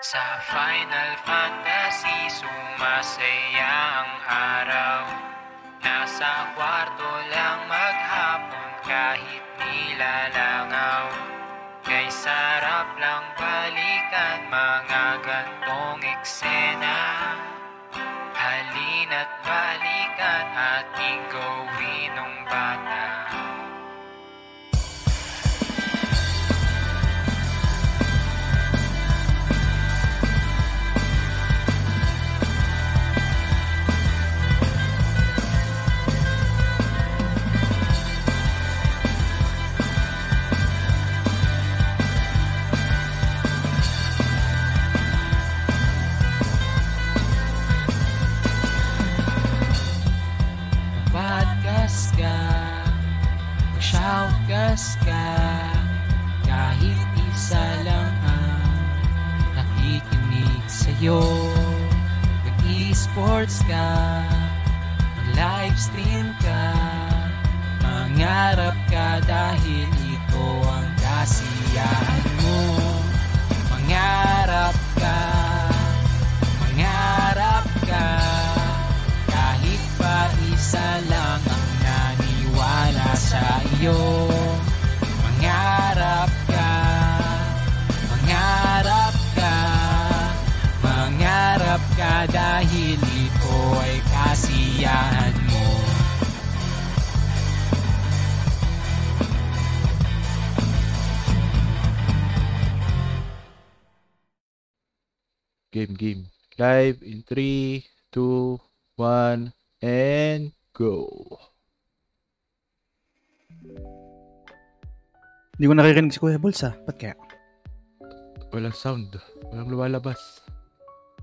Sa Final Fantasy, sumasaya ang araw. Nasa kwarto lang maghapon kahit nilalangaw. Kay sarap lang balikan mga Shoutcast ka Kahit isa lang ang Nakikinig sa'yo. Mag-e-sports ka Mag-livestream ka Mangarap ka dahil ito ang kasiyahan mo. Mangarap ka Mangarap ka kahit pa isa lang ang naniwala sa iyo ka dahil ito ay kasiyahan mo Game, game. Live in 3, 2, 1, and go. Hindi ko naririnig si Kuya Bulls ah. Ba't kaya? Walang sound. Walang lumalabas.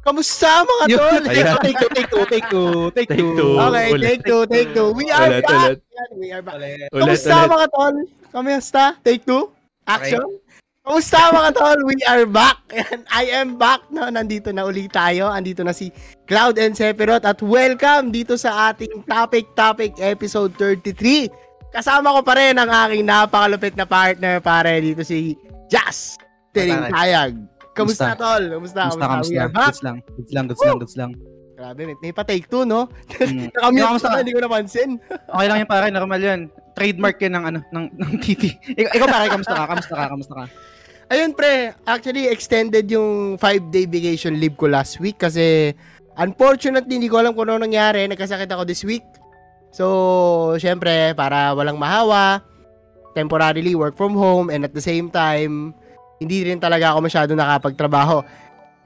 Kamusta mga tol? Take two, take two, take two, take Take two. two. Okay, Ulit. take two, take two. We are Ulit, back. ulit. Yan, we are back. Ulit, Kamusta ulit. mga tol? Kamusta? Take two? Action? Kamusta mga tol? We are back. Yan, I am back. No, nandito na uli tayo. Andito na si Cloud and Sephiroth at welcome dito sa ating Topic Topic episode 33. Kasama ko pa rin ang aking napakalupit na partner pare dito si Jazz Tiring Tayag. Kamusta tol? Kamusta? Kamusta, kamusta? Goods lang. Goods lang, goods lang, goods lang. Grabe, may, may pa take two, no? Mm. Nakamute na, ka? hindi ko napansin. Okay lang yan pare, normal yan. Trademark yan ng ano, ng, ng TT. Ikaw, ikaw pare, kamusta ka? Kamusta ka? Kamusta ka? Ayun pre, actually extended yung 5-day vacation leave ko last week kasi unfortunately hindi ko alam kung ano nangyari. Nagkasakit ako this week. So, syempre, para walang mahawa, temporarily work from home and at the same time, hindi rin talaga ako masyado nakapagtrabaho.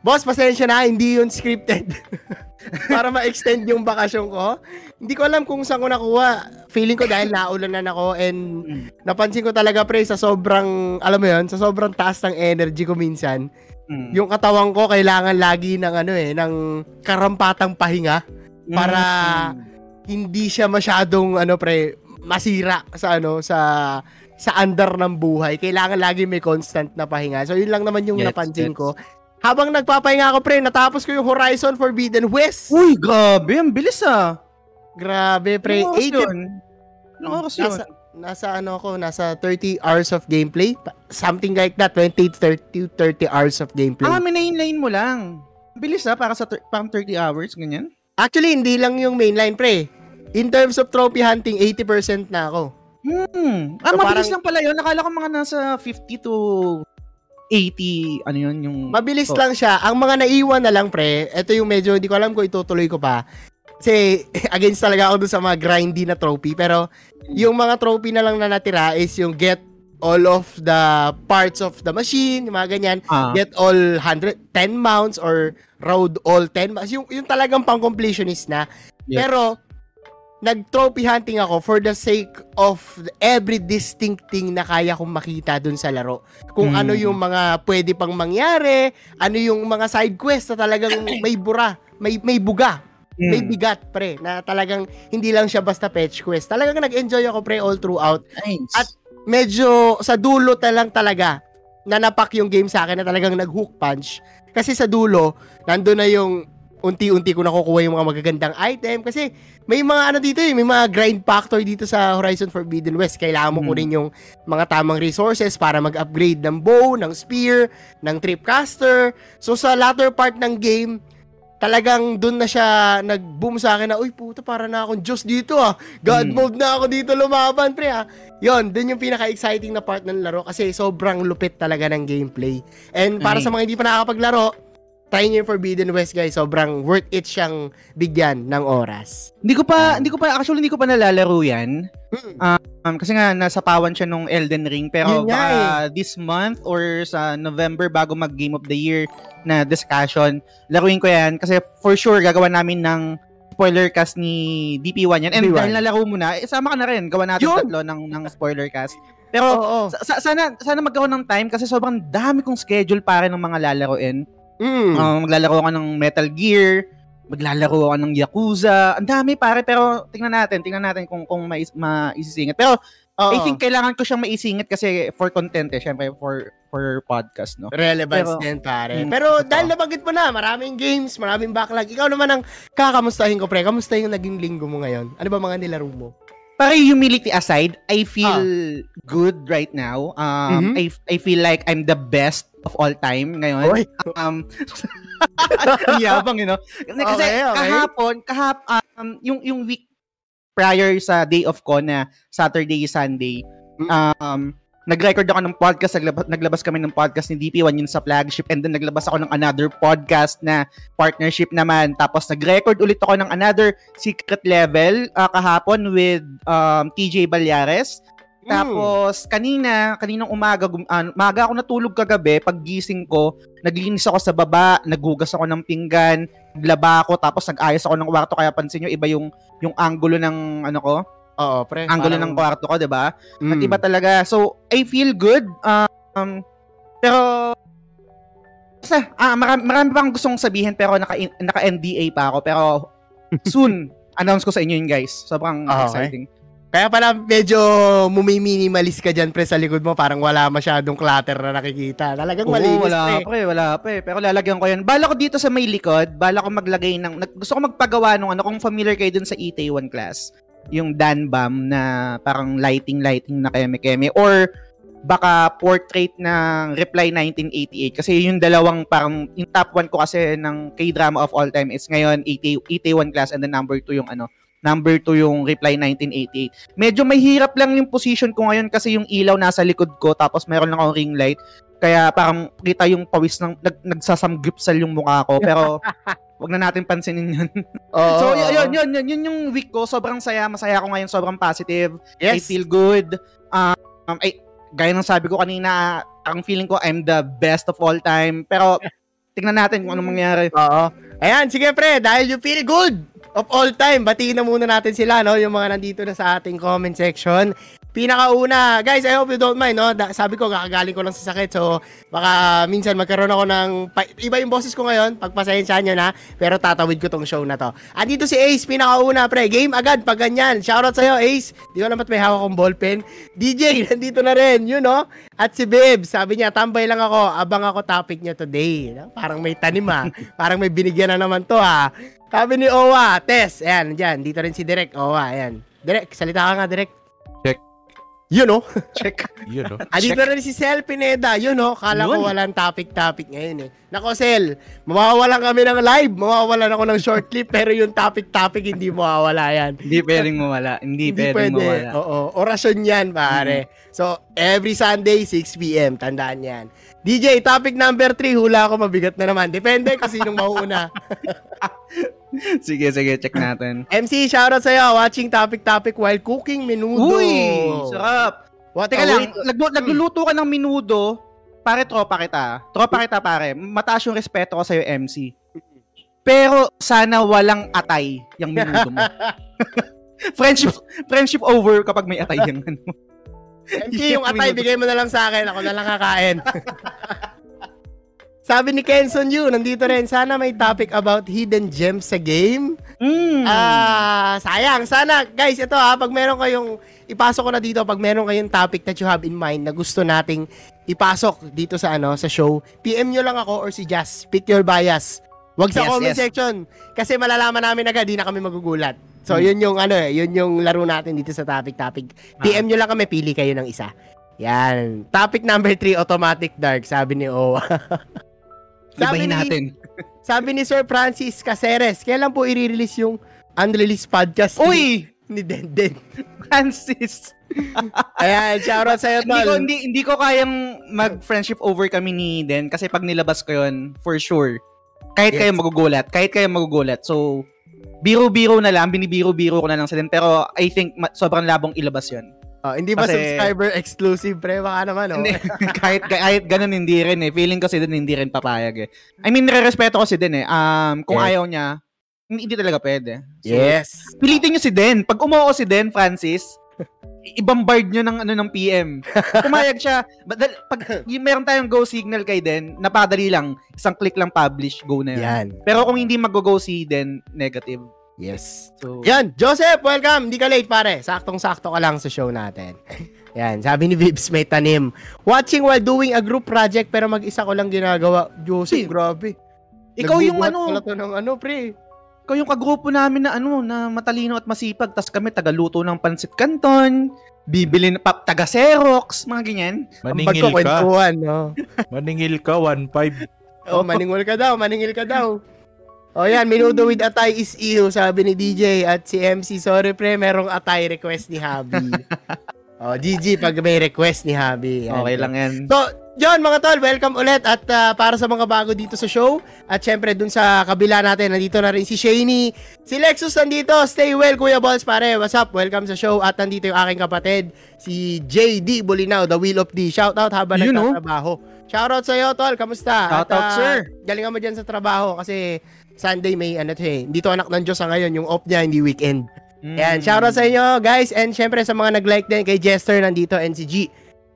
Boss, pasensya na, hindi yun scripted. para ma-extend yung bakasyon ko. Hindi ko alam kung saan ko nakuha. Feeling ko dahil naulanan ako and Mm. napansin ko talaga pre sa sobrang, alam mo yun, sa sobrang taas ng energy ko minsan, Mm. yung katawan ko kailangan lagi ng ano eh, ng karampatang pahinga para Mm. hindi siya masyadong ano pre, masira sa ano sa sa andar ng buhay. Kailangan lagi may constant na pahinga. So yun lang naman yung Gets, napansin gets. ko. Habang nagpapahinga ako pre, natapos ko yung Horizon Forbidden West. Uy, grabe, ang bilis ah. Grabe pre, oras 80 yun? Anong oras yun? nasa, nasa ano ako, nasa 30 hours of gameplay. Something like that, 20 to 30, 30 hours of gameplay. Ah, minainline mo lang. Ang bilis ah, para sa thir- parang 30 hours, ganyan. Actually, hindi lang yung mainline pre. In terms of trophy hunting, 80% na ako. Hmm. Ah, So, mabilis parang- lang pala yun. Nakala ko mga nasa 50 to 80, ano yun, yung... Mabilis Oh. lang siya. Ang mga naiwan na lang, pre, ito yung medyo hindi ko alam kung itutuloy ko pa. Kasi against talaga ako dun sa mga grindy na trophy. Pero yung mga trophy na lang na natira is yung get all of the parts of the machine, yung mga ganyan. Ah, Get all 110 mounts or road all 10 mounts. Yung, yung talagang pang-completionist na. Yes. Pero, nag-trophy hunting ako for the sake of every distinct thing na kaya kong makita dun sa laro. Kung Mm. ano yung mga pwede pang mangyari, ano yung mga side quest na talagang may bura, may may buga, hmm. may bigat pre, na talagang hindi lang siya basta fetch quest. Talagang nag-enjoy ako pre all throughout. Nice. At- Medyo sa dulo na lang talaga nanapak yung game sa akin na talagang nag-hook punch. Kasi sa dulo, nandun na yung unti-unti ko nakukuha yung mga magagandang item kasi may mga ano dito eh, may mga grind factor dito sa Horizon Forbidden West. Kailangan mo Hmm. kunin yung mga tamang resources para mag-upgrade ng bow, ng spear, ng tripcaster. So sa latter part ng game, talagang dun na siya nag-boom sa akin na, uy puta, para na akong Diyos dito ah. God Hmm. mode na ako dito lumaban, pre ah. Yon, dun yung pinaka-exciting na part ng laro kasi sobrang lupit talaga ng gameplay. And para Ay. sa mga hindi pa nakakapaglaro, try nyo yung Forbidden West guys. Sobrang worth it siyang bigyan ng oras. Hindi ko pa, hindi ko pa, actually hindi ko pa nalalaro yan. Hmm. Um, kasi nga, nasa pawan siya nung Elden Ring. Pero baka this month or sa November bago mag Game of the Year na discussion, laruin ko yan. Kasi for sure, gagawa namin ng spoiler cast ni DP1 yan. And DP1. dahil nalaro mo na, eh, sama ka na rin. Gawa natin Yun! tatlo ng, ng spoiler cast. Pero Oo. sa- sa- sana sana magkaroon ng time kasi sobrang dami kong schedule pare ng mga lalaroin. Mm. Uh, maglalaro ako ng Metal Gear, maglalaro ako ng Yakuza. Ang dami pare pero tingnan natin, tingnan natin kung kung mais, maisisingit. Pero Oo. I think kailangan ko siyang maisingit kasi for content eh, syempre for for podcast, no. relevance Pero- din pare. Mm, Pero totoo. dahil nabanggit mo na, maraming games, maraming backlog. Ikaw naman ang kakamustahin ko pre. Kamusta yung naging linggo mo ngayon? Ano ba mga nilaro mo? Pare humility aside, I feel good right now. Um Mhm. I I feel like I'm the best of all time ngayon. Oy. Um ang yabang, you know. Kasi Okay, okay. kahapon, kahap um yung yung week prior sa day of ko na Saturday, Sunday, Mm. um nag-record ako ng podcast, naglabas, naglabas kami ng podcast ni DP1 yun sa flagship and then naglabas ako ng another podcast na partnership naman. Tapos nag-record ulit ako ng another secret level ah, kahapon with um, TJ Balyares. Mm. Tapos, kanina, kaninang umaga, gum- ah, umaga ako natulog kagabi, paggising ko, naglinis ako sa baba, naghugas ako ng pinggan, naglaba ako, tapos nag-ayos ako ng kwarto, kaya pansin nyo, iba yung, yung angulo ng, ano ko, Oo, pre. angulo parang- ng kwarto ko, di ba? Mm. At iba talaga. So, I feel good. Um, pero, basta, ah, marami, marami pang gustong sabihin, pero naka, naka-NDA pa ako. Pero, soon, announce ko sa inyo yun, guys. Sobrang okay. exciting. Kaya pala medyo mumiminimalist ka dyan pre sa likod mo. Parang wala masyadong clutter na nakikita. Talagang Oo, malinis wala pre. pa eh, wala pa eh. Pero lalagyan ko yan. Bala ko dito sa may likod, bala ko maglagay ng, gusto ko magpagawa nung ano, kung familiar kayo dun sa ET1 class, yung Danbam na parang lighting-lighting na keme-keme, or baka portrait ng Reply 1988 kasi yung dalawang parang yung top 1 ko kasi ng K-drama of all time is ngayon ET, ET1 class and then number 2 yung ano number 2 yung Reply 1988 medyo may hirap lang yung position ko ngayon kasi yung ilaw nasa likod ko tapos meron lang akong ring light. Kaya parang kita yung pawis ng nag, nagsasamgyupsal yung mukha ko pero wag na natin pansinin yun. Oo, so oo, yun, yun, yun, yun, yun yung week ko. Sobrang saya. Masaya ako ngayon. Sobrang positive. I Yes. feel good. Um, ay, gaya ng sabi ko kanina, ang feeling ko I'm the best of all time. Pero tingnan natin kung anong mangyari. Oo. Ayan, sige pre, dahil you feel good of all time, batiin na muna natin sila, no? Yung mga nandito na sa ating comment section. Pinakauna, guys, I hope you don't mind, no? Da- sabi ko, kakagaling ko lang sa sakit, so baka minsan magkaroon ako ng, pa- iba yung boses ko ngayon, pagpasensyahan nyo na, pero tatawid ko tong show na to. Andito si Ace, pinakauna, pre, game agad, pag ganyan. Shoutout sa'yo, Ace. Di ko alam ba't may hawak kong ballpen. DJ, nandito na rin, yun, no? At si Bib, sabi niya, tambay lang ako, abang ako topic niya today. No? Parang may tanim, ah. Parang may binigyan na naman to, ah. Sabi ni Owa, Tess, ayan, dyan, dito rin si Direk, Owa, ayan. Direk, salita ka nga, Direk. Check. Yun, no? Check. Yun, no? Ah, dito rin si Sel Pineda. Yun, no? Kala ko Yun. walang topic-topic ngayon, eh. Nako, Sel, mawawalan kami ng live. Mawawalan ako ng short clip, pero yung topic-topic, hindi mawawala yan. Hindi pwedeng mawala. Hindi, pwedeng mawala. Oo, orasyon yan, pare. So, every Sunday, 6pm. Tandaan yan. DJ, topic number 3, hula ako, mabigat na naman. Depende kung sinong mauuna. sige, sige. Check natin. MC, shoutout sa'yo. Watching topic-topic while cooking menudo. Uy! Sarap. What Teka a lang, naglu- nagluluto ka ng minudo, pare tropa kita. Tropa kita pare. Mataas yung respeto ko sa'yo, MC. Pero sana walang atay yung minudo mo. friendship friendship over kapag may atay yung ano. MC, yung atay, bigay mo na lang sa akin. Ako na lang kakain. Sabi ni Kenson Yu, nandito rin, sana may topic about hidden gems sa game. Mm. Ah, sayang. Sana, guys, ito ha, pag meron kayong, ipasok ko na dito, pag meron kayong topic that you have in mind na gusto nating ipasok dito sa ano, sa show, PM nyo lang ako or si Jazz. Pick your bias. Wag sa Yes, comment yes. section. Kasi malalaman namin agad, di na kami magugulat. So, Hmm. yun yung ano eh, yun yung laro natin dito sa topic topic. PM nyo lang kami, pili kayo ng isa. Yan. Topic number 3, automatic dark, sabi ni Owa. Ibahin ni- natin. Sabi ni Sir Francis Caceres, kailan po i-release yung unreleased podcast ni- Uy! ni Denden? Francis! Ayan, shoutout sa'yo, hindi ko tol. hindi, hindi ko kayang mag-friendship over kami ni Den kasi pag nilabas ko yon for sure. Kahit Yes. kayo magugulat, kahit kayo magugulat. So biro-biro na lang, binibiro-biro ko na lang sa Den pero I think ma- sobrang labong ilabas yon. Oh, hindi ba Kasi- subscriber exclusive, pre? Baka naman, oh. Hindi, kahit kahit ganun hindi rin eh. Feeling ko si Den hindi rin papayag eh. I mean, nire-respeto ko si Den eh. Um, kung Yes. ayaw niya, hindi talaga pwede. So, Yes. Pilitin nyo si Den. Pag umuo si Den, Francis, i-bombard nyo ng ano ng PM. Pumayag siya. But pag yung meron tayong go signal kay Den, napadali lang. Isang click lang publish, go na yun. Yan. Pero kung hindi mag-go si Den, negative. Yes. So, Yan, Joseph, welcome. Hindi ka late, pare. Saktong-sakto ka lang sa show natin. Yan, sabi ni Vibs may tanim. Watching while doing a group project pero mag-isa ko lang ginagawa. Joseph, grabe. ikaw yung ano, pala to ng ano, pre. Ikaw yung kagrupo namin na ano, na matalino at masipag. Tapos kami tagaluto ng pansit canton, bibili na pa, taga Xerox, mga ganyan. Maningil ka. pagkukwentuhan, no? Maningil ka, 1.5. Oh, maningil ka daw, maningil ka daw. Oh, yan, minudo with atay is you, sabi ni DJ at si MC. Sorry, pre, merong atay request ni Habi. oh, GG, pag may request ni Habi. Yan. Okay lang yan. So, John, mga tol, welcome ulit at ah, para sa mga bago dito sa show at syempre dun sa kabila natin, nandito na rin si Shaney, si Lexus nandito, stay well Kuya Balls pare, what's up, welcome sa show at nandito yung aking kapatid, si JD Bulinaw, the Wheel of D, shout out habang Yun, oh. nagtatrabaho. Shout out sa'yo tol, kamusta? Shout out, ah, sir. Galingan mo dyan sa trabaho kasi Sunday may ano to eh, dito anak ng Diyos sa ngayon, yung off niya, hindi weekend. Mm. Ayan, shoutout sa inyo guys and syempre sa mga nag-like din kay Jester nandito and si G.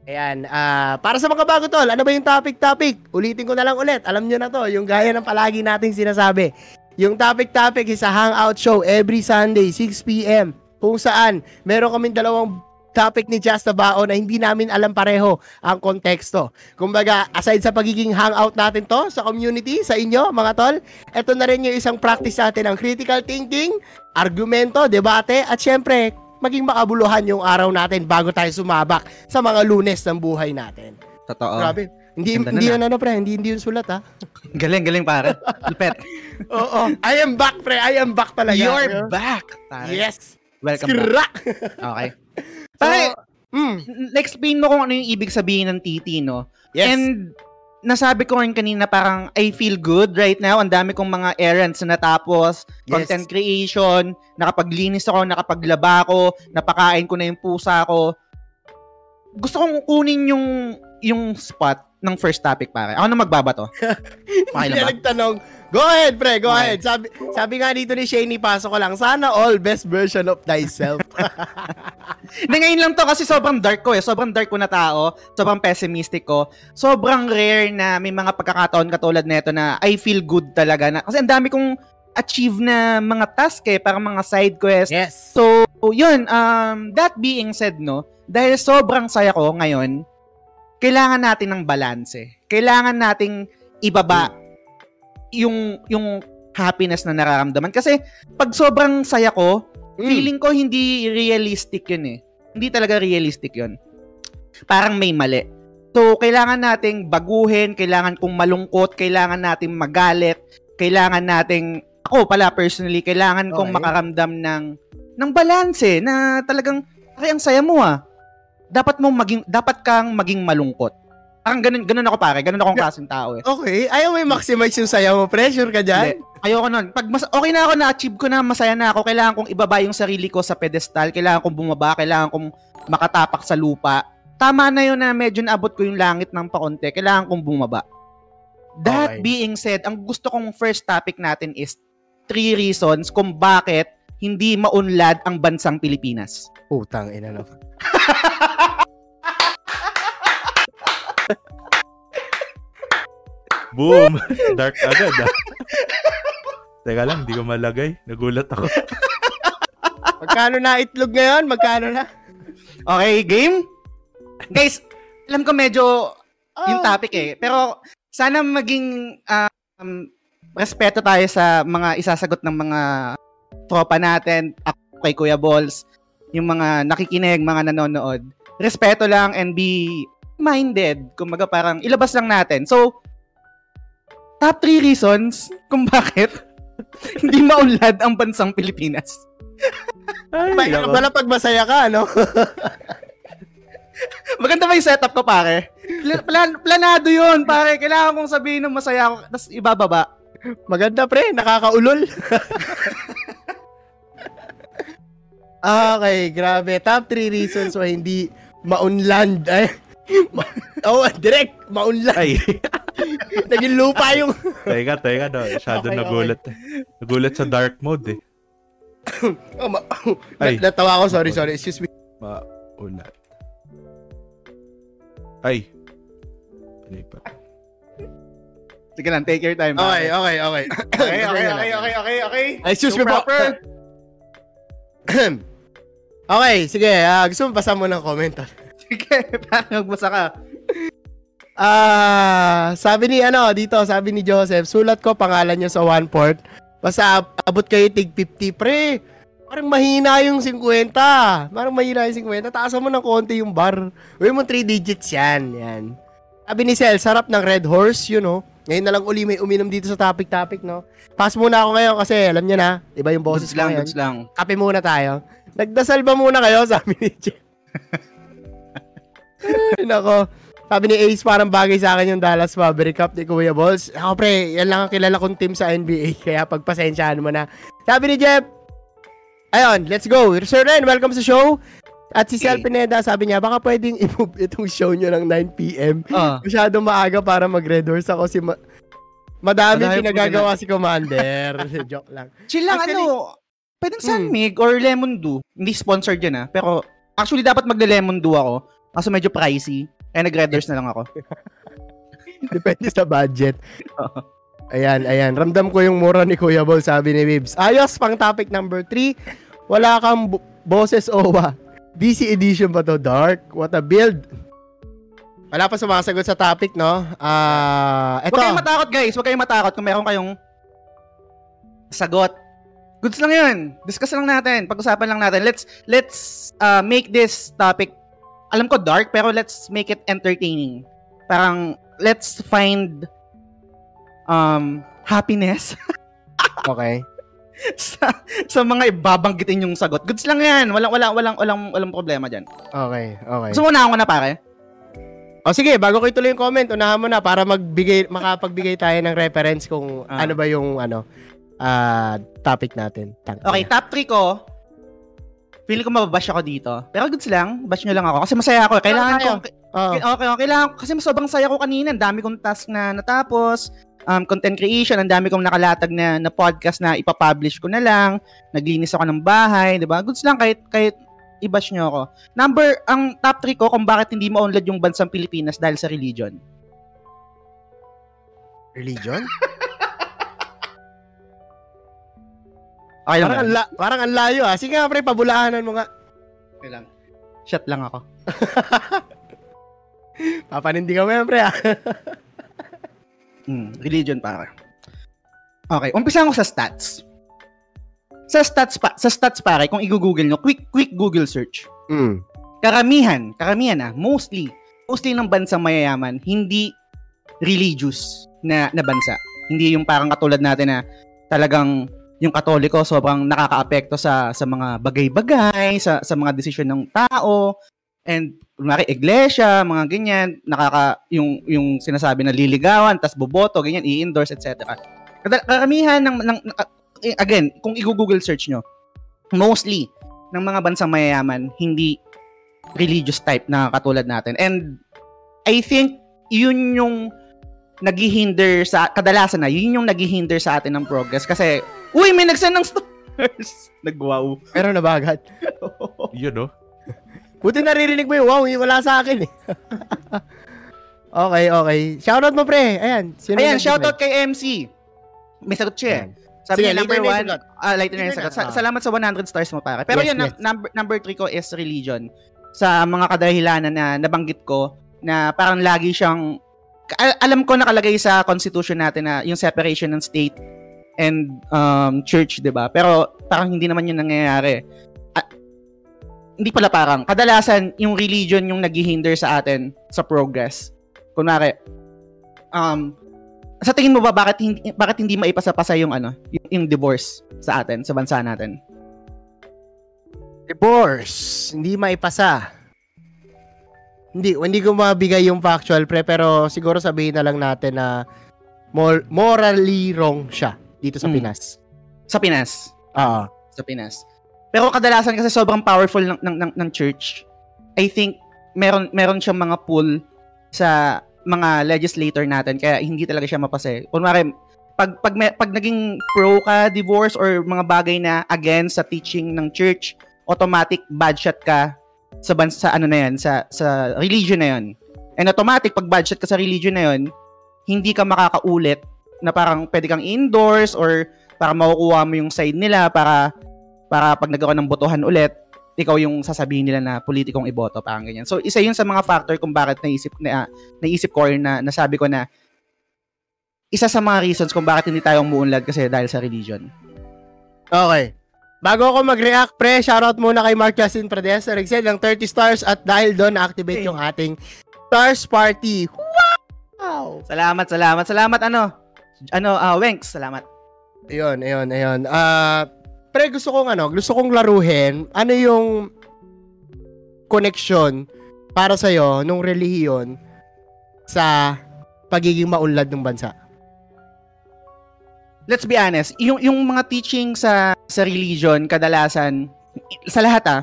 Ayan, ah, para sa mga bago tol, ano ba yung topic-topic? Ulitin ko na lang ulit, alam nyo na to, yung gaya ng palagi nating sinasabi. Yung topic-topic is a hangout show every Sunday, 6pm, kung saan meron kaming dalawang topic ni Just Bao na hindi namin alam pareho ang konteksto. Kumbaga, aside sa pagiging hangout natin to sa community, sa inyo, mga tol, eto na rin yung isang practice natin ng critical thinking, argumento, debate, at syempre, maging makabuluhan yung araw natin bago tayo sumabak sa mga lunes ng buhay natin. Totoo. Grabe. Hindi, Ganda hindi nun, yun ano pre, hindi, hindi yun sulat ha. Galing, galing pare. Lupet. Oo. I am back pre, I am back talaga. You're back. Pare. Yes. Welcome back. Skrak. Okay. So, Pare, mm, na-explain mo kung ano yung ibig sabihin ng titi, no? yes. And nasabi ko rin kanina parang I feel good right now. Ang dami kong mga errands na natapos, Yes. content creation, nakapaglinis ako, nakapaglaba ako, napakain ko na yung pusa ko. Gusto kong kunin yung yung spot ng first topic pare. Ako na magbabato. Hindi na nagtanong. Go ahead, pre. Go ahead. Sabi, sabi nga dito ni Shaney, pasok ko lang. Sana all best version of thyself. Na ngayon lang to kasi sobrang dark ko eh. Sobrang dark ko na tao. Sobrang pessimistic ko. Sobrang rare na may mga pagkakataon katulad nito na I feel good talaga. Na, kasi ang dami kong achieve na mga task eh. Parang mga side quest. yes. So, yun. Um, that being said, no, dahil sobrang saya ko ngayon, kailangan natin ng balance eh. Kailangan nating ibaba yung yung happiness na nararamdaman. Kasi pag sobrang saya ko, Mm. feeling ko hindi realistic yun eh. Hindi talaga realistic yun. Parang may mali. So, kailangan nating baguhin, kailangan kong malungkot, kailangan nating magalit, kailangan nating, ako pala personally, kailangan kong Okay. makaramdam ng, ng balance eh, na talagang, ay, ang saya mo ah. Dapat mong maging, dapat kang maging malungkot. Parang ganun, ganun ako pare, ganun akong klaseng tao eh. Okay. Ayaw mo i-maximize yung saya mo. Pressure ka? Hindi. Ayoko nun. Pag mas, okay na ako, na-achieve ko na, masaya na ako, kailangan kong ibaba yung sarili ko sa pedestal, kailangan kong bumaba, kailangan kong makatapak sa lupa. Tama na yun na medyo naabot ko yung langit ng pakonte, kailangan kong bumaba. That Okay. being said, ang gusto kong first topic natin is three reasons kung bakit hindi maunlad ang bansang Pilipinas. Putang ina no. Boom! Dark agad ah. Teka lang, hindi ko malagay. Nagulat ako. Magkano na itlog ngayon? Magkano na? Okay, game? Guys, alam ko medyo yung Oh. topic eh. Pero sana maging um, respeto tayo sa mga isasagot ng mga tropa natin, ako kay Kuya Balls, yung mga nakikinig, mga nanonood. Respeto lang and be minded. Kumbaga parang ilabas lang natin. So, top 3 reasons kung bakit hindi maunlad ang bansang Pilipinas. Ay, May nako. pala pag masaya ka, no? Maganda ba yung setup ko, pare? Pla- plan- planado yun, pare. Kailangan kong sabihin ng masaya ako, tapos ibababa. Maganda, pre. Nakakaulol. okay, grabe. Top 3 reasons why hindi maunland. Ay, ma- oh, direct. Maunland. Ay, Naging lupa yung... teka, teka, no. Masyado Okay, nagulat. eh. Nagulat sa dark mode, eh. Oh, ma- Ay. Natawa ko. Sorry, sorry. Excuse me. Maulat. Ay. Ano yun pa? Sige lang, take your time. Okay, okay, okay. Okay, okay, okay, okay, okay, okay. Ay, excuse me po. proper. okay, sige. ah, gusto mo basa mo ng comment? Sige, parang magbasa ka. Ah, sabi ni ano dito, sabi ni Joseph, sulat ko pangalan niyo sa one port. Basta ab- abot kayo tig 50 pre. Parang mahina yung 50. Parang mahina yung 50. Taasan mo ng konti yung bar. Uy mo 3 digits yan. Yan. Sabi ni Sel, sarap ng Red Horse, you know. Ngayon na lang uli may uminom dito sa topic-topic, no? Pass muna ako ngayon kasi alam niyo na, iba yung boses Goods lang, ngayon. lang. Kape muna tayo. Nagdasal ba muna kayo? Sabi ni Jeff. Ay, nako. Sabi ni Ace, parang bagay sa akin yung Dallas Maverick Cup ni Kuya Balls. Ako pre, yan lang ang kilala kong team sa NBA, kaya pagpasensyahan mo na. Sabi ni Jeff, ayun, let's go. Sir Ren, welcome sa show. At si. Sel Pineda, sabi niya, baka pwedeng i-move itong show nyo ng 9pm. Ah. Masyadong maaga para mag-red horse ako si Ma- Madami Madami pinagagawa si Commander. Joke lang. Chill lang, Actually- ano, pwedeng Hmm. Sunmig or Lemon Dew. Hindi sponsored yan ah. Pero, actually, dapat magle-Lemon Dew ako. Kaso medyo pricey. Kaya nag-Redders na lang ako. Depende sa budget. Ayan, ayan. Ramdam ko yung mura ni Kuya Bol, sabi ni Bibs. Ayos, pang topic number 3. Wala kang bo- boses OWA. DC edition ba to? Dark? What a build. Wala pa sumasagot sa topic, no? Ah, eto. Huwag kayong matakot, guys. Huwag kayong matakot kung meron kayong sagot. Goods lang yun. Discuss lang natin. Pag-usapan lang natin. Let's, let's uh, make this topic, alam ko dark, pero let's make it entertaining. Parang, let's find um, happiness Okay. sa, sa mga ibabanggitin yung sagot. Goods lang yan. Walang, walang, walang, walang, walang problema dyan. Okay, okay. So, unahan ko na, pare. O sige, bago ko ituloy yung comment, unahan mo na para magbigay, makapagbigay tayo ng reference kung Ah. ano ba yung ano, ah topic natin. Tang- Okay, top 3 ko. Feeling ko mababash ako dito. Pero goods lang. Bash nyo lang ako. Kasi masaya ako. Kailangan tayo. ko, Oh. Okay, okay, lang. Kasi sobrang saya ko kanina. Ang dami kong task na natapos. Um, content creation, ang dami kong nakalatag na, na podcast na ipapublish ko na lang. Naglinis ako ng bahay, di ba? Goods lang kahit, kahit i-bash nyo ako. Number, ang top 3 ko kung bakit hindi ma-onlad yung bansang Pilipinas dahil sa religion. Religion? Okay lang. parang, ang la- parang ang layo ah. Sige nga pre, pabulaanan mo nga. Okay lang. Shut lang ako. Papanindigan mo yan pre ah. Hmm, religion para. Okay, umpisa ko sa stats. Sa stats pa, sa stats pare, kung i-google nyo, quick quick Google search. Mm. Karamihan, karamihan ah, mostly, mostly ng bansang mayayaman, hindi religious na, na bansa. Hindi yung parang katulad natin na talagang yung katoliko sobrang nakakaapekto sa sa mga bagay-bagay, sa sa mga desisyon ng tao, and kunwari iglesia, mga ganyan, nakaka yung yung sinasabi na liligawan, tas boboto, ganyan, i-endorse, etc. Karamihan ng, ng ng- again, kung i-google search nyo, mostly ng mga bansang mayayaman hindi religious type na katulad natin. And I think yun yung naghihinder sa kadalasan na yun yung naghihinder sa atin ng progress kasi uy may nagsend ng stars nagwaw Meron na ba agad? Yun, no? Buti naririnig mo yung wow, yung wala sa akin eh. okay, okay. Shoutout mo pre. Ayan. Sino ayan yung shoutout kay MC may sagot siya eh. Ayan. Sabi Sige, niya, number one, ah, later na yung sagot. Sa- salamat sa 100 stars mo, pare. Pero Yes, yun, yes. number, number three ko is religion. Sa mga kadahilanan na nabanggit ko, na parang lagi siyang al- alam ko nakalagay sa constitution natin na yung separation ng state and um, church, 'di ba? Pero parang hindi naman 'yun nangyayari. Ah, hindi pala parang kadalasan yung religion yung naghihinder sa atin sa progress. Kunwari um sa tingin mo ba bakit hindi bakit hindi maipasa-pasa yung ano, yung, yung divorce sa atin, sa bansa natin? Divorce. Hindi maipasa. Hindi, hindi ko mabigay yung factual pre, pero siguro sabihin na lang natin na mor- morally wrong siya dito sa Mm. Pinas. Sa Pinas. Oo. sa Pinas. Pero kadalasan kasi sobrang powerful ng ng ng, ng church. I think meron meron siyang mga pull sa mga legislator natin kaya hindi talaga siya mapasa. Kunwari pag pag may, pag naging pro ka divorce or mga bagay na against sa teaching ng church, automatic bad shot ka sa bansa sa ano na yan, sa sa religion na yan. And automatic pag bad shot ka sa religion na yan, hindi ka makakaulit na parang pwede kang indoors or para makukuha mo yung side nila para para pag nagkaroon ng botohan ulit, ikaw yung sasabihin nila na politikong iboto, parang ganyan. So, isa yun sa mga factor kung bakit naisip, na, naisip ko or na nasabi ko na isa sa mga reasons kung bakit hindi tayo umuunlad kasi dahil sa religion. Okay. Bago ako mag-react, pre, shoutout muna kay Mark Justin Prades na nag-send ng 30 stars at dahil doon na-activate yung ating Stars Party. Wow! Salamat, salamat, salamat, ano? Ano, ah, Wenks, salamat. Ayun, ayun, ayun. Ah, pre, gusto kong ano, gusto kong laruhin, ano yung connection para sa nung relihiyon sa pagiging maunlad ng bansa. Let's be honest, yung, yung mga teaching sa, sa religion, kadalasan, sa lahat ah,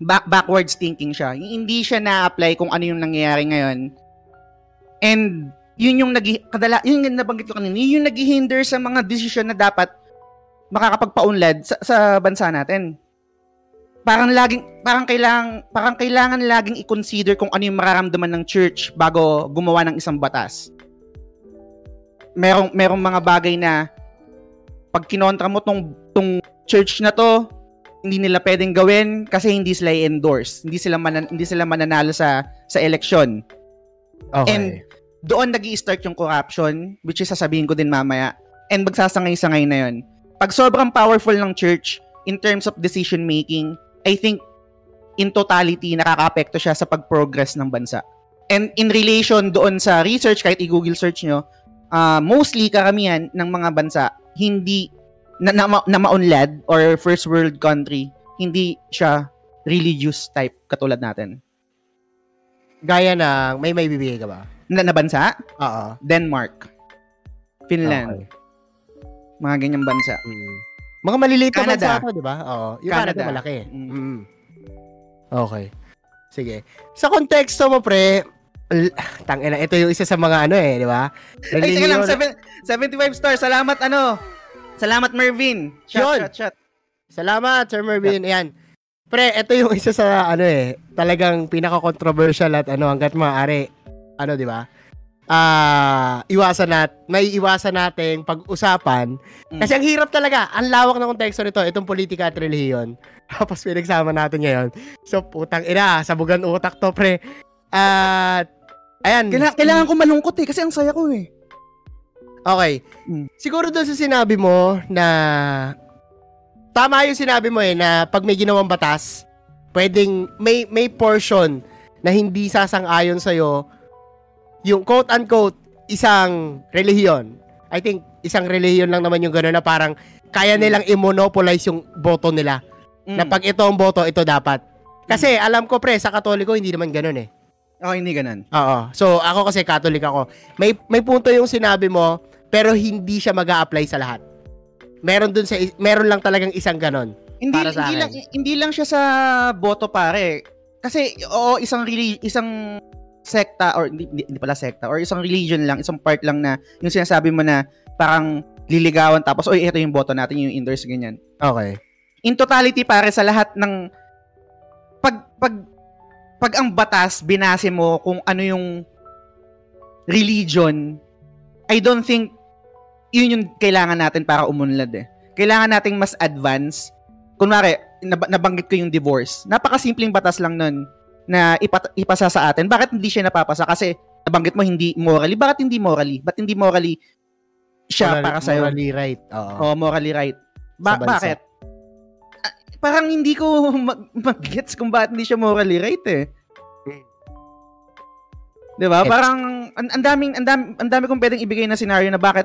back, backwards thinking siya. Hindi siya na-apply kung ano yung nangyayari ngayon. And yun yung nag kadala yun yung nabanggit ko kanina, yun yung naghihinder sa mga desisyon na dapat makakapagpaunlad sa, sa bansa natin. Parang laging parang kailangan parang kailangan laging i-consider kung ano yung mararamdaman ng church bago gumawa ng isang batas. Merong merong mga bagay na pag kinontra mo tong tong church na to, hindi nila pwedeng gawin kasi hindi sila i-endorse. Hindi sila manan, hindi sila mananalo sa sa election. Okay. And doon nag start yung corruption, which is sasabihin ko din mamaya. And magsasangay-sangay na yun. Pag sobrang powerful ng church in terms of decision making, I think in totality nakaka-apekto siya sa pag-progress ng bansa. And in relation doon sa research, kahit i-google search nyo, uh, mostly karamihan ng mga bansa, hindi na, na, na maunlad or first world country, hindi siya religious type katulad natin. Gaya ng, may may bibigay ka ba? Na, na bansa? Oo. Denmark, Finland, Okay. mga ganyang bansa. Mm. Mga maliliit na bansa ako, di ba? Oo. Yung Canada, Canada. malaki. Mm. Mm. Okay. Sige. Sa konteksto mo, pre, tangina, ito yung isa sa mga ano eh, di ba? Ay, teka lang, seven, 75 stars. Salamat, ano? Salamat, Mervin. Shot, Yun. shot, shot. Salamat, Sir Mervin. Ayan. Pre, ito yung isa sa ano eh, talagang pinaka-controversial at ano, hanggat maaari, ano, di ba? Ah, iwasan nat, may iwasan nating pag-usapan. Mm. Kasi ang hirap talaga, ang lawak ng konteksto nito, itong politika at relihiyon. Tapos pinagsama natin ngayon. So, putang ina, sabugan utak to, pre. At, ayan. Kaila- kailangan ko malungkot eh, kasi ang saya ko eh. Okay. Mm. Siguro doon sa sinabi mo na tama yung sinabi mo eh na pag may ginawang batas, pwedeng may may portion na hindi sasang-ayon sa yung quote unquote isang relihiyon. I think isang relihiyon lang naman yung gano'n na parang kaya nilang i-monopolize yung boto nila. Mm. Na pag ito ang boto, ito dapat. Kasi alam ko pre, sa Katoliko hindi naman gano'n eh. Oh, hindi ganun. Oo. So, ako kasi Catholic ako. May may punto yung sinabi mo, pero hindi siya mag apply sa lahat. Meron dun sa meron lang talagang isang ganon. Hindi, Para sa hindi akin. lang hindi lang siya sa boto pare. Kasi oo, isang isang sekta or hindi, hindi pala sekta or isang religion lang, isang part lang na yung sinasabi mo na parang liligawan tapos oy ito yung boto natin yung endorse ganyan. Okay. in totality pare sa lahat ng pag pag pag ang batas binase mo kung ano yung religion I don't think yun yung kailangan natin para umunlad eh. Kailangan nating mas advance. Kunwari, nab- nabanggit ko yung divorce. Napakasimpleng batas lang nun na ipat- ipasa sa atin. Bakit hindi siya napapasa? Kasi nabanggit mo hindi morally. Bakit hindi morally? Ba't hindi morally siya Moral- para sa'yo? Morally right. Oo. Oh, morally right. Ba- Sa bakit? Ah, Parang hindi ko mag- mag-gets kung bakit hindi siya morally right eh. 'Di ba? Parang ang daming ang dami, ang dami kong pwedeng ibigay na scenario na bakit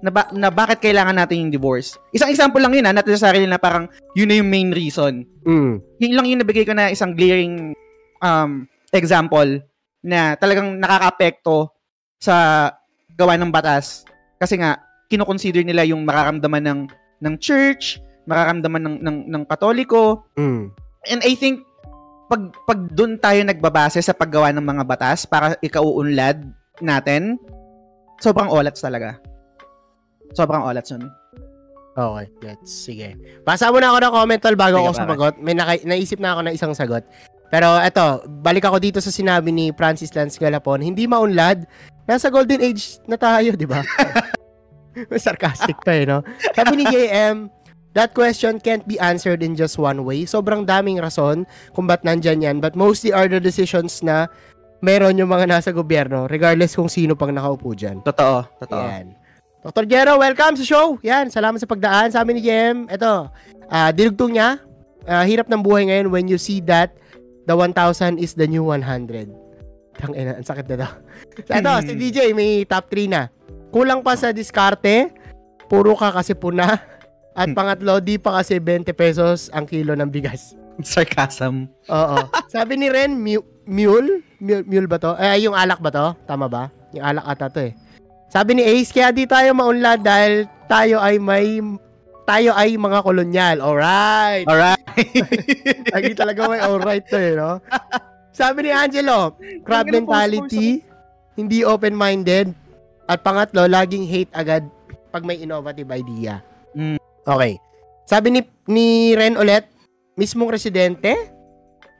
na, ba- na bakit kailangan natin yung divorce. Isang example lang yun ha, not necessarily na parang yun na yung main reason. Mm. Yun lang yung nabigay ko na isang glaring um, example na talagang nakaka-apekto sa gawa ng batas. Kasi nga, kinoconsider nila yung makaramdaman ng ng church, makaramdaman ng ng, ng katoliko. Mm. And I think pag pag doon tayo nagbabase sa paggawa ng mga batas para ikauunlad natin, sobrang olats talaga. Sobrang olats yun. Okay, gets. Sige. Basa mo na ako ng comment tol bago Sige, ako sumagot. May naka- naisip na ako ng isang sagot. Pero eto, balik ako dito sa sinabi ni Francis Lance Galapon, hindi maunlad. Nasa golden age na tayo, di ba? Sarcastic pa eh, no? Sabi ni JM, that question can't be answered in just one way. Sobrang daming rason kung ba't nandyan yan. But mostly are the decisions na meron yung mga nasa gobyerno, regardless kung sino pang nakaupo dyan. Totoo, totoo. Yan. Dr. Jero, welcome sa show. Yan, salamat sa pagdaan. Sabi ni Jem, eto, ah dinugtong niya, ah, hirap ng buhay ngayon when you see that the 1,000 is the new 100. Tang ina, ang sakit na to. So, eto, si DJ, may top 3 na. Kulang pa sa diskarte, puro ka kasi puna, at pangatlo, di pa kasi 20 pesos ang kilo ng bigas. Sarcasm. Oo. Sabi ni Ren, mu- mule? mule? Mule ba to? Eh, yung alak ba to? Tama ba? Yung alak ata to eh. Sabi ni Ace, kaya di tayo maunlad dahil tayo ay may tayo ay mga kolonyal. Alright. Alright. Lagi talaga may alright to eh, no? Sabi ni Angelo, crab mentality, hindi open-minded, at pangatlo, laging hate agad pag may innovative idea. Mm. Okay. Sabi ni, ni Ren ulit, mismong residente,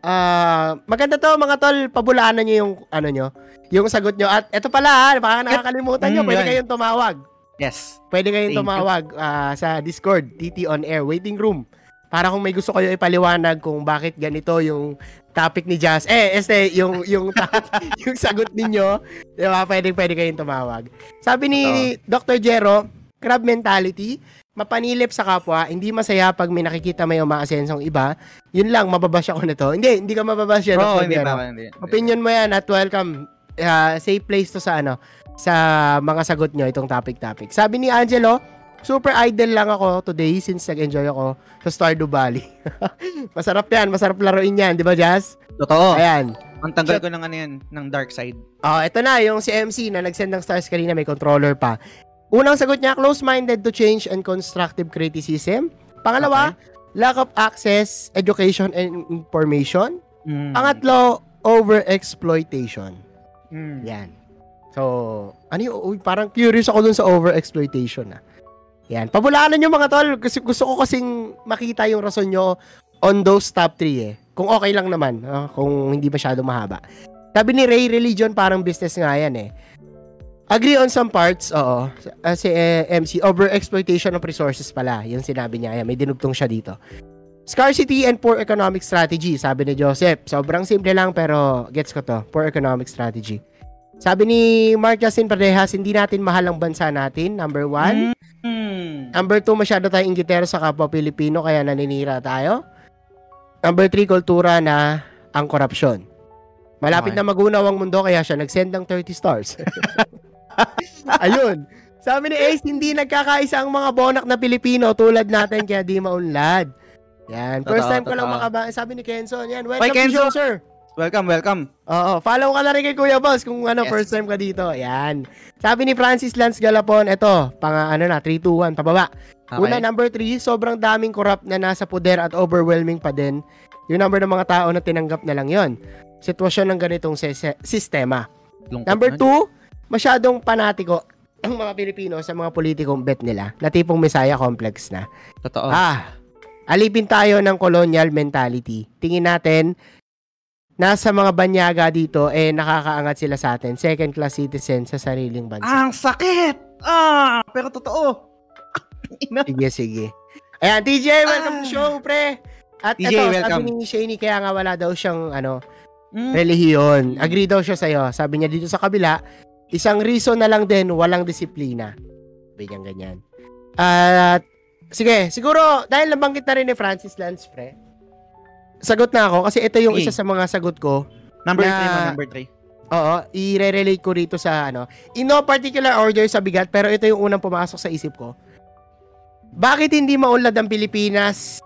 ah maganda to mga tol, pabulaanan nyo yung, ano nyo, yung sagot nyo. At eto pala, ha, baka nakakalimutan nyo, Mm, pwede yan. kayong tumawag. Yes. Pwede kayong Thank you. tumawag ah, sa Discord, TT on air, waiting room. Para kung may gusto kayo ipaliwanag kung bakit ganito yung topic ni Jazz. Eh, este, yung yung yung sagot ninyo, 'di ba? Pwede pwede kayong tumawag. Sabi ni Dr. Jero, crab mentality, mapanilip sa kapwa, hindi masaya pag may nakikita may umaasensong iba. Yun lang, mababash ako nito. Hindi, hindi ka mababash yan. Dr. hindi pa. Hindi. Opinion mo yan at welcome. Uh, safe place to sa ano, sa mga sagot nyo itong topic-topic. Sabi ni Angelo, super idle lang ako today since nag-enjoy ako sa Stardew Valley. masarap yan, masarap laruin yan, di ba Jazz? Totoo. Ayan. Ang tanggal ko ng ano yan, ng dark side. Oh, ito na, yung si MC na nag-send ng stars kanina, may controller pa. Unang sagot niya, close-minded to change and constructive criticism. Pangalawa, lack of access, education, and information. Mm. Pangatlo, overexploitation. Mm. Yan. So, ano yung, uy, parang curious ako dun sa overexploitation ah. Yan. Pabulaanan nyo mga tol. Kasi gusto ko kasing makita yung rason nyo on those top 3 eh. Kung okay lang naman. ah, kung hindi masyado mahaba. Sabi ni Ray, religion parang business nga yan eh. Agree on some parts, oo. Uh, si eh, MC, overexploitation of resources pala. Yung sinabi niya. Ayan, may dinugtong siya dito. Scarcity and poor economic strategy, sabi ni Joseph. Sobrang simple lang pero gets ko to. Poor economic strategy. Sabi ni Mark Justin Parejas, hindi natin mahal ang bansa natin, number one. Mm. Number two, masyado tayong inggitero sa kapwa Pilipino kaya naninira tayo. Number three, kultura na ang korupsyon. Malapit Okay. na magunaw ang mundo kaya siya nag-send ng 30 stars. Ayun. Sabi ni Ace, hindi nagkakaisa ang mga bonak na Pilipino tulad natin kaya di maunlad. Yan. First Totoo, time ko lang makaba. Sabi ni Kenzo, yan. Welcome Oy, to Kenzo. show, sir. Welcome, welcome. Oo, follow ka na rin kay Kuya Boss kung ano, Yes. first time ka dito. Yan. Sabi ni Francis Lance Galapon, eto, pang ano na, 3, 2, 1, pababa. Okay. Una, number 3, sobrang daming corrupt na nasa poder at overwhelming pa din. Yung number ng mga tao na tinanggap na lang yon. Sitwasyon ng ganitong se- se- sistema. Lungkot Number na. 2, masyadong panatiko ang mga Pilipino sa mga politikong bet nila na tipong Messiah complex na. Totoo. Ah, alipin tayo ng colonial mentality. Tingin natin, nasa mga banyaga dito, eh, nakakaangat sila sa atin. Second class citizen sa sariling bansa. Ang sakit! Ah, pero totoo. Sige, sige. Ayan, TJ, welcome to Ah. show, pre. At TJ, eto, welcome. sabi ni Shaney, kaya nga wala daw siyang, ano, Mm. relihiyon. Agree daw siya sa'yo. Sabi niya dito sa kabila, isang reason na lang din, walang disiplina. Sabi niya ganyan. At, sige, siguro, dahil nabanggit na rin ni Francis Lance, pre, sagot na ako kasi ito yung Sige. isa sa mga sagot ko. Number Na- 3 mo, number 3. Oo, i-relate ko rito sa ano. In no particular order sa bigat, pero ito yung unang pumasok sa isip ko. Bakit hindi maunlad ang Pilipinas?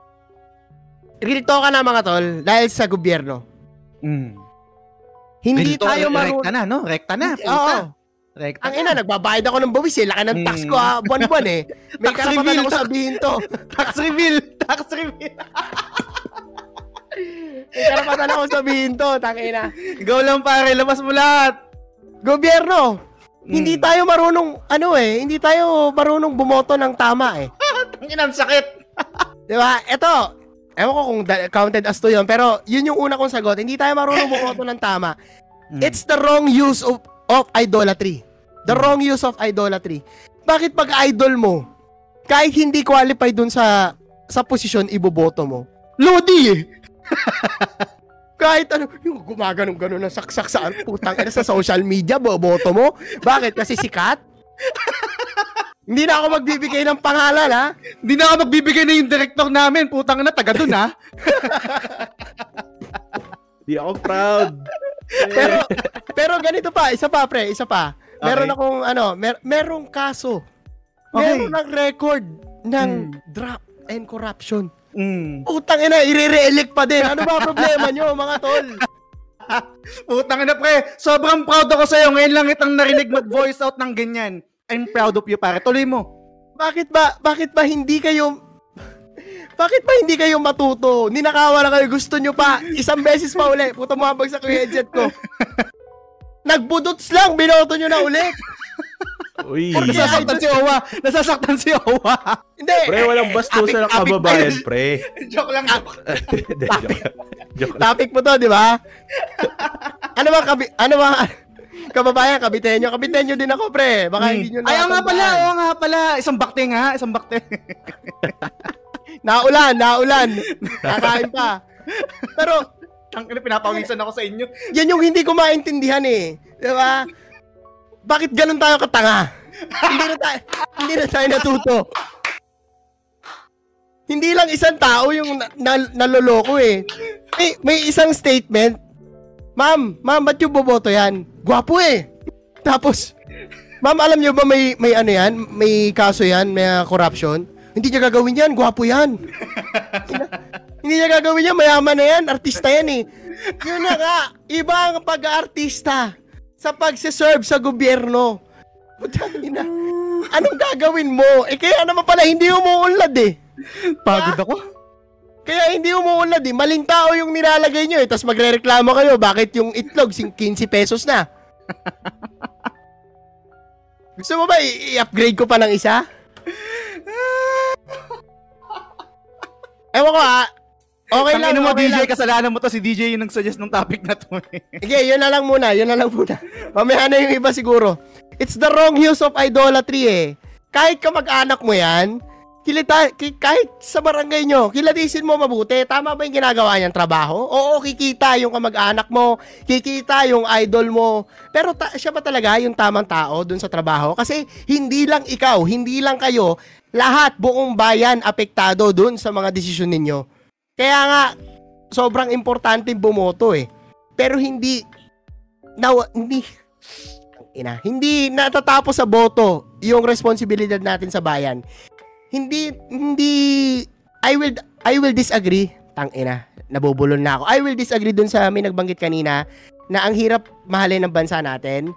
Real talk ka na mga tol, dahil sa gobyerno. Mm. Hindi Dito, tayo Rekta marunong. na, no? Rekta na. Oo. Puta. Rekta Ang ina, nagbabayad ako ng buwis eh. Laki ng tax ko ah, buwan-buwan eh. May karapatan ako sabihin to. Tax reveal. Tax reveal. May karapatan ako sabihin to, tangina. Go lang pare, labas mo lahat. Gobyerno, Mm. hindi tayo marunong, ano eh, hindi tayo marunong bumoto ng tama eh. Ang inang sakit. Di ba? Ito, ewan ko kung counted as to yun, pero yun yung una kong sagot. Hindi tayo marunong bumoto ng tama. Mm. It's the wrong use of, of idolatry. The Hmm. wrong use of idolatry. Bakit pag idol mo, kahit hindi qualified dun sa sa posisyon, iboboto mo? Lodi eh! kahit ano, yung gumaganong-ganon na saksak sa putang ina sa social media, boboto mo? Bakit? Kasi sikat? hindi na ako magbibigay ng pangalan, ha? Hindi na ako magbibigay na yung director namin. Putang na, taga dun ha. Di ako proud. pero pero ganito pa, isa pa pre, isa pa. Meron Okay. akong ano, mer- merong kaso. Okay. Meron ng record ng Hmm. draft and corruption. Mm. Utang ina, i-re-elect pa din. Ano ba problema nyo, mga tol? Putang na pre, sobrang proud ako sa'yo. Ngayon lang itang narinig mag-voice out ng ganyan. I'm proud of you pare. Tuloy mo. Bakit ba, bakit ba hindi kayo bakit ba hindi kayo matuto? Ninakawa na kayo, gusto nyo pa. Isang beses pa uli. Puta mo sa yung headset ko. Nagbudots lang, binoto nyo na ulit. Uy. Nasasaktan si Owa. Nasasaktan si Owa. Hindi. Pre, walang bastusan ng kababayan, tayo. pre. joke lang. joke. Hindi, joke lang. Joke lang. Topic mo to, di ba? ano ba, kabi, ano ba, kababayan, kabitenyo, kabitenyo din ako, pre. Baka Hmm. hindi nyo Ay, nga pala, oo nga pala. Isang bakte nga, isang bakte. Naulan, naulan. Kakain pa. Pero, Ang ina, pinapawisan ako sa inyo. yan yung hindi ko maintindihan eh. Di ba? Bakit ganun tayo katanga? hindi na tayo, hindi na tayo natuto. Hindi lang isang tao yung na, na- naloloko eh. May, may isang statement. Ma'am, ma'am, ba't yung boboto yan? Gwapo eh. Tapos, ma'am, alam nyo ba may, may ano yan? May kaso yan? May uh, corruption? Hindi niya gagawin yan. Gwapo yan. Hindi niya gagawin yan. Mayaman na yan. Artista yan eh. Yun na nga. Iba ang pag-artista sa pagsiserve sa gobyerno. Putang ina. Anong gagawin mo? Eh kaya naman pala hindi umuunlad eh. Pagod ako. Kaya hindi umuunlad eh. Maling tao yung nilalagay nyo eh. Tapos magre-reklamo kayo. Bakit yung itlog sing- 15 pesos na? Gusto mo ba i- i-upgrade ko pa ng isa? Ewan ko ah. Okay Ang lang, ina mo, okay DJ, lang. kasalanan mo to. Si DJ yung nagsuggest ng topic na to. eh. Sige, yun na lang muna, yun na lang muna. Mamaya na yung iba siguro. It's the wrong use of idolatry eh. Kahit kamag-anak mo yan, kilita, ki- kahit sa barangay nyo, kilatisin mo mabuti. Tama ba yung ginagawa niyang trabaho? Oo, kikita yung kamag-anak mo, kikita yung idol mo. Pero ta- siya ba talaga yung tamang tao dun sa trabaho? Kasi hindi lang ikaw, hindi lang kayo, lahat, buong bayan apektado dun sa mga desisyon ninyo. Kaya nga, sobrang importante bumoto eh. Pero hindi na hindi ina, hindi natatapos sa boto yung responsibilidad natin sa bayan. Hindi hindi I will I will disagree. Tang ina, nabubulol na ako. I will disagree dun sa may nagbanggit kanina na ang hirap mahalin ng bansa natin.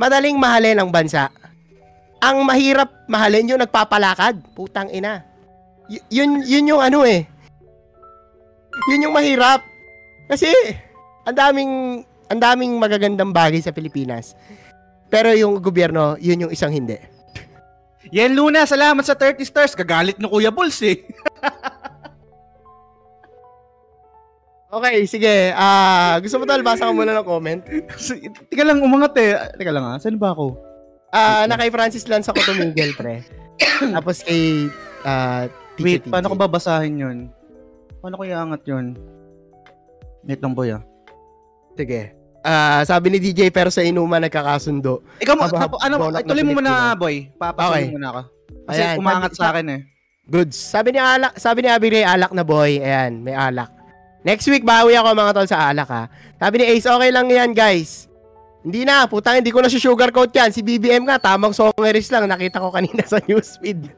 Madaling mahalin ang bansa. Ang mahirap mahalin yung nagpapalakad. Putang ina. Y- yun yun yung ano eh. Yun yung mahirap. Kasi ang daming ang daming magagandang bagay sa Pilipinas. Pero yung gobyerno, yun yung isang hindi. Yen Luna, salamat sa 30 stars. Gagalit ni Kuya Bulls eh. Okay, sige. Ah, gusto mo tol, basa ka muna ng comment. Tika lang, umangat eh. Tika lang ah, saan ba ako? Ah, na kay Francis Lance ako tumigil, pre. Tapos kay ah, Teacher Wait, paano ko babasahin yun? Paano ko iangat yun? Wait lang boy ah. Sige. Ah, sabi ni DJ pero sa inuman nagkakasundo. Ikaw mo, Haba- tapo- ano, na ituloy mo muna, boy. Papasukin Okay. muna ako. Kasi Ayan, umangat sabi- sa akin eh. Goods. Sabi ni Alak, sabi ni Abigail, alak na boy. Ayan, may alak. Next week, bawi ako mga tol sa alak ha. Sabi ni Ace, okay lang yan guys. Hindi na, putang hindi ko na sugarcoat yan. Si BBM nga, tamang songeris lang. Nakita ko kanina sa newsfeed.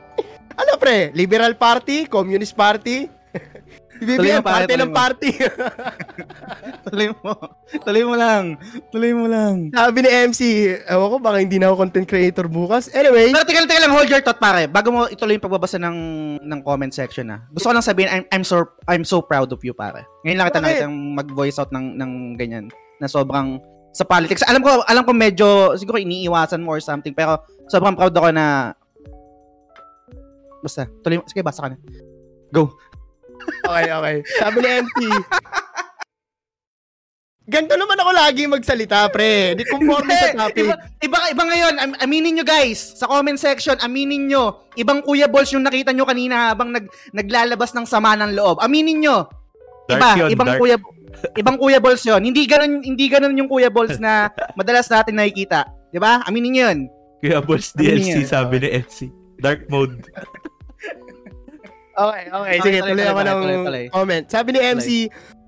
ano pre, Liberal Party, Communist Party. Tuloy mo, party ng mo. party. Tuloy mo. Tuloy mo lang. Tuloy mo lang. sabi ni MC, ewan ko, baka hindi na ako content creator bukas. Anyway, Pero lang, teka lang, hold your thought pare. Bago mo ituloy yung pagbabasa ng ng comment section na. Gusto ko lang sabihin, I'm, I'm so I'm so proud of you pare. Ngayon lang kita Bakit? nakita mag-voice out ng ng ganyan na sobrang sa politics. Alam ko, alam ko medyo siguro iniiwasan mo or something, pero sobrang proud ako na Basta, tuloy mo. Sige, basa ka na. Go. Okay, okay. Sabi ni MP. Ganto naman ako lagi magsalita, pre. Di conforme sa topic. Iba, iba, iba ngayon, am- aminin nyo guys, sa comment section, aminin nyo, ibang Kuya Balls yung nakita nyo kanina habang nag, naglalabas ng sama ng loob. Aminin nyo. Iba, Dark yun, ibang dark. Kuya ibang Kuya Balls yon. Hindi ganun hindi ganun yung Kuya Balls na madalas natin nakikita. 'Di ba? Aminin nyo yun. Kuya Balls DLC sabi ni MC. Dark mode. Okay, okay. Sige, tuloy, tuloy ako ng tuloy, tuloy. comment. Sabi ni MC,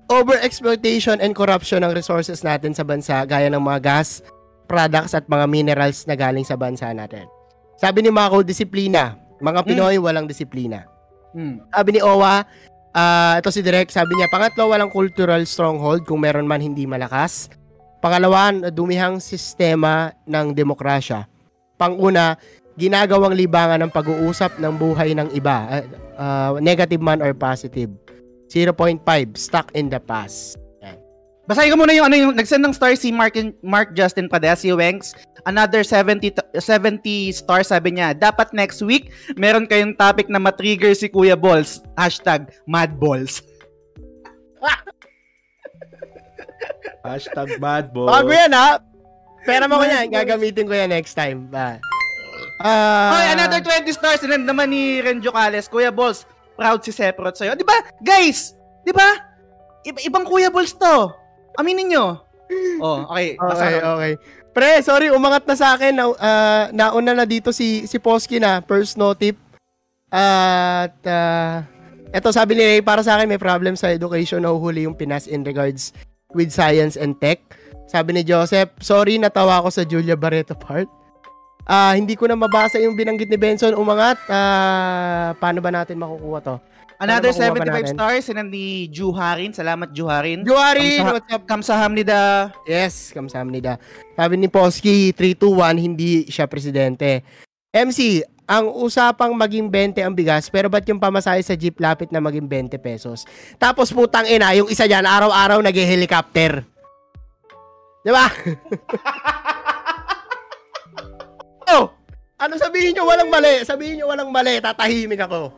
overexploitation and corruption ng resources natin sa bansa gaya ng mga gas, products at mga minerals na galing sa bansa natin. Sabi ni Mako, disiplina. Mga Pinoy, walang disiplina. Hmm. Sabi ni Owa, ah ito si Direk, sabi niya, pangatlo, walang cultural stronghold kung meron man hindi malakas. Pangalawa, dumihang sistema ng demokrasya. Panguna, ginagawang libangan ng pag-uusap ng buhay ng iba, ah, ah, negative man or positive. 0.5, stuck in the past. Basahin ko muna yung ano yung nagsend ng star si Mark, Mark Justin Padilla, si Wengs. Another 70 t- 70 stars sabi niya. Dapat next week, meron kayong topic na matrigger si Kuya Balls. Hashtag madballs. Hashtag bad boy. Bago yan ha! Pera mo ko yan, gagamitin ko yan next time. Ba? Ah, Hoy, another 20 stars sinend naman ni Renjo Cales. Kuya Balls, proud si Seprot sa'yo. Di ba? Guys, di ba? Iba- ibang Kuya Balls to. Aminin nyo. Oh, okay. Basa Okay, ka. okay. Pre, sorry, umangat na sa akin. Na, ah, nauna na dito si si Posky na, first no tip. At ah, eto sabi ni Ray, para sa akin may problem sa education, nahuhuli yung Pinas in regards with science and tech. Sabi ni Joseph, sorry, natawa ako sa Julia Barreto part. Ah, hindi ko na mabasa yung binanggit ni Benson umangat. Ah, paano ba natin makukuha to? Another Ano makuha ba 75 natin? stars sinend ni Juharin. Salamat, Juharin. Juari, Kamsa- what's up? Kamsahamnida. Yes, kamsahamnida. Sabi ni Posky, 321, hindi siya presidente. MC, ang usapang maging 20 ang bigas, pero ba't yung pamasahe sa jeep lapit na maging 20 pesos? Tapos putang ina, yung isa dyan, araw-araw nag-helicopter. Di ba? oh, ano sabihin nyo walang mali? Sabihin nyo walang mali, tatahimik ako.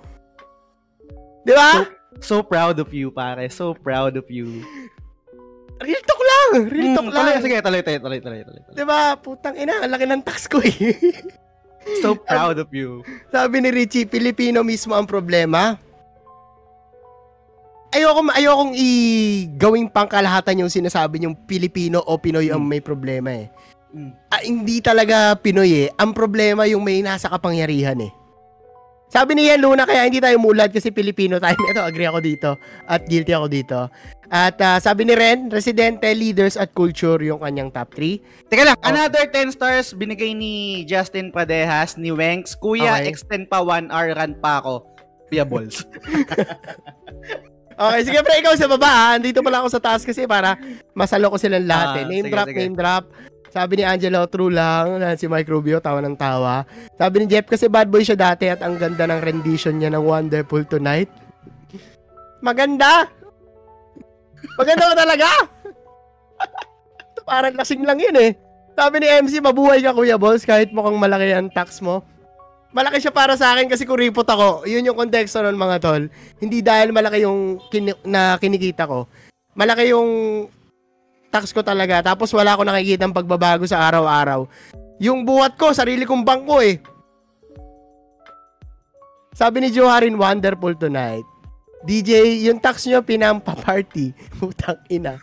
Di ba? So proud of you, pare. So proud of you. Real talk lang. Real talk Mm, lang. tuloy, sige, tuloy, tuloy, tuloy, tuloy, tuloy. tuloy. Di ba? Putang ina, ang laki ng tax ko eh. So proud of you. Sabi ni Richie, Pilipino mismo ang problema. Ayoko, ayokong i-gawing pangkalahatan yung sinasabi yung Pilipino o Pinoy ang may problema eh. Mm. Ah, hindi talaga Pinoy eh. Ang problema yung may nasa kapangyarihan eh. Sabi ni Ian Luna, kaya hindi tayo mulad kasi Pilipino tayo. Ito, agree ako dito. At guilty ako dito. At ah, sabi ni Ren, residente, leaders at culture yung kanyang top 3. Teka lang, Oh. another 10 stars binigay ni Justin Padejas, ni Wenks. Kuya, Okay. extend pa 1 hour run pa ako. Kuya Balls. Okay, sige pre, ikaw sa baba ha. Andito pala ako sa taas kasi para masalo ko silang lahat eh. Ah, Name sige, drop, sige. name drop. Sabi ni Angelo, true lang, na si Mike Rubio, tawa ng tawa. Sabi ni Jeff, kasi bad boy siya dati at ang ganda ng rendition niya ng Wonderful Tonight. Maganda! Maganda ba talaga? Parang lasing lang yun eh. Sabi ni MC, mabuhay ka Kuya Balls kahit mukhang malaki ang tax mo. Malaki siya para sa akin kasi kuripot ako. Yun yung konteksto nun mga tol. Hindi dahil malaki yung kini- na kinikita ko. Malaki yung tax ko talaga. Tapos wala ako nakikita ng pagbabago sa araw-araw. Yung buhat ko, sarili kong bangko eh. Sabi ni Joharin, wonderful tonight. DJ, yung tax nyo pinampa-party. Putang ina.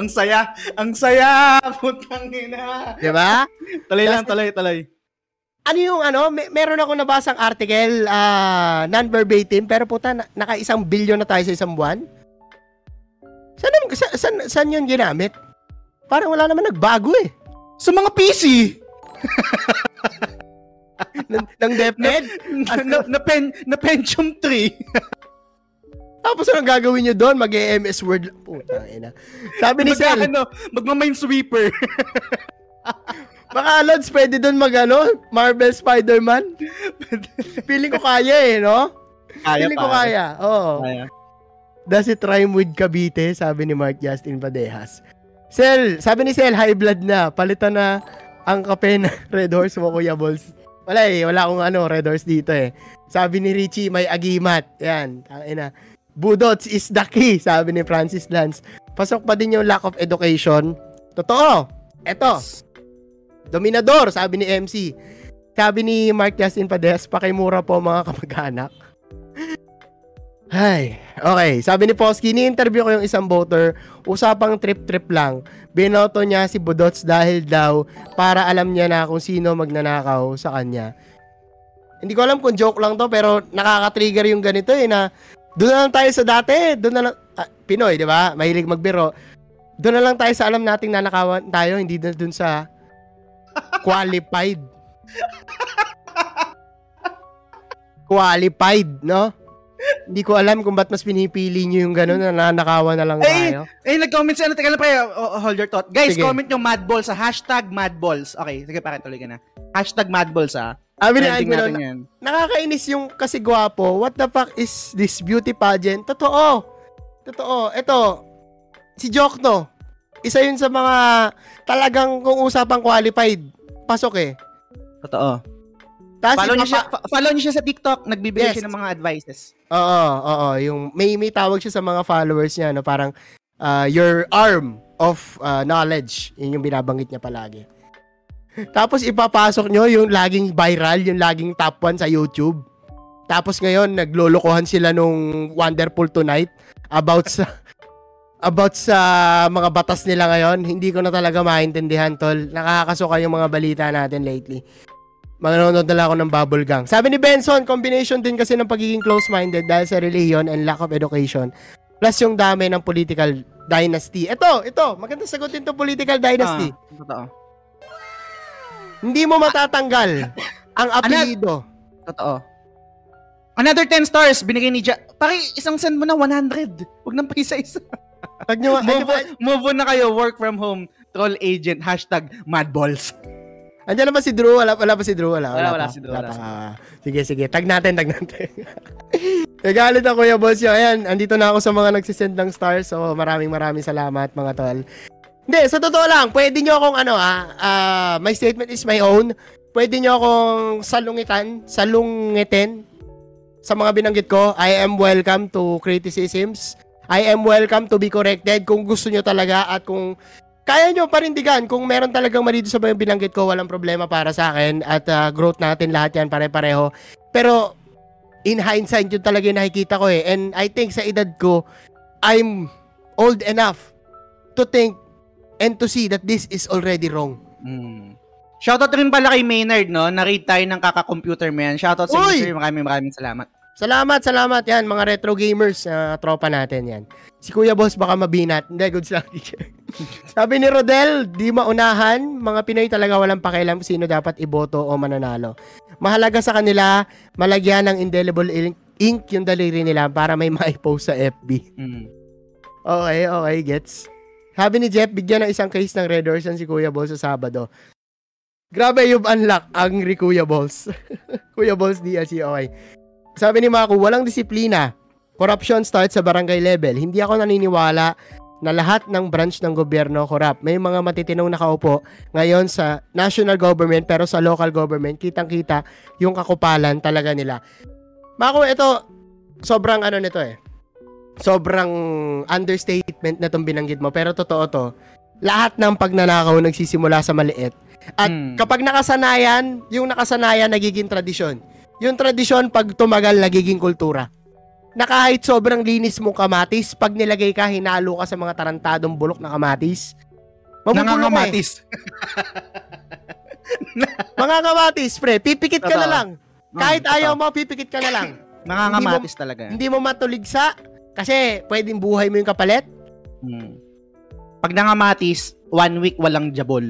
ang saya, ang saya, putang ina. Di ba? Tuloy lang, tuloy, tuloy. Ano yung ano, may, meron ako nabasang article, ah, non-verbatim, pero puta, na, naka isang bilyon na tayo sa isang buwan. Saan, naman- sa, saan, saan yun ginamit? Parang wala naman nagbago eh. Sa mga PC. ng, ng DepEd. na, na, na, pen, na Pentium 3. Tapos anong gagawin nyo doon? Mag-EMS Word. Puta, ina. Sabi ni Sel, ano, magma-minesweeper. Baka Lods, pwede doon mag ano, Marvel Spider-Man. Feeling ko kaya eh, no? Kaya Feeling ko kaya. Oo. Kaya. Does it rhyme with Cavite? Sabi ni Mark Justin Padejas. Sel, sabi ni Sel, high blood na. Palitan na ang kape na Red Horse mo, Kuya Balls. Wala eh, wala akong ano, Red Horse dito eh. Sabi ni Richie, may agimat. Yan, tangin na. Budots is the key, sabi ni Francis Lance. Pasok pa din yung lack of education. Totoo. Eto. Dominador, sabi ni MC. Sabi ni Mark Justin Padejas, pakimura po mga kamag-anak. Ay, okay. Sabi ni Posky, ni-interview ko yung isang voter, usapang trip-trip lang. Binoto niya si Budots dahil daw para alam niya na kung sino magnanakaw sa kanya. Hindi ko alam kung joke lang to, pero nakaka-trigger yung ganito eh, na doon na lang tayo sa dati, doon na lang, ah, Pinoy, di ba? Mahilig magbiro. Doon na lang tayo sa alam nating nanakawan tayo, hindi na doon sa qualified. qualified, no? Hindi ko alam kung ba't mas pinipili nyo yung gano'n na nanakawan na lang tayo. Eh, nag-comment si ano, teka lang pre, oh, hold your thought. Guys, Sige. comment yung Madballs sa hashtag Madballs. Okay, sige pare, tuloy ka na. Hashtag Madballs. Sabi ni Trending Angelo, natin yan. nakakainis yung kasi gwapo. What the fuck is this beauty pageant? Totoo. Totoo. Ito, si Jokno, isa yun sa mga talagang kung usapang qualified, pasok eh. Totoo. Tapos Follow niyo siya, follow niyo siya sa TikTok, nagbibigay Yes. siya ng mga advices. Oo, oo, yung may may tawag siya sa mga followers niya no, parang uh, your arm of uh, knowledge. Yun yung binabanggit niya palagi. Tapos ipapasok nyo yung laging viral, yung laging top 1 sa YouTube. Tapos ngayon naglolokohan sila nung Wonderful Tonight about sa about sa mga batas nila ngayon. Hindi ko na talaga maintindihan, tol. Nakakasuka yung mga balita natin lately. Manonood na lang ako ng Bubble Gang. Sabi ni Benson, combination din kasi ng pagiging close-minded dahil sa religion and lack of education. Plus yung dami ng political dynasty. Ito, ito, maganda sagutin to political dynasty. Ah, totoo. Hindi mo matatanggal ang apelido. Totoo. Another 10 stars binigay ni Ja. Pare, isang send mo na 100. Huwag nang paisa-isa. Pag nyo, move, on, move on na kayo. Work from home. Troll agent. Hashtag madballs. Andiyan na ba si Drew? Wala, wala pa si Drew? Wala, Wala, wala, wala pa. si Drew, wala pa. Drew. Ah, sige, sige. Tag natin, tag natin. Nagalit ako Kuya Boss yun. Ayan, andito na ako sa mga nagsisend ng stars. So, maraming maraming salamat mga tol. Hindi, sa totoo lang, pwede nyo akong ano ah, ah, my statement is my own. Pwede nyo akong salungitan, salungitin sa mga binanggit ko. I am welcome to criticisms. I am welcome to be corrected kung gusto nyo talaga at kung kaya nyo parindigan kung meron talagang mali sa mga binanggit ko, walang problema para sa akin at ah, growth natin lahat yan pare-pareho. Pero in hindsight yun talaga yung nakikita ko eh. And I think sa edad ko, I'm old enough to think and to see that this is already wrong. Mm. Shoutout rin pala kay Maynard, no? Na-read tayo ng kaka-computer mo yan. Shoutout sa Uy! sir. Maraming maraming salamat. Salamat, salamat yan, mga retro gamers, na tropa natin yan. Si Kuya Boss baka mabinat. Hindi, goods lang. Sabi ni Rodel, di maunahan, mga Pinoy talaga walang pakialam kung sino dapat iboto o mananalo. Mahalaga sa kanila, malagyan ng indelible ink, yung daliri nila para may maipost sa FB. Mm. Okay, okay, gets. Sabi ni Jeff, bigyan ng isang case ng Red Horse yan si Kuya Balls sa Sabado. Grabe yung unlock ang Kuya Balls. Kuya Balls DLC, okay. Sabi ni Maku, walang disiplina. Corruption starts sa barangay level. Hindi ako naniniwala na lahat ng branch ng gobyerno corrupt. May mga matitinong nakaupo ngayon sa national government pero sa local government, kitang-kita yung kakupalan talaga nila. Maku, ito, sobrang ano nito eh sobrang understatement na tong binanggit mo pero totoo to lahat ng pagnanakaw nagsisimula sa maliit at Mm. kapag nakasanayan yung nakasanayan nagiging tradisyon yung tradisyon pag tumagal nagiging kultura na kahit sobrang linis mong kamatis, pag nilagay ka, hinalo ka sa mga tarantadong bulok na kamatis, ka eh. Nangangamatis. Mga kamatis, pre, pipikit ka na lang. Kahit Mm, ayaw totoo. mo, pipikit ka na lang. Nangangamatis talaga. Hindi mo matuligsa, kasi pwedeng buhay mo yung kapalit. Hmm. Pag nangamatis, one week walang jabol.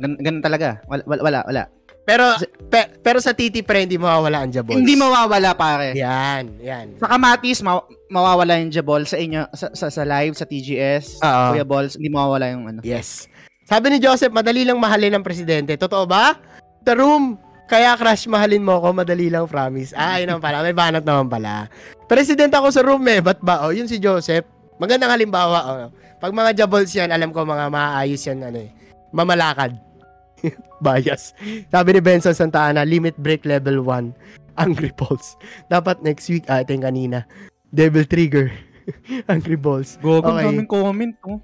Gan- ganun talaga. Wala, wala, wala. Pero, pe- pero sa titi, pre, hindi mawawala ang jabos. Hindi mawawala, pare. Yan, yan. Sa kamatis, ma- mawawala yung jabol sa inyo, sa, sa, sa live, sa TGS, Oo. Kuya Balls, hindi mawawala yung ano. Yes. Sabi ni Joseph, madali lang mahalin ng presidente. Totoo ba? The room, kaya crush mahalin mo ako, madali lang promise. Ah, yun naman pala. May banat naman pala. President ako sa room eh, ba't ba? Oh, yun si Joseph. Magandang halimbawa. Oh. Pag mga jabols yan, alam ko mga maayos yan, ano eh. Mamalakad. Bias. Sabi ni Benson Santa Ana, limit break level 1. Angry Balls. Dapat next week, ah, ito yung kanina. Devil Trigger. Angry Balls. Gogo, Okay. daming comment, oh.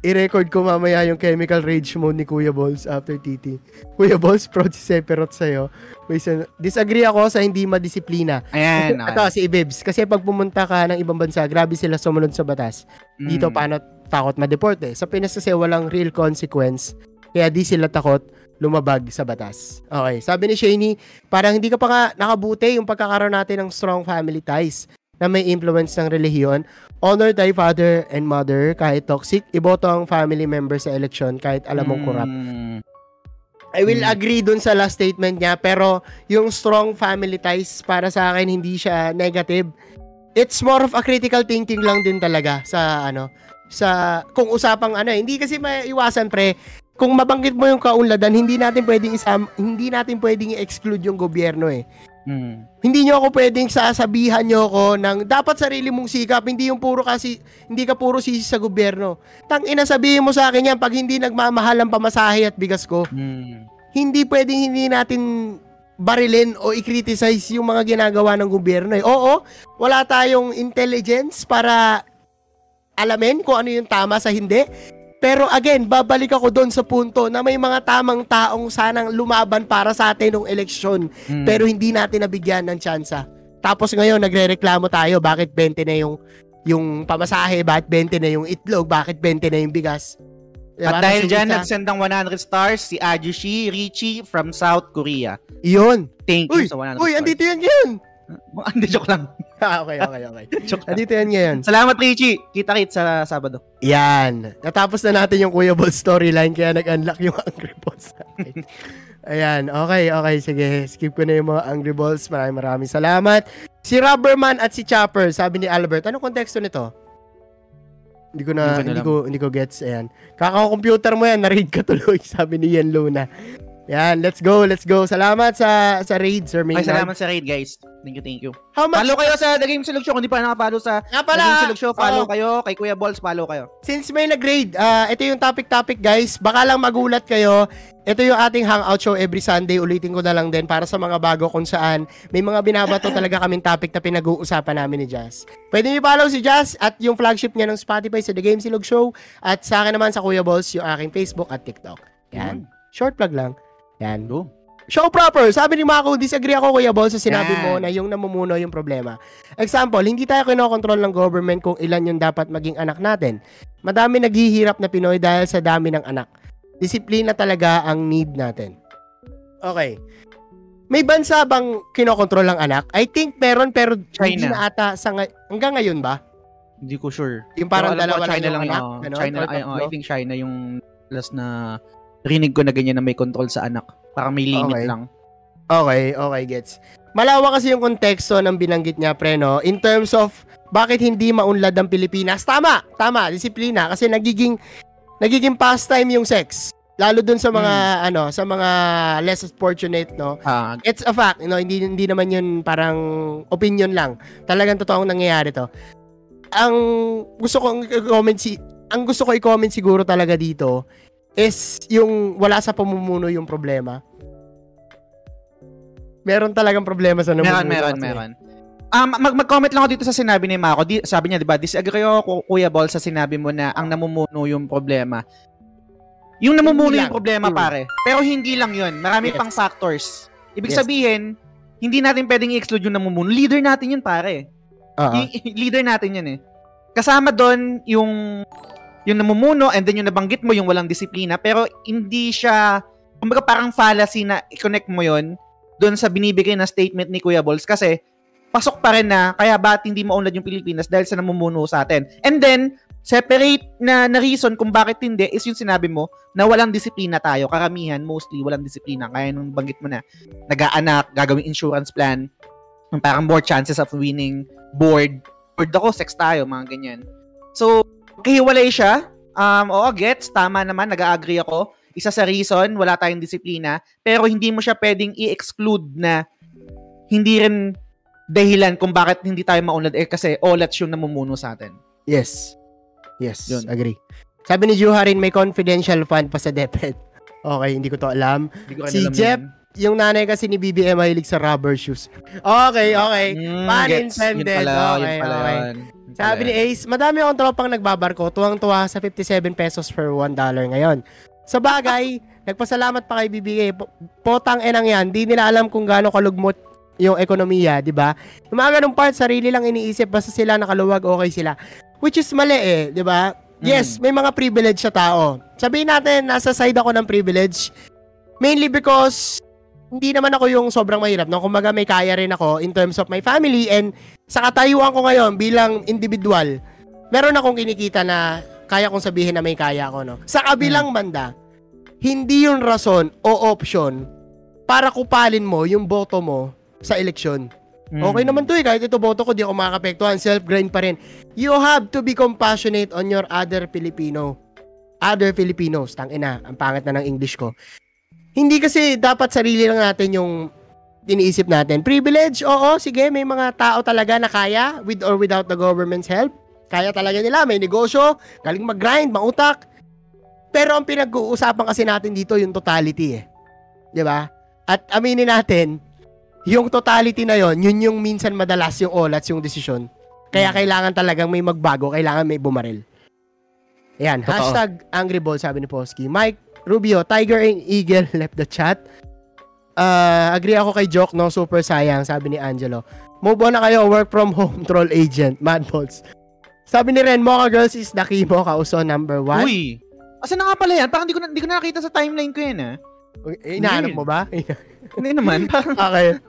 i-record ko mamaya yung chemical rage mode ni Kuya Balls after TT. Kuya Balls, proud si Sephiroth sa'yo. Wait, sa- disagree ako sa hindi madisiplina. Ayan. Ito, si Ibibs. Kasi pag pumunta ka ng ibang bansa, grabe sila sumunod sa batas. Dito, Mm. paano takot ma-deport eh. Sa Pinas kasi walang real consequence. Kaya di sila takot lumabag sa batas. Okay, sabi ni Shaney, parang hindi ka pa nakabuti yung pagkakaroon natin ng strong family ties na may influence ng relihiyon. Honor thy father and mother kahit toxic. Iboto ang family member sa eleksyon kahit alam mong corrupt. Mm. I will Mm. agree dun sa last statement niya pero yung strong family ties para sa akin hindi siya negative. It's more of a critical thinking lang din talaga sa ano sa kung usapang ano eh. hindi kasi maiwasan pre kung mabanggit mo yung kaunladan hindi natin pwedeng isam hindi natin pwedeng i-exclude yung gobyerno eh. Mm. Hindi nyo ako pwedeng sasabihan nyo ako ng dapat sarili mong sikap, hindi yung puro kasi, hindi ka puro sisi sa gobyerno. Tang ina sabihin mo sa akin yan pag hindi nagmamahal ang pamasahe at bigas ko Mm. hindi pwedeng hindi natin barilin o i-criticize yung mga ginagawa ng gobyerno eh. Oo, wala tayong intelligence para alamin kung ano yung tama sa hindi. Pero again, babalik ako doon sa punto na may mga tamang taong sanang lumaban para sa atin ng eleksyon Mm. pero hindi natin nabigyan ng tsansa. Tapos ngayon nagrereklamo tayo bakit 20 na yung yung pamasahe, bakit 20 na yung itlog, bakit 20 na yung bigas. Diba? At dahil dyan, nagsend ng 100 stars si Ajushi Richie from South Korea. Yun. Thank Uy, you sa 100 uy, stars. andito yan ngayon. Hindi, joke lang. Ah, okay, okay, okay. Andito yan ngayon. Salamat, Richie. Kita-kit sa Sabado. Yan. Natapos na natin yung Kuya Ball storyline kaya nag-unlock yung Angry Balls. Ayan, okay, okay, sige. Skip ko na yung mga Angry Balls. Maraming maraming salamat. Si Rubberman at si Chopper, sabi ni Albert, anong konteksto nito? Hindi ko na, Hindi ko na hindi ko, hindi ko gets. Ayan. Kaka-computer mo yan, na-read ka tuloy, sabi ni Ian Luna. Yan, let's go, let's go. Salamat sa sa raid, Sir Ay, Maynard. salamat sa raid, guys. Thank you, thank you. How much? Follow kayo sa The Game Silog Show. Kung di pa nakapollow sa The pala, Game Silog Show, follow oo. kayo. Kay Kuya Balls, follow kayo. Since may nag-grade, ah, ito yung topic-topic guys. Baka lang magulat kayo. Ito yung ating hangout show every Sunday. Ulitin ko na lang din para sa mga bago kung saan may mga binabato talaga kaming topic na pinag-uusapan namin ni Jazz. Pwede niyo follow si Jazz at yung flagship niya ng Spotify sa The Game Silog Show at sa akin naman sa Kuya Balls yung aking Facebook at TikTok. Yan. Short plug lang. Yan. Go. Show proper. Sabi ni Mako, disagree ako Kuya Balls sa sinabi Yan. mo na yung namumuno yung problema. Example, hindi tayo kinokontrol ng government kung ilan yung dapat maging anak natin. Madami naghihirap na Pinoy dahil sa dami ng anak. Disiplina talaga ang need natin. Okay. May bansa bang kinokontrol ng anak? I think meron pero hindi China. na ata sa nga- hanggang ngayon ba? Hindi ko sure. Yung parang dalawa ko, lang China yung lang anak, yung, ganon, China, ay, oh? I think China yung last na rinig ko na ganyan na may control sa anak. Parang may limit Okay. lang. Okay, okay, gets. Malawak kasi yung konteksto ng binanggit niya, pre, no? In terms of bakit hindi maunlad ang Pilipinas. Tama, tama, disiplina. Kasi nagiging, nagiging pastime yung sex. Lalo dun sa mga, ano, sa mga less fortunate, no? Ah, It's a fact, you know, hindi, hindi naman yun parang opinion lang. Talagang totoong nangyayari to. Ang gusto kong i-comment si, ang gusto ko i-comment siguro talaga dito is yung wala sa pamumuno yung problema. Meron talagang problema sa namumuno. meron, meron, kasi. meron. Um, mag- mag-comment lang ako dito sa sinabi ni Mako. Di, sabi niya, di ba, disagree ako, Ku- Kuya Ball, sa sinabi mo na ang namumuno yung problema. Yung namumuno yung problema, Mm. pare. Pero hindi lang yun. Marami Yes. pang factors. Ibig Yes. sabihin, hindi natin pwedeng i-exclude yung namumuno. Leader natin yun, pare. Y- leader natin yan eh. Kasama doon yung yung namumuno and then yung nabanggit mo yung walang disiplina pero hindi siya kumbaga parang fallacy na i-connect mo yon doon sa binibigay na statement ni Kuya Balls kasi pasok pa rin na kaya ba't hindi maunlad yung Pilipinas dahil sa namumuno sa atin. And then, separate na, na reason kung bakit hindi is yung sinabi mo na walang disiplina tayo. Karamihan, mostly, walang disiplina. Kaya nung banggit mo na, nag-aanak, gagawing insurance plan, parang more chances of winning board. Board ako, sex tayo, mga ganyan. So, kahiwalay siya. Um, oo, gets. Tama naman, nag-agree ako. Isa sa reason, wala tayong disiplina. Pero hindi mo siya pwedeng i-exclude na hindi rin dahilan kung bakit hindi tayo maunlad eh kasi olats yung namumuno sa atin. Yes. Yes, Yun. agree. Sabi ni Juharin, may confidential fund pa sa DepEd. Okay, hindi ko to alam. Ko Si alam Jeff, yan. Yung nanay kasi ni BBM mahilig sa rubber shoes. Okay, okay. Mm, gets. intended. Yun pala, Okay, yun pala okay. yun. Sabi ni Ace, madami akong tropang nagbabarko, tuwang-tuwa sa 57 pesos per 1 dollar ngayon. Sa bagay, nagpasalamat pa kay. Po- Potang enang yan, di nila alam kung gaano kalugmot yung ekonomiya, di ba? Yung mga ganung part, sarili lang iniisip, basta sila nakaluwag, okay sila. Which is mali eh, di ba? Yes, may mga privilege sa tao. Sabihin natin, nasa side ako ng privilege. Mainly because hindi naman ako yung sobrang mahirap. No? Kumbaga may kaya rin ako in terms of my family and sa katayuan ko ngayon bilang individual, meron akong kinikita na kaya kong sabihin na may kaya ako. No? Sa kabilang banda, hindi yung rason o option para kupalin mo yung boto mo sa eleksyon. Mm. Okay naman to eh, kahit ito boto ko, di ako makakapektuhan, self-grind pa rin. You have to be compassionate on your other Filipino. Other Filipinos. Tangina, ang pangit na ng English ko. Hindi kasi dapat sarili lang natin yung iniisip natin. Privilege, oo, sige, may mga tao talaga na kaya with or without the government's help. Kaya talaga nila, may negosyo, galing mag-grind, mautak. Pero ang pinag-uusapan kasi natin dito yung totality eh. 'Di ba? At aminin natin, yung totality na yon, yun yung minsan madalas yung olats yung desisyon. Kaya kailangan talagang may magbago, kailangan may bumaril. Ayan, Totoo. hashtag Angry Ball, sabi ni Posky. Mike Rubio, Tiger and Eagle left the chat. Uh, agree ako kay Joke, no? Super sayang, sabi ni Angelo. Move on na kayo, work from home, troll agent, mad balls. Sabi ni Ren, Mocha Girls is the Kimo Kauso number one. Uy! Asa na nga pala yan? Parang di ko, na, di ko na nakita sa timeline ko yan, ah. Eh, Inaanap mo ba? Hindi naman. Parang okay.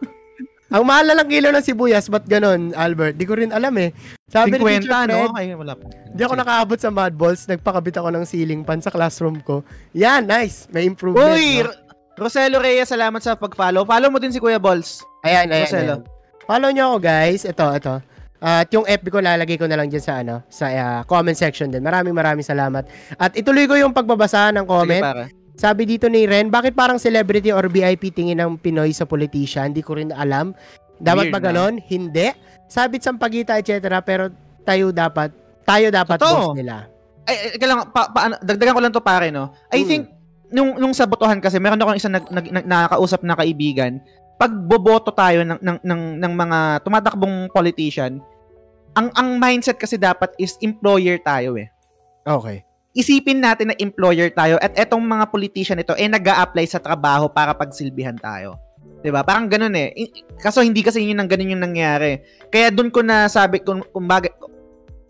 Ang mahal na lang kilo ng sibuyas, ba't ganon, Albert? Di ko rin alam eh. Sabi ni 50, Teacher no? Fred, Ay, wala pa. di ako nakaabot sa mud balls, nagpakabit ako ng ceiling fan sa classroom ko. Yan, nice. May improvement. Uy! no? Ro- Roselo Reyes, salamat sa pag-follow. Follow mo din si Kuya Balls. Ayan, ayan, Roselo. ayan. Follow nyo ako, guys. Ito, ito. At yung FB ko lalagay ko na lang dyan sa ano, sa ah, comment section din. Maraming maraming salamat. At ituloy ko yung pagbabasa ng Sige, comment. para. Sabi dito ni Ren, bakit parang celebrity or VIP tingin ng Pinoy sa politician? Hindi ko rin alam. Dapat Weird, ba ganon? Hindi. Sabit sampagita, etc. Pero tayo dapat, tayo dapat Totoo. boss nila. Ay, ay, kailangan, pa, pa, ano, dagdagan ko lang to pare, no? I Mm. think, nung, nung sa botohan kasi, meron akong isang nag, nag, nag- nakakausap na kaibigan, pag boboto tayo ng, ng, ng, ng mga tumatakbong politician, ang ang mindset kasi dapat is employer tayo eh. Okay. Isipin natin na employer tayo at etong mga politician ito eh nag apply sa trabaho para pagsilbihan tayo. 'Di ba? Parang ganoon eh. Kaso hindi kasi yun ang ganun yung nangyari. Kaya doon ko na sabi kung, kung bagay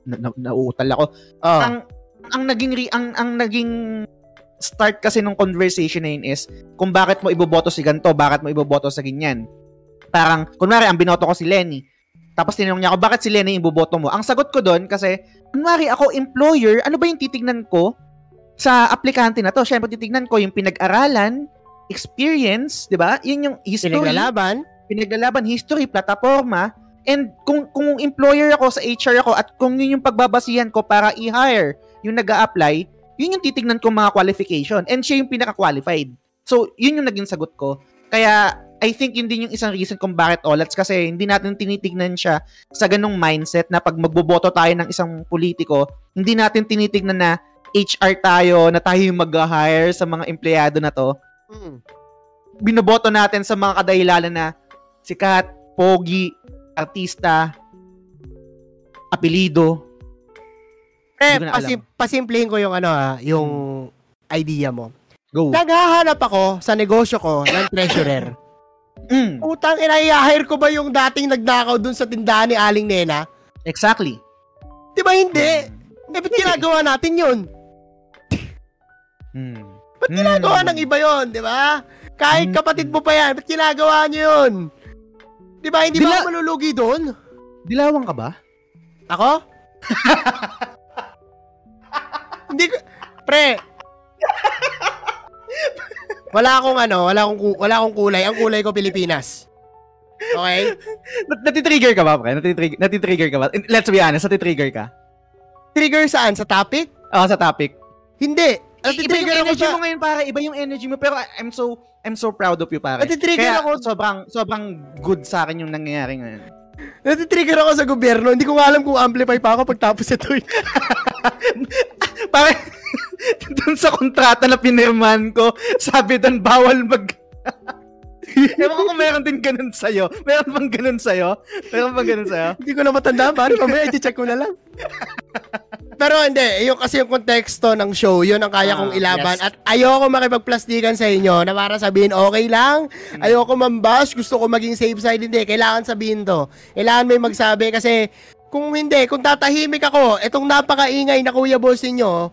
na, na, nauutal ako Oh. ang ang naging re, ang ang naging start kasi nung conversation na yun is kung bakit mo iboboto si ganto, bakit mo iboboto sa ganyan. Parang kunwari ang binoto ko si Lenny. Tapos tinanong niya ako, bakit si Lenny yung iboboto mo? Ang sagot ko doon kasi kunwari ako employer, ano ba yung titignan ko sa aplikante na to? Syempre titignan ko yung pinag-aralan, experience, 'di ba? Yun yung history Pinaglalaban. pinaglalaban, history, plataforma, and kung kung employer ako sa HR ako at kung yun yung pagbabasihan ko para i-hire yung nag apply yun yung titignan ko mga qualification and siya yung pinaka-qualified. So, yun yung naging sagot ko. Kaya, I think yun din yung isang reason kung bakit OLATS kasi hindi natin tinitignan siya sa ganong mindset na pag magboboto tayo ng isang politiko, hindi natin tinitignan na HR tayo, na tayo yung mag-hire sa mga empleyado na to Mm. binoboto natin sa mga kadahilalan na sikat, pogi, artista, apelido. Eh, pasim- pasimplihin ko yung ano ah, yung idea mo. Go. Naghahanap ako sa negosyo ko ng treasurer. Mm. Utang ina, i-hire ko ba yung dating nagnakaw dun sa tindahan ni Aling Nena? Exactly. Di ba hindi? Eh, ba't ginagawa natin yun? Hmm. Ba't ginagawa Hmm. ng iba yon, di ba? Kahit Hmm. kapatid mo pa yan, ba't ginagawa nyo yun? Di ba, hindi ba Dila- ako malulugi doon? Dilawang ka ba? Ako? hindi ko, pre, wala akong ano, wala akong, wala akong kulay. Ang kulay ko, Pilipinas. Okay? Nat- Natitrigger ka ba, pre? Natitrigger, natitrigger ka ba? Let's be honest, natitrigger ka? Trigger saan? Sa topic? Oo, sa topic. Hindi. Iba Natitrigger ako energy sa... mo ngayon, pare. Iba yung energy mo. Pero I'm so, I'm so proud of you, pare. Natitrigger Kaya ako. sobrang, sobrang good sa akin yung nangyayari ngayon. Natitrigger ako sa gobyerno. Hindi ko nga alam kung amplify pa ako pagtapos ito. eh. Pare, dun sa kontrata na pinirman ko, sabi doon, bawal mag... Ewan ko kung meron din ganun sa'yo. Meron bang ganun sa'yo? Meron bang ganun sa'yo? Hindi ko na matandaan. Paano mamaya, i-check ko na lang. Pero hindi, yung kasi yung konteksto ng show, yun ang kaya Ah, kong ilaban. yes. At ayoko makipagplastikan sa inyo na para sabihin, okay lang, Hmm. ayoko mambash, gusto ko maging safe side. Hindi, kailangan sabihin to. Kailangan may magsabi kasi kung hindi, kung tatahimik ako, etong napakaingay na kuya boss ninyo,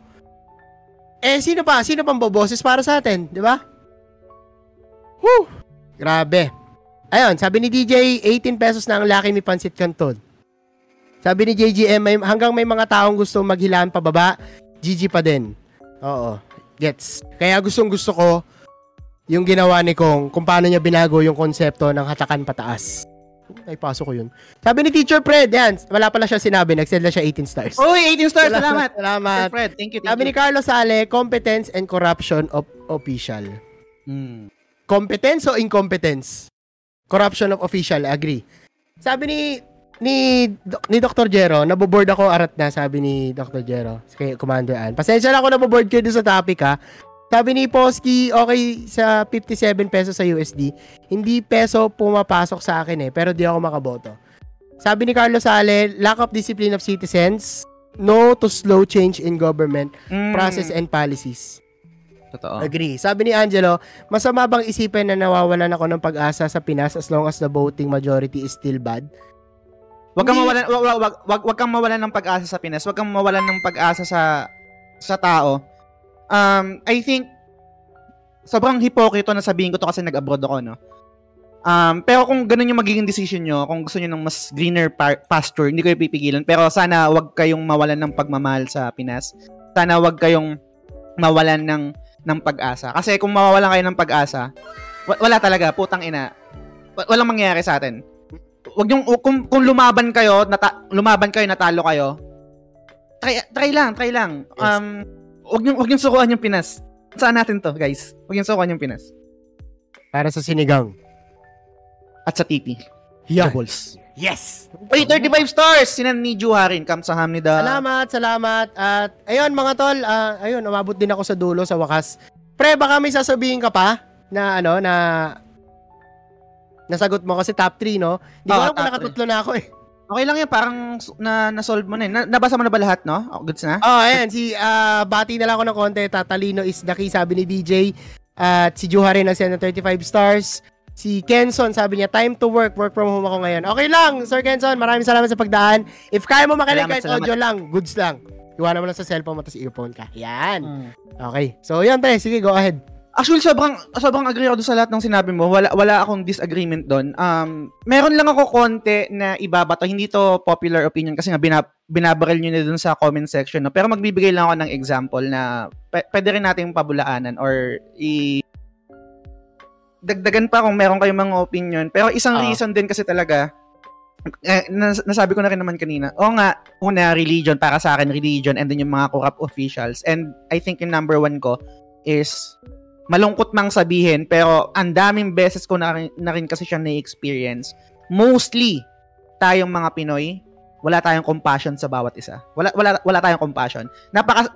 eh, sino pa? Sino pang boboses para sa atin? Di ba? Whew! Grabe. Ayun, sabi ni DJ, 18 pesos na ang laki ni Pansit Canton. Sabi ni JGM, may, hanggang may mga taong gusto maghilaan pababa, GG pa din. Oo, gets. Kaya gustong gusto ko yung ginawa ni Kong kung paano niya binago yung konsepto ng hatakan pataas. Ay, pasok ko yun. Sabi ni Teacher Fred, yan, wala pala siya sinabi, nag-send na siya 18 stars. Uy, 18 stars. Salamat. Salamat. Fred, thank you, thank Sabi ni you. Carlos Sale, competence and corruption of official. Hmm. Competence o incompetence? Corruption of official, agree. Sabi ni ni ni Dr. Jero, naboboard ako arat na, sabi ni Dr. Jero, kay Commander Ann. Pasensya na ako naboboard kayo sa topic ha. Sabi ni Posky, okay sa 57 pesos sa USD. Hindi peso pumapasok sa akin eh, pero di ako makaboto. Sabi ni Carlos Sale, lack of discipline of citizens, no to slow change in government, Mm. process and policies. Totoo. Agree. Sabi ni Angelo, masama bang isipin na nawawalan ako ng pag-asa sa Pinas as long as the voting majority is still bad? Wag kang mawalan wag, wag, wag, wag kang mawalan ng pag-asa sa Pinas. Wag kang mawalan ng pag-asa sa sa tao. Um, I think sobrang hipokrito na sabihin ko to kasi nag-abroad ako, no. Um, pero kung ganun yung magiging decision nyo, kung gusto nyo ng mas greener pa- pasture, hindi ko yung pipigilan. Pero sana wag kayong mawalan ng pagmamahal sa Pinas. Sana wag kayong mawalan ng ng pag-asa. Kasi kung mawawalan kayo ng pag-asa, wa- wala talaga, putang ina. Wa- Walang mangyayari sa atin. Wag yung kung, kung lumaban kayo, nata, lumaban kayo, natalo kayo. Try try lang, try lang. Yes. Um wag yung wag yung sukuan yung Pinas. Saan natin to, guys? Wag yung sukuan yung Pinas. Para sa sinigang. At sa TP. Yan. Doubles. Yes! Uy, 35 stars! Sinan ni Juharin. Kamsahamnida. Salamat, salamat. At ayun mga tol, ah, ayun, umabot din ako sa dulo sa wakas. Pre, baka may sasabihin ka pa na ano, na nasagot mo kasi top 3, no? Hindi ko Oo, alam kung nakatutlo na ako eh. Okay lang yan. Parang na, na-solve mo na yun. Na, nabasa mo na ba lahat, no? Oh, goods na? Oh, ayan, si ah, bati na lang ako ng konti. Tatalino is the key, sabi ni DJ. At si Juha rin nagsend ng 35 stars. Si Kenson, sabi niya, time to work. Work from home ako ngayon. Okay lang, Sir Kenson. Maraming salamat sa pagdaan. If kaya mo makinig kahit salamat. audio lang, goods lang. Iwanan mo lang sa cellphone mo, tapos earphone ka. Yan. Mm. Okay. So, yan, pre. Sige, go ahead. Actually, sobrang sobrang agree ako sa lahat ng sinabi mo. Wala wala akong disagreement doon. Um, meron lang ako konti na ibabato. Hindi to popular opinion kasi nga binab binabaril nyo na doon sa comment section. No? Pero magbibigay lang ako ng example na p- pwede rin nating pabulaanan or i dagdagan pa kung meron kayong mga opinion. Pero isang Ah. reason din kasi talaga, eh, nas- nasabi ko na rin naman kanina, o nga, una, religion, para sa akin, religion, and then yung mga corrupt officials. And I think yung number one ko is malungkot mang sabihin, pero ang daming beses ko na rin, na rin kasi siya na-experience. Mostly, tayong mga Pinoy, wala tayong compassion sa bawat isa. Wala wala wala tayong compassion. Napaka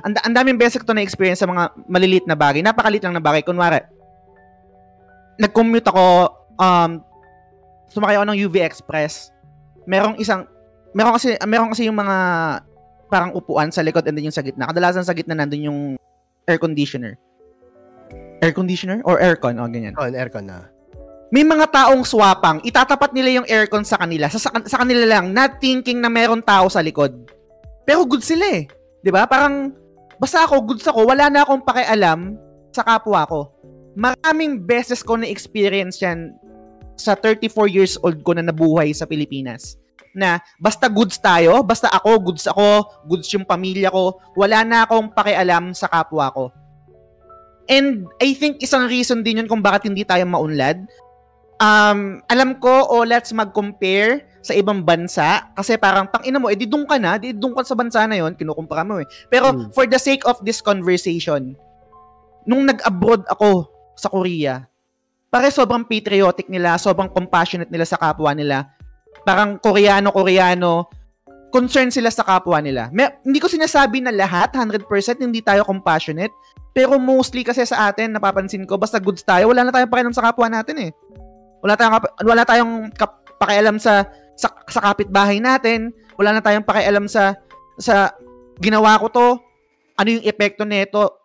ang, ang daming beses ko na-experience sa mga maliliit na bagay. Napakaliit lang na bagay. Kunwari, nag-commute ako, um, sumakay ako ng UV Express. Merong isang, meron kasi, meron kasi yung mga parang upuan sa likod and then yung sa gitna. Kadalasan sa gitna nandun yung air conditioner. Air conditioner or aircon? O, ganyan. On aircon na. may mga taong swapang, itatapat nila yung aircon sa kanila, sa, sa, sa kanila lang, not thinking na meron tao sa likod. Pero good sila eh. 'Di ba? Parang, basta ako, goods ako, wala na akong pakialam sa kapwa ko. Maraming beses ko na-experience yan sa 34 years old ko na nabuhay sa Pilipinas. Na basta goods tayo, basta ako, goods ako, goods yung pamilya ko, wala na akong pakialam sa kapwa ko. And I think isang reason din yun kung bakit hindi tayo maunlad. Um, alam ko, oh, let's mag-compare sa ibang bansa kasi parang tang ina mo, edi doon ka na, edi doon ka sa bansa na yon, kinukumpara mo eh. Pero Hmm. for the sake of this conversation, nung nag-abroad ako sa Korea, pare sobrang patriotic nila, sobrang compassionate nila sa kapwa nila. Parang Koreano-Koreano, concerned sila sa kapwa nila. May, hindi ko sinasabi na lahat, 100% hindi tayo compassionate, pero mostly kasi sa atin, napapansin ko, basta goods tayo, wala na tayong pakialam sa kapwa natin eh. Wala tayong, wala tayong kap- pakialam sa, sa, sa kapitbahay natin, wala na tayong pakialam sa, sa ginawa ko to, ano yung epekto nito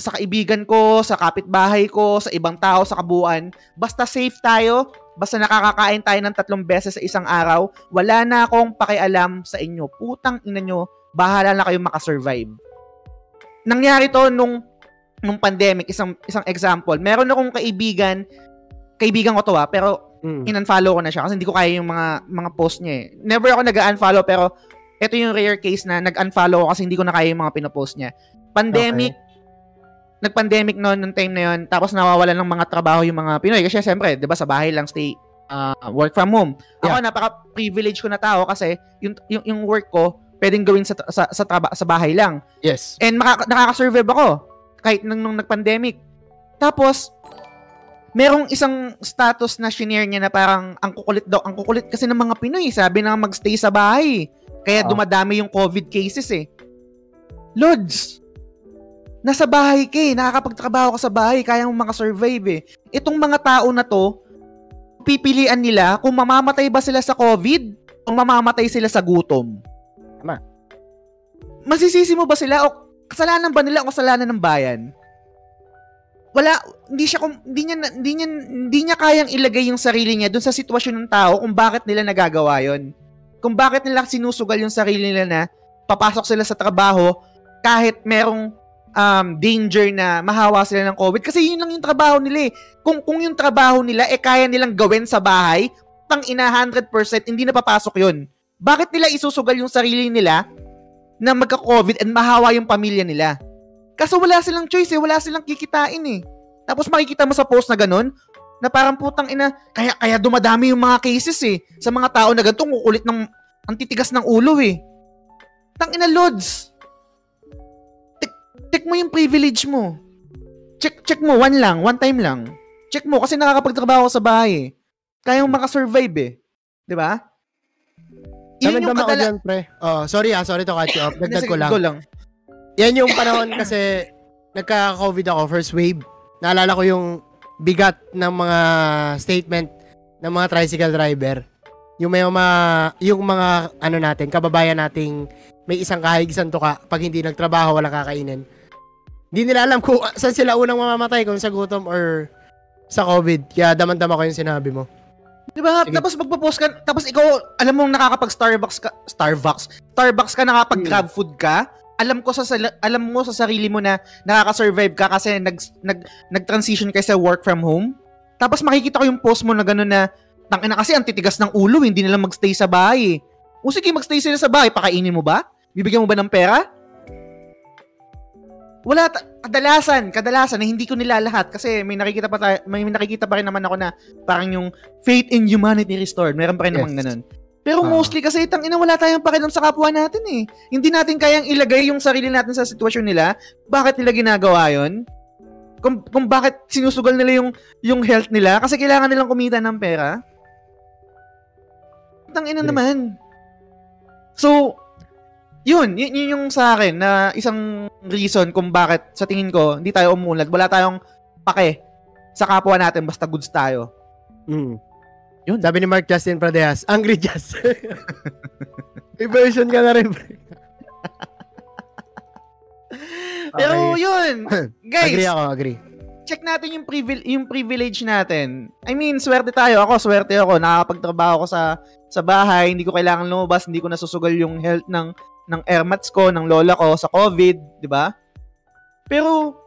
sa kaibigan ko, sa kapitbahay ko, sa ibang tao, sa kabuuan. Basta safe tayo, basta nakakakain tayo ng tatlong beses sa isang araw, wala na akong pakialam sa inyo. Putang ina nyo, bahala na kayo makasurvive. Nangyari to nung nung pandemic, isang isang example. Meron akong kaibigan, kaibigan ko to ah, pero Mm. in-unfollow ko na siya kasi hindi ko kaya yung mga mga post niya eh. Never ako nag-unfollow pero ito yung rare case na nag-unfollow ako kasi hindi ko na kaya yung mga pinopost niya. Pandemic, nag-pandemic noon nung time na yun, tapos nawawalan ng mga trabaho yung mga Pinoy. Kasi siyempre, di ba, sa bahay lang stay, uh, work from home. Ako, napaka-privilege ko na tao kasi yung, yung, yung work ko, pwedeng gawin sa, sa, sa, traba, sa bahay lang. Yes. And makaka- nakaka-survive ako kahit nung, nung nag-pandemic. Tapos, merong isang status na shinare niya na parang ang kukulit daw, ang kukulit kasi ng mga Pinoy, sabi na magstay sa bahay. Kaya Ah. dumadami yung COVID cases eh. Lods, nasa bahay ka eh, nakakapagtrabaho ka sa bahay, kaya mo makasurvive eh. Itong mga tao na to, pipilian nila kung mamamatay ba sila sa COVID o mamamatay sila sa gutom. Tama. Masisisi mo ba sila o kasalanan ba nila o kasalanan ng bayan? Wala, hindi siya, kum- hindi niya, hindi niya, hindi niya kayang ilagay yung sarili niya dun sa sitwasyon ng tao kung bakit nila nagagawa yon. Kung bakit nila sinusugal yung sarili nila na papasok sila sa trabaho kahit merong um, danger na mahawa sila ng COVID. Kasi yun lang yung trabaho nila eh. Kung, kung yung trabaho nila eh kaya nilang gawin sa bahay, tang ina 100% hindi na papasok yun. Bakit nila isusugal yung sarili nila na magka-COVID and mahawa yung pamilya nila? Kaso wala silang choice eh, wala silang kikitain eh. Tapos makikita mo sa post na ganun, na parang putang ina, kaya kaya dumadami yung mga cases eh sa mga tao na ganito, kukulit ng ang titigas ng ulo eh. Tang ina lods. Check, mo yung privilege mo. Check check mo one lang, one time lang. Check mo kasi nakakapagtrabaho ka sa bahay. eh. Kaya mo makasurvive eh. 'Di ba? Yun Naman yung ako kadala... dyan, pre. Oh, sorry ah, sorry to cut you off. Dagdag ko lang. go lang. Yan yung panahon kasi nagka-COVID ako, first wave. Naalala ko yung bigat ng mga statement ng mga tricycle driver. Yung may mga, yung mga ano natin, kababayan nating may isang kahig, isang tuka, pag hindi nagtrabaho, wala kakainin. Hindi nila alam kung saan sila unang mamamatay, kung sa gutom or sa COVID. Kaya daman-dama ko yung sinabi mo. Di ba? Sige. Tapos magpo-post ka, tapos ikaw, alam mo nakakapag Starbucks ka, Starbucks, Starbucks ka, nakakapag grab food ka, alam ko sa alam mo sa sarili mo na nakaka-survive ka kasi nag, nag nag-transition ka sa work from home. Tapos makikita ko yung post mo na gano'n na tangina kasi ang titigas ng ulo, hindi nila magstay sa bahay. O sige, magstay sila sa bahay, pakainin mo ba? Bibigyan mo ba ng pera? Wala ta- kadalasan, kadalasan na hindi ko nilalahat kasi may nakikita pa tayo, may nakikita pa rin naman ako na parang yung faith in humanity restored. Meron pa rin Yes. namang ganun. Pero Ah. mostly kasi tang ina wala tayong pakialam sa kapwa natin eh. Hindi natin kayang ilagay yung sarili natin sa sitwasyon nila. Bakit nila ginagawa 'yon? Kung, kung bakit sinusugal nila yung yung health nila kasi kailangan nilang kumita ng pera. Tang ina Yes. naman. So, yun, yun, yun yung sa akin na isang reason kung bakit sa tingin ko hindi tayo umunlad. Wala tayong pake sa kapwa natin basta goods tayo. Mm. Yun. Sabi ni Mark Justin Pradeas, Angry Jazz. May version ka na rin, pre. Pero Okay. yun, guys, Agree ako, agree. check natin yung privil- yung privilege natin. I mean, swerte tayo. Ako, swerte ako. Nakakapagtrabaho ako sa sa bahay, hindi ko kailangan lumabas, hindi ko nasusugal yung health ng ng airmats ko, ng lola ko sa COVID, di ba? Pero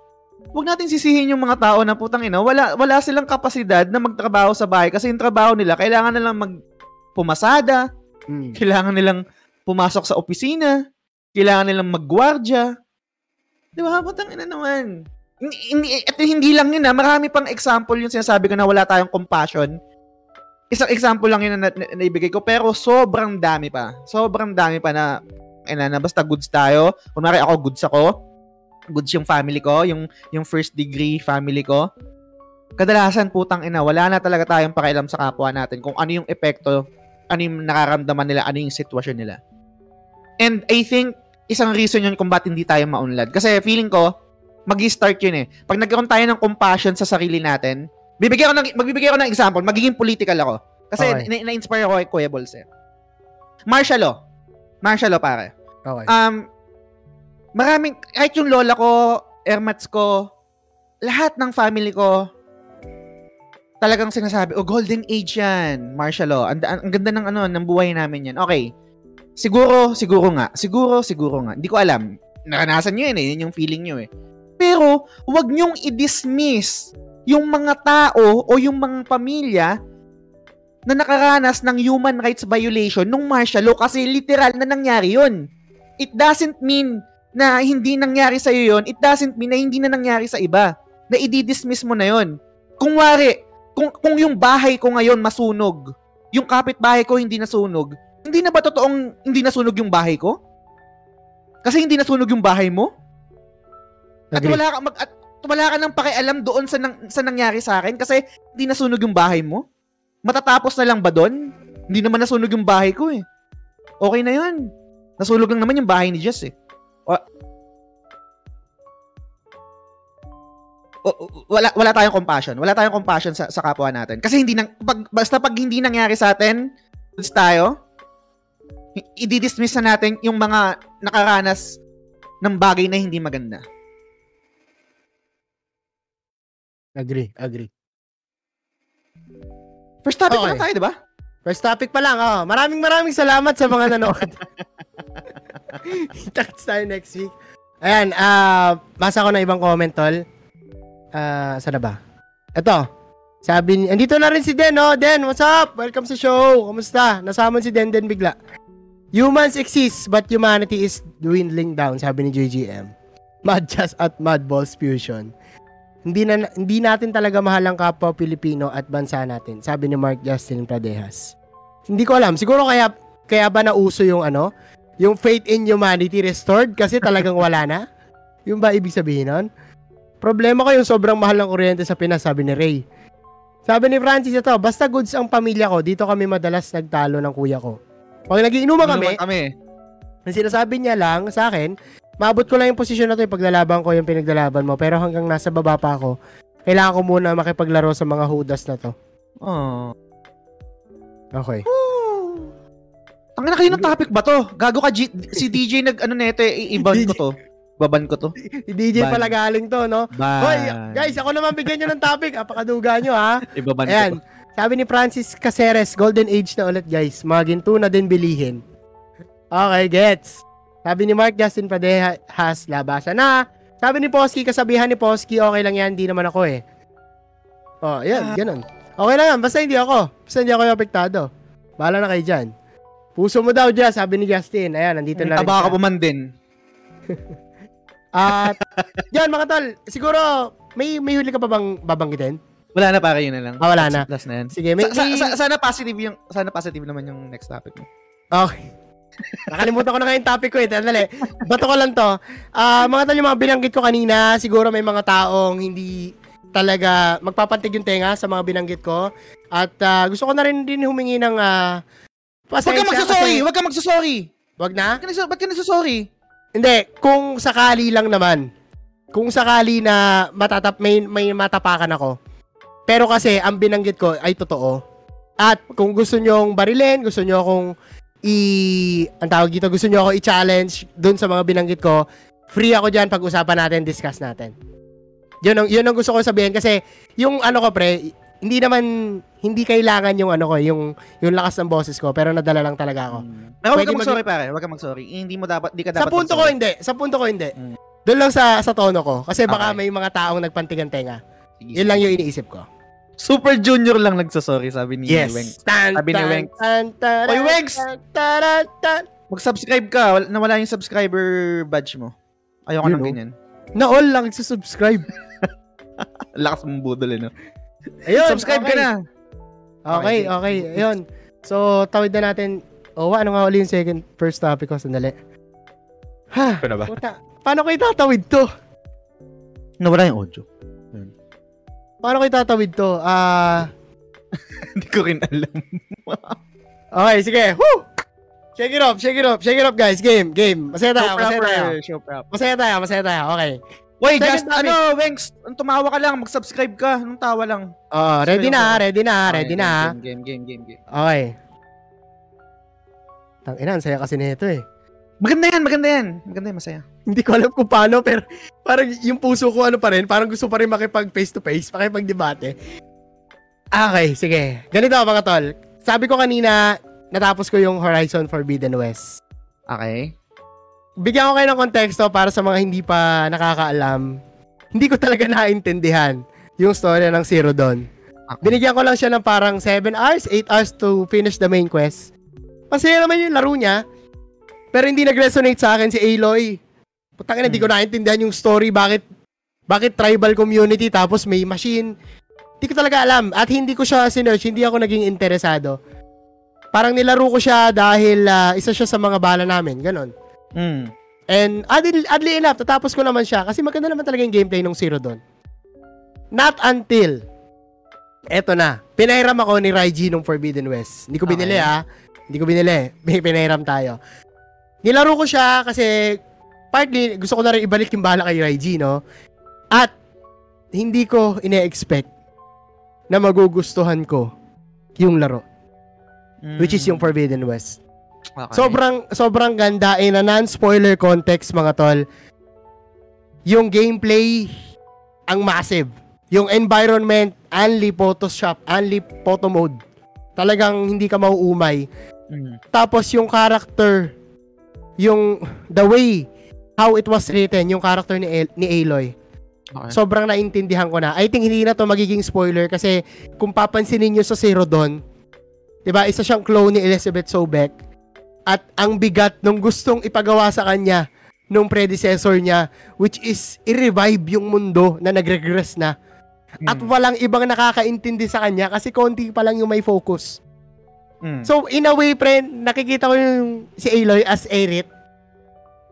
Huwag natin sisihin yung mga tao na putang ina, wala wala silang kapasidad na magtrabaho sa bahay kasi yung trabaho nila kailangan nilang mag pumasada, Mm. kailangan nilang pumasok sa opisina, kailangan nilang maggwardya. Di ba? Putang ina naman. Hindi, at hindi lang yun na, marami pang example yung sinasabi ko na wala tayong compassion. Isang example lang yun na, na, na naibigay ko, pero sobrang dami pa. Sobrang dami pa na, ina na, basta goods tayo. Kunwari ako, goods ako. Goods yung family ko, yung, yung first degree family ko. Kadalasan, putang ina, wala na talaga tayong pakialam sa kapwa natin kung ano yung epekto, ano yung nakaramdaman nila, ano yung sitwasyon nila. And I think, isang reason yun kung ba't hindi tayo maunlad. Kasi feeling ko, mag start yun eh. Pag nagkaroon tayo ng compassion sa sarili natin, bibigyan ko ng, magbibigay ako ng example, magiging political ako. Kasi Okay. na- na-inspire ako kay Kuya Balls eh. Martial law. Martial law, pare. Okay. Um, maraming, kahit yung lola ko, airmats ko, lahat ng family ko, talagang sinasabi, oh, golden age yan, martial law. Ang, ang, ang ganda ng ano, ng buhay namin yan. Okay. Siguro, siguro nga. Siguro, siguro nga. Hindi ko alam. Naranasan nyo yun eh. Yun yung feeling nyo eh. Pero, wag nyong i-dismiss yung mga tao o yung mga pamilya na nakaranas ng human rights violation nung martial law kasi literal na nangyari yun. It doesn't mean na hindi nangyari sa'yo yun. It doesn't mean na hindi na nangyari sa iba. Na i-dismiss mo na yun. Kung wari, kung, kung yung bahay ko ngayon masunog, yung kapitbahay ko hindi nasunog, hindi na ba totoong hindi nasunog yung bahay ko? Kasi hindi nasunog yung bahay mo? At Agree. wala ka mag at wala ka nang pakialam doon sa nang, sa nangyari sa akin kasi hindi nasunog yung bahay mo. Matatapos na lang ba doon? Hindi naman nasunog yung bahay ko eh. Okay na 'yun. Nasunog lang naman yung bahay ni Jess eh. O- o- wala wala tayong compassion. Wala tayong compassion sa sa kapwa natin. Kasi hindi nang pag, basta pag hindi nangyari sa atin, goods tayo. I-dismiss na natin yung mga nakaranas ng bagay na hindi maganda. Agree, agree. First topic Okay. na tayo, di ba? First topic pa lang. Oh, maraming maraming salamat sa mga nanood. Kita tayo next week. Ayan, ah, basa ko na ibang comment, tol. Ah, sana ba? Ito. Sabi ni, andito na rin si Den, oh. Den, what's up? Welcome sa show. Kumusta? Nasamon si Den Den bigla. Humans exist, but humanity is dwindling down, sabi ni JGM. Mad Jazz at Mad Balls Fusion. Hindi na hindi natin talaga mahal ang kapwa Pilipino at bansa natin, sabi ni Mark Justin Pradejas. Hindi ko alam, siguro kaya kaya ba nauso yung ano, yung faith in humanity restored kasi talagang wala na? Yung ba ibig sabihin nun? Problema ko yung sobrang mahal ng kuryente sa Pinas, sabi ni Ray. Sabi ni Francis ito, basta goods ang pamilya ko, dito kami madalas nagtalo ng kuya ko. Pag nagiinuman kami, kami. ang sinasabi niya lang sa akin, maabot ko lang yung posisyon na to, ipaglalaban ko yung pinaglalaban mo, pero hanggang nasa baba pa ako, kailangan ko muna makipaglaro sa mga hudas na to. Oh. Okay. Ang na kayo ng topic ba to? Gago ka, G- si DJ nag ano nito, eh, i-ban ko to. Baban ko to. DJ Ban. pala galing to, no? Ban. Hoy, guys, ako naman bigyan nyo ng topic. Apakaduga nyo, ha? Ibaban ko Ayan. to. Sabi ni Francis Caceres, Golden Age na ulit, guys. Mga ginto na din bilihin. Okay, gets. Sabi ni Mark Justin Padehas, labasa na. Sabi ni Poski, kasabihan ni Poski, okay lang yan, hindi naman ako eh. Oh, yan, ganun. Okay lang yan, basta hindi ako. Basta hindi ako yung apektado. Bahala na kayo dyan. Puso mo daw dyan, sabi ni Justin. Ayan, nandito na rin Taba ka man din. At, yan mga tol, siguro, may, may huli ka pa bang babanggitin? Wala na para yun na lang. Ah, wala na. Last na yan. Sige, may, Sa, sa- sana positive yung sana positive naman yung next topic mo. Okay. Nakalimutan ko na nga yung topic ko eh. Dali. Bato ko lang to. Ah, mga yung mga binanggit ko kanina, siguro may mga taong hindi talaga magpapantig yung tenga sa mga binanggit ko. At ah, gusto ko na rin din humingi ng uh, Huwag ka magsasorry! Huwag ka magsasorry! Wag na? Ba't ka nagsasorry? Hindi, kung sakali lang naman. Kung sakali na matatap may may matapakan ako. Pero kasi ang binanggit ko ay totoo. At kung gusto niyo barilin, gusto niyo akong i ang tawag dito, gusto niyo ako i-challenge doon sa mga binanggit ko, free ako diyan pag-usapan natin, discuss natin. Yun ang, yun ang gusto ko sabihin kasi yung ano ko pre, hindi naman hindi kailangan yung ano ko, yung yung lakas ng boses ko, pero nadala lang talaga ako. Pero wag Pwede ka mag- mag-sorry pare, wag ka mag-sorry. Hindi mo dapat, di ka Sa dapat punto ko mag-sorry. hindi, sa punto ko hindi. Mm. Doon lang sa sa tono ko kasi baka Okay. may mga taong nagpantigan tenga. Sige, Yun lang yung iniisip ko. Super Junior lang nagsasorry, sabi ni Yes. Weng. Tan, Sabi ni Weng. Oy, Wengs! Mag-subscribe ka, wal- nawala yung subscriber badge mo. Ayoko You nang know. ganyan. Na all lang subscribe. Lakas mong budol eh, no? Ayun, Subscribe okay. ka na. Okay, okay. Ayun. So, tawid na natin. O, ano nga uli yung second, first topic ko? Sandali. Ha? Ito na ba? Puta. Paano ko itatawid to? Nawala yung audio. Paano ko itatawid to? Ah, Hindi ko rin alam. okay, sige. Woo! Shake it up, shake it up, shake it up, guys. Game, game. Masaya tayo, Show masaya tayo. show proper. Masaya tayo, masaya tayo. Okay. Wait, Second just topic. ano, Wengs, tumawa ka lang, mag-subscribe ka. Anong tawa lang? Oh, ready na, ready na, ready Okay, na. Game, game, game, game, game. Okay. Tang ina, ang saya kasi nito eh. Maganda yan, maganda yan. Maganda yan, masaya. Hindi ko alam kung paano, pero parang yung puso ko ano pa rin, parang gusto pa rin makipag face to face, makipag-debate. Okay, sige. Ganito mga tol. Sabi ko kanina, natapos ko yung Horizon Forbidden West. Okay. Bigyan ko kayo ng konteksto para sa mga hindi pa nakakaalam. Hindi ko talaga naintindihan yung story ng Zero Dawn. Binigyan ko lang siya ng parang 7 hours, 8 hours to finish the main quest. Masaya naman yung laro niya. Pero hindi nag-resonate sa akin si Aloy. Putang ina, hindi ko naintindihan yung story. Bakit, bakit tribal community tapos may machine. Hindi ko talaga alam. At hindi ko siya sinerch. Hindi ako naging interesado. Parang nilaro ko siya dahil ah, isa siya sa mga bala namin. Ganon. Mm. And oddly, oddly enough, tatapos ko naman siya kasi maganda naman talaga yung gameplay ng Zero Dawn. Not until, eto na, pinahiram ako ni Raiji nung Forbidden West. Hindi ko binili Okay. ah. Hindi ko binili. May pinahiram tayo. Nilaro ko siya kasi partly gusto ko na rin ibalik yung bala kay Raiji, no? At hindi ko ine-expect na magugustuhan ko yung laro, which is yung Forbidden West. Okay. Sobrang sobrang ganda in a non-spoiler context mga tol. Yung gameplay ang massive. Yung environment, only Photoshop, only photo mode. Talagang hindi ka mauumay. Mm. Tapos yung character, yung the way how it was written, yung character ni El- ni Aloy. Okay. Sobrang naintindihan ko na. I think hindi na to magiging spoiler kasi kung papansinin niyo sa Zero Dawn, 'di ba? Isa siyang clone ni Elizabeth Sobek at ang bigat nung gustong ipagawa sa kanya nung predecessor niya which is i-revive yung mundo na nagregress na at Mm. walang ibang nakakaintindi sa kanya kasi konti pa lang yung may focus. Mm. So, in a way, friend, nakikita ko yung si Aloy as Aerith.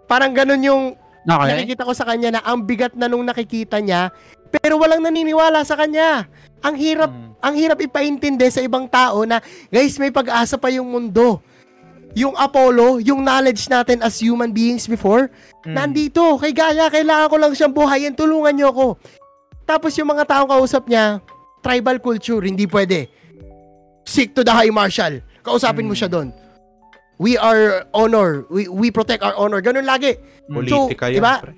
Parang ganun yung okay. nakikita ko sa kanya na ang bigat na nung nakikita niya, pero walang naniniwala sa kanya. Ang hirap, Mm. ang hirap ipaintindi sa ibang tao na, guys, may pag-asa pa yung mundo. Yung Apollo, yung knowledge natin as human beings before, Mm. nandito, kay Gaia, kailangan ko lang siyang buhayin, tulungan niyo ako. Tapos yung mga taong kausap niya, tribal culture, hindi pwede. Seek to the high marshal. Kausapin mo Mm. siya doon. We are honor. We, we protect our honor. Ganun lagi. Politika So, yan, diba? pre.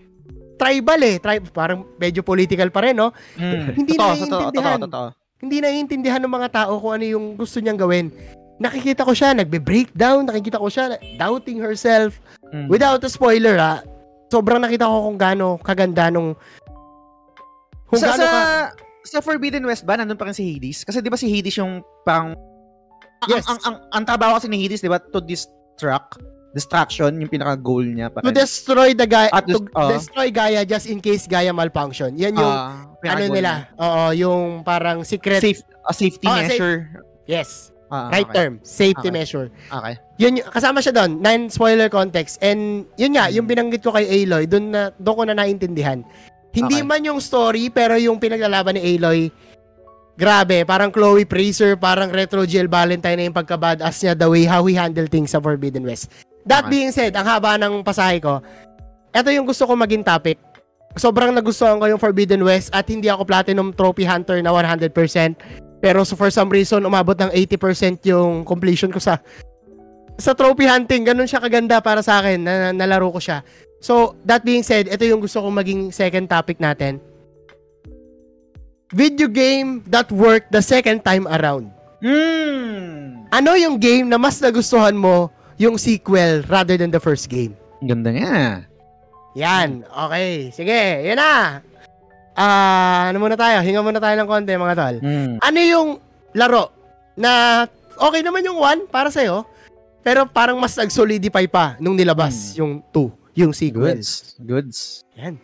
Tribal eh. Tri- parang medyo political pa rin, no? Mm. Hindi totoo, naiintindihan. Totoo, totoo, totoo. Hindi naiintindihan ng mga tao kung ano yung gusto niyang gawin. Nakikita ko siya, nagbe-breakdown. Nakikita ko siya, doubting herself. Mm. Without a spoiler, ha? Sobrang nakita ko kung gaano kaganda nung... Kung sa, gaano ka... sa Forbidden West ba, nandun pa rin si Hades? Kasi di ba si Hades yung parang... Ang, Yes. ang, ang, ang trabaho kasi ni Hades, di ba, to distract, distraction, yung pinaka-goal niya. To destroy the Gaia, At to ah. destroy Gaia just in case Gaia malfunction. Yan yung, Ah, ano nila, oo, yung parang niya. secret, Safe, a safety Ah, safe- measure. yes, Ah, right okay. term, safety Okay. measure. Okay. Yun, kasama siya doon, non-spoiler context. And yun nga, Hmm. yung binanggit ko kay Aloy, doon na doon ko na naintindihan. Hindi Okay. man yung story, pero yung pinaglalaban ni Aloy, grabe, parang Chloe Fraser, parang Retro Jill Valentine na yung pagka-badass niya, the way how he handle things sa Forbidden West. That Okay. being said, ang haba ng pasahe ko, eto yung gusto ko maging topic. Sobrang nagustuhan ko yung Forbidden West at hindi ako Platinum Trophy Hunter na 100%. Pero so for some reason, umabot ng 80% yung completion ko sa sa trophy hunting, ganun siya kaganda para sa akin na, na nalaro ko siya. So, that being said, ito yung gusto kong maging second topic natin. video game that worked the second time around. Hmm. Ano yung game na mas nagustuhan mo yung sequel rather than the first game? Ganda nga. Yan. Okay. Sige. Yan na. Ah, ano muna tayo? Hinga muna tayo ng konti, mga tol. Hmm. Ano yung laro na okay naman yung 1 para sa'yo, pero parang mas nag-solidify pa nung nilabas yung 2, yung sequel. Goods. Goods. Yan.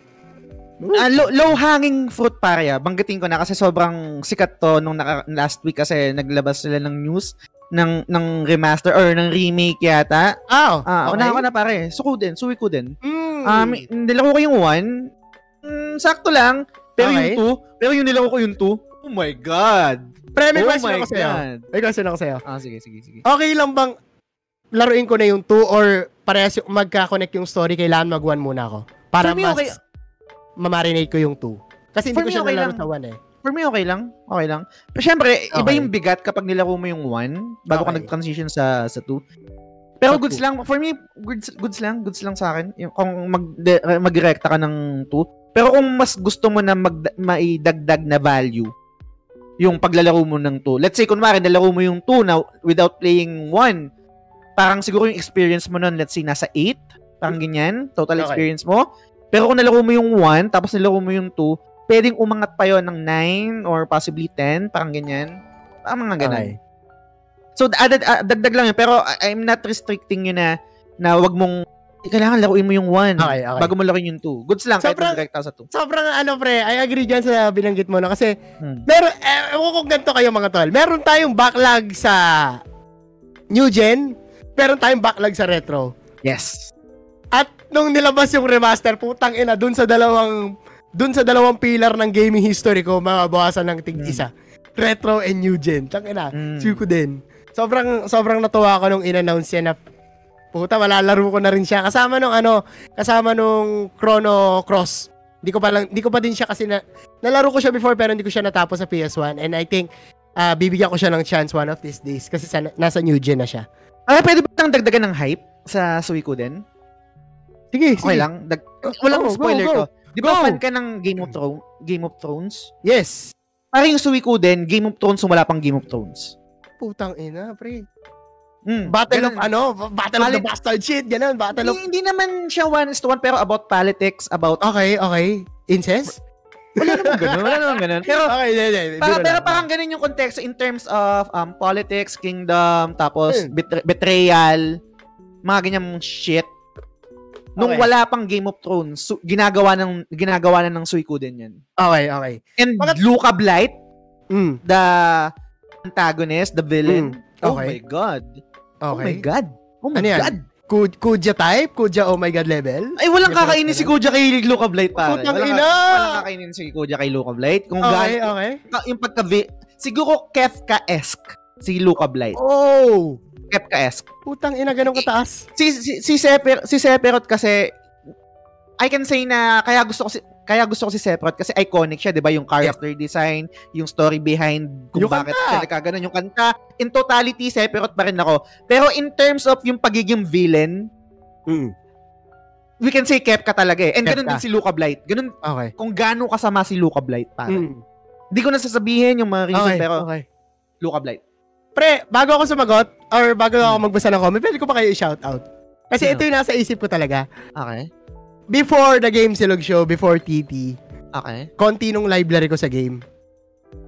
Ah, low, low hanging fruit pare. Banggitin ko na kasi sobrang sikat to nung naka, last week kasi naglabas sila ng news ng ng remaster or ng remake yata. Ah, Ah, okay. unahan ko na pare. Suko din, suwi ko din. Mm. Um, nilaro ko yung 1. Mm, sakto lang. Pero Okay. yung 2, pero yung nilaro ko yung 2. Oh my god. Pre, may oh question ako sa'yo. May question ako sa'yo. Ah, sige, sige, sige. Okay lang bang laruin ko na yung 2 or parehas yung magka-connect yung story, kailangan mag-1 muna ako? Para mas okay. mamarinate ko yung 2. Kasi hindi For ko siya okay nalaro lang. sa 1 eh. For me, okay lang. Okay lang. Pero syempre, iba Okay. yung bigat kapag nilaro mo yung 1 bago ka Okay. nag-transition sa sa 2. Pero Sa goods two. lang. For me, goods, goods lang. Goods lang sa akin. Yung, kung mag, de, mag-directa ka ng 2. Pero kung mas gusto mo na mag, maidagdag na value, yung paglalaro mo ng 2. Let's say, kunwari, nalaro mo yung 2 na without playing 1. Parang siguro yung experience mo nun, let's say, nasa 8. Parang ganyan. Total Okay. experience mo. Pero kung nalaro mo yung 1, tapos nalaro mo yung 2, pwedeng umangat pa yon ng 9 or possibly 10, parang ganyan. Parang mga ganun. Okay. So, added, ah, dagdag lang yun. Pero I'm not restricting yun na, na wag mong, kailangan laruin mo yung 1 Okay, okay. bago mo laruin yung 2. Goods lang, kahit Sobrang- direct sa 2. Sobrang ano pre, I agree dyan sa binanggit mo na kasi Hmm. meron, eh, kung ganito kayo mga tol, meron tayong backlog sa new gen, meron tayong backlog sa retro. Yes. At nung nilabas yung remaster, putang ina, dun sa dalawang dun sa dalawang pillar ng gaming history ko, mababawasan ng tig isa. Retro and new gen. Tang ina, Mm. mm. ko din. Sobrang sobrang natuwa ako nung in-announce yan na puta, malalaro ko na rin siya. Kasama nung ano, kasama nung Chrono Cross. Hindi ko pa lang, hindi ko pa din siya kasi na, nalaro ko siya before pero hindi ko siya natapos sa PS1 and I think ah, bibigyan ko siya ng chance one of these days kasi sa, nasa new gen na siya. Ah, pwede ba tang dagdagan ng hype sa Suiko din? Sige, Okay lang. Dag- walang go, spoiler go, to. Di ba Go. fan ka ng Game of Thrones? Game of Thrones? Yes. Parang yung Suiko din, Game of Thrones, wala pang Game of Thrones. Putang ina, pre. Mm, Battle of ganun. ano, Battle of the Palit- Bastard shit, ganun, Battle of Hindi, hindi naman siya one is to one, pero about politics, about... Okay, okay. Incest? Wala naman ganun, wala naman ganun. Pero, okay, hindi, hindi. para, biro pero parang ganun yung konteksto in terms of um, politics, kingdom, tapos Hmm. bet- betrayal, mga ganyang shit. Nung Okay. wala pang Game of Thrones, su- ginagawa ng ginagawa na ng Suikoden yan. Okay, okay. And Bakit- Luca Blight, Mm, the antagonist, the villain. Oh Okay. my god. Oh my okay. god. Oh my Ano yan? god. Kudya type? Kudya oh my god level? Ay, walang Yung kakainin si Kuja kay Luca Blight, pare. Putang Walang, ina! walang kakainin si Kuja kay Luca Blight. Kung Okay, gaano, okay. ka- yung pagka siguro Kefka-esque si Luca Blight. Oh! Kefka-esque. Putang ina, ganun kataas. Si si si Seper, si Sephiroth kasi I can say na kaya gusto ko si kaya gusto ko si Sephiroth kasi iconic siya, 'di ba? Yung character design, yung story behind kung Yung bakit kanta. siya nagkaganon, yung kanta. In totality, Sephiroth pa rin ako. Pero in terms of yung pagiging villain, Mm. we can say Kefka talaga eh. And ganun Kefka. din si Luca Blight. Ganun Okay. kung gaano kasama si Luca Blight pare. Mm. Hindi ko na sasabihin yung mga reason Okay, pero okay. Luca Blight. Pre, bago ako sumagot, or bago ako magbasa ng comment, pwede ko pa kayo i-shoutout. Kasi Sino? ito yung nasa isip ko talaga. Okay. Before the Game Silog Show, before TT, Okay. konti nung library ko sa game.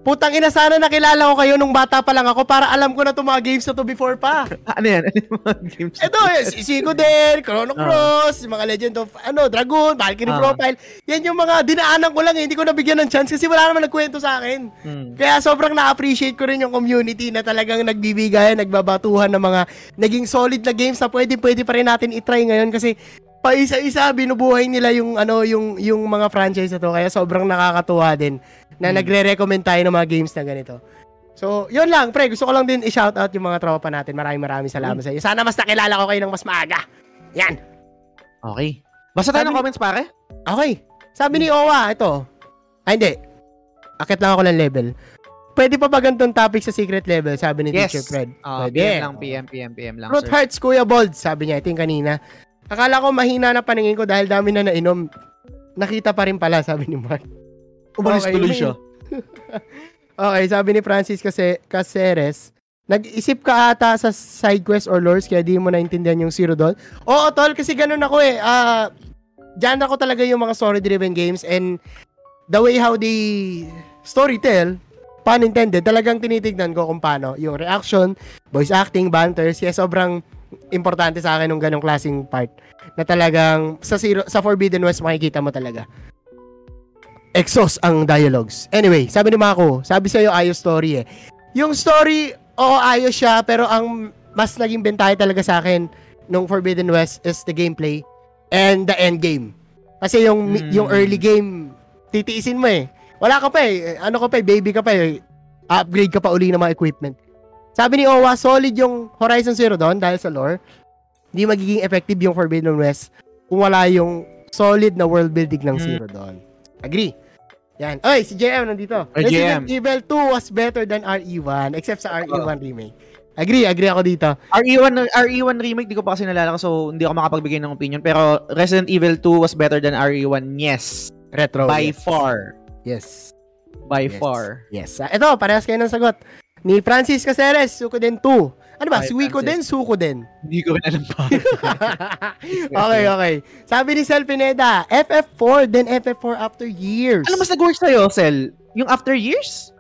Putang ina, sana nakilala ko kayo nung bata pa lang ako para alam ko na itong mga games na to before pa. Ah, ano yan? Ano yung mga games? Ito, eh, si Sigo din, Chrono Cross, yung mga Legend of, ano, Dragon, Valkyrie Ah. Profile. Yan yung mga dinaanan ko lang eh, hindi ko nabigyan ng chance kasi wala naman nagkwento sa akin. Hmm. Kaya sobrang na-appreciate ko rin yung community na talagang nagbibigay, nagbabatuhan ng mga naging solid na games na pwede pwede pa rin natin i-try ngayon kasi pa isa-isa binubuhay nila yung ano yung yung mga franchise na to kaya sobrang nakakatuwa din na Hmm. nagre-recommend tayo ng mga games na ganito. So, yun lang, pre. Gusto ko lang din i-shoutout yung mga tropa natin. Maraming maraming salamat Hmm. sa iyo. Sana mas nakilala ko kayo ng mas maaga. Yan. Okay. Basta tayo ng Sabi- comments, pare. Okay. Sabi ni Owa, ito. Ay, hindi. Akit lang ako ng level. Pwede pa ba ganitong topic sa secret level? Sabi ni Yes. Teacher Fred. Ah, Pwede. PM lang, PM, PM, PM lang, Fruit sir. Hearts, Kuya Bold, sabi niya. Ito yung kanina. Akala ko mahina na paningin ko dahil dami na nainom. Nakita pa rin pala, sabi ni Mark. Umalis Okay, tuloy siya. okay, sabi ni Francis kasi Caceres, nag-isip ka ata sa side quest or lores kaya di mo naintindihan yung Zero Dawn. Oo, tol, kasi ganun ako eh. Ah, Diyan ako talaga yung mga story-driven games and the way how they story tell, pun intended, talagang tinitignan ko kung paano yung reaction, voice acting, banters, kaya sobrang importante sa akin ng ganong klaseng part na talagang sa Zero, sa Forbidden West makikita mo talaga. Exhaust ang dialogues. Anyway, sabi ni Mako, sabi sa'yo ayos story eh. Yung story, oo ayos siya, pero ang mas naging bentahe talaga sa akin nung Forbidden West is the gameplay and the end game. Kasi yung Mm. yung early game, titiisin mo eh. Wala ka pa eh. Ano ka pa eh, baby ka pa eh. Upgrade ka pa uli ng mga equipment. Sabi ni Owa, solid yung Horizon Zero Dawn dahil sa lore. Hindi magiging effective yung Forbidden West kung wala yung solid na world building ng Mm. Zero Dawn. Agree. Yan. Oy, si JM nandito. Oy, Resident JM. Evil 2 was better than RE1 except sa RE1 remake. Agree, agree ako dito. RE1 RE1 E remake di ko pa kasi nalala so hindi ako makapagbigay ng opinion pero Resident Evil 2 was better than RE1. Yes. Retro. by yes. far. Yes. By Yes. far. Yes. Ah, ito, parehas kayo ng sagot. Ni Francis Caceres, Suko din 2. Ano ba? Ay, Suiko din, Suko din. Hindi ko rin alam pa. okay, okay. Sabi ni Sel Pineda, FF4, then FF4 after years. Alam mas nag-work sa'yo, Sel? Yung after years?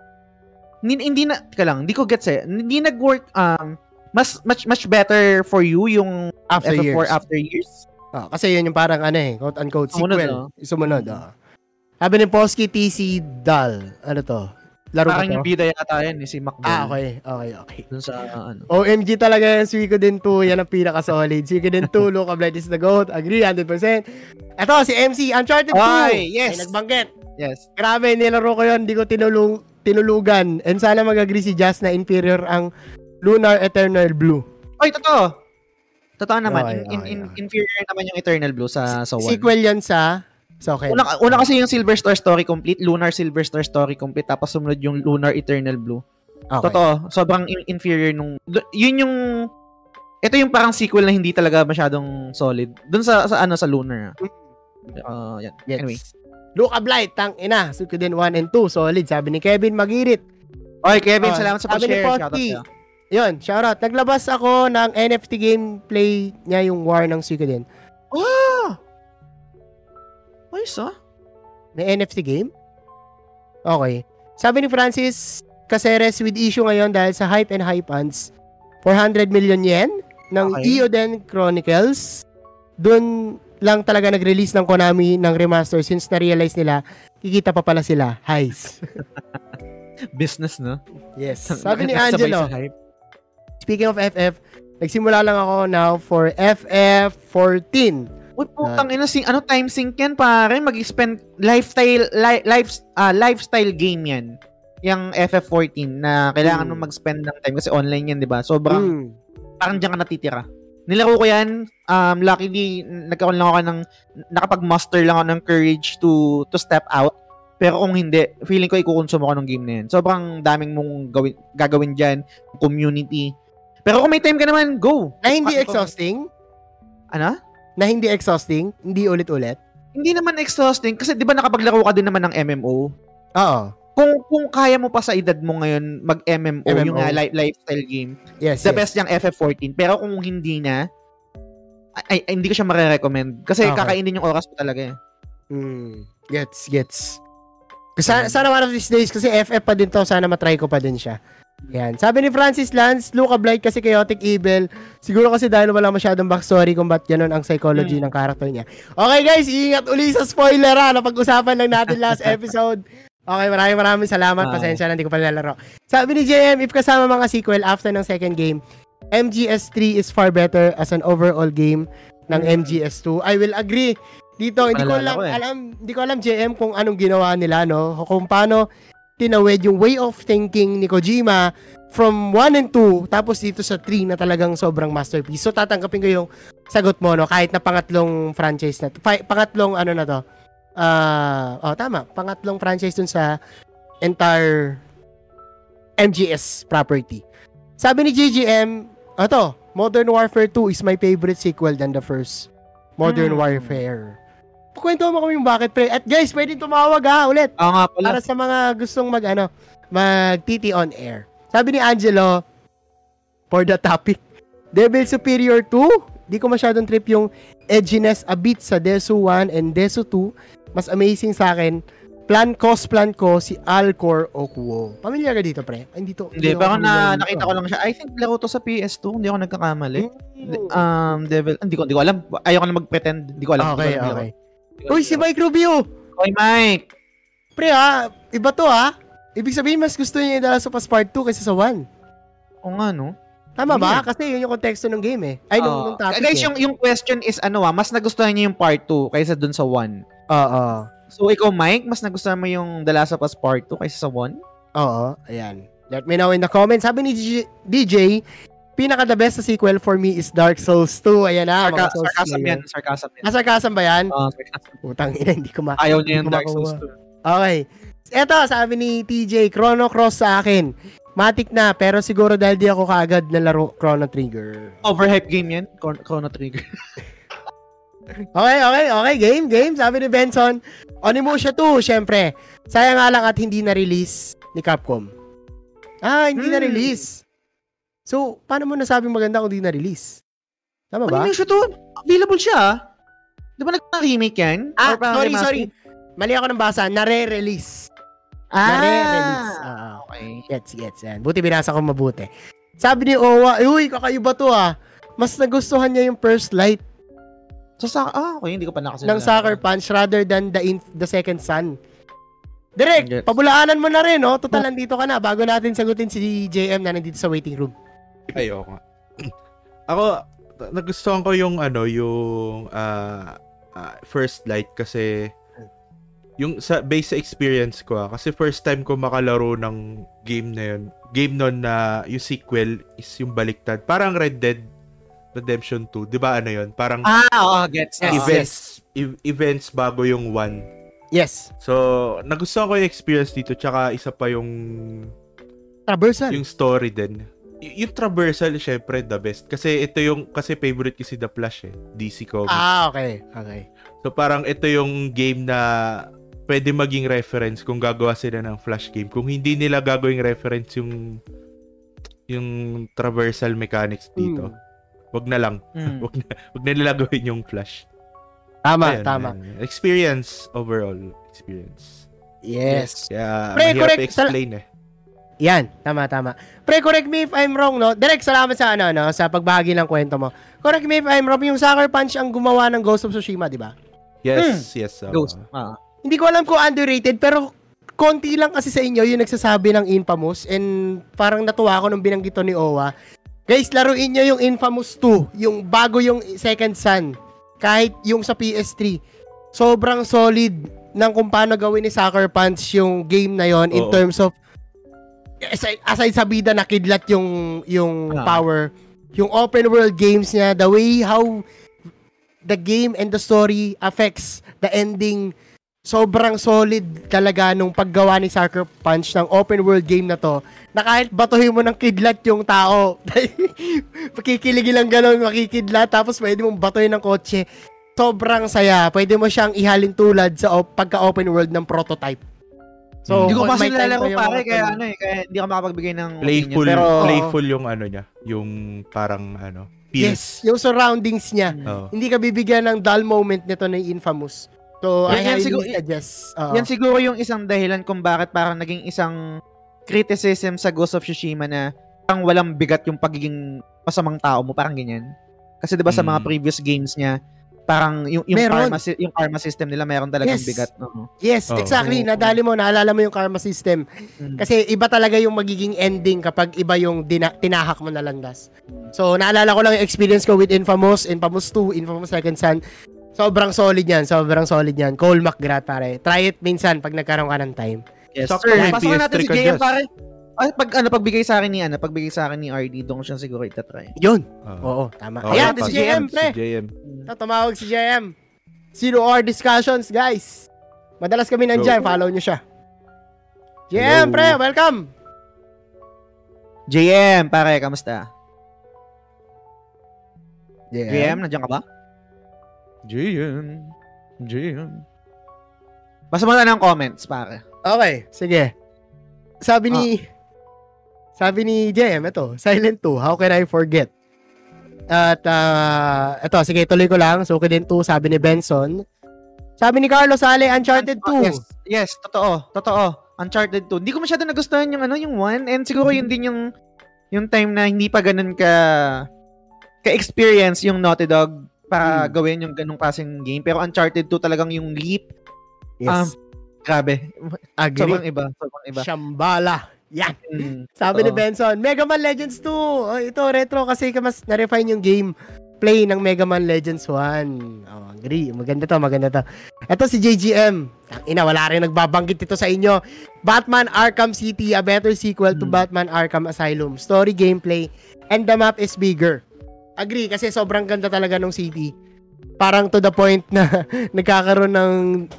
Hindi, hindi na, teka lang, hindi ko gets eh. Hindi nag-work, um, mas, much, much better for you yung after FF4 years. after years? Ah, kasi yun yung parang ano eh, quote-unquote, Sumunod, sequel. no? Sumunod, ah. Sabi ni Posky TC Dal, ano to? Laro ba Parang to? yung bida yata yan, eh, si McDonald. Ah, okay, okay, okay. Dun sa, ano. OMG talaga yan, Suiko din 2, yan ang pinaka-solid. Suiko din 2, Luca Blight is the GOAT, agree, 100%. Ito, si MC, Uncharted 2. Ay, yes. Ay, nagbanggit. Yes. Grabe, nilaro ko yun, hindi ko tinulung, tinulugan. And sana mag-agree si Jazz na inferior ang Lunar Eternal Blue. Oy, totoo. Totoo naman. Okay, in, in, okay, in- okay. inferior naman yung Eternal Blue sa, sa one. Sequel yan sa... Sa okay. Una, una kasi yung Silver Star Story Complete, Lunar Silver Star Story Complete, tapos sumunod yung Lunar Eternal Blue. okay. Totoo, sobrang in- inferior nung yun yung ito yung parang sequel na hindi talaga masyadong solid. Doon sa sa ano sa Lunar. Uh, yan. Yes. Anyway. Luca Blight, tang ina. Suiko din 1 and 2, solid. Sabi ni Kevin Magirit. Okay, Kevin, Ah, salamat sa sabi ni pag-share. Shoutout sa'yo. Yun, shoutout. Naglabas ako ng NFT gameplay niya yung War ng Suiko din. Ah! Ayos ah. May NFT game? Okay. Sabi ni Francis Caceres with issue ngayon dahil sa hype and hype ants. 400 million yen ng Okay. Eoden Chronicles. Doon lang talaga nag-release ng Konami ng remaster since na-realize nila kikita pa pala sila. Highs. Business, no? Yes. Sabi ni Angelo, speaking of FF, nagsimula lang ako now for FF14. Uy, putang ina, sing, ano time sync yan, pare? Mag-spend lifestyle, li, life, ah, lifestyle game yan. Yung FF14 na kailangan Hmm. mo mag-spend ng time kasi online yan, di ba? Sobrang, Mm. parang diyan ka natitira. Nilaro ko yan, um, luckily, nagkaroon lang ako ng, nakapag-muster lang ako ng courage to to step out. Pero kung hindi, feeling ko ikukonsumo ko ng game na yan. Sobrang daming mong gawin, gagawin dyan, community. Pero kung may time ka naman, go! Na hindi exhausting? Ano? Na hindi exhausting? Hindi ulit-ulit? Hindi naman exhausting kasi 'di ba nakapaglaro ka din naman ng MMO? Oo. Kung kung kaya mo pa sa edad mo ngayon mag MMO, MMO. yung li- lifestyle game, Yes, the yes. best yung FF14. Pero kung hindi na ay, ay, hindi ko siya mare-recommend kasi Okay. kakainin yung oras mo talaga eh. Mm, gets, gets. Sana, sana one of these days, kasi FF pa din to, sana matry ko pa din siya. Yan. Sabi ni Francis Lance, Luca Blight kasi chaotic evil. Siguro kasi dahil wala masyadong backstory kung ba't ganun ang psychology ng character niya. Okay guys, iingat uli sa spoiler ha. Napag-usapan lang natin last episode. Okay, maraming maraming salamat. Ah. Pasensya na, hindi ko pa nilalaro. Sabi ni JM, if kasama mga sequel after ng second game, MGS3 is far better as an overall game ng MGS2. I will agree. Dito, hindi ko ko eh. alam, hindi ko alam JM kung anong ginawa nila, no? Kung paano tinawid yung way of thinking ni Kojima from 1 and 2 tapos dito sa 3 na talagang sobrang masterpiece. So tatanggapin ko yung sagot mo no kahit na pangatlong franchise na to. Pa- pangatlong ano na to. Ah, oh tama, pangatlong franchise dun sa entire MGS property. Sabi ni GGM, ato, Modern Warfare 2 is my favorite sequel than the first Modern Hmm. Warfare. Kwento mo kami yung bakit, pre. At guys, pwedeng tumawag ha, ulit. Oo nga pala. Para sa mga gustong mag, ano, mag TT on air. Sabi ni Angelo, for the topic, Devil Superior 2, di ko masyadong trip yung edginess a bit sa Desu 1 and Desu 2. Mas amazing sa akin, plan cos plan ko si Alcor Okuo. Pamilyar ka dito, pre? Ay, Hindi, to, Hindi, familiar na, nakita ah. ko lang siya. I think laro to sa PS2. Hindi ako nagkakamali. Hmm. Um, Devil, hindi ko, hindi ko alam. Ayoko na mag-pretend. Hindi ko alam. Okay, Hindi ko alam. okay. Ko Uy, si Mike Rubio! Oy, Mike! Pre ha, iba to ha. Ibig sabihin, mas gusto niya yung The Last of Us Part 2 kaysa sa 1. Oo nga, no? Tama ba? Weird. Kasi yun yung konteksto ng game eh. Ay, nung, Oo. nung topic Guys, eh. yung, yung question is ano ah, mas nagustuhan niyo yung part 2 kaysa dun sa 1. Oo. So, ikaw, Mike, mas nagustuhan mo yung The Last of Us Part 2 kaysa sa 1? Oo. Ayan. Let me know in the comments. Sabi ni DJ, DJ pinaka the best na sequel for me is Dark Souls 2. Ayan na. mga Sarka- Souls sarcasm yan. Sarcasm yan. Ah, sarcasm ba yan? Ah, sarcasm. Putang ina, hindi ko ma... Ayaw niya yung Dark Souls makuha. 2. Okay. Eto, sabi ni TJ, Chrono Cross sa akin. Matik na, pero siguro dahil di ako kaagad na laro Chrono Trigger. Overhype game yan. Chron- Chrono Trigger. Okay, okay, okay. Game, game. Sabi ni Benson, Onimusha 2, syempre. Sayang nga lang at hindi na-release ni Capcom. Ah, hindi Hmm. na-release. So, paano mo nasabi maganda kung hindi na-release? Tama ba? Ano yung to? Available siya ah. Di ba nag-remake yan? Ah, sorry, remaster? sorry. Mali ako ng basa. Nare-release. Ah, Nare-release. Ah, okay. gets, gets. Yan. Buti binasa ko mabuti. Sabi ni Owa, uy, kakaiba to ah. Mas nagustuhan niya yung first light So, sa, ah, okay, hindi ko pa nakasunod. ng Sucker Punch rather than the in- the second sun. Direk, Gets. pabulaanan mo na rin, no? Total, nandito ka na. Bago natin sagutin si JM na nandito sa waiting room. Ay, oo nga. Ako, nagustuhan ko yung ano, yung ah, ah, first light kasi yung sa base sa experience ko ah, kasi first time ko makalaro ng game na yun. Game nun na yung sequel is yung baliktad. Parang Red Dead Redemption 2. Di ba ano yun? Parang Ah, oo, gets. Yes, events ev- events bago yung one. Yes. So, nagustuhan ko yung experience dito tsaka isa pa yung Traversal. yung story din. Y- yung traversal syempre the best kasi ito yung kasi favorite ko si The Flash eh, DC Comics. Ah, okay. Okay. So parang ito yung game na pwede maging reference kung gagawa sila ng Flash game. Kung hindi nila gagawing reference yung yung traversal mechanics dito. Hmm. Wag na lang. Mm. Wag na, wag na nila gawin yung Flash. Tama, Ayun, tama. ayun. Experience overall experience. Yes. Kaya Pre, mahirap correct. explain eh. Yan, tama, tama. Pre, correct me if I'm wrong, no? Direct, salamat sa ano, no? Sa pagbahagi ng kwento mo. Correct me if I'm wrong, yung Sucker Punch ang gumawa ng Ghost of Tsushima, di ba? Yes, yes. oo. Ghost. Ah. Hindi ko alam kung underrated, pero konti lang kasi sa inyo yung nagsasabi ng Infamous and parang natuwa ako nung binanggit to ni Owa. Guys, laruin nyo yung Infamous 2, yung bago yung Second Son, kahit yung sa PS3. Sobrang solid ng kung paano gawin ni Sucker Punch yung game na yon in terms of aside, aside sa bida na kidlat yung yung Ah. power, yung open world games niya, the way how the game and the story affects the ending sobrang solid talaga nung paggawa ni Sucker Punch ng open world game na to. Na kahit batuhin mo ng kidlat yung tao pakikiligin lang gano'n makikidlat tapos pwede mong batuhin ng kotse. Sobrang saya. Pwede mo siyang ihalin tulad sa op- pagka open world ng prototype so Hindi ko pa may sila time laro yung pare, kaya ano eh, kaya hindi ako makapagbigay ng Playful, opinion. Pero, playful yung ano niya, yung parang ano, yes feels. yung surroundings niya Oo. hindi ka bibigyan ng dull moment nito na infamous so Yan, I yan highly siguro- suggest Oo. yan siguro yung isang dahilan kung bakit parang naging isang criticism sa Ghost of Tsushima na parang walang bigat yung pagiging masamang tao mo, parang ganyan. Kasi 'di ba sa mga Mm. previous games niya, parang yung yung Meron. karma yung karma system nila meron talagang Yes. bigat. Oo. Yes, Oo. exactly. Oo. Nadali mo, naalala mo yung karma system. Mm. Kasi iba talaga yung magiging ending kapag iba yung dina- tinahak mo na landas. So, naalala ko lang yung experience ko with Infamous, Infamous 2, Infamous Second Son. Sobrang solid yan, sobrang solid yan. Cole McGrath, pare. Try it minsan pag nagkaroon ka ng time. Yes, Sakto sir. Pasok na natin PS3 si JM, pare. Ay, pag ano, pagbigay sa akin ni ano, pagbigay sa akin ni RD, doon ko siya siguro itatry. Yun. Oo. Oo, tama. Oo, Ayan, si JM, pre. Si JM. Ito, tumawag si JM. Zero hour discussions, guys. Madalas kami nandyan. Go. Follow nyo siya. JM, Hello. pre, welcome. JM, pare, kamusta? JM, nandiyan ka ba? JM. GM. Basta mo na ng comments, pare. Okay, sige. Sabi ni Sabi ni JM, ito, Silent 2, how can I forget? At uh, ito, sige, tuloy ko lang. So, din 2, sabi ni Benson. Sabi ni Carlos Ale, Uncharted 2. Yes, yes, totoo, totoo. Uncharted 2. Hindi ko masyado nagustuhan yung ano, yung 1 and siguro yun din yung yung time na hindi pa ganun ka ka-experience yung Naughty Dog para Hmm. gawin yung ganung klaseng game. Pero Uncharted 2 talagang yung leap. Um, Yes. grabe. Agree. Sobrang iba. Sobrang iba. Shambhala. Yan. Mm, Sabi ni Oo. Benson, Mega Man Legends 2. Oh, ito, retro kasi mas na-refine yung game play ng Mega Man Legends 1. Oh, agree. Maganda to, maganda to. Ito si JGM. Ang Ina, wala rin nagbabanggit ito sa inyo. Batman Arkham City, a better sequel to Hmm. Batman Arkham Asylum. Story, gameplay, and the map is bigger. Agree, kasi sobrang ganda talaga ng city. Parang to the point na nagkakaroon ng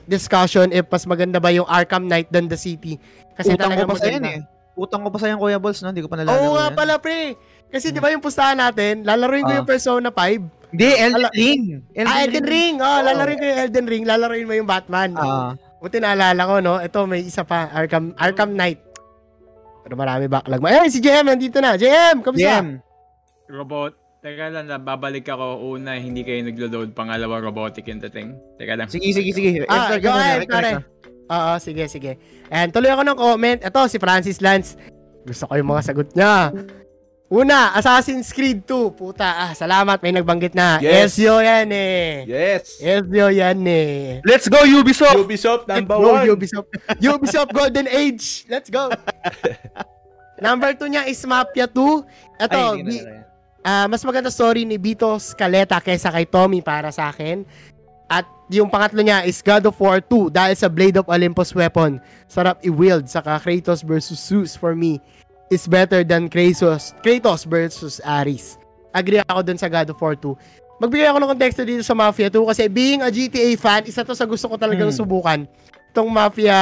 discussion if mas maganda ba yung Arkham Knight than the city. Kasi Utang ko pa sa yan eh. Utang ko pa sa yan, Kuya Balls, no? Hindi ko pa nalalaro Oo nga yan. pala, pre. Kasi di ba yung pustahan natin, lalaroin ko Ah. yung Persona 5. Hindi, Elden Ala- Ring. ah, Elden Ring. Oh, lalaroin ko yung Elden Ring. Lalaroin mo yung Batman. Ah, Buti naalala ko, no? Ito, may isa pa. Arkham, Arkham Knight. Pero marami backlog mo. Eh, si JM, nandito na. JM, kamusta? DM. Robot. Teka lang, babalik ako. Una, hindi kayo naglo-load. Pangalawa, robotic yung dating. Teka lang. Sige, sige, sige. Ah, go ahead. Oo, sige, sige. And tuloy ako ng comment. Ito, si Francis Lance. Gusto ko yung mga sagot niya. Una, Assassin's Creed 2. Puta, ah, salamat. May nagbanggit na. Yes. Ezio yan eh. Yes! Ezio yan eh. Let's go, Ubisoft! Ubisoft number Go, one! Ubisoft. Ubisoft Golden Age. Let's go. Number 2 niya is Mafia 2. Ito, Ay, bi- yan. ah, mas maganda story ni Vito Scaleta kaysa kay Tommy para sa akin. At yung pangatlo niya is God of War 2 dahil sa Blade of Olympus weapon. Sarap i-wield. Saka Kratos versus Zeus for me is better than Kratos, Kratos versus Ares. Agree ako dun sa God of War 2. Magbigay ako ng konteksto dito sa Mafia 2 kasi being a GTA fan, isa to sa gusto ko talagang Hmm. subukan. Itong Mafia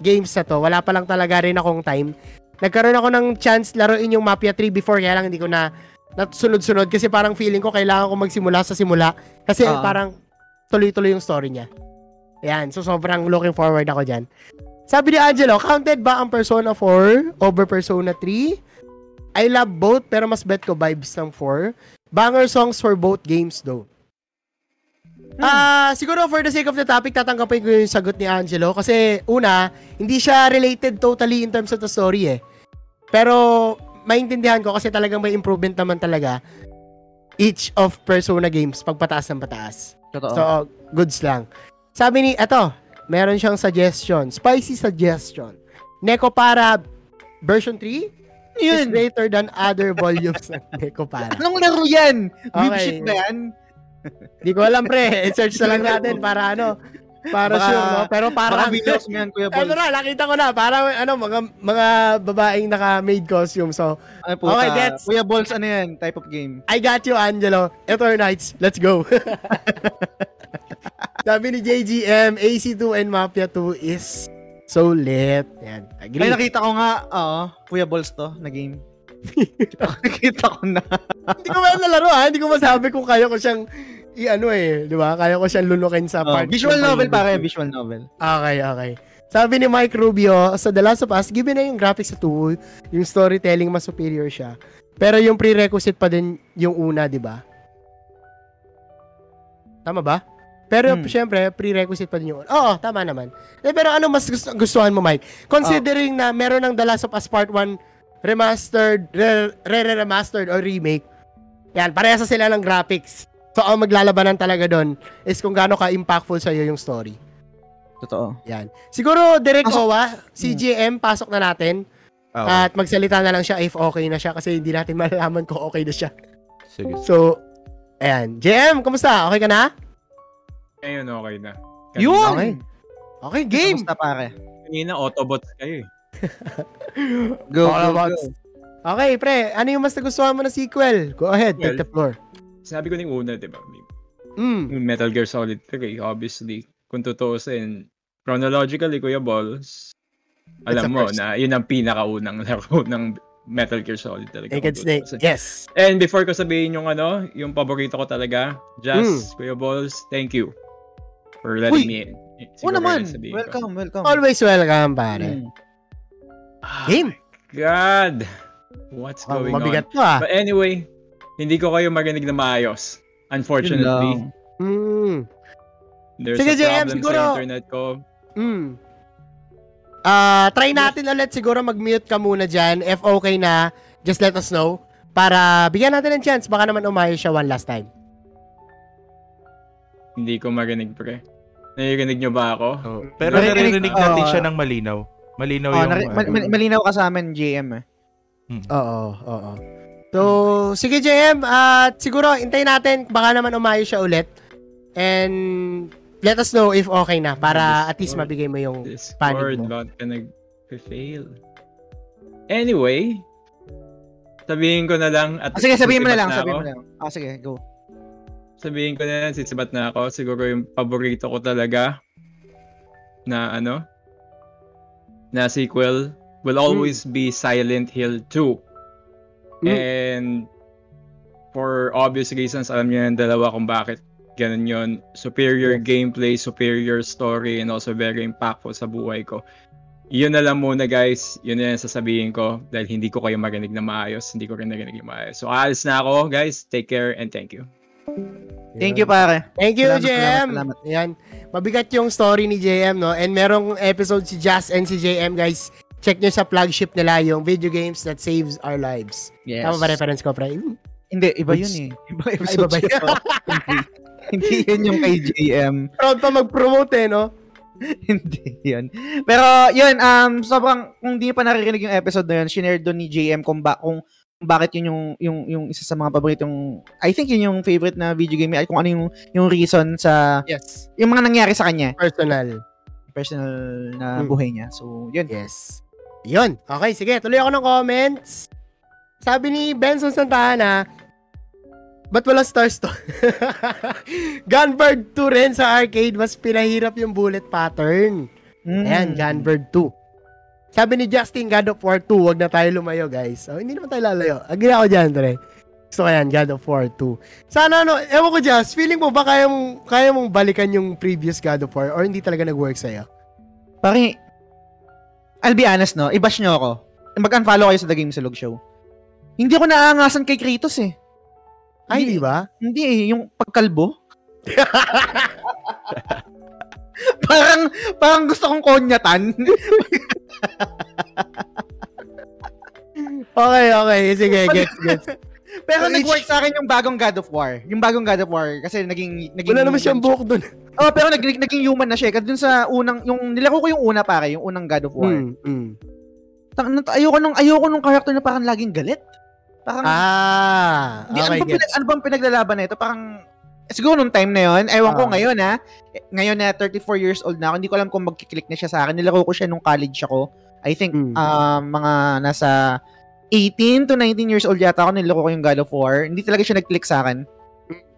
games na to, wala pa lang talaga rin akong time. Nagkaroon ako ng chance laruin yung Mafia 3 before, kaya lang hindi ko na sunod-sunod kasi parang feeling ko kailangan ko magsimula sa simula kasi Ah. parang tuloy-tuloy yung story niya. Ayan, so sobrang looking forward ako dyan. Sabi ni Angelo, counted ba ang Persona 4 over Persona 3? I love both pero mas bet ko vibes ng 4. Banger songs for both games though. Ah, siguro for the sake of the topic, tatanggapin ko yung sagot ni Angelo kasi una, hindi siya related totally in terms of the story eh. Pero maintindihan ko kasi talagang may improvement naman talaga each of Persona games pagpataas ng pataas. Totoo. So, goods lang. Sabi ni, eto, meron siyang suggestion. Spicy suggestion. Neko para version 3 is Yun. greater than other volumes ng Neko para. Anong laro yan? Weeb Okay. shit ba yan? Di ko alam pre. I-search na lang natin para ano. Para Baka- sure, no? Pero parang... videos mo yan, Kuya Ano Balls. na, nakita ko na. Parang ano, mga, mga babaeng naka-made costume. So, Ay, puta. Okay, gets. Kuya Balls, ano yan? Type of game. I got you, Angelo. Eternites, let's go. Sabi ni JGM, AC2 and Mafia 2 is so lit. Yan, agree. Ay, nakita ko nga, oo, Kuya Balls to, na game. nakita ko na. Hindi ko man nalaro ha. Hindi ko masabi kung kaya ko siyang i-ano eh. Di ba? Kaya ko siyang lulukin sa Oh, part. visual ng novel pag- pare, visual novel. Okay, okay. Sabi ni Mike Rubio, sa The Last of Us, given na yung graphics sa 2, yung storytelling mas superior siya. Pero yung prerequisite pa din yung una, di ba? Tama ba? Pero Hmm. syempre, prerequisite pa din yung una. Oo, tama naman. Eh, pero ano mas gusto, gustuhan mo, Mike? Considering na meron ng The Last of Us Part 1 remastered, re- re-remastered or remake, yan, parehas sila ng graphics. So, ang maglalabanan talaga doon is kung gaano ka-impactful sa'yo yung story. Totoo. Yan. Siguro, direct Pasok- Owa, CGM, pasok na natin. Ah, At magsalita na lang siya if okay na siya kasi hindi natin malalaman kung okay na siya. sige. So, ayan. JM, kumusta? Okay ka na? Ngayon, okay na. Kanina, Yun! Okay. Okay, game! Kamusta pare? Kanina, Autobots kayo eh. Go, go, about- go. Okay, pre. Ano yung mas nagustuhan mo na sequel? Go ahead, take Well, the floor. Sinabi ko na yung una, di ba? Mm. Metal Gear Solid 3, obviously. Kung tutuusin, chronologically, Kuya Balls, alam mo first. na yun ang pinakaunang laro ng Metal Gear Solid talaga. Naked Snake. Yes. And before ko sabihin yung ano, yung paborito ko talaga, Jazz, Mm. Kuya Balls, thank you for letting Uy! me in. Oo Siguro naman. sabihin ko. Welcome, welcome. Always welcome, pare. Mm. Game. God. What's Oh, going mabigat on? to ah. But anyway, hindi ko kayo marinig na maayos. Unfortunately. Mm. there's Sige, a JM, problem siguro- sa internet ko. Mm. Ah, try natin ulit siguro mag-mute ka muna diyan. If okay na, just let us know para bigyan natin ng chance baka naman umayos siya one last time. Hindi ko marinig, pre. Naririnig nyo ba ako? Oh, pero Narinig- naririnig natin Oo. siya ng malinaw. Malinaw Oh, yung... nari- mal- malinaw ka sa amin, JM eh. Oo, oo. So, sige JM, at siguro hintayin natin baka naman umayos siya ulit. And let us know if okay na para at least mabigay mo yung Discord, mo. bakit ka nag-fail? Anyway, sabihin ko na lang at Ah, sige, sabihin mo na lang, sisibat sabihin mo na lang. Ah, sige, go. Sabihin ko na lang, sisibat na ako. Siguro yung paborito ko talaga na ano, na sequel will always be Silent Hill 2. Mm. And for obvious reasons, alam niyo yung dalawa kung bakit ganun yun. Superior gameplay, superior story, and also very impactful sa buhay ko. Yun na lang muna guys. Yun na lang sasabihin ko dahil hindi ko kayo marinig na maayos. Hindi ko rin narinig na maayos. So aalis na ako guys. Take care and thank you. Thank you, pare. Thank you, Salamat, JM. salamat, salamat. Yan. Mabigat yung story ni JM, no? And merong episode si Jazz and si JM, guys. Check nyo sa flagship nila yung video games that saves our lives. Yes. Tama ba reference ko, pre? Hindi, iba Oops. yun eh. Iba episode iba ba yun. Hindi. Hindi yun yung kay JM. Proud pa mag-promote eh, no? Hindi yun. Pero yun, um, sobrang, kung di pa naririnig yung episode na yun, shinare doon ni JM kung, ba, kung, kung bakit yun yung, yung, yung isa sa mga paboritong, I think yun yung favorite na video game niya, ay kung ano yung, yung reason sa, Yes. yung mga nangyari sa kanya, Personal. personal na Hmm. buhay niya. So, yun. Yes. Yun. Okay, sige. Tuloy ako ng comments. Sabi ni Benson Santana, ba't wala stars to? Gunbird 2 rin sa arcade, mas pinahirap yung bullet pattern. Mm. Ayan, Gunbird 2. Sabi ni Justin, God of War 2, wag na tayo lumayo, guys. Oh, hindi naman tayo lalayo. Agree ako dyan, Dre. Gusto ko yan, God of War 2. Sana, ano, ewan ko, Just, feeling mo ba kaya mong, kaya mong balikan yung previous God of War or hindi talaga nag-work sa'yo? Pare, I'll be honest, no? I-bash nyo ako. Mag-unfollow kayo sa The Game Silog Show. Hindi ako naaangasan kay Kratos eh. Ay, di ba? Hindi eh, yung pagkalbo. parang, parang gusto kong konyatan. Okay, okay. Sige, gets, gets. Pero nag-work sa akin yung bagong God of War. Yung bagong God of War. Kasi naging... naging Wala naman siyang buhok dun. Oh, pero nag, naging human na siya. Kasi dun sa unang... Yung, nilaro ko yung una pare. Yung unang God of War. Mm, mm. Ayoko nung, ayoko nung character na parang laging galit. Parang... Ah, Hindi, ano, okay, bang pinag, ano bang pinaglalaban na ito? Parang, siguro nung time na yon ewan ko Ah. ngayon ha, Eh, ngayon na 34 years old na ako, hindi ko alam kung magkiklik na siya sa akin. Nilaro ko siya nung college ako. I think, Mm. um, mga nasa 18 to 19 years old yata ako, nilaro ko yung God of War. Hindi talaga siya nag-click sa akin.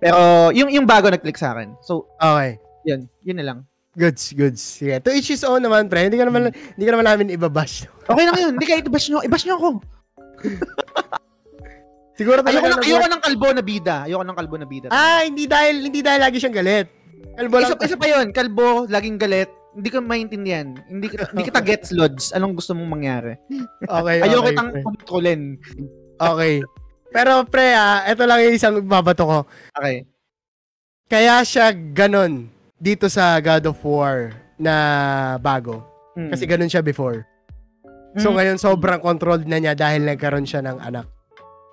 Pero, yung, yung bago nag-click sa akin. So, Okay. Yun. Yun na lang. Goods, goods. Sige. To each his own naman, pre. Hindi ka naman, hindi ka naman namin ibabash. Okay lang yun. Hindi kayo i-bash nyo. I-bash nyo ako. Siguro Ayoko, ng, ayoko ng kalbo na bida. Ayoko ng kalbo na bida. Ah, hindi dahil, hindi dahil lagi siyang galit. Kalbo lang. isa, isa pa yun, kalbo, laging galit. Hindi ko maintindihan. Hindi hindi kita gets, Lods. Anong gusto mong mangyari? Okay, Ayoko okay, pre. kontrolin. Okay. Pero pre, ah, ito lang yung isang babato ko. Okay. Kaya siya ganon dito sa God of War na bago. Mm. Kasi ganon siya before. So Mm. ngayon sobrang controlled na niya dahil nagkaroon siya ng anak.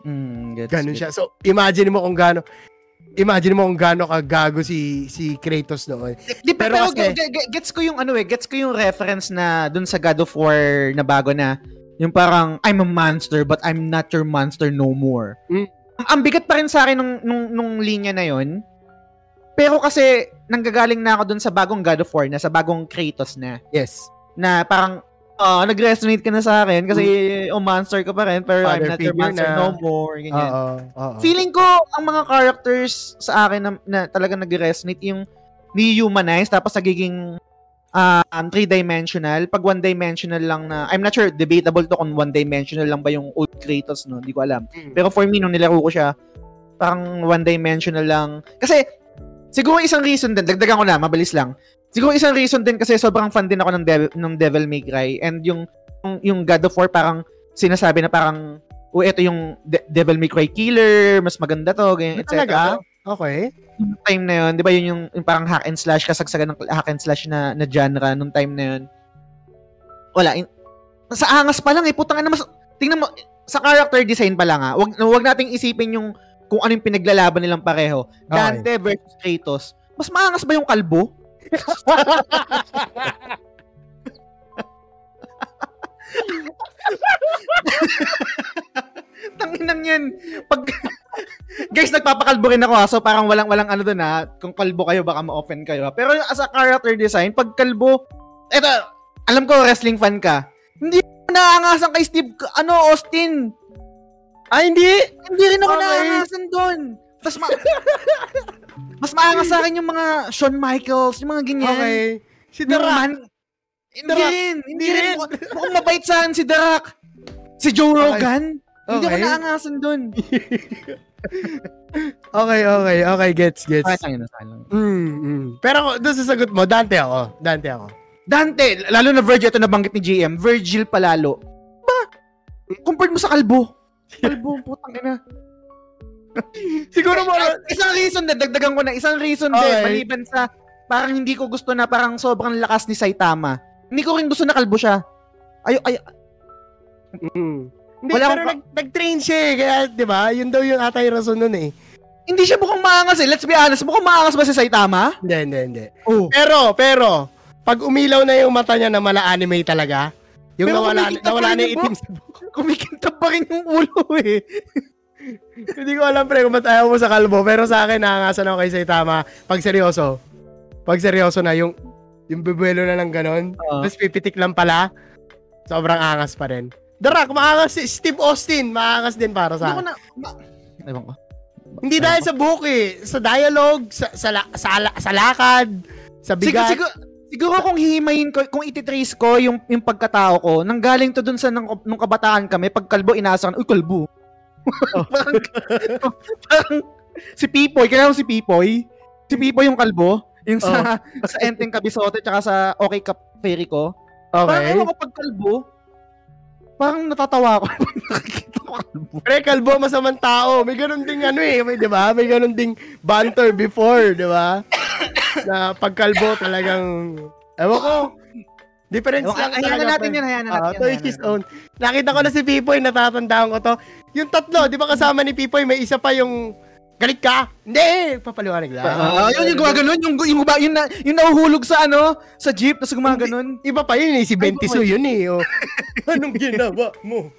Mm, gets, Ganon gets. siya. So imagine mo kung gaano imagine mo kung gaano kagago si si Kratos noon. Di, Pero pero kasi- ge- ge- gets ko yung ano eh, gets ko yung reference na dun sa God of War na bago na yung parang I'm a monster but I'm not your monster no more. Mm. Ang, ang bigat pa rin sa akin nung, nung, nung linya na yon. Pero kasi nanggagaling na ako dun sa bagong God of War na sa bagong Kratos na Yes. na parang ah nag-resonate ka na sa akin kasi oh monster ka pa rin pero I'm Father not your monster na. no more ganyan. Oo. Oo. Feeling ko ang mga characters sa akin na, na talagang nag-resonate yung ni-humanize tapos nagiging um, three-dimensional. Pag one-dimensional lang na, I'm not sure, debatable to kung one-dimensional lang ba yung old Kratos, no? Hindi ko alam. Mm. Pero for me, nung nilaro ko siya, parang one-dimensional lang. Kasi, siguro isang reason din, dagdagan ko na, mabilis lang. Siguro isang reason din kasi sobrang fan din ako ng, Devil, ng Devil May Cry and yung, yung, yung God of War parang sinasabi na parang, o ito yung De- Devil May Cry killer, mas maganda to, ganyan, etc. Talaga? Okay. Yung time na yun, di ba yun yung, yung parang hack and slash, kasagsagan ng hack and slash na, na genre nung time na yun. Wala. In, sa angas pa lang eh, putang ina mas, tingnan mo, sa character design pa lang ah, wag, wag nating isipin yung kung ano yung pinaglalaban nilang pareho. Dante versus Kratos. Mas maangas ba yung kalbo? Tanginang yan. Pag, guys, nagpapakalbo rin ako ha. So parang walang walang ano doon ha. Kung kalbo kayo, baka ma-offen kayo ha. Pero as a character design, pag kalbo, eto, alam ko wrestling fan ka. Hindi naangasan kay Steve, ano, Austin. Ah, hindi? Hindi rin ako Okay. naangasan doon. Mas ma- mas maangas sa akin yung mga Shawn Michaels, yung mga ganyan. Okay. Si Yung Dara. man, hindi The Rock. rin. Hindi Hindi rin. Mukhang, mabait sa akin si The Rock. Si Joe Okay. Rogan. Hindi ako Okay. naangasan doon. Okay, okay, okay. Gets, gets. Ay, tangin na. Mm, mm. Pero doon sa sagot mo, Dante ako. Dante ako. Dante, lalo na Virgil, ito nabanggit ni GM, Virgil palalo. Ba? Compared mo sa kalbo. Kalbo, putang ina. Siguro mo, isang reason din, dagdagan ko na, isang reason din, Okay. maliban sa parang hindi ko gusto na parang sobrang lakas ni Saitama. Hindi ko rin gusto na kalbo siya. Ay, ay, mm. Hindi, Wala pero nag, nag-train siya eh. Kaya, di ba? Yun daw yung atay rason nun eh. hindi siya mukhang maangas eh. Let's be honest, mukhang maangas ba si Saitama? Hindi, hindi, hindi. Oh. Pero, pero, pag umilaw na yung mata niya na mala anime talaga, yung Pero nawala, nawala na itim sa Kumikintab pa rin yung ulo eh. Hindi ko alam pre kung ba't ayaw mo sa kalbo. Pero sa akin, nakangasan ako kay Saitama. Pag seryoso. Pag seryoso na, yung yung bibuelo na ng ganon. Oo. Tapos pipitik lang pala. Sobrang angas pa rin. The Rock, maangas si Steve Austin. Maangas din para Hindi sa ko akin. na... Ma- Ewan ko. Hindi dahil sa book eh. Sa dialogue, sa, sa, sa, la- sa lakad, sa bigat. siguro, siguro kung hihimayin ko, kung ititrace ko yung, yung pagkatao ko, nanggaling to dun sa nung, nung kabataan kami, pag kalbo, inaasahan, uy, kalbo. parang, parang, si Pipoy, kaya si Pipoy, si Pipoy yung kalbo, yung sa, sa Enteng Kabisote, tsaka sa Okay Cup Ferry ko. Parang Okay. ewan ko pag kalbo, parang natatawa ako pag nakikita ko kalbo. Pre, kalbo, masamang tao. May ganun ding ano eh. May, di ba? May ganun ding banter before, di ba? na pagkalbo talagang, ewan ko. Difference Ewan, lang hayaan na talaga, natin pre. yan, hayaan na natin to yan, each his na own. Nakita ko na si Pipoy, natatandaan ko to. Yung tatlo, di ba kasama ni Pipoy, may isa pa yung galit ka? Hindi, papaliwanag lang. Ah, yun yung gumaganon, yung, yung, yung, yung, na, yung nahuhulog sa ano, sa jeep, tapos gumaganon. Iba pa yun eh, si Bentiso yun eh. Oh. Anong ginawa mo?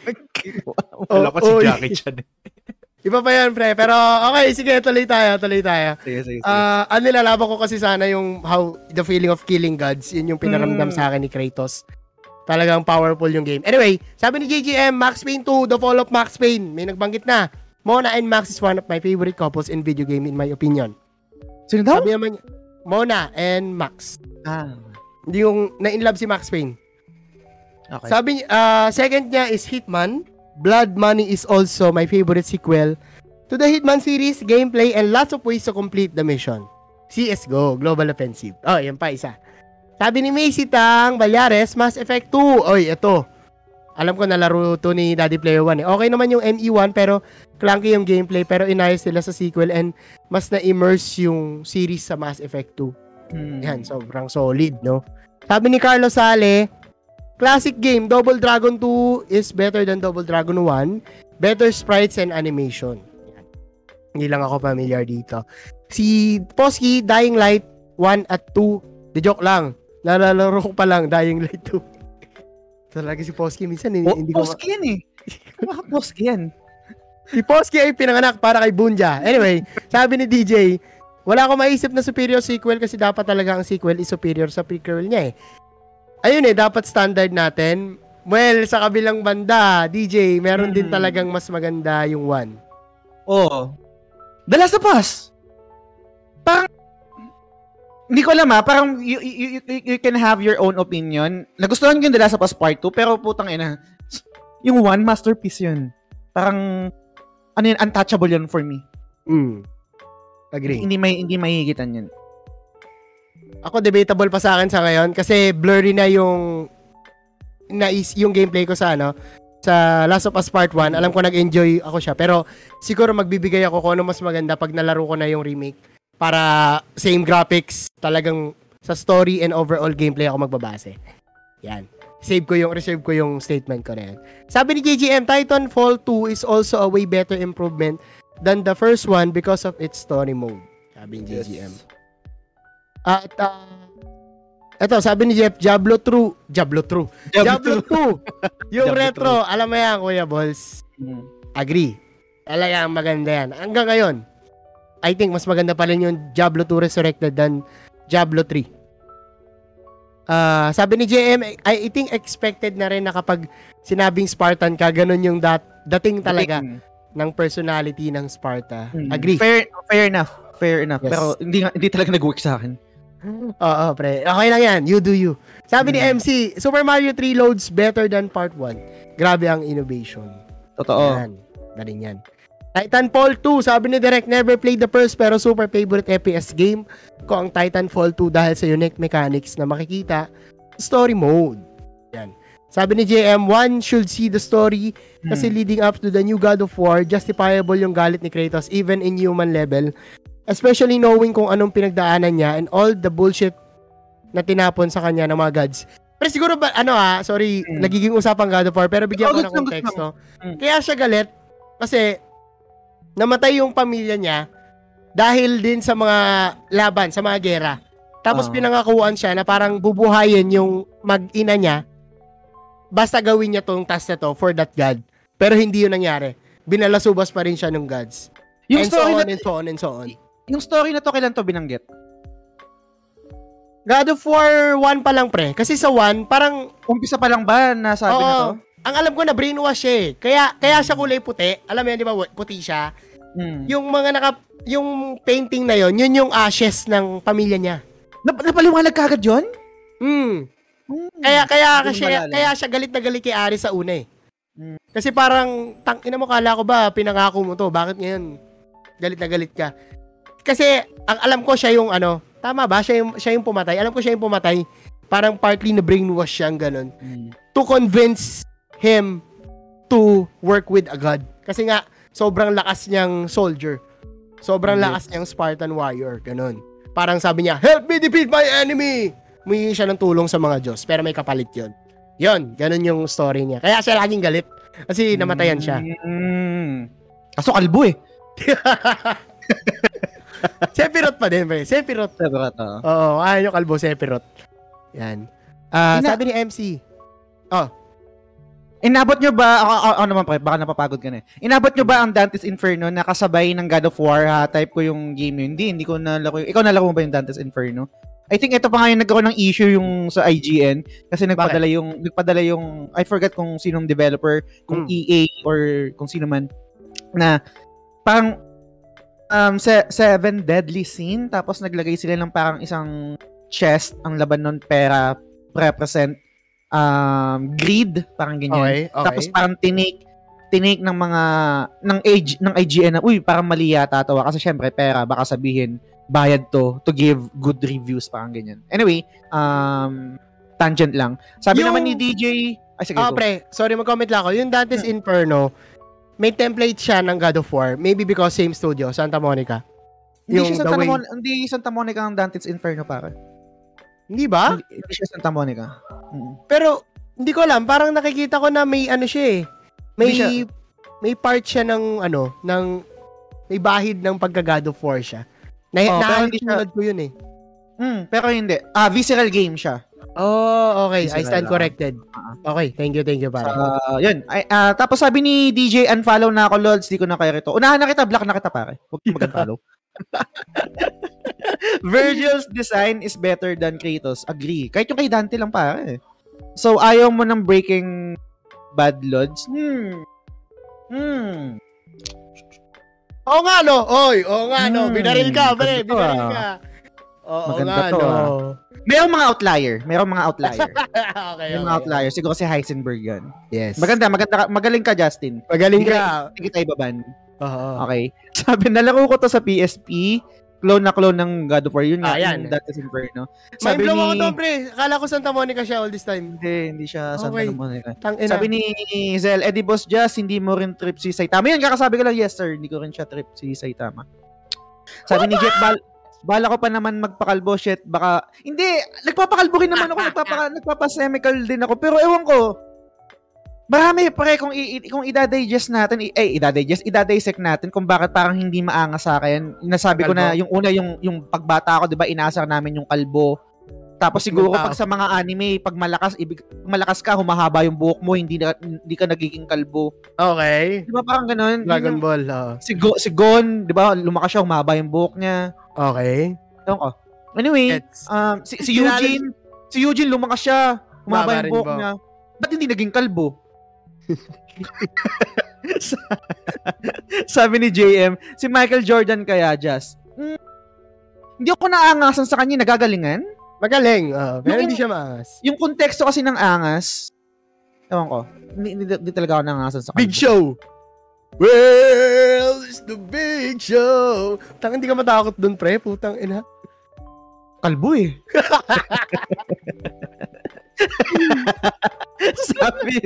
Wala ko si oh, Jackie Chan. Iba pa yan, pre. Pero okay, sige, tuloy tayo, tuloy tayo. Sige, sige, Ah, ang nilalaban ko kasi sana yung how the feeling of killing gods, yun yung pinaramdam Mm. sa akin ni Kratos. Talagang powerful yung game. Anyway, sabi ni JGM, Max Payne 2, The Fall of Max Payne. May nagbanggit na. Mona and Max is one of my favorite couples in video game in my opinion. Sino daw? Sabi naman Mona and Max. Ah, Hindi yung na-in-love si Max Payne. okay. Sabi ah, second niya is Hitman. Blood Money is also my favorite sequel to the Hitman series, gameplay, and lots of ways to complete the mission. CSGO, Global Offensive. Oh, yan pa isa. Sabi ni Macy Tang Balyares, Mass Effect 2. Oy, ito. Alam ko nalaro to ni Daddy Player 1 eh. Okay naman yung ME1 pero clunky yung gameplay pero inayos nila sa sequel and mas na-immerse yung series sa Mass Effect 2. Hmm. Yan, sobrang solid, no? Sabi ni Carlos Sale, classic game, Double Dragon 2 is better than Double Dragon 1. Better sprites and animation. Yan. Hindi lang ako familiar dito. Si Posky, Dying Light 1 at 2. The joke lang. Nalalaro ko pa lang, Dying Light 2. Talaga si Posky, minsan hindi, Po- hindi ko... Poski yan eh. Baka Poski yan. Si Posky ay pinanganak para kay Bunja. Anyway, sabi ni DJ, wala akong maisip na superior sequel kasi dapat talaga ang sequel is superior sa prequel niya eh. Ayun eh, dapat standard natin. Well, sa kabilang banda, DJ, meron din Mhm. talagang mas maganda yung one. Oo. The Last of Us. Parang, hindi ko alam ah, parang you, you, you, you can have your own opinion. Nagustuhan ko yung The Last of Us Part 2, pero putang ina, yung one masterpiece yun. Parang, ano yun, untouchable yun for me. Mm. Agree. Hindi may hindi mahihigitan yun. Ako debatable pa sa akin sa ngayon kasi blurry na yung nais yung gameplay ko sa ano sa Last of Us Part 1. Alam ko nag-enjoy ako siya pero siguro magbibigay ako kung ano mas maganda pag nalaro ko na yung remake para same graphics, talagang sa story and overall gameplay ako magbabase. Yan. Save ko yung reserve ko yung statement ko na yan. Sabi ni JGM, Titanfall 2 is also a way better improvement than the first one because of its story mode. Sabi ni JGM. At uh, eto, sabi ni Jeff, Diablo True. Diablo True. Diablo 2. yung Diablo retro. Alam mo yan, Kuya Balls. Mm. Agree. Talagang maganda yan. Hanggang ngayon, I think mas maganda pa rin yung Diablo 2 Resurrected than Diablo 3. Ah, sabi ni JM, I, I think expected na rin na kapag sinabing Spartan ka, ganun yung dat, dating talaga Dating. ng personality ng Sparta. Mm. Agree. Fair, fair enough. Fair enough. Yes. Pero hindi hindi talaga nag-work sa akin. Oo, pre. Okay lang yan. You do you. Sabi ni. MC, Super Mario 3 loads better than Part 1. Grabe ang innovation. Totoo. Yan. Galing yan. Titanfall 2, sabi ni Direct, never played the first pero super favorite FPS game ko ang Titanfall 2 dahil sa unique mechanics na makikita story mode. Yan. Sabi ni JM, one should see the story kasi Hmm. leading up to the new God of War, justifiable yung galit ni Kratos even in human level. Especially knowing kung anong pinagdaanan niya and all the bullshit na tinapon sa kanya ng mga gods. Pero siguro ba, ano ah, sorry, Hmm. nagiging usapang God of War, pero bigyan Oh, ko ng konteksto. Hmm. Kaya siya galit kasi namatay yung pamilya niya dahil din sa mga laban, sa mga gera. Tapos Ah. pinangakuan siya na parang bubuhayin yung mag-ina niya basta gawin niya tong task na to for that God. Pero hindi yun nangyari. Binalasubas pa rin siya ng gods. Yung and so on na and so on and so on. Yung story na to kailan to binanggit? God of War 1 pa lang pre. Kasi sa 1, parang, Umpisa pa lang ba na to? oo, ang alam ko na brainwash siya eh. Kaya, kaya siya kulay puti. Alam mo yan, di ba, puti siya. Hmm. Yung mga naka, yung painting na yon yun yung ashes ng pamilya niya. Nap- napaliwanag ka agad yun? Mm. Hmm. Kaya kaya malalim. kaya siya galit na galit kay Ari sa una eh. Mm. Kasi parang tang ina mo kala ko ba pinangako mo to, bakit ngayon galit na galit ka? Kasi ang alam ko siya yung ano, tama ba? Siya yung siya yung pumatay. Alam ko siya yung pumatay. Parang partly na brainwash siya ang ganun Hmm. to convince him to work with a god. Kasi nga sobrang lakas niyang soldier. Sobrang Yes. lakas niyang Spartan warrior, ganun. Parang sabi niya, "Help me defeat my enemy." Humingi siya ng tulong sa mga Diyos, pero may kapalit 'yon. 'Yon, ganun yung story niya. Kaya siya laging galit kasi namatayan siya. Hmm. Kaso kalbo eh. Sephiroth pa din, pre. Sephiroth. Sabi to. Oo, ayun yung kalbo Sephiroth. Yan. Ah, Ina- sabi ni MC, Inabot nyo ba, ako, ako, ako naman pre, baka napapagod ka na eh. Inabot nyo ba ang Dante's Inferno na kasabay ng God of War ha? Type ko yung game yun. Hindi, hindi ko nalaro. Ikaw nalaro mo ba yung Dante's Inferno? I think ito pa nga yung nagkaroon ng issue yung sa IGN kasi nagpadala yung nagpadala yung I forget kung sinong developer, kung Hmm. EA or kung sino man na parang um se- seven deadly sin tapos naglagay sila ng parang isang chest ang laban nun pera represent um greed parang ganyan. okay, okay. Tapos parang tinake tinake ng mga ng age ng IGN na uy parang mali yata to ah." kasi syempre pera baka sabihin bayad to to give good reviews parang ganyan. Anyway, um tangent lang. Sabi Yung- naman ni DJ ay sige. Go. pre, sorry, mag-comment lang ako. Yung Dante's Inferno, may template siya ng God of War. Maybe because same studio, Santa Monica. Hindi yung siya Santa way- Mon- hindi Santa Monica ang Dante's Inferno pare. Hindi ba? Hindi, hindi siya Santa Monica. Pero, hindi ko alam. Parang nakikita ko na may ano siya eh. May, siya- may part siya ng ano, ng, may bahid ng pagka-God of War siya. Na, Oh, pero hindi siya- ko yun eh. Mm, pero hindi. Ah, visceral game siya. Oh, okay. I stand corrected. Okay, thank you, thank you, pare. Ah, yun. Ay, ah, tapos sabi ni DJ, unfollow na ako, Lods. Di ko na kaya rito. Unahan na kita, block na kita, pare. Huwag mag-unfollow. Virgil's design is better than Kratos. Agree. Kahit yung kay Dante lang, pare. So, ayaw mo ng breaking bad Lods? Hmm. Hmm. Oo nga, no? Oy, oo nga, no? Hmm, Binaril ka, to, Binaril ah. ka. Oo Maganda nga, to, no? ah. Merong mga outlier. Merong mga outlier. okay, May mga outlier. Siguro si Heisenberg yun. Yes. Maganda, maganda. ka- Magaling ka, Justin. Magaling Hindi ka. Hindi kita ibaban. Oo. Okay. Sabi, nalaro ko to sa PSP. Clone na clone ng God of War. Yun nga, Ah, yan. yung Dante's Inferno. Sabi blown ni... ako to, pre. Akala ko Santa Monica siya all this time. Hindi, hindi siya Santa Okay. Monica. Tang ina. Sabi ni Zel, Eddie Boss Just, hindi mo rin trip si Saitama. Yun, kakasabi ko lang, yes sir, hindi ko rin siya trip si Saitama. Sabi ni Jet, bal bala ko pa naman magpakalbo, shit, baka, hindi, nagpapakalbo rin naman ako, nagpapaka, nagpapasemical din ako, pero ewan ko, marami pre kung i, kung ida-digest natin, i- eh ida-digest, ida-dissect natin kung bakit parang hindi maangas sa akin. Nasabi ko na Kalbo? yung una yung yung pagbata ko, 'di ba, inasar namin yung kalbo. Tapos siguro pag sa mga anime, pag malakas, ibig, pag malakas ka, humahaba yung buhok mo, hindi na, hindi ka nagiging kalbo. Okay. Di ba parang ganun? Dragon yung- Ball. oo. Si, Go, si Gon, di ba, lumakas siya, humaba yung buhok niya. Okay. Ewan ko. Anyway, um, si, si Eugene, si Eugene lumakas siya, Humaba yung buhok niya. Ba't hindi naging kalbo? Sa- Sabi ni JM, si Michael Jordan kaya, Jazz. "Hmm, hindi ako naangasan sa kanya, nagagalingan. Magaling. oo. pero Yung- hindi siya maangas. Yung konteksto kasi ng angas, ewan ko, hindi, talaga ako nangangasan sa Big kalbo. show. Well, it's the big show. Tang, hindi ka matakot dun, pre. Putang ina. Kalbo eh. Sabi,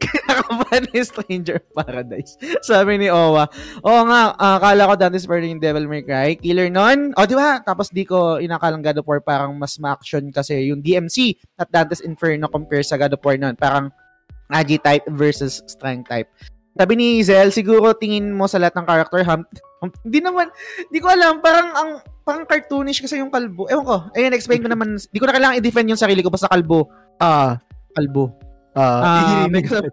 kinakabahan ni Stranger Paradise. Sabi ni Owa, oo nga, ah, akala ko Dante's Inferno yung Devil May Cry. Killer nun. O, di ba? Tapos di ko inakalang God of War parang mas ma-action kasi yung DMC at Dante's Inferno compare sa God of War nun. Parang Agi type versus Strength type. Sabi ni Zel, siguro tingin mo sa lahat ng character, ham- hindi naman, hindi ko alam, parang ang, parang cartoonish kasi yung kalbo. Ewan ko, ayun, explain ko naman, di ko na kailangan i-defend yung sarili ko, basta kalbo. Ah. Kalbo. Ah. Ah, may sabi,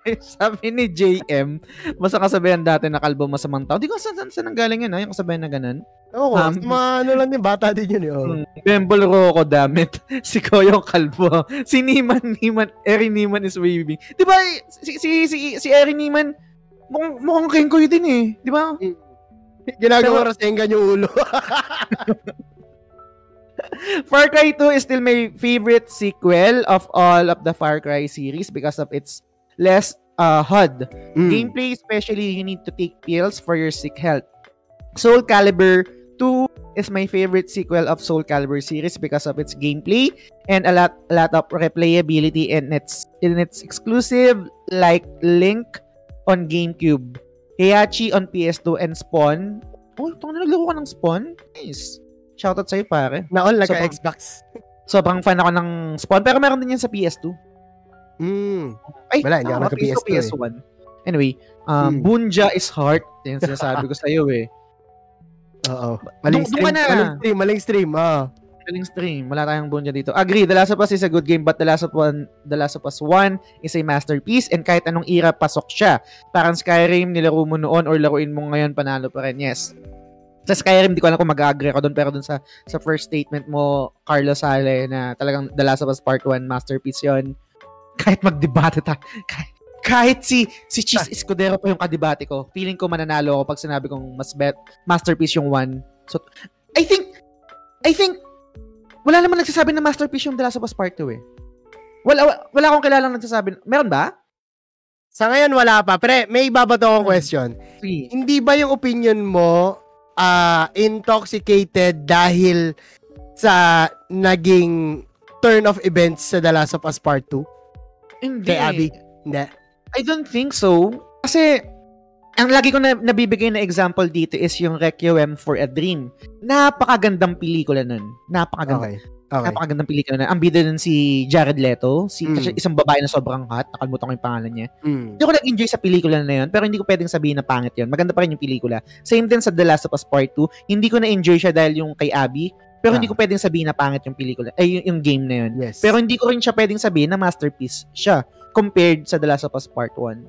may sabi ni JM, basta kasabihan dati na kalbo masamang tao. Di ko saan, saan, saan ang galing yun, ha? yung kasabihan na ganun. Oo, Um, mga ano lang din, bata din yun. oh. Hmm, Bembol Rocco, damit. si Koyo Kalbo. Si Niman, Niman, Eri Niman is waving. Di ba, si, si, si, si Eri Niman, mukhang, mukhang Kenkoy din eh. Di ba? Ginagawa Rasengan yung ulo. Far Cry 2 is still my favorite sequel of all of the Far Cry series because of its less uh, HUD. Mm. Gameplay, especially, you need to take pills for your sick health. Soul Calibur 2 is my favorite sequel of Soul Calibur series because of its gameplay and a lot, a lot of replayability in its in its exclusive like Link on GameCube, Heihachi on PS2 and Spawn. Oh, ito na ka ng Spawn? Nice. Shoutout sa'yo, pare. Na all Sobrang- nagka-Xbox. Sobrang fan ako ng Spawn, pero meron din yan sa PS2. Mm. Ay, Wala, hindi ako tama, nagka-PS2 eh. PS1. Anyway, um, Hmm. Bunja is heart. Yan sinasabi ko sa'yo eh. Oo. Maling ka stream. na. Maling stream. Maling stream. Ah. Galing stream. Wala tayong Bunja dito. Agree, The Last of Us is a good game but The Last of Us, The Last of Us 1 is a masterpiece and kahit anong era pasok siya. Parang Skyrim, nilaro mo noon or laruin mo ngayon, panalo pa rin. Yes. Sa Skyrim, di ko alam kung mag-agree ako doon pero doon sa sa first statement mo, Carlos Sale, na talagang The Last of Us Part 1 masterpiece yon Kahit magdebate ta, kahit, kahit si si Cheese Escudero pa yung kadebate ko, feeling ko mananalo ako pag sinabi kong mas bet masterpiece yung 1. So, I think I think wala naman nagsasabi na masterpiece yung The Last of Us Part 2 eh. Wala, wala, akong kilalang nagsasabi. Meron ba? Sa ngayon, wala pa. Pre, may ibabato akong question. Sige. Hindi ba yung opinion mo ah intoxicated dahil sa naging turn of events sa The Last of Us Part 2? Hindi. Kay Abby? Hindi. I don't think so. Kasi, ang lagi ko na nabibigay na example dito is yung Requiem for a Dream. Napakagandang pelikula nun. Napakaganda. Okay. Okay. Napakagandang pelikula nun. Ang bida nun si Jared Leto. Si, Mm. isang babae na sobrang hot. Nakalimutan ko yung pangalan niya. Mm. Hindi ko nag-enjoy sa pelikula na yun, pero hindi ko pwedeng sabihin na pangit yun. Maganda pa rin yung pelikula. Same din sa The Last of Us Part 2. Hindi ko na-enjoy siya dahil yung kay Abby, pero hindi Ah. ko pwedeng sabihin na pangit yung pelikula. Ay, yung, yung game na yun. Yes. Pero hindi ko rin siya pwedeng sabihin na masterpiece siya compared sa The Last of Us Part 1.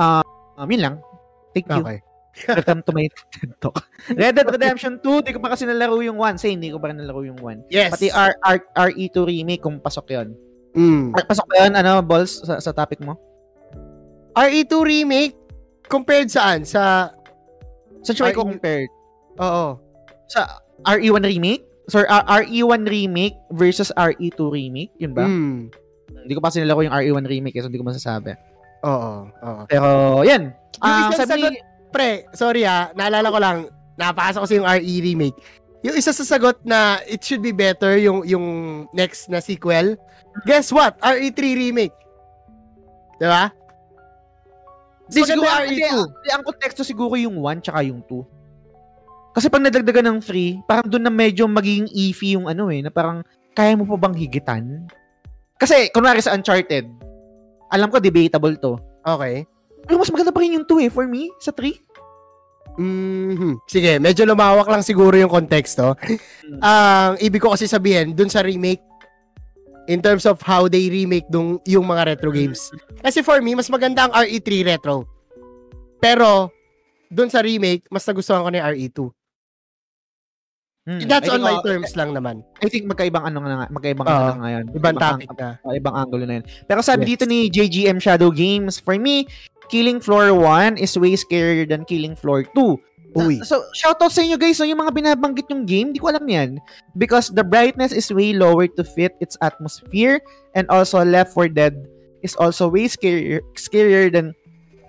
Um, um, yun lang. Thank you. Okay. Welcome to my TED Talk. Red Dead Redemption 2, di ko pa kasi nalaro yung 1. Same, hindi ko pa nalaro yung 1. Yes. Pati R, R, RE2 remake kung pasok yun. Mm. Pasok ba yun, ano, Balls, sa, sa topic mo? RE2 E remake compared saan? Sa Sa RE ko compared? Oo. Sa RE1 remake? Sorry, R- RE1 remake versus RE2 remake? Yun ba? Mm. Hindi ko pa kasi nalaro yung RE1 remake, eh, so hindi ko masasabi. Oo. Oo. Pero, yan. Yung Ah, isang sabi sagot, pre, sorry ah, naalala ko lang, napasa ko sa yung RE remake. Yung isa sa sagot na it should be better yung yung next na sequel. Guess what? RE3 remake. 'Di ba? Di, Mas siguro, maganda ang, yung di, RE2. di, ang konteksto siguro yung 1 tsaka yung 2. Kasi pag nadagdagan ng 3, parang doon na medyo magiging iffy yung ano eh, na parang kaya mo pa bang higitan? Kasi, kunwari sa Uncharted, alam ko debatable to. Okay. Pero mas maganda pa rin yung 2 eh, for me, sa 3. Mhm. Sige, medyo lumawak lang siguro yung konteksto. Ang ibig ko kasi sabihin dun sa remake in terms of how they remake dung yung mga retro games. Kasi for me, mas maganda ang RE3 retro. Pero dun sa remake, mas nagustuhan ko na yung RE2. Hmm. That's on my oh, terms lang naman. I think magkaibang ano nga, magkaibang Oo. ano na ngayon. Ibang topic ang- na. oh, ibang angulo na yun. Pero sabi Yes. dito ni JGM Shadow Games, for me, Killing Floor 1 is way scarier than Killing Floor 2. Uy. So, shoutout sa inyo guys. So, yung mga binabanggit yung game, di ko alam yan. Because the brightness is way lower to fit its atmosphere and also Left 4 Dead is also way scarier, scarier than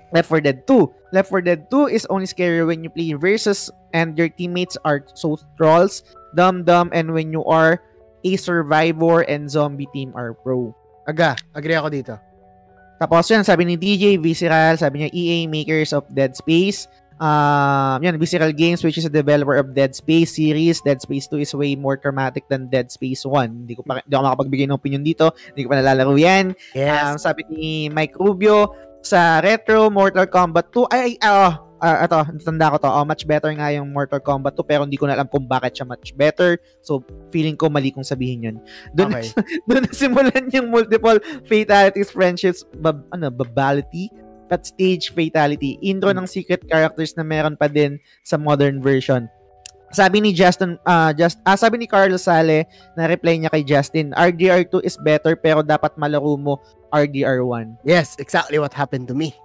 Left 4 Dead 2. Left 4 Dead 2 is only scarier when you play versus and your teammates are so trolls, dumb-dumb, and when you are a survivor and zombie team are pro. Aga, agree ako dito. Tapos yan, sabi ni DJ Visceral, sabi niya EA makers of Dead Space. Um, yan, Visceral Games which is a developer of Dead Space series. Dead Space 2 is way more traumatic than Dead Space 1. Hindi ko pa hindi ako makapagbigay ng opinion dito. Hindi ko pa nalalaro yan. Um, sabi ni Mike Rubio sa Retro Mortal Kombat 2. Ay, ay, ah, ah, ito, tanda ko to. Oh, much better nga yung Mortal Kombat 2 pero hindi ko na alam kung bakit siya much better. So, feeling ko mali kong sabihin yun. Doon Okay. doon nasimulan yung multiple fatalities, friendships, bab, ano, babality, at stage fatality. Intro ng secret characters na meron pa din sa modern version. Sabi ni Justin, ah just, ah, sabi ni Carlos Sale, na reply niya kay Justin, RDR2 is better pero dapat malaro mo RDR1. Yes, exactly what happened to me.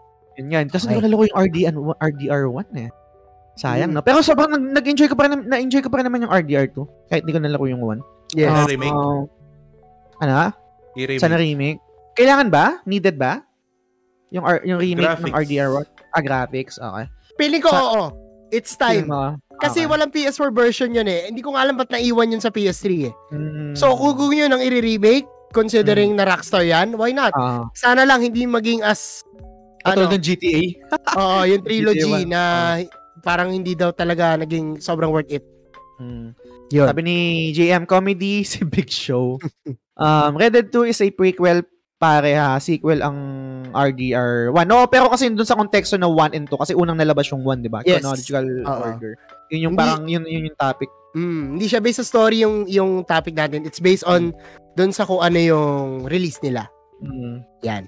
Yun yan. Kasi Okay. hindi ko yung RDR, RDR1 eh. Sayang, Mm. no? Pero sobrang nag- nag-enjoy ko pa rin, na-enjoy ko pa rin naman yung RDR2. Kahit hindi ko nalaro yung 1. Yes. Ah, remake. ah, ano? I-remake. Sana remake. Kailangan ba? Needed ba? Yung R- yung remake ng Graphics. RDR1? Ah, graphics. Okay. Feeling ko, Sa- oo. It's time. Mo, Kasi okay. walang PS4 version yun eh. Hindi ko nga alam ba't naiwan yun sa PS3 eh. Mm. So, kung yun ang i-remake, considering na Rockstar yan, why not? Ah, Sana lang hindi maging as, ano, ng GTA. oo, yung trilogy na parang hindi daw talaga naging sobrang worth it. Mm. Yun. Sabi ni JM Comedy, si Big Show. Um, Red Dead 2 is a prequel pare ha, sequel ang RDR1. No, pero kasi dun sa konteksto na 1 and 2 kasi unang nalabas yung 1, 'di ba? Yes. Chronological Oo. order. Yun yung Hindi- parang yun, yun yung topic. Mm, hindi siya based sa story yung yung topic natin. It's based on doon sa kung ano yung release nila. Mm. Yan.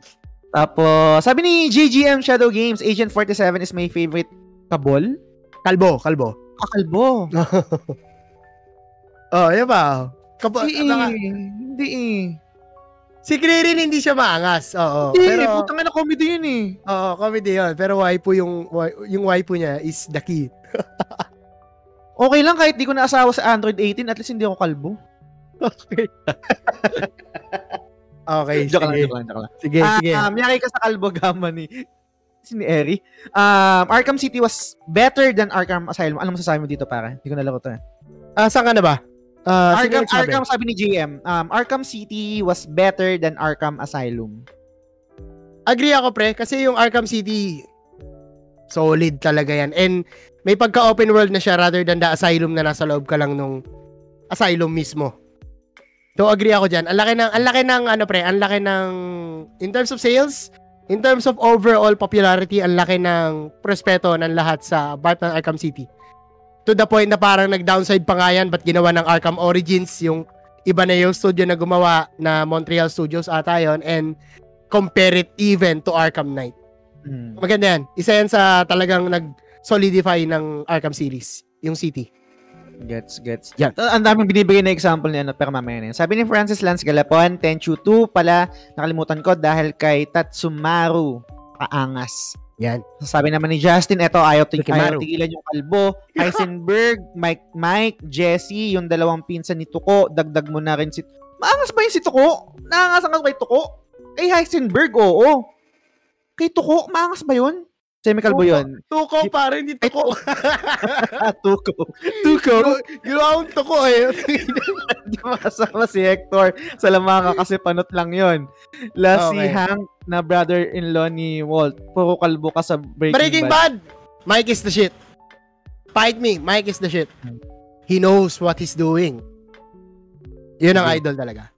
Tapos, sabi ni GGM Shadow Games, Agent 47 is my favorite kabol. Kalbo, kalbo. Kakalbo. Oh, yan ba? Kapo, Hindi naka- eh. Hindi eh. si Kririn hindi siya maangas. Oo. Hindi, pero, putang na comedy yun eh. oo, comedy yun. Pero waifu yung, yung waifu niya is the key. Okay lang kahit di ko na asawa sa Android 18, at least hindi ako kalbo. Okay, Joke lang, sige. joke lang, joke lang. Sige, Ah, sige. Um, yari ka sa kalbo gama ni si ni Eri. Um, Arkham City was better than Arkham Asylum. Ano masasabi mo dito para? Hindi ko nalaro to. Eh. Ah, saan ka na ba? Ah, sino Arkham, nagsabi? Arkham sabi ni GM, um, Arkham City was better than Arkham Asylum. Agree ako, pre. Kasi yung Arkham City, solid talaga yan. And may pagka-open world na siya rather than the asylum na nasa loob ka lang nung asylum mismo. So, agree ako dyan. Ang laki ng, ang laki ng, ano pre, ang laki ng, in terms of sales, in terms of overall popularity, ang laki ng prospeto ng lahat sa Batman Arkham City. To the point na parang nag-downside pa nga yan, but ginawa ng Arkham Origins, yung iba na yung studio na gumawa na Montreal Studios ata yun, and compare it even to Arkham Knight. Hmm. Maganda yan. Isa yan sa talagang nag-solidify ng Arkham series, yung city. Gets, gets. Yan. Ang daming binibigay na example ni ano, pero mamaya na yun. Sabi ni Francis Lance Galapon, Tenchu 2 pala, nakalimutan ko dahil kay Tatsumaru kaangas. Yan. Sabi naman ni Justin, eto ayaw, tig- ayaw tigilan yung kalbo. Heisenberg, Mike, Mike, Jesse, yung dalawang pinsan ni Tuko, dagdag mo na rin si... Maangas ba yung si Tuko? Naangas ang kay Tuko? Kay Heisenberg, oo. Kay Tuko, maangas ba yun? Semi-kalbo yun. Tuko pare, hindi tuko. Tuko. Tuko. Ginawa akong tuko eh. Hindi makasama si Hector sa lamanga kasi panot lang yon. La si Okay. Hank na brother-in-law ni Walt. Puro kalbo ka sa Breaking, Breaking Bad. Bad. Mike is the shit. Fight me. Mike is the shit. He knows what he's doing. Yun ang idol talaga.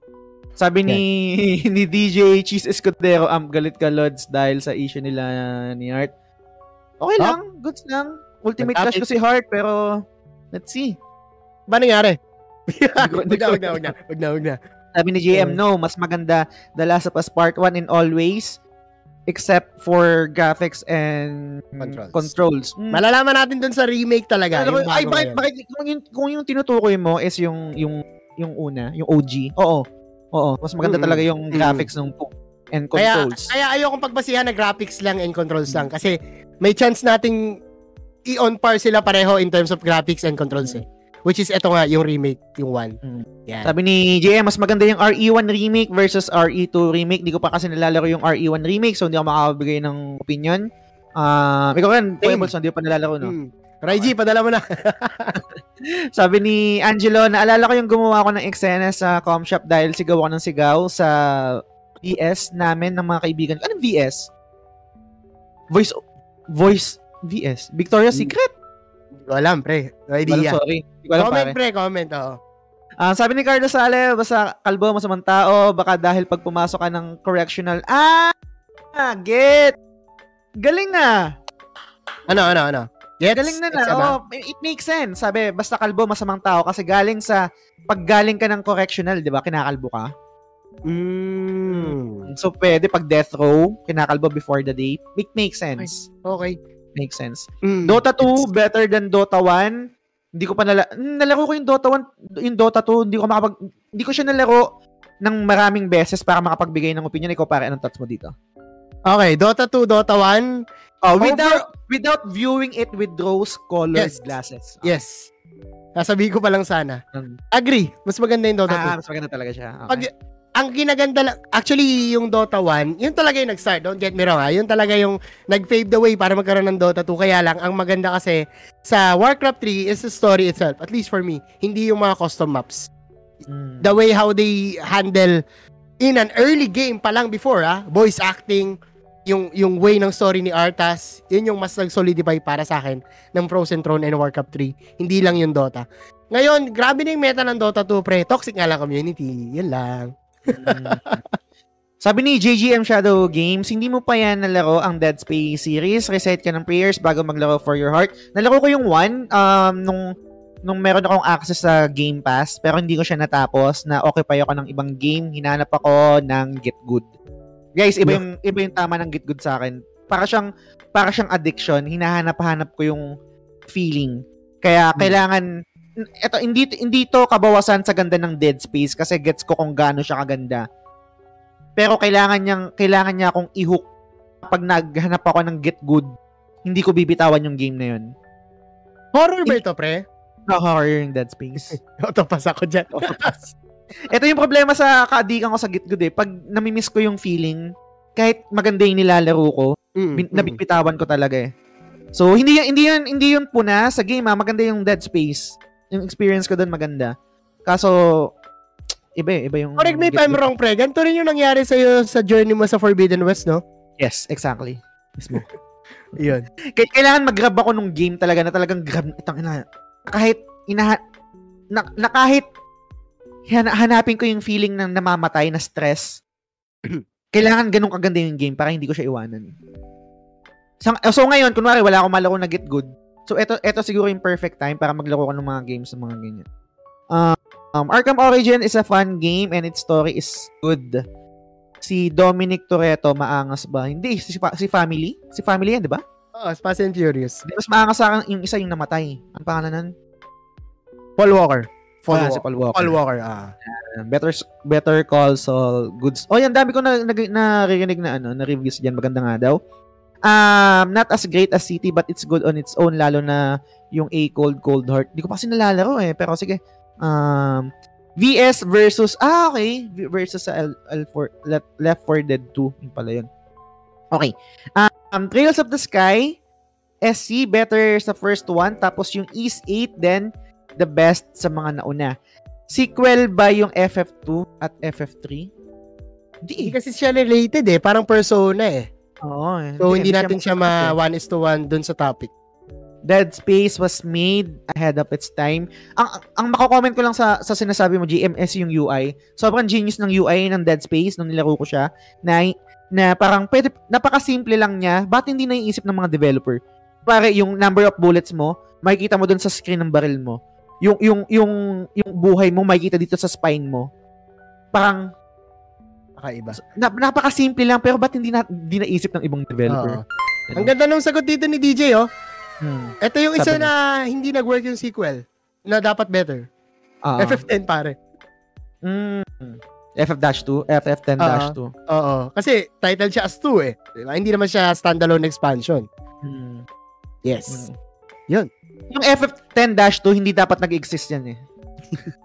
Sabi ni ni DJ Cheese Escudero, am galit ka Lods dahil sa issue nila ni Art. Okay Huh? lang, goods lang. Ultimate Nag-update. crush ko si Heart pero let's see. Ba nangyari? Wag na, wag na, wag na, wag na, wag na. Sabi ni JM, no, mas maganda The Last of Us Part 1 in all ways except for graphics and Controls. controls. Mm. Malalaman natin dun sa remake talaga. Ano, yung ay, bakit, bakit, kung yung, kung yung tinutukoy mo is yung, yung, yung una, yung OG, oo, oo, mas maganda Mm-mm. talaga yung graphics ng and Kaya, controls. kaya ayokong pagbasihan na graphics lang and controls lang. Kasi may chance nating i-on par sila pareho in terms of graphics and controls eh. Which is eto nga, yung remake, yung one. Mm. Yan. Sabi ni JM, mas maganda yung RE1 remake versus RE2 remake. Di ko pa kasi nalalaro yung RE1 remake, so hindi ako makakabigay ng opinion. Ah, ikaw rin. Pebbles, hindi ko pa nalalaro, no? Hmm. Raiji, padala mo na. Sabi ni Angelo, naalala ko yung gumawa ko ng eksena sa com shop dahil sigaw ako ng sigaw sa VS namin ng mga kaibigan. Anong VS? Voice Voice VS. Victoria's Hmm. Secret? Hindi ko alam, pre. No Walang idea. sorry. Hindi ko alam, Comment, pare. pre. Comment, oo. Ah, sabi ni Carlos Sale, basta kalbo, masamang tao, baka dahil pag pumasok ka ng correctional, ah, get! Galing na! Ano, ano, ano? Gets? Galing na na. Oh, it makes sense. Sabi, basta kalbo, masamang tao kasi galing sa, pag galing ka ng correctional, di ba, kinakalbo ka. Mm. So, pwede pag death row, kinakalbo before the day. It makes sense. Okay. Makes sense. Mm. Dota 2, better than Dota 1. Hindi ko pa nala nalaro ko yung Dota 1, yung Dota 2, hindi ko makapag hindi ko siya nalaro ng maraming beses para makapagbigay ng opinion. Ikaw pare, anong thoughts mo dito? Okay, Dota 2, Dota 1. Oh, Over- without without viewing it with rose colored Yes. glasses. Yes. Sasabihin ko pa lang sana. Um, Agree. Mas maganda yung Dota 2. ah, mas maganda talaga siya. Okay. Pag, ang ginaganda lang, actually, yung Dota 1, yun talaga yung nag-start. Don't get me wrong, ha? Yun talaga yung nag-pave the way para magkaroon ng Dota 2. Kaya lang, ang maganda kasi sa Warcraft 3 is the story itself. At least for me. Hindi yung mga custom maps. Mm. The way how they handle in an early game pa lang before, ha? Voice acting, yung yung way ng story ni Arthas, yun yung mas nag-solidify para sa akin ng Frozen Throne and Warcraft 3. Hindi lang yung Dota. Ngayon, grabe na yung meta ng Dota 2, pre. Toxic nga lang community. Yun lang. Mm. Sabi ni JGM Shadow Games, hindi mo pa yan nalaro ang Dead Space series. Reset ka ng prayers bago maglaro for your heart. Nalaro ko yung one um, nung nung meron akong access sa Game Pass pero hindi ko siya natapos na occupy ako ng ibang game. Hinanap ako ng Get Good. Guys, iba yung iba yung tama ng Get Good sa akin. Para siyang para siyang addiction. Hinahanap-hanap ko yung feeling. Kaya kailangan eto hindi hindi to kabawasan sa ganda ng Dead Space kasi gets ko kung gaano siya kaganda. Pero kailangan niyang kailangan niya akong i-hook pag naghanap ako ng get good. Hindi ko bibitawan yung game na yun. Horror ba ito, pre? Na horror yung Dead Space. Otopas ako dyan. Ito yung problema sa kaadikan ko sa get good eh. Pag namimiss ko yung feeling, kahit maganda yung nilalaro ko, Mm, mm. nabibitawan ko talaga eh. So hindi yun, hindi yun hindi yun puna sa game ah, maganda yung Dead Space. Yung experience ko doon maganda. Kaso iba eh, iba yung Correct me if I'm wrong, pre. Ganito rin yung nangyari sa'yo sa journey mo sa Forbidden West, no? Yes, exactly. Mismo. Yun. Kaya kailangan mag-grab ako nung game talaga na talagang grab itang ina. Kahit ina na, na kahit hana- hanapin ko yung feeling ng namamatay na stress. kailangan ganun kaganda yung game para hindi ko siya iwanan. So, so ngayon, kunwari wala akong malaro na get good. So eto eto siguro yung perfect time para maglaro ko ng mga games ng mga ganyan. Um, um, Arkham Origin is a fun game and its story is good. Si Dominic Toretto, maangas ba? Hindi, si, si Family. Si Family yan, di ba? Oh, Fast and Furious. Di, mas maangas sa akin yung isa yung namatay. Ang pangalan nun? Paul Walker. Paul, Ah, Walker. si Paul Walker. Paul Walker, ah. Uh, better Better Call Saul Goods. Oh, yan dami ko na nag- naririnig na ano, na reviews diyan. Maganda nga daw. Um, not as great as City but it's good on its own lalo na yung A Cold Cold Heart. Hindi ko pa kasi nalalaro eh, pero sige. Um, VS versus ah okay, versus sa L, L4 Left, Left 4 Dead 2, yung pala yun. Okay. Um, Trails of the Sky, SC, better sa first one. Tapos yung East 8, then the best sa mga nauna. Sequel ba yung FF2 at FF3? Hindi Hindi eh. kasi siya related eh. Parang persona eh. Oo. eh. So, hindi natin siya ma eh. one is to one dun sa topic. Dead Space was made ahead of its time. Ang ang, mako-comment ko lang sa sa sinasabi mo GMS yung UI. Sobrang genius ng UI ng Dead Space nung nilaro ko siya na na parang pwede napakasimple lang niya. Bakit hindi naiisip ng mga developer? Pare yung number of bullets mo, makikita mo dun sa screen ng barrel mo. Yung yung yung yung buhay mo makikita dito sa spine mo. Parang Kakaiba. na, napakasimple lang pero ba't hindi na, hindi naisip ng ibang developer? Oo. Ang ganda ng sagot dito ni DJ, oh. Hmm. Ito yung isa Sabi niya. na hindi nag-work yung sequel. Na dapat better. Ah. FF10 pare. Mm. FF-2, FF10-2. Oo. Kasi title siya as 2 eh. Diba? Hindi naman siya standalone expansion. Mm. Yes. Mm. Yun. Yung FF10-2, hindi dapat nag-exist yan eh.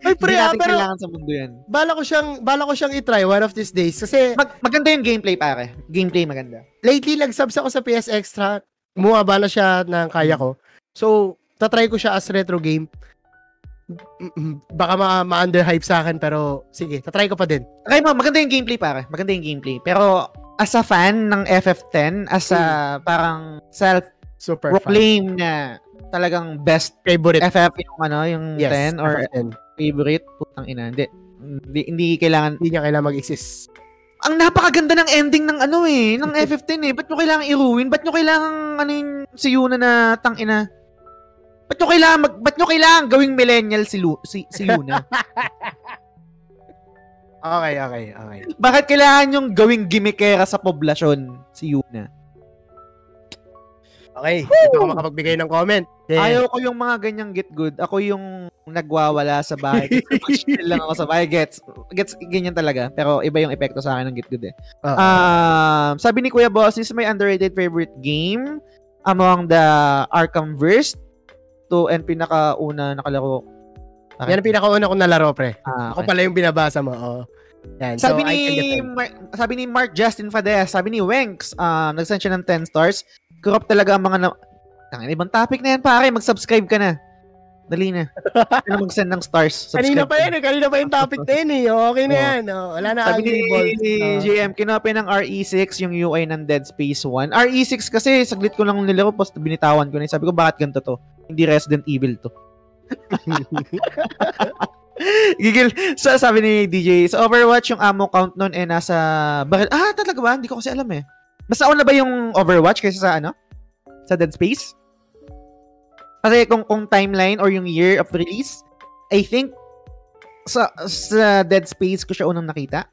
Ay, pre, ah, pero kailangan sa mundo yan. bala ko siyang bala ko siyang i-try one of these days kasi Mag- maganda yung gameplay, pare. Gameplay maganda. lately nag-subs ako sa PS Extra. Bumaba na siya ng kaya ko. So, tatry ko siya as retro game. Baka ma- ma-underhype sa akin pero sige, tatry ko pa din. Okay mo, maganda yung gameplay, pare. Maganda yung gameplay. Pero, as a fan ng FF10, as a parang Super fan. self-proclaim na talagang best Favorite. FF yung ano, yung Yes. 10 or FF10. favorite, putang ina. Hindi, hindi, hindi kailangan Hindi niya kailangan mag-exist. ang napakaganda ng ending ng ano eh, ng FF10 eh. Ba't nyo kailangan i-ruin? Ba't nyo kailangan ano yung si Yuna na tangina? Ba't nyo kailangan, mag, ba't nyo kailangan gawing millennial si, Lu, si, si Yuna? Okay, okay, okay. Bakit kailangan yung gawing gimmickera sa poblasyon si Yuna? Okay, dito ako makapagbigay ng comment. Eh, Ayaw ko yung mga ganyang get good. Ako yung nagwawala sa bahay. Chill lang ako sa bahay. Gets, gets, ganyan talaga. Pero iba yung epekto sa akin ng get good eh. Um, sabi ni Kuya Boss, this is my underrated favorite game among the Arkhamverse to and pinakauna nakalaro. Yan ang pinakauna kong nalaro, pre. Ah, Ako okay. pala yung binabasa mo. Oo. Yan. Sabi so, ni. Mar- sabi ni Mark Justin Fadez, sabi ni Wenks, um, nagsend siya ng 10 stars. Corrupt talaga ang mga na... Tangin, ibang topic na yan, pare. Mag-subscribe ka na. Dali na. Ano mag-send ng stars? Kanina Subscribe pa ka yan na. eh. Kanina pa yung topic na yun eh. Okay na Oo. yan. Oh, wala na Sabi ni balls. Oo. JM, kinopi ng RE6 yung UI ng Dead Space 1. RE6 kasi, saglit ko lang nilaro, post binitawan ko na. Sabi ko, bakit ganito to? Hindi Resident Evil to. Gigil. So, sabi ni DJ, sa Overwatch, yung ammo count nun eh nasa baril. Ah, talaga ba? Hindi ko kasi alam eh. Mas nauna ba yung Overwatch kaysa sa ano? Sa Dead Space? Kasi kung, kung timeline or yung year of release, I think sa, sa Dead Space ko siya unang nakita.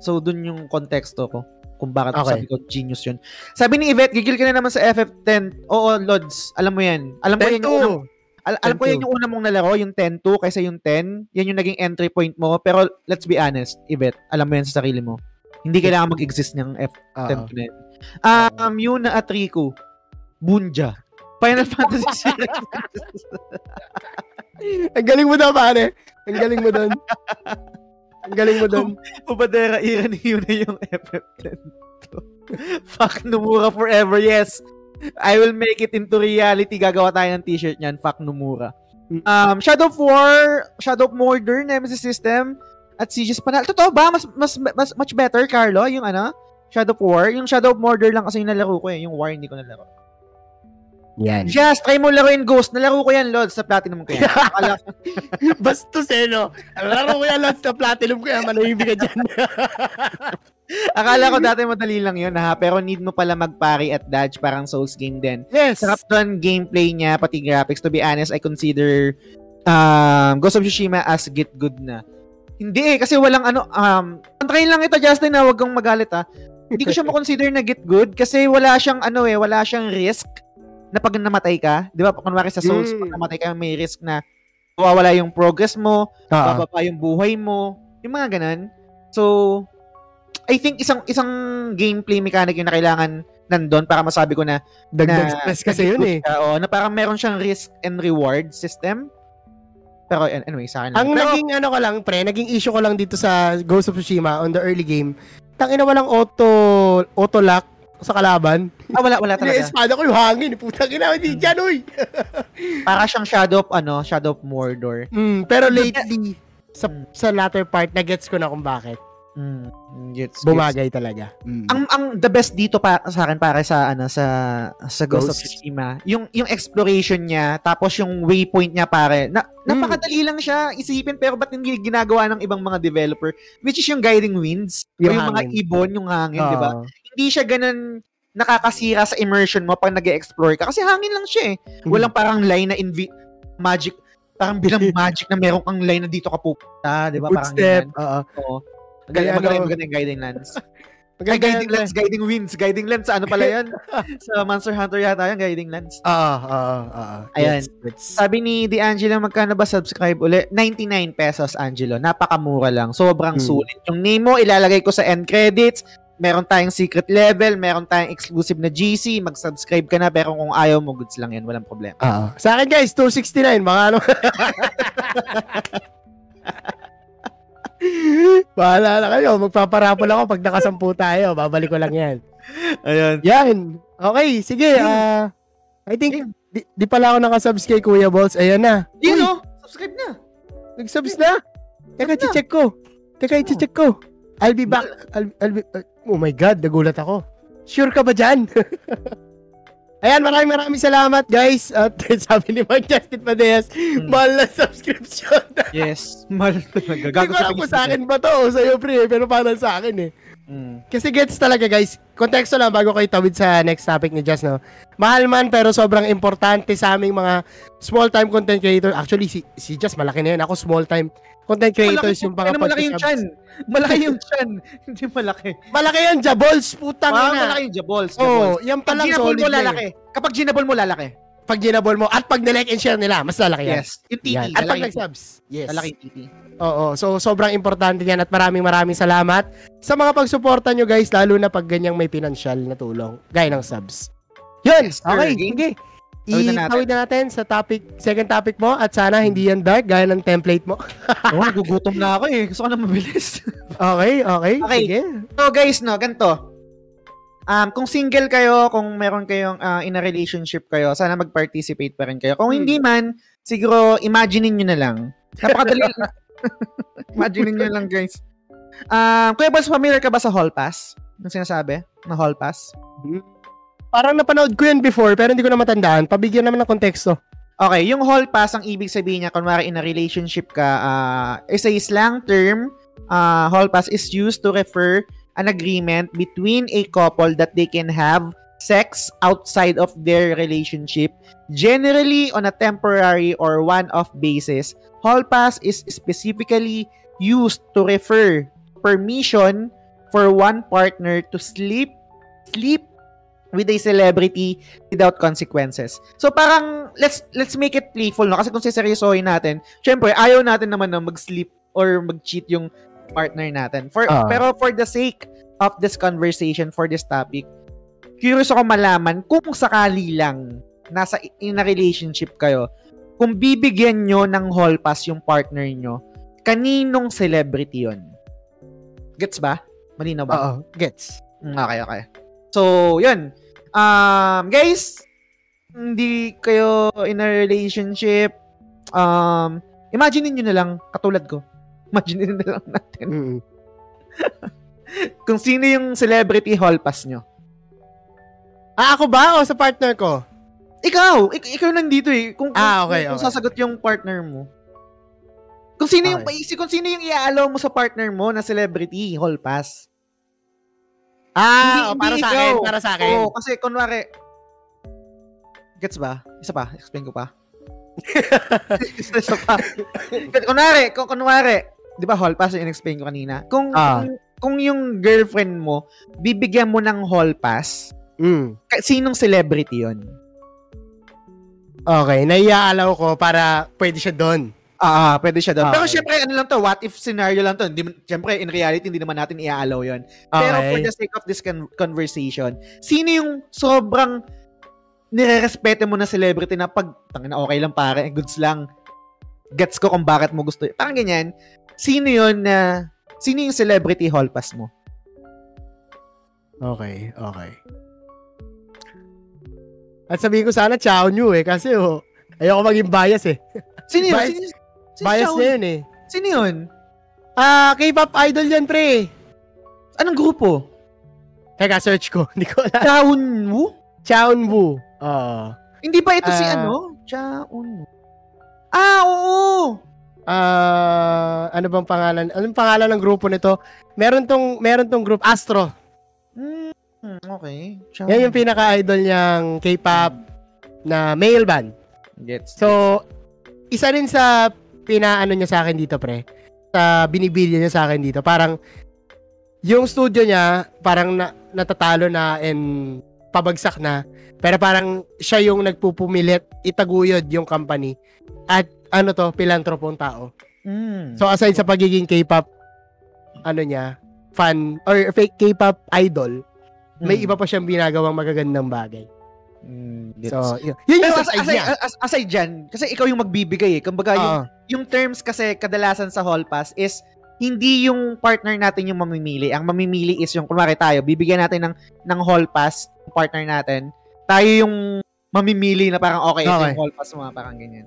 So, dun yung konteksto ko. Kung bakit Okay. sabi ko genius yun. Sabi ni Yvette, gigil ka na naman sa FF10. Oo, Lods. Alam mo yan. Alam ko yan yung unang, 10-2. al- alam ko 10-2. yan yung una mong nalaro, yung 10-2 kaysa yung 10. Yan yung naging entry point mo. Pero let's be honest, Yvette, alam mo yan sa sarili mo. Hindi kailangan mag-exist ng F10 Oo. na yan. Um, yun na at Rico. Bunja. Final Fantasy series. Ang galing mo daw, pare. Ang galing mo doon. Ang galing mo doon. Ubadera era ni yun na yung FF10 to. Fuck Nomura forever, yes. I will make it into reality. Gagawa tayo ng t-shirt niyan. Fuck Nomura. Um, Shadow of War, Shadow of Mordor, Nemesis System, at Sieges Panal. Totoo ba? Mas, mas, mas, much better, Carlo, yung ano? Shadow of War. Yung Shadow of Mordor lang kasi yung nalaro ko eh. Yung War hindi ko nalaro. Yan. Just, try mo laruin Ghost. Nalaro ko yan, Lord, sa Platinum ko yan. Bastos eh, no? Ang laro ko yan lahat sa platinum kaya manahimik ka dyan. akala ko dati madali lang yun, ha? Pero need mo pala mag-parry at dodge, parang Souls game din. yes. Sarap doon gameplay niya, pati graphics. To be honest, I consider um, Ghost of Tsushima as get good na. Hindi eh, kasi walang ano, um, antayin lang ito, Justin, na huwag kang magalit ha. Hindi ko siya makonsider na get good kasi wala siyang ano eh, wala siyang risk na pag namatay ka. Di ba, kunwari sa Souls, Mm. pag namatay ka, may risk na mawawala yung progress mo, Oo. bababa yung buhay mo, yung mga ganun. So, I think isang isang gameplay mechanic yung na kailangan nandun para masabi ko na Dagdag na- stress kasi yun eh. oo, na parang meron siyang risk and reward system. Pero an- anyway, sa akin lang. Ang Pero, naging ano ko lang, pre, naging issue ko lang dito sa Ghost of Tsushima on the early game, tangina walang auto auto lock sa kalaban. Ah, wala, wala talaga. espada ko yung hangin. Putang ina, hindi dyan, uy. Para siyang Shadow of, ano, Shadow of Mordor. Mm, pero lately, sa, sa latter part, na-gets ko na kung bakit. Mm, gets, gets. Bumagay talaga. Mm. ang ang the best dito pa sa akin para sa ano sa sa Ghost, of Ghost. Tsushima yung yung exploration niya tapos yung waypoint niya pare na napakadali lang siya isipin pero ba't hindi ginagawa ng ibang mga developer which is yung guiding winds yung, Yung yung mga hangin. ibon yung hangin di ba hindi siya ganun nakakasira sa immersion mo pag nag-explore ka kasi hangin lang siya eh Hmm. walang parang line na invi- magic parang bilang magic na meron kang line na dito ka pupunta di ba parang ganyan. Oo. Magaling, magaling, ano- magaling guiding lands. Ay, guiding lands, guiding winds, guiding lands. Sa ano pala yan? sa Monster Hunter yata yan, guiding lands. Oo, oo, oo. Ayan. Gets, gets. Sabi ni D'Angelo, magkano ba subscribe uli? 99 pesos, Angelo. Napakamura lang. Sobrang Hmm. sulit. Yung name mo, ilalagay ko sa end credits. Meron tayong secret level, meron tayong exclusive na GC. Mag-subscribe ka na, pero kung ayaw mo, goods lang yan. Walang problema. Oo. Sa akin guys, 269. Mga ano. Bahala na kayo. Magpaparapol ako pag nakasampu tayo. Babalik ko lang yan. Ayun. Yan. Okay, sige. ah I think, di, di pala ako nakasubs kay Kuya Balls. Ayan na. Yun o! Subscribe na! Nag-subs na. Teka, check ko. Teka, check ko. I'll be back. I'll, I'll be, uh, oh my God, nagulat ako. Sure ka ba dyan? Ayan, maraming maraming salamat guys. At sabi ni Mark Justin Padeas, mahal na subscription. Yes. Mahal talaga. Gago ko alam kung sa akin ba to o sa'yo pre, pero parang sa akin eh. Mm. Kasi gets talaga guys. Konteksto lang bago kayo tawid sa next topic ni Jess, no? Mahal man pero sobrang importante sa aming mga small time content creator. Actually, si, si Jess malaki na yun. Ako small time content creators yung mga Ano, malaki yung chan. Malaki yung chan. Hindi malaki. Malaki yan, Jabols, putang Ah, ina. malaki yung jabols. Oo, oh, yan pa Pag lang solid mo, lalaki. Kapag ginabol mo, lalaki. Pag ginabol mo at pag nilike and share nila, mas lalaki yan. Yes. Yung titi. Yan. At pag nag-subs. Yes. lalaki yung titi. Oo, so sobrang importante yan at maraming maraming salamat sa mga pagsuporta nyo guys, lalo na pag ganyang may financial na tulong, gaya ng subs. Yun, Yes, okay, sige. Tawid na natin. Na natin sa topic, second topic mo at sana hindi yan dark gaya ng template mo. Oo, oh, gugutom na ako eh. Gusto ko na mabilis. Okay, okay, Okay. sige. so guys, no, ganito. Um, kung single kayo, kung meron kayong ah, in a relationship kayo, sana mag-participate pa rin kayo. Kung Hmm. hindi man, siguro imaginein nyo na lang. Napakadali. imaginein nyo lang, guys. Um, Kuya Boss, familiar ka ba sa Hall Pass? Yung sinasabi? Na Hall Pass? Parang napanood ko yan before pero hindi ko na matandaan. Pabigyan naman ng konteksto. Okay, yung hall pass, ang ibig sabihin niya, kunwari in a relationship ka, uh, is a slang term, uh, hall pass is used to refer an agreement between a couple that they can have sex outside of their relationship, generally on a temporary or one-off basis. Hall pass is specifically used to refer permission for one partner to sleep sleep with a celebrity without consequences. So parang let's let's make it playful no kasi kung seseryosohin natin, syempre ayaw natin naman na mag-sleep or mag-cheat yung partner natin. For Ah. pero for the sake of this conversation for this topic, curious ako malaman kung sakali lang nasa in a relationship kayo, kung bibigyan nyo ng hall pass yung partner nyo, kaninong celebrity yon? Gets ba? Malinaw ba? Oo, gets. Mm, Okay, okay. So, yun. Um, guys, hindi kayo in a relationship, um, imagine nyo na lang, katulad ko. Imagine na lang natin Mm. kung sino yung celebrity hall pass nyo. Ah, ako ba o sa partner ko? Ikaw! Ik- ikaw nandito eh. Kung, kung, Ah, okay, kung okay. sasagot yung partner mo. Kung sino yung, Okay. si- kung sino yung i-allow mo sa partner mo na celebrity hall pass. Ah, Hindi- para hindi sa ikaw. akin, para sa akin. Oo, kasi kunwari, gets ba? Isa pa, explain ko pa. isa, isa pa. kunwari, kung kunwari, di ba hall pass yung in-explain ko kanina? Kung, Ah. kung, kung yung girlfriend mo, bibigyan mo ng hall pass, Mm. sinong celebrity yon? Okay, naiaalaw ko para pwede siya doon. Ah, pwede siya doon. Ah, Pero okay. syempre, ano lang to, what if scenario lang to. Hindi, syempre, in reality, hindi naman natin i-allow yon. Pero Okay. for the sake of this con- conversation, sino yung sobrang nire-respeto mo na celebrity na pag, tangin na okay lang pare, goods lang, gets ko kung bakit mo gusto. Parang ganyan. Sino yun na, sino yung celebrity hall pass mo? Okay, okay. At sabihin ko sana Chow New eh. Kasi oh, ayoko maging bias eh. Sino yun? Bias- Sino, sino Bias siya? na yun eh. Sino yun? Ah, K-pop idol yan, pre. Anong grupo? Teka, search ko. Hindi ko alam. Chaunwoo? Chaunwoo. Oo. Hindi ba ito si Ah. ano? Chaunwoo. Ah, oo. Ah, ano bang pangalan? Anong pangalan ng grupo nito? Meron tong meron tong group Astro. Hmm, okay. Yan yung pinaka-idol niyang K-pop na male band. Gets. So, isa rin sa pinaano niya sa akin dito, pre. Sa binibilya niya sa akin dito. Parang, yung studio niya, parang na, natatalo na and pabagsak na. Pero parang siya yung nagpupumilit, itaguyod yung company. At ano to, pilantropong tao. Mm. So, aside sa pagiging K-pop, ano niya, fan, or fake K-pop idol, may iba pa siyang ginagawang magagandang bagay. Mm. So, yun, yun yung Pero aside aside, as- aside dyan, kasi ikaw yung magbibigay eh. Kumbaga, yung, Oo. yung terms kasi kadalasan sa hall pass is hindi yung partner natin yung mamimili. Ang mamimili is yung, kunwari tayo, bibigyan natin ng, ng hall pass, yung partner natin. Tayo yung mamimili na parang okay, Okay. yung hall pass mo, parang ganyan.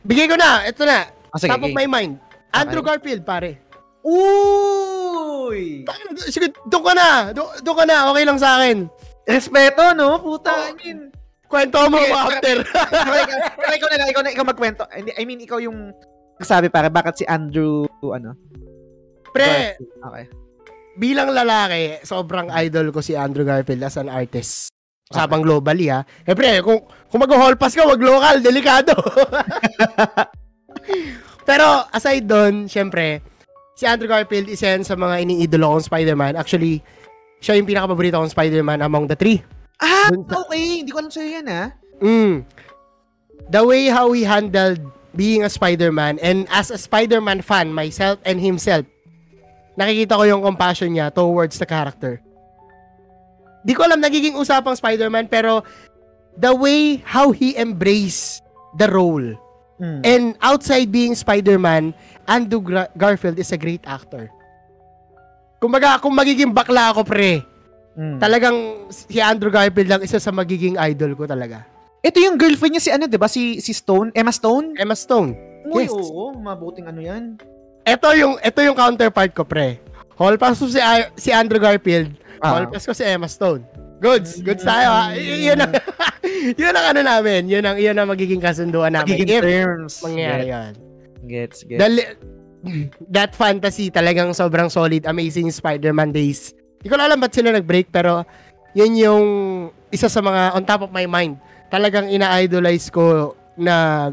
Bigay ko na, ito na. Ah, sige, Top of game. my mind. Andrew Garfield, pare. Uy! Sige, doon ka na. Do- Doon ka na. Okay lang sa akin. Respeto, no? Puta, I mean, Kwento mo Okay, after. okay, ikaw, okay, ikaw na lang, ikaw na, ikaw magkwento. I mean, ikaw yung nagsabi pare, bakit si Andrew, ano? Pre, Okay. bilang lalaki, sobrang idol ko si Andrew Garfield as an artist. Usapang globally ha. Eh pre, kung, kung mag-hall pass ka, wag local, delikado. Pero aside doon, syempre, si Andrew Garfield isa yan sa mga iniidolo kong Spider-Man. Actually, siya yung pinaka-paborito kong Spider-Man among the three. Ah, Dun sa- okay. Hindi ko alam sa'yo yan, ah. Mm. The way how he handled being a Spider-Man and as a Spider-Man fan myself and himself, nakikita ko yung compassion niya towards the character. Di ko alam nagiging usapang Spider-Man pero the way how he embrace the role Mm. and outside being Spider-Man, Andrew Gra- Garfield is a great actor. Kumbaga, kung magiging bakla ako pre, Mm. talagang si Andrew Garfield lang isa sa magiging idol ko talaga. Ito yung girlfriend niya si ano, 'di ba? Si si Stone, Emma Stone? Emma Stone. Uy, Yes. oo, mabuting ano 'yan. Ito yung ito yung counterpart ko, pre. Hall pass ko si si Andrew Garfield. Hall Ah. pass ko si Emma Stone. Goods, goods tayo ha. Y- yun ang yun ang ano namin. Yun ang yun ang magiging kasunduan namin. Magiging If terms. mangyayari yan. Gets, gets. Dali- that fantasy talagang sobrang solid, amazing Spider-Man days. Hindi ko alam ba't sila nag-break pero yun yung isa sa mga on top of my mind. Talagang ina-idolize ko na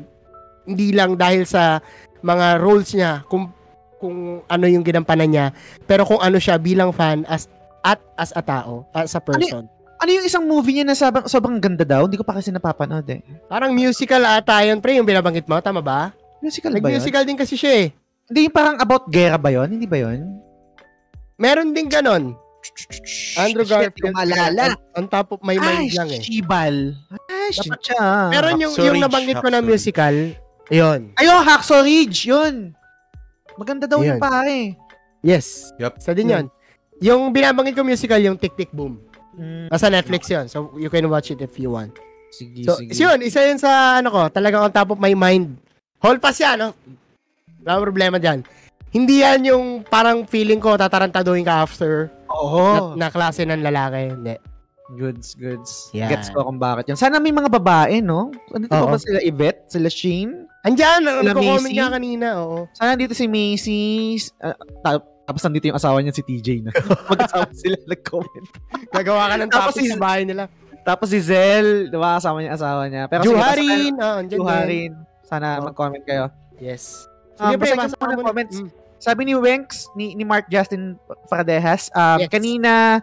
hindi lang dahil sa mga roles niya, kung kung ano yung ginampanan niya, pero kung ano siya bilang fan as at as a tao, as a person. ano yung isang movie niya na sobrang, sobrang ganda daw? Hindi ko pa kasi napapanood eh. Parang musical ata yun, pre, yung binabanggit mo, tama ba? Musical ba yun? Nag-musical din kasi siya eh. Hindi yung parang about gera ba yun? Hindi ba yun? Meron din ganon. Andrew Shit, Garfield. Hindi ko maalala. On, on top of my mind Ay, lang eh. Shibal. Ay, shit Dapat- siya. Pero yung, yung nabanggit ko na musical, yun. Ayun, Hacksaw Ridge, yun. Maganda daw Ayun. yung pare. Yes. Yup. Sa din yun. Yung binabanggit ko musical, yung Tick Tick Boom. Mm, Nasa Netflix yun. So, you can watch it if you want. sige, So, sige. is yun. Isa yun sa, ano ko, talagang on top of my mind. Hall pass yan, no? Wala problema dyan. Hindi yan yung parang feeling ko tatarantaduhin ka after Oo. na, na klase ng lalaki. Hindi. Goods, goods. Yan. Gets ko kung bakit yun. Sana may mga babae, no? Andito pa ba sila Yvette? Sila Sheen? Andyan, Sila nagko-comment Macy? nga kanina, oo. Sana dito si Macy. ah, ta- tapos nandito yung asawa niya si TJ na. Mag-asawa sila nag-comment. Gagawa ka ng Tapos topic si- sa bahay nila. Tapos si Zel, di ba? Asawa niya, asawa niya. Pero sige, basta- Juharin, ah, andyan din. Juharin. Sana Oo. mag-comment kayo. Yes. Um, Sige, basahin ko muna comments. Mm. Sabi ni Wenks, ni, ni Mark Justin Faradejas, um, Yes. kanina,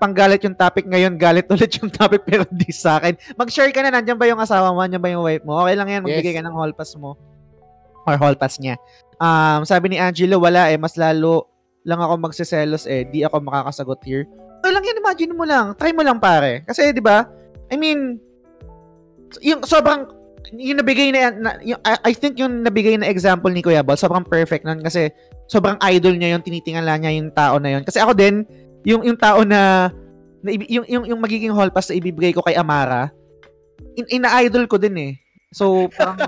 panggalit yung topic ngayon, galit ulit yung topic pero di sa akin. Mag-share ka na, nandyan ba yung asawa mo, nandyan ba yung wife mo? Okay lang yan, magbigay Yes. ka ng hall pass mo. Or hall pass niya. Um, sabi ni Angelo, wala eh, mas lalo lang ako magseselos eh, di ako makakasagot here. Okay lang yan, imagine mo lang. Try mo lang pare. Kasi, di ba, I mean, yung sobrang, yung nabigay na, na yung, I, I think yung nabigay na example ni Kuya Bal, sobrang perfect nun kasi sobrang idol niya yung tinitingala niya yung tao na yun. Kasi ako din, yung yung tao na, na yung, yung yung magiging hall pass na ibibigay ko kay Amara, in- ina-idol ko din eh. So, parang,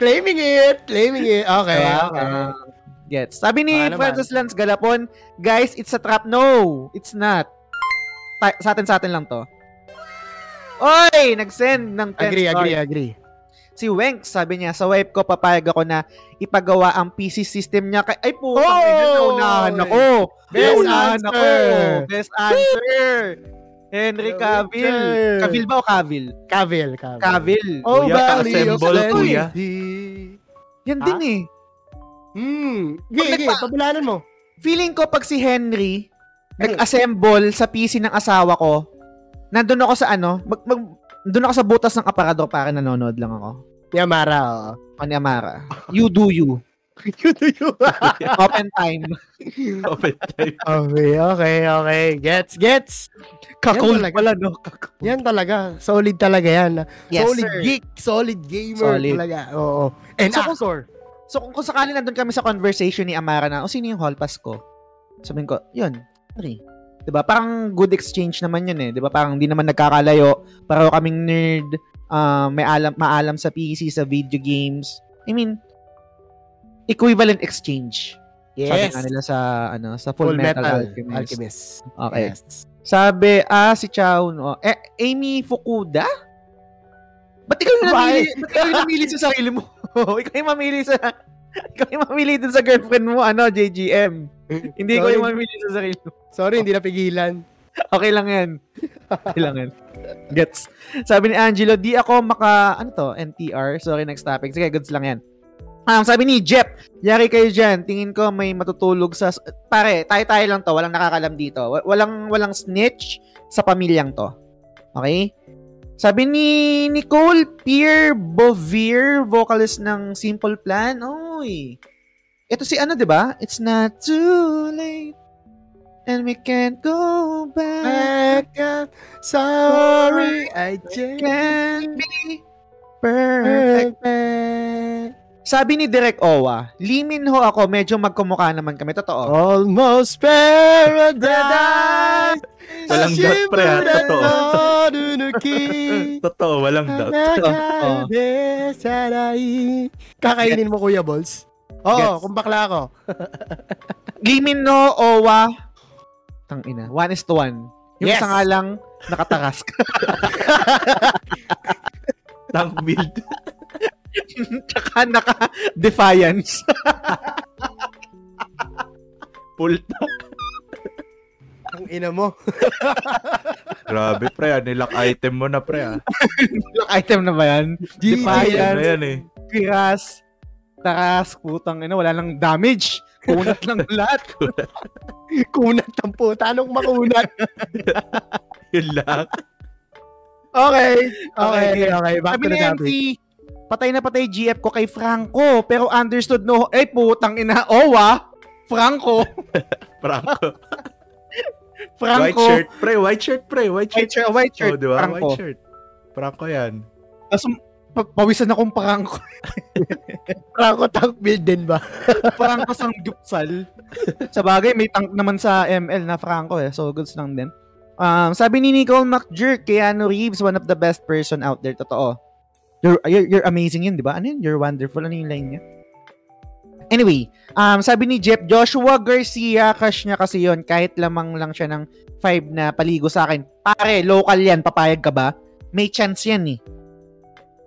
Claiming it, claiming it. Okay, Diba? okay. Gets. Sabi ni naman. Francis Lance Galapon, guys, it's a trap. No, it's not. Ta- sa atin, sa atin lang to. Oy! Nag-send ng 10 Agree, stars. agree, agree. Si Wenk, sabi niya, sa wife ko, papayag ako na ipagawa ang PC system niya. Kay, ay, po, Oh! naunahan ako. Best Naunahan answer. ako. Best answer. Henry Cavill. Cavill ba o Cavill? Cavill, Cavill. Cavill. Oh, Kuya, ka-assemble, kuya. Yan Ha? din eh. Hmm. Gigi, nagpa- pabulanan mo. Feeling ko pag si Henry nag-assemble sa PC ng asawa ko, nandun ako sa ano, mag, mag, nandun ako sa butas ng aparador para nanonood lang ako. Yamara, oo. O ni Amara. You do you. you do you. Open time. Open time. okay, okay, okay. Gets, gets. Kakul talaga. pala, no? Kakul. Yan talaga. Solid talaga yan. Yes, solid sir. geek, solid gamer Solid. talaga. Oo. And So, kung- actor. So, kung, kung sakali nandun kami sa conversation ni Amara na, o sino yung hall pass ko? Sabihin ko, yun, Henry. 'Di ba Parang good exchange naman yun eh. 'Di ba Parang hindi naman nagkakalayo. Pareho kaming nerd. ah, may alam, maalam sa PC, sa video games. I mean, equivalent exchange. Sabi Yes. nga nila sa ano sa Full, Metal, Alchemist. Alchemist. Okay. Yes. Sabi, ah, si Chow, no. Eh, Amy Fukuda? Ba't ikaw yung namili? Ba't ikaw yung namili sa sarili mo? ikaw yung mamili sa... Ikaw yung mamili dun sa girlfriend mo, ano, JGM. Hindi ko yung mamili sa sarili mo. Sorry, hindi napigilan. Okay lang yan. Okay lang yan. Gets. Sabi ni Angelo, di ako maka, ano to, NTR. Sorry, next topic. Sige, goods lang yan. Um, sabi ni Jep, yari kayo dyan. Tingin ko may matutulog sa... Pare, tayo-tayo lang to. Walang nakakalam dito. Wa- Walang, walang snitch sa pamilyang to. Okay? Sabi ni Nicole Pierre Bovier, vocalist ng Simple Plan. Oy. Ito si ano, 'di ba? It's not too late. And we can't go back. Up. Sorry, I just Can't be perfect. perfect. Sabi ni Direk Owa, limin ho ako, medyo magkumukha naman kami. Totoo. Almost paradise. Walang doubt, pre, ha? Totoo. Totoo. Totoo, walang doubt. Kakainin mo, Kuya Balls? Oo, Gets. kung bakla ako. Limin no, Owa. Tang ina. One is to one. Yung Yes. isa nga lang, nakatakas. Tank build. Tsaka naka-defiance. Full tank. Ang ina mo. Grabe, pre. ah. Nilak item mo na, pre. Ah. Yung item na ba yan? Na Defiance. yan eh. Piras. Takas. Putang ina. Wala lang damage. Kunat lang lahat. Kunat ang puta. Anong makunat? Yun lang. Okay. Okay, Okay. okay. Back Sabi to the MC, topic. patay na patay GF ko kay Franco. Pero understood no, eh putang ina, owa, Franco. Franco. Franco. White shirt, pre. White shirt, pre. White White shirt. shirt, white shirt, Oh, di ba? Franco. White shirt. Franco yan. Tapos, pa- pawisan akong Franco. Franco tank build din ba? Franco sang gupsal. sa bagay, may tank naman sa ML na Franco eh. So, goods lang din. Um, sabi ni Nicole McJerk, Keanu Reeves, one of the best person out there. Totoo. You're, you're, you're amazing yun, di ba? Ano yun? You're wonderful. Ano yung line niya? Anyway, um, sabi ni Jeff, Joshua Garcia, crush niya kasi yon kahit lamang lang siya ng 5 na paligo sa akin. Pare, local yan, papayag ka ba? May chance yan eh.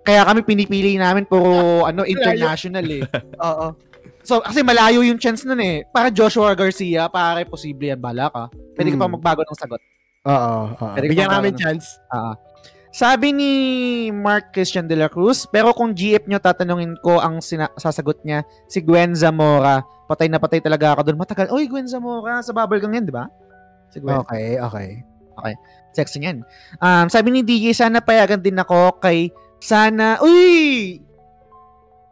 Kaya kami pinipili namin puro ano international eh. Oo. So, kasi malayo yung chance nun eh. Para Joshua Garcia, pare, posible yan. Bala ka. Pwede ka pa Hmm. magbago ng sagot. Oo. oo. Bigyan namin ano. chance. Ah. Sabi ni Mark Christian de la Cruz, pero kung GF nyo tatanungin ko ang sina- sasagot niya, si Gwen Zamora. Patay na patay talaga ako doon. Matagal. Oy, Gwen Zamora. Sa Bubblegum yan, di ba? Si Gwen. Okay, okay. Sexy yan. Um, sabi ni DJ, sana payagan din ako kay sana, uy!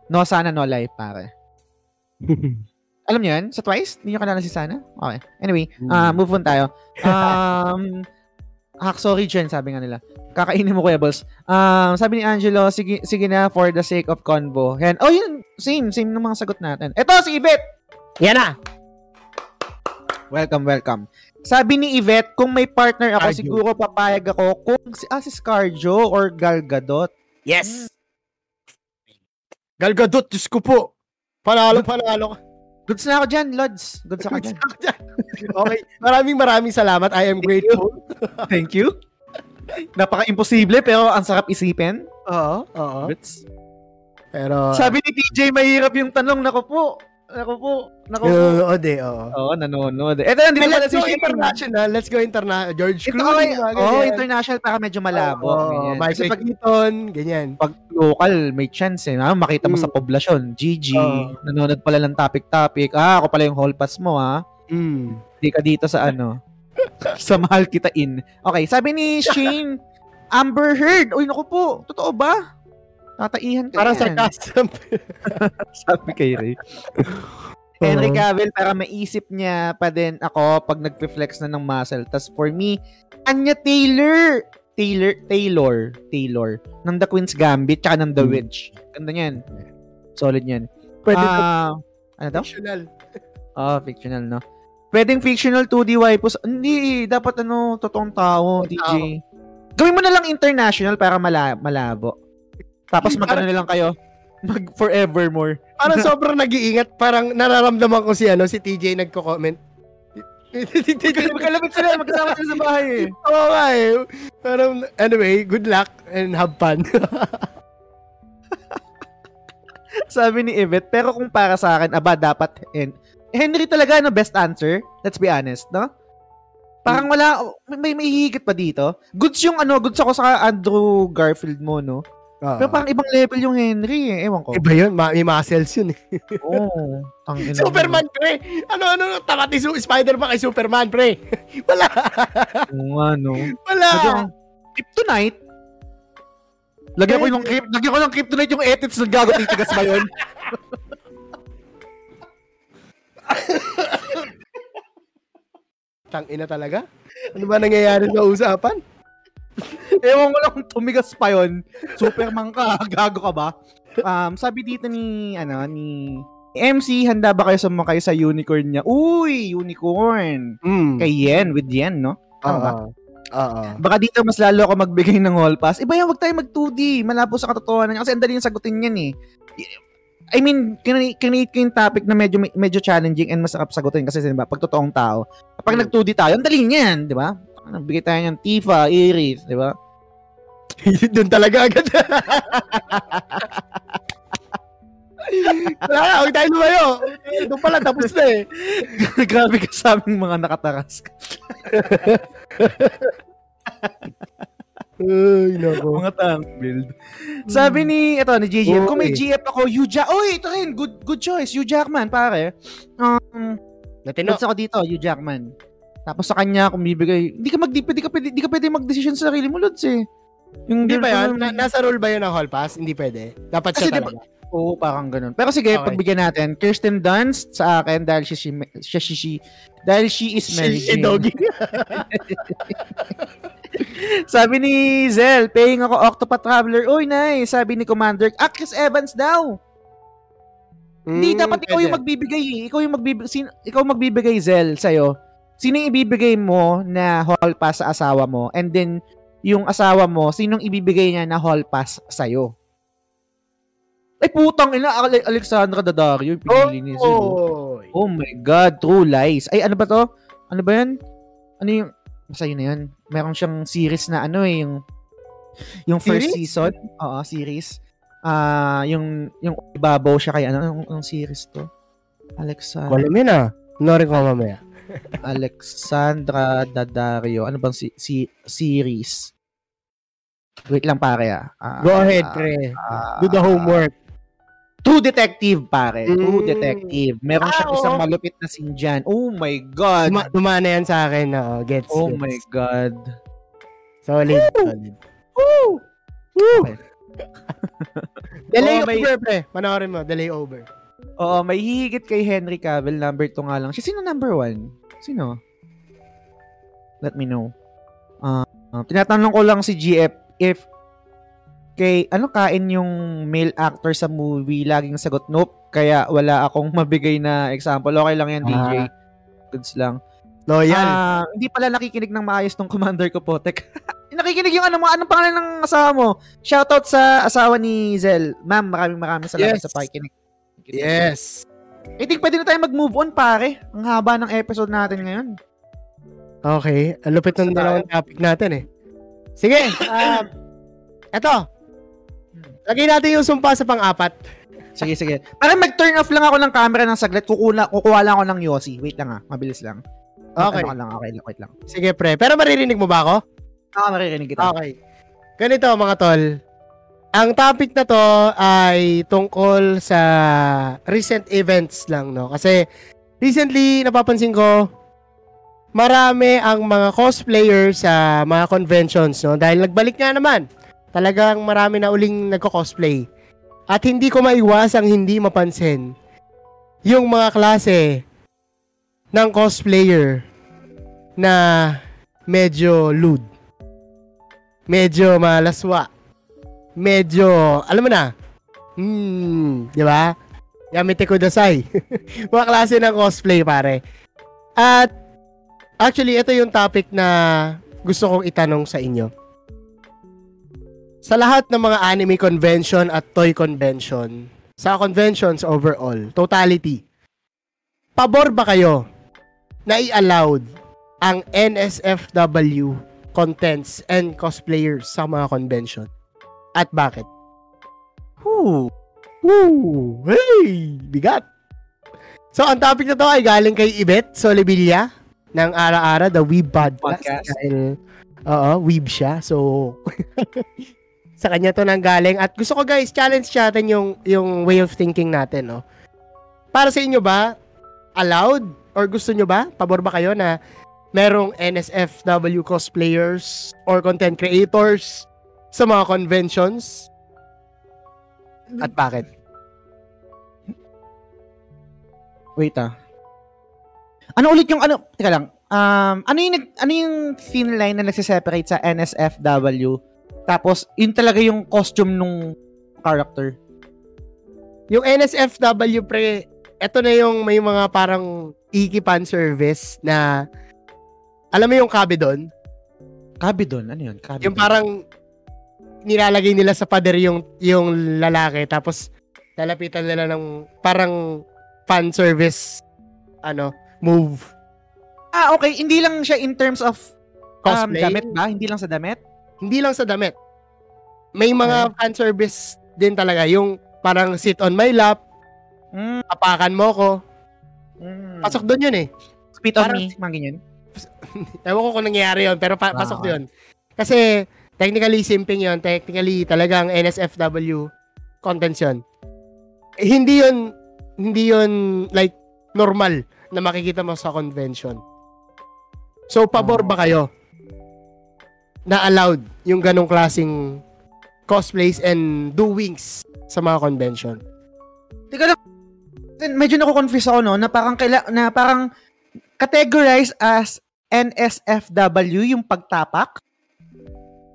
No, sana no life, pare. Alam niyo yan? Sa Twice? Hindi niyo kilala si Sana? Okay. Anyway, ah move on tayo. Um, hack sorry, Jen, sabi nga nila. Kakainin mo, Kuya Balls. Um, sabi ni Angelo, sige, sige na for the sake of convo. Yan. Oh, yun. Same. Same ng mga sagot natin. Ito, si Ibet! Yan na. Welcome, welcome. Sabi ni Yvette, kung may partner ako, Scarjo. siguro papayag ako kung si, ah, si Scarjo or Gal Gadot. Yes! Gal Gadot, Diyos ko po. Panalo, panalo ka. Goods na ako dyan, Lods. Goods ako dyan. okay. Maraming maraming salamat. I am grateful. Thank you. Napaka-imposible pero ang sarap isipin. Oo, oo. Goods. Pero, Sabi ni TJ, mahirap yung tanong. Nako po. Nako po. Nako po. nanonood eh, oo. Oo, nanonood. Eto, nandito pala Let's si go Shane. international. Let's go international. George Ito, Clooney. okay. mga Oh, international para medyo malabo. Oo, ganyan. Michael Kasi Keaton, ganyan. pag local, may chance eh. Ah, makita mo Mm. sa poblasyon. GG. Oo. Nanonood pala ng topic-topic. Ah, ako pala yung hall pass mo, ha? Mm. Hindi ka dito sa ano. sa mahal kita in. Okay, sabi ni Shane, Amber Heard. Uy, naku po. Totoo ba? Tataihan ka Parang yan. sarcasm. Sabi kay Ray. Henry Cavill, para maisip niya pa din ako pag nagpe-flex na ng muscle. Tas for me, Anya Taylor. Taylor, Taylor, Taylor. Ng The Queen's Gambit, tsaka ng The Hmm. Witch. Ganda niyan. Solid yan. Pwede Ah, ano daw? fictional. Oh, fictional, no? Pwedeng fictional 2D waipus. Hindi, dapat ano, totoong tao, Totoong DJ. Gawin mo na lang international para mala malabo. Tapos mag ano na lang kayo, mag forevermore. Parang sobrang nag-iingat. Parang nararamdaman ko si ano si TJ nagko-comment. Magkalapit sila, magkasama sila sa bahay eh. Oo nga eh. Parang, anyway, good luck and have fun. Sabi ni Yvette, pero kung para sa akin, aba, dapat Hen- Henry talaga, no, best answer. Let's be honest, no? Parang wala, may, may hihigit pa dito. Goods yung ano, goods ako sa Andrew Garfield mo, no? Pero parang ibang level yung Henry eh. Ewan ko. Iba yun, ma- may muscles yun eh. Oo. Oh, Superman, pre! Ano, ano, tapat ni Su- Spider-Man kay Superman, pre! Wala! Oo nga, no? Wala! Lagyan kryptonite? Lagyan ko yung krypt, lagyan ko ng kryptonite yung ethics ng gago titigas ba yun? Tang ina talaga? Ano ba nangyayari sa usapan? Ewan ko lang tumigas pa yun. Superman ka, gago ka ba? Um, sabi dito ni, ano, ni MC, handa ba kayo sumakay sa unicorn niya? Uy, unicorn! Mm. Kay Yen, with Yen, no? Tama ba? Oo. Oo. Baka dito mas lalo ako magbigay ng hall pass. Iba yan, wag tayo mag 2D. Malabo sa katotohanan. Kasi ang dali yung sagutin yan eh. I mean, kinate ko yung topic na medyo medyo challenging and masarap sagutin kasi diba, pag totoong tao. Kapag Hmm. nag 2D tayo, ang dali niyan, di ba? Nagbigay tayo ng Tifa, Iris, di ba? Doon talaga agad. Wala na, huwag tayo lumayo. Doon pala, tapos na eh. Grabe ka sa aming mga nakataras. Ay, nako. mga tang build. Sabi ni, ito, ni JJ, kung may. GF ako, Hugh Jack, uy, ito rin, good, good choice, Hugh Jackman, pare. Um, Natino. Lods ako dito, Hugh Jackman. Tapos sa kanya, kung bibigay, hindi ka mag, di, di ka pwede, di ka pwede mag-decision sa sarili mo, Lods eh. Yung Hindi ba yan? Na- nasa rule ba yun ng hall pass? Hindi pwede. Dapat Kasi siya ba- talaga. Oo, parang ganun. Pero sige, Okay. pagbigyan natin. Kirsten Dunst sa akin dahil she, she, she, she, she dahil she is Mary Jane. Doggy. Sabi ni Zel, paying ako Octopath Traveler. Uy, nice. Sabi ni Commander, ah, Chris Evans daw. Hindi, Mm, dapat ikaw yung magbibigay. eh. Ikaw yung magbibigay, sin, ikaw magbibigay, Zel, sa'yo. Sino yung ibibigay mo na hall pass sa asawa mo? And then, yung asawa mo, sinong ibibigay niya na hall pass sa'yo? Ay, putang ina, Ale- Alexandra Daddario, yung pinili ni Zel. oh. My God, True Lies. Ay, ano ba to? Ano ba yan? Ano yung... Basta yun na yun. Meron siyang series na ano eh, yung... Yung first Series? season. Oo, series. Ah, yung yung ibabaw siya kay ano, anong, anong series to? Alexandra, Wala mo yun ah. Norin ko mamaya. Alexandra Daddario. Ano bang si, si series? Wait lang pare ah. Ah, Go ahead, ah, pre. ah, Do the homework. True Detective, pare. True Mm. Detective. Meron Ah, siyang isang oo. malupit na sinjan. Oh my God. Duma- dumana yan sa akin. Oo, gets. oh gets. my God. Solid. solid. Woo! Woo! Delay Oo, may- over, pre. Panoorin mo, delay over. Oo, may hihigit kay Henry Cavill. Number 2 nga lang. Siya, sino number 1? Sino? Let me know. Ah, ah, tinatanong ko lang si GF if kay ano kain yung male actor sa movie laging sagot nope kaya wala akong mabigay na example okay lang yan DJ Ah. goods lang Loyal. Ah, hindi pala nakikinig ng maayos tong commander ko, Potek. nakikinig yung ano mo, anong pangalan ng asawa mo? Shoutout sa asawa ni Zel. Ma'am, maraming maraming salamat Yes. sa pakikinig. Yes. I think pwede na tayo mag-move on, pare. Ang haba ng episode natin ngayon. Okay. Ang lupit ng dalawang topic natin eh. Sige. Um, eto. Lagay natin yung sumpa sa pang-apat. Sige, sige. Parang mag-turn off lang ako ng camera ng saglit. Kukula, kukuha lang ako ng Yossi. Wait lang ah. Mabilis lang. Okay. Ano lang, okay lang, wait lang. Sige, pre. Pero maririnig mo ba ako? Ah, maririnig kita. Okay. Ganito mga tol. Ang topic na to ay tungkol sa recent events lang, no? Kasi recently, napapansin ko, marami ang mga cosplayers sa mga conventions, no? Dahil nagbalik nga naman. Talagang marami na uling nagko-cosplay. At hindi ko maiwasang hindi mapansin yung mga klase ng cosplayer na medyo lewd medyo malaswa. Medyo, alam mo na, hmm, di ba? Yamite kudasai. Mga klase ng cosplay, pare. At, actually, ito yung topic na gusto kong itanong sa inyo. Sa lahat ng mga anime convention at toy convention, sa conventions overall, totality, pabor ba kayo na i-allowed ang NSFW contents and cosplayers sa mga convention? At bakit? Whew. Woo! Hey! Bigat! So, ang topic na to ay galing kay Ibet Solivilla ng Ara-Ara, the Weeb Podcast. Podcast. Dahil, oo, Weeb siya. So, sa kanya to nang galing. At gusto ko guys, challenge natin yung, yung way of thinking natin, no? Para sa inyo ba, allowed? Or gusto nyo ba? Pabor ba kayo na merong NSFW cosplayers or content creators sa mga conventions? At bakit? Wait ah. Ano ulit yung ano? Teka lang. Um, ano yung ano yung thin line na nagse-separate sa NSFW? Tapos yun talaga yung costume nung character. Yung NSFW pre, eto na yung may mga parang ikipan service na alam mo yung kabe doon? Kabi doon. Ano yun? Kabi Yung parang nilalagay nila sa pader yung yung lalaki tapos lalapitan nila ng parang fan service ano move Ah, okay. Hindi lang siya in terms of um, cosplay damit ba? Hindi lang sa damit? hindi lang sa damit may mga fan service din talaga yung parang sit on my lap Mm, apakan mo ko mm. pasok doon yun eh Spit on parang- me. Mga ganyan. Ewan ko kung nangyari yun, pero pa- Ah, pasok okay. yun. Kasi, technically, simping yun. Technically, talagang NSFW contents yun. Eh, hindi yun, hindi yun, like, normal na makikita mo sa convention. So, pabor ba kayo na allowed yung ganong klaseng cosplays and doings sa mga convention? Teka lang. Medyo nako-confuse ako no na parang kaila, na parang categorized as NSFW yung pagtapak.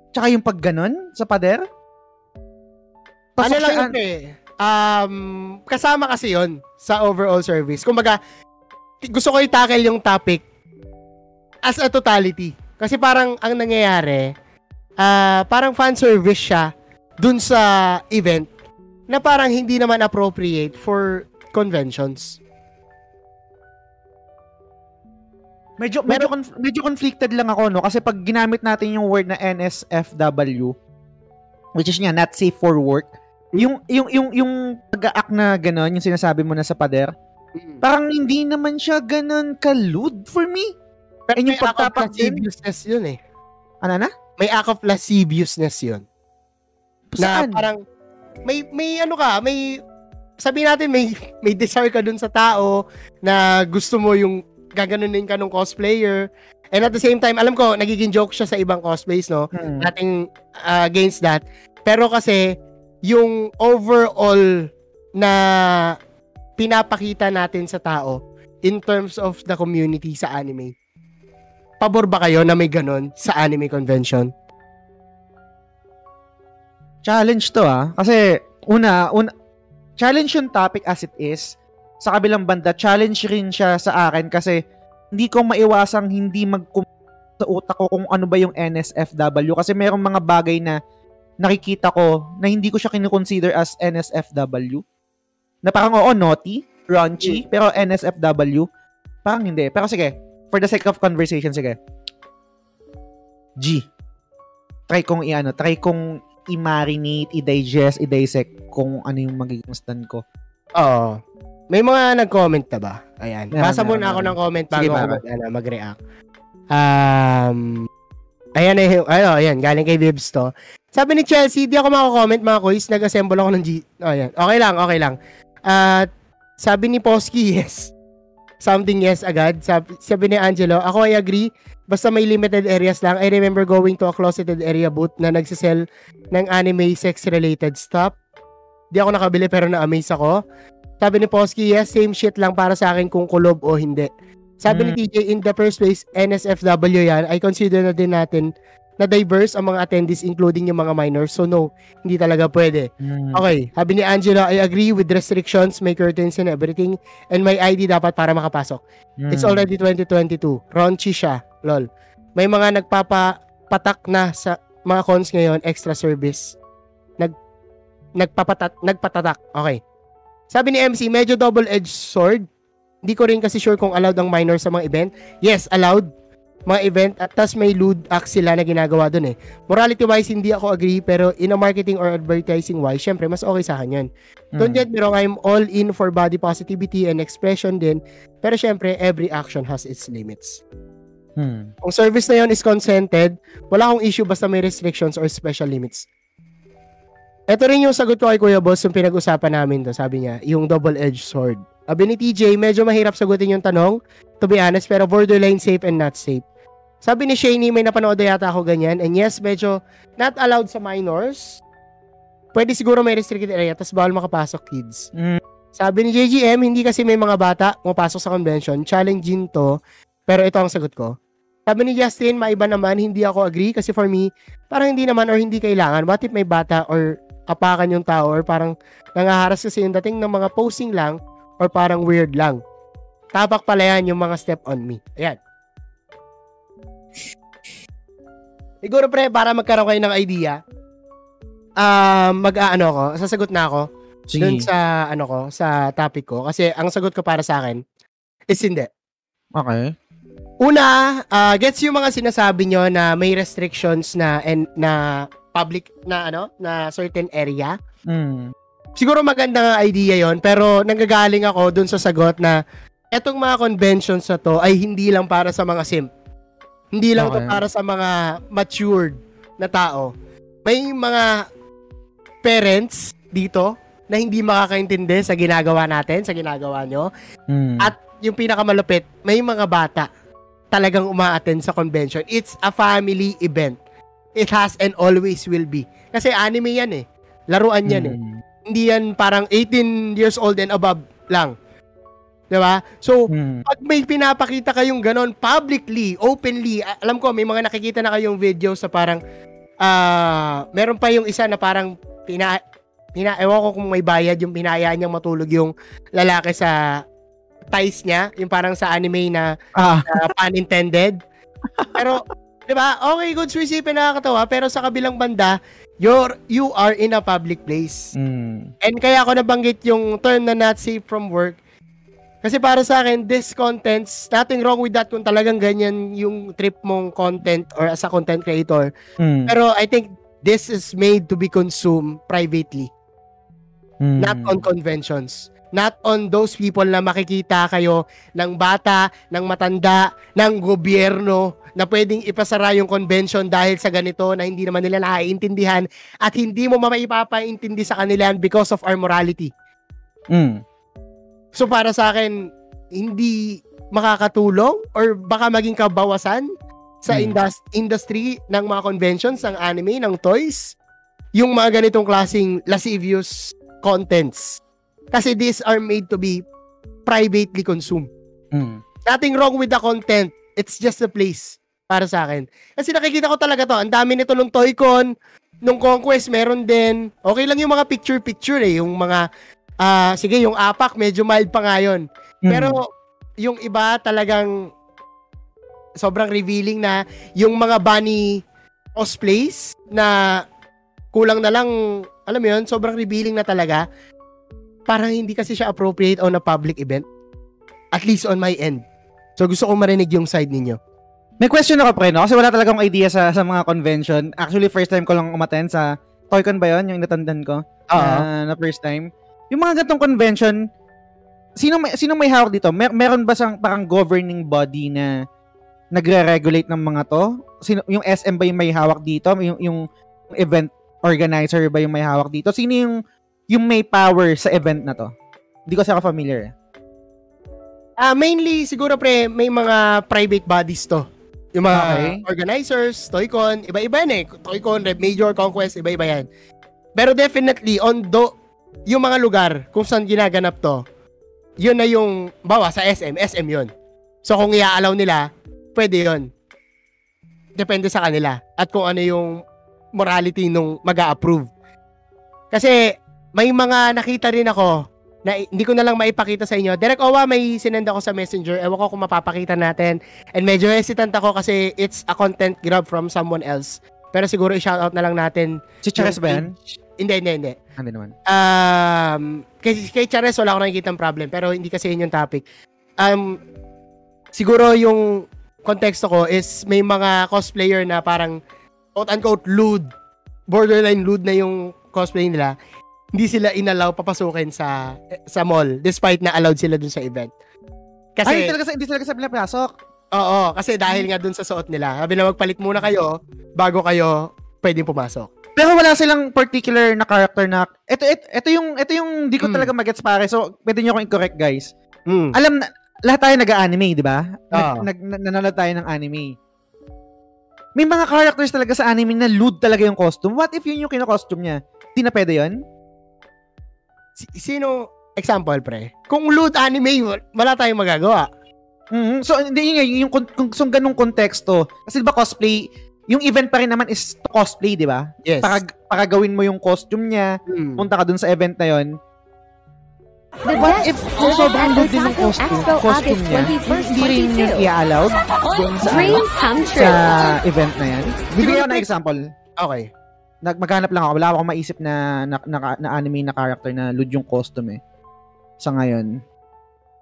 Tsaka yung pagganon sa pader. ano Pasok lang siya, yun eh. Um, kasama kasi yon sa overall service. Kumbaga, gusto ko i-tackle yung topic as a totality. Kasi parang ang nangyayari, ah parang fan service siya dun sa event na parang hindi naman appropriate for conventions. Medyo medyo conf- medyo conflicted lang ako no kasi pag ginamit natin yung word na NSFW which is nga not safe for work yung yung yung yung pag-act na ganon yung sinasabi mo na sa pader parang hindi naman siya ganon ka-lewd for me Pero yung act of pagtapak din? lasciviousness yun eh. ano na May act of lasciviousness yun. Na saan parang may may ano ka, may sabi natin may may desire ka dun sa tao na gusto mo yung gaganunin ka ng cosplayer. And at the same time, alam ko nagiging joke siya sa ibang cosplays, no? Hmm. Nothing uh, against that. Pero kasi yung overall na pinapakita natin sa tao in terms of the community sa anime. Pabor ba kayo na may ganon sa anime convention? challenge to ah. Kasi, una, una, challenge yung topic as it is. Sa kabilang banda, challenge rin siya sa akin kasi hindi ko maiwasang hindi mag sa utak ko kung ano ba yung NSFW kasi mayroong mga bagay na nakikita ko na hindi ko siya kinoconsider as NSFW. Na parang oo, naughty, raunchy, pero NSFW, parang hindi. Pero sige, for the sake of conversation, sige. G. Try kong i-ano, try kong i-marinate, i-digest, i-dissect kung ano yung magiging stand ko. Oo. May mga nag-comment na ba? Ayan. Meron, Basa muna ako ng comment bago Sige, ako mag, ano, mag-react. Um, ayan na yung, ano, ayan, galing kay Bibs to. Sabi ni Chelsea, di ako mako-comment mga quiz, nag-assemble ako ng G. Oh, ayan. Okay lang, okay lang. At sabi ni Posky, yes. Something yes agad. Sabi, sabi ni Angelo, ako I agree. Basta may limited areas lang. I remember going to a closeted area booth na nagsisell ng anime sex-related stuff. Di ako nakabili pero na-amaze ako. Sabi ni Posky, yes, same shit lang para sa akin kung kulob o hindi. Sabi ni TJ, in the first place, NSFW yan. I consider na din natin na diverse ang mga attendees including yung mga minors. So no, hindi talaga pwede. Mm. Okay, sabi ni Angela, I agree with restrictions, may curtains and everything, and may ID dapat para makapasok. Mm. It's already 2022. Raunchy siya. Lol. May mga nagpapapatak na sa mga cons ngayon, extra service. Nag nagpapatat nagpatatak. Okay. Sabi ni MC, medyo double-edged sword. Hindi ko rin kasi sure kung allowed ang minor sa mga event. Yes, allowed. Mga event at tas may lewd acts sila na ginagawa dun eh. Morality wise hindi ako agree pero in a marketing or advertising wise, syempre mas okay sa akin yun. Don't get me wrong, I'm all in for body positivity and expression din. Pero syempre, every action has its limits. Hmm. Kung service na yon is consented, wala akong issue basta may restrictions or special limits. Ito rin yung sagot ko kay Kuya Boss yung pinag-usapan namin to. Sabi niya, yung double-edged sword. Sabi ni TJ, medyo mahirap sagutin yung tanong, to be honest, pero borderline safe and not safe. Sabi ni Shani, may napanood na yata ako ganyan. And yes, medyo not allowed sa minors. Pwede siguro may restricted area, tapos bawal makapasok kids. Mm. Sabi ni JGM, hindi kasi may mga bata pumapasok sa convention. Challenging to, pero ito ang sagot ko. Sabi ni Justin, maiba naman, hindi ako agree kasi for me, parang hindi naman or hindi kailangan. What if may bata or kapakan yung tao or parang nangaharas kasi yung dating ng mga posing lang or parang weird lang. Tapak pala yan yung mga step on me. Ayan. Siguro pre, para magkaroon kayo ng idea, ah mag-aano ko, sasagot na ako Sige. dun sa ano ko, sa topic ko kasi ang sagot ko para sa akin is hindi. Okay. Una, ah, gets yung mga sinasabi nyo na may restrictions na and na public na ano, na certain area. Mm. Siguro maganda nga idea yon pero nanggagaling ako dun sa sagot na etong mga conventions na to ay hindi lang para sa mga simp. Hindi lang to Okay. para sa mga matured na tao. May mga parents dito na hindi makakaintindi sa ginagawa natin, sa ginagawa nyo. Mm. At yung pinakamalupit, may mga bata talagang umaattend sa convention. It's a family event. It has and always will be. Kasi anime yan eh. Laruan yan eh. Mm. Hindi yan parang 18 years old and above lang. 'Di ba? So, Mm. pag may pinapakita kayong ganon publicly, openly, alam ko may mga nakikita na kayong video sa parang ah meron pa yung isa na parang pina pina ewan ko kung may bayad yung pinaya niyang matulog yung lalaki sa thighs niya, yung parang sa anime na Ah. na pun intended. Pero 'di ba? Okay, good isipin nakakatawa, pero sa kabilang banda, you're you are in a public place. Mm. And kaya ako nabanggit yung term na not safe from work. Kasi para sa akin, this contents, nothing wrong with that kung talagang ganyan yung trip mong content or as a content creator. Mm. Pero I think this is made to be consumed privately, Mm. not on conventions. Not on those people na makikita kayo ng bata, ng matanda, ng gobyerno na pwedeng ipasara yung convention dahil sa ganito na hindi naman nila naiintindihan at hindi mo maipapaintindi sa kanila because of our morality. Mm. So para sa akin, hindi makakatulong or baka maging kabawasan sa Hmm. indus- industry ng mga conventions, ng anime, ng toys, yung mga ganitong klaseng lascivious contents. Kasi these are made to be privately consumed. Mm. Nothing wrong with the content. It's just a place para sa akin. Kasi nakikita ko talaga to. Ang dami nito nung Toy-Con, nung Conquest meron din. Okay lang yung mga picture-picture eh. Yung mga, ah sige, yung apak, medyo mild pa nga yun. Mm. Pero yung iba talagang sobrang revealing na yung mga bunny cosplays na kulang na lang, alam mo yun, sobrang revealing na talaga. Parang hindi kasi siya appropriate on a public event. At least on my end. So gusto kong marinig yung side ninyo. May question ako pre, no? Kasi wala talaga akong idea sa, sa mga convention. Actually, first time ko lang umattend sa Toycon ba yun? Yung natandan ko? Na, na first time. Yung mga ganitong convention, sino may, sino may hawak dito? Mer- meron ba sang parang governing body na nagre-regulate ng mga to? Sino, yung SM ba yung may hawak dito? Yung, yung event organizer ba yung may hawak dito? Sino yung, yung may power sa event na to? Hindi ko sa familiar. eh. Ah, mainly siguro pre, may mga private bodies to. Yung mga Okay. organizers, Toycon, iba-iba yan eh. Toycon, Red Major, Conquest, iba-iba yan. Pero definitely, on do, yung mga lugar kung saan ginaganap to, yun na yung, bawa sa SM, SM yun. So kung i-allow nila, pwede yun. Depende sa kanila. At kung ano yung morality nung mag approve Kasi, may mga nakita rin ako na hindi ko na lang maipakita sa inyo. Derek Owa, may sinend ako sa messenger. Ewan ko kung mapapakita natin. And medyo hesitant ako kasi it's a content grab from someone else. Pero siguro i-shoutout na lang natin. Si Chares ba yan? Hindi, hindi, hindi. Hindi naman. Um, kay, kay Chares wala ako nakikita problem. Pero hindi kasi yun yung topic. Um, siguro yung konteksto ko is may mga cosplayer na parang quote-unquote lewd. Borderline lewd na yung cosplay nila hindi sila inalaw papasukin sa sa mall despite na allowed sila dun sa event. Ay, Kasi hindi talaga, sa- hindi talaga sa pinapasok. oo, kasi dahil nga dun sa suot nila. Sabi na magpalit muna kayo bago kayo pwedeng pumasok. Pero wala silang particular na character na ito ito, ito yung ito yung di ko Hmm. talaga magets pare. So, pwede niyo akong i-correct, guys. Mm. Alam na lahat tayo nag-anime, di ba? Oo. Nag, nag, nanonood tayo ng anime. May mga characters talaga sa anime na lewd talaga yung costume. What if yun yung kino-costume niya? Di na pwede yun? Si- sino example pre? Kung lewd anime, wal- wala tayong magagawa. Mhm. So, hindi yun nga, yung, kung, kung, kung ganung konteksto. Kasi di ba cosplay, yung event pa rin naman is to cosplay, di ba? Yes. Para, para gawin mo yung costume niya, Mm. punta ka dun sa event na yon The What best if kung sobrang lewd din yung costume, Expo costume August niya, 21st, hindi rin yung 22. i-allowed dun sa, Dream ano, sa event na yan? Bibigyan ko ng example. Okay. Nag maghanap lang ako. Wala akong maisip na, na, na, na anime na character na lewd yung costume eh. Sa ngayon.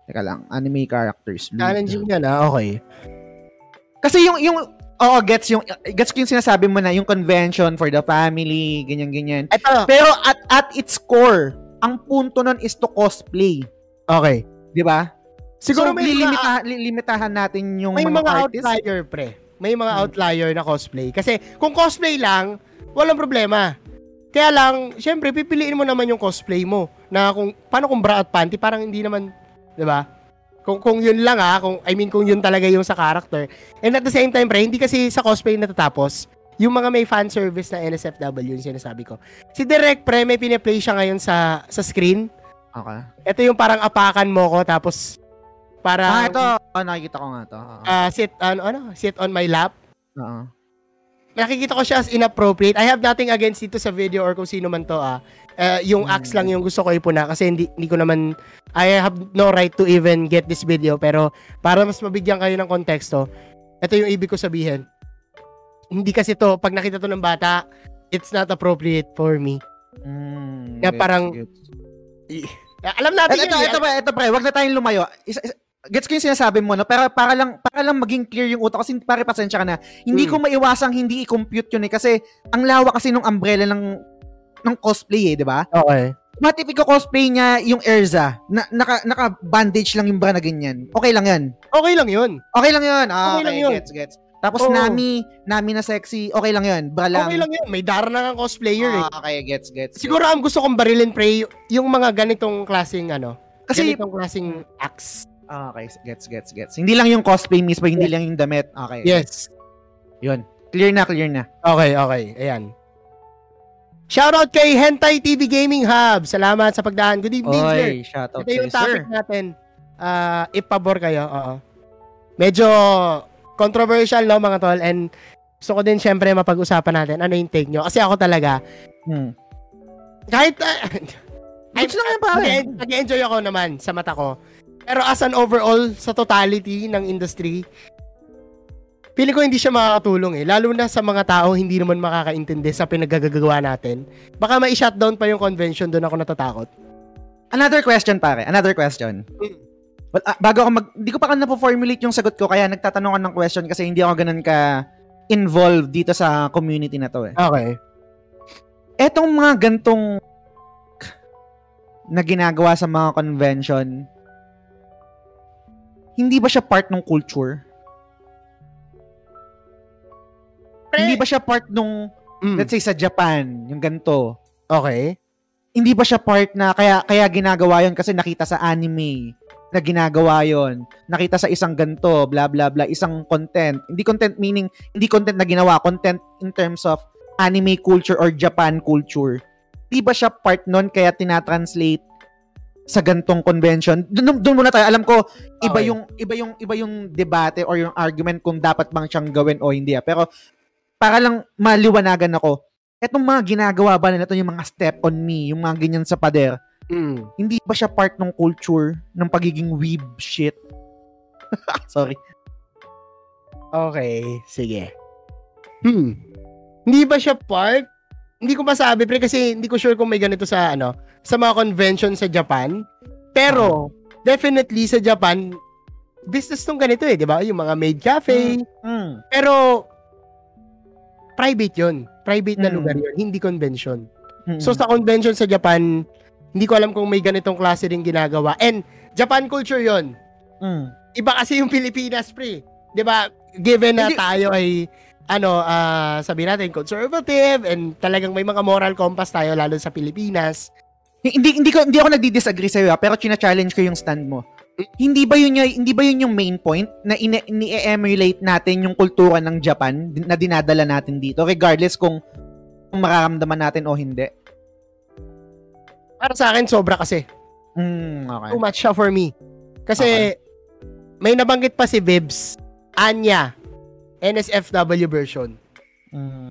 Teka lang. Anime characters. Challenging yan ah. Okay. Kasi yung, yung, oo, gets yung, gets ko yung sinasabi mo na yung convention for the family, ganyan-ganyan. Ito. Pero at, at its core, ang punto nun is to cosplay. Okay. Di ba? Siguro so, may mga, lilimita, lilimitahan natin yung may mga, mga, artists. outlier pre. May mga Hmm. outlier na cosplay. Kasi kung cosplay lang, walang problema. Kaya lang, syempre, pipiliin mo naman yung cosplay mo. Na kung, paano kung bra at panty, parang hindi naman, di ba? Kung, kung yun lang ha, kung, I mean, kung yun talaga yung sa character. And at the same time, pre, hindi kasi sa cosplay natatapos. Yung mga may fan service na NSFW, yung sinasabi ko. Si Direct, pre, may piniplay siya ngayon sa, sa screen. Okay. Ito yung parang apakan mo ko, tapos, parang, Ah, ito. Oh, nakikita ko nga to. Oo. ah, sit, ano, ano, sit on my lap. Oo. Nakikita ko siya as inappropriate. I have nothing against dito sa video or kung sino man to ah. Eh, yung axe lang yung gusto ko ipuna kasi hindi, hindi ko naman I have no right to even get this video pero para mas mabigyan kayo ng konteksto ito yung ibig ko sabihin hindi kasi to pag nakita to ng bata it's not appropriate for me Mm, Na parang- gets. Eh, alam natin Ito, ito, yun, eh. ito, pre, ito, pre, wag na tayong lumayo. Isa, isa- gets ko yung sinasabi mo, no? Pero para lang, para lang maging clear yung utak. Kasi pare, pasensya ka na. Hindi Mm. ko maiwasang hindi i-compute yun eh. Kasi ang lawak kasi nung umbrella ng ng cosplay eh, di ba? okay What if cosplay niya yung Erza, na, naka, naka-bandage lang yung bra na ganyan? Okay lang yan. okay lang yun Okay lang yun. Ah, Okay okay, lang yun. gets, gets. Tapos Oo. Nami, Nami na sexy, okay lang yun. Bra lang. okay lang yun may dara na kang cosplayer eh Ah, okay, gets, gets. siguro ang gusto kong barilin pre yung mga ganitong klaseng ano Kasi, ganitong klaseng axe ah, okay, gets, gets, gets. Hindi lang yung cosplay mismo, hindi lang yung damit. Okay. yes Yun. Clear na, clear na. Okay, okay. Ayan. Shoutout kay Hentai TV Gaming Hub. Salamat sa pagdaan. Good evening, sir. Oy, shoutout Ito yung sa'yo, sir. topic natin. Ah, ipabor kayo. Oo. Medyo controversial, no, mga tol? And gusto ko din, syempre, mapag-usapan natin. Ano yung take nyo? Kasi ako talaga, Hmm. kahit, uh, Gets lang yan, pare. nag-enjoy ako naman sa mata ko. Pero as an overall, sa totality ng industry, Feeling ko hindi siya makakatulong eh. Lalo na sa mga tao hindi naman makakaintindi sa pinagagagawa natin. Baka ma-shutdown pa yung convention, doon ako natatakot. Another question, pare. Another question. Well, ah, bago ako mag... Hindi ko pa ka na-formulate yung sagot ko, kaya nagtatanong ako ng question kasi hindi ako ganun ka involved dito sa community na to eh. Okay. Etong mga gantong na ginagawa sa mga convention, hindi ba siya part ng culture? Hindi ba siya part nung, Mm. let's say sa Japan, yung ganito? Okay. Hindi ba siya part na kaya kaya ginagawa yon kasi nakita sa anime na ginagawa yon nakita sa isang ganto blah blah blah isang content hindi content meaning hindi content na ginawa content in terms of anime culture or Japan culture di ba siya part nun kaya tinatranslate sa gantong convention doon doon muna tayo alam ko iba Okay. yung iba yung iba yung debate or yung argument kung dapat bang siyang gawin o hindi ah. pero para lang maliwanagan ako etong mga ginagawa ba nila ito yung mga step on me yung mga ganyan sa pader Mm. hindi ba siya part ng culture ng pagiging weeb shit sorry Okay. Sige. Hmm. Hindi ba siya part? Hindi ko masabi pre kasi hindi ko sure kung may ganito sa ano sa mga convention sa Japan. Pero definitely sa Japan business tong ganito eh, 'di ba? Yung mga maid cafe. mm. Pero private 'yon. Private na Mm. lugar 'yon, hindi convention. Mm. So sa convention sa Japan, hindi ko alam kung may ganitong klase rin ginagawa. And Japan culture 'yon. Mm. Iba kasi yung Pilipinas, pre. 'Di ba? Given na Hindi- tayo ay ano, ah sabi natin conservative and talagang may mga moral compass tayo lalo sa Pilipinas. hindi hindi ko hindi ako nagdi-disagree sa iyo pero china-challenge ko yung stand mo hindi ba yun yung, hindi ba yun yung main point na ine- ni-emulate natin yung kultura ng Japan na dinadala natin dito regardless kung, kung mararamdaman natin o hindi Para sa akin sobra kasi. mm, okay Too much siya for me. Kasi may nabanggit pa si Bibs, Anya, NSFW version. Mm.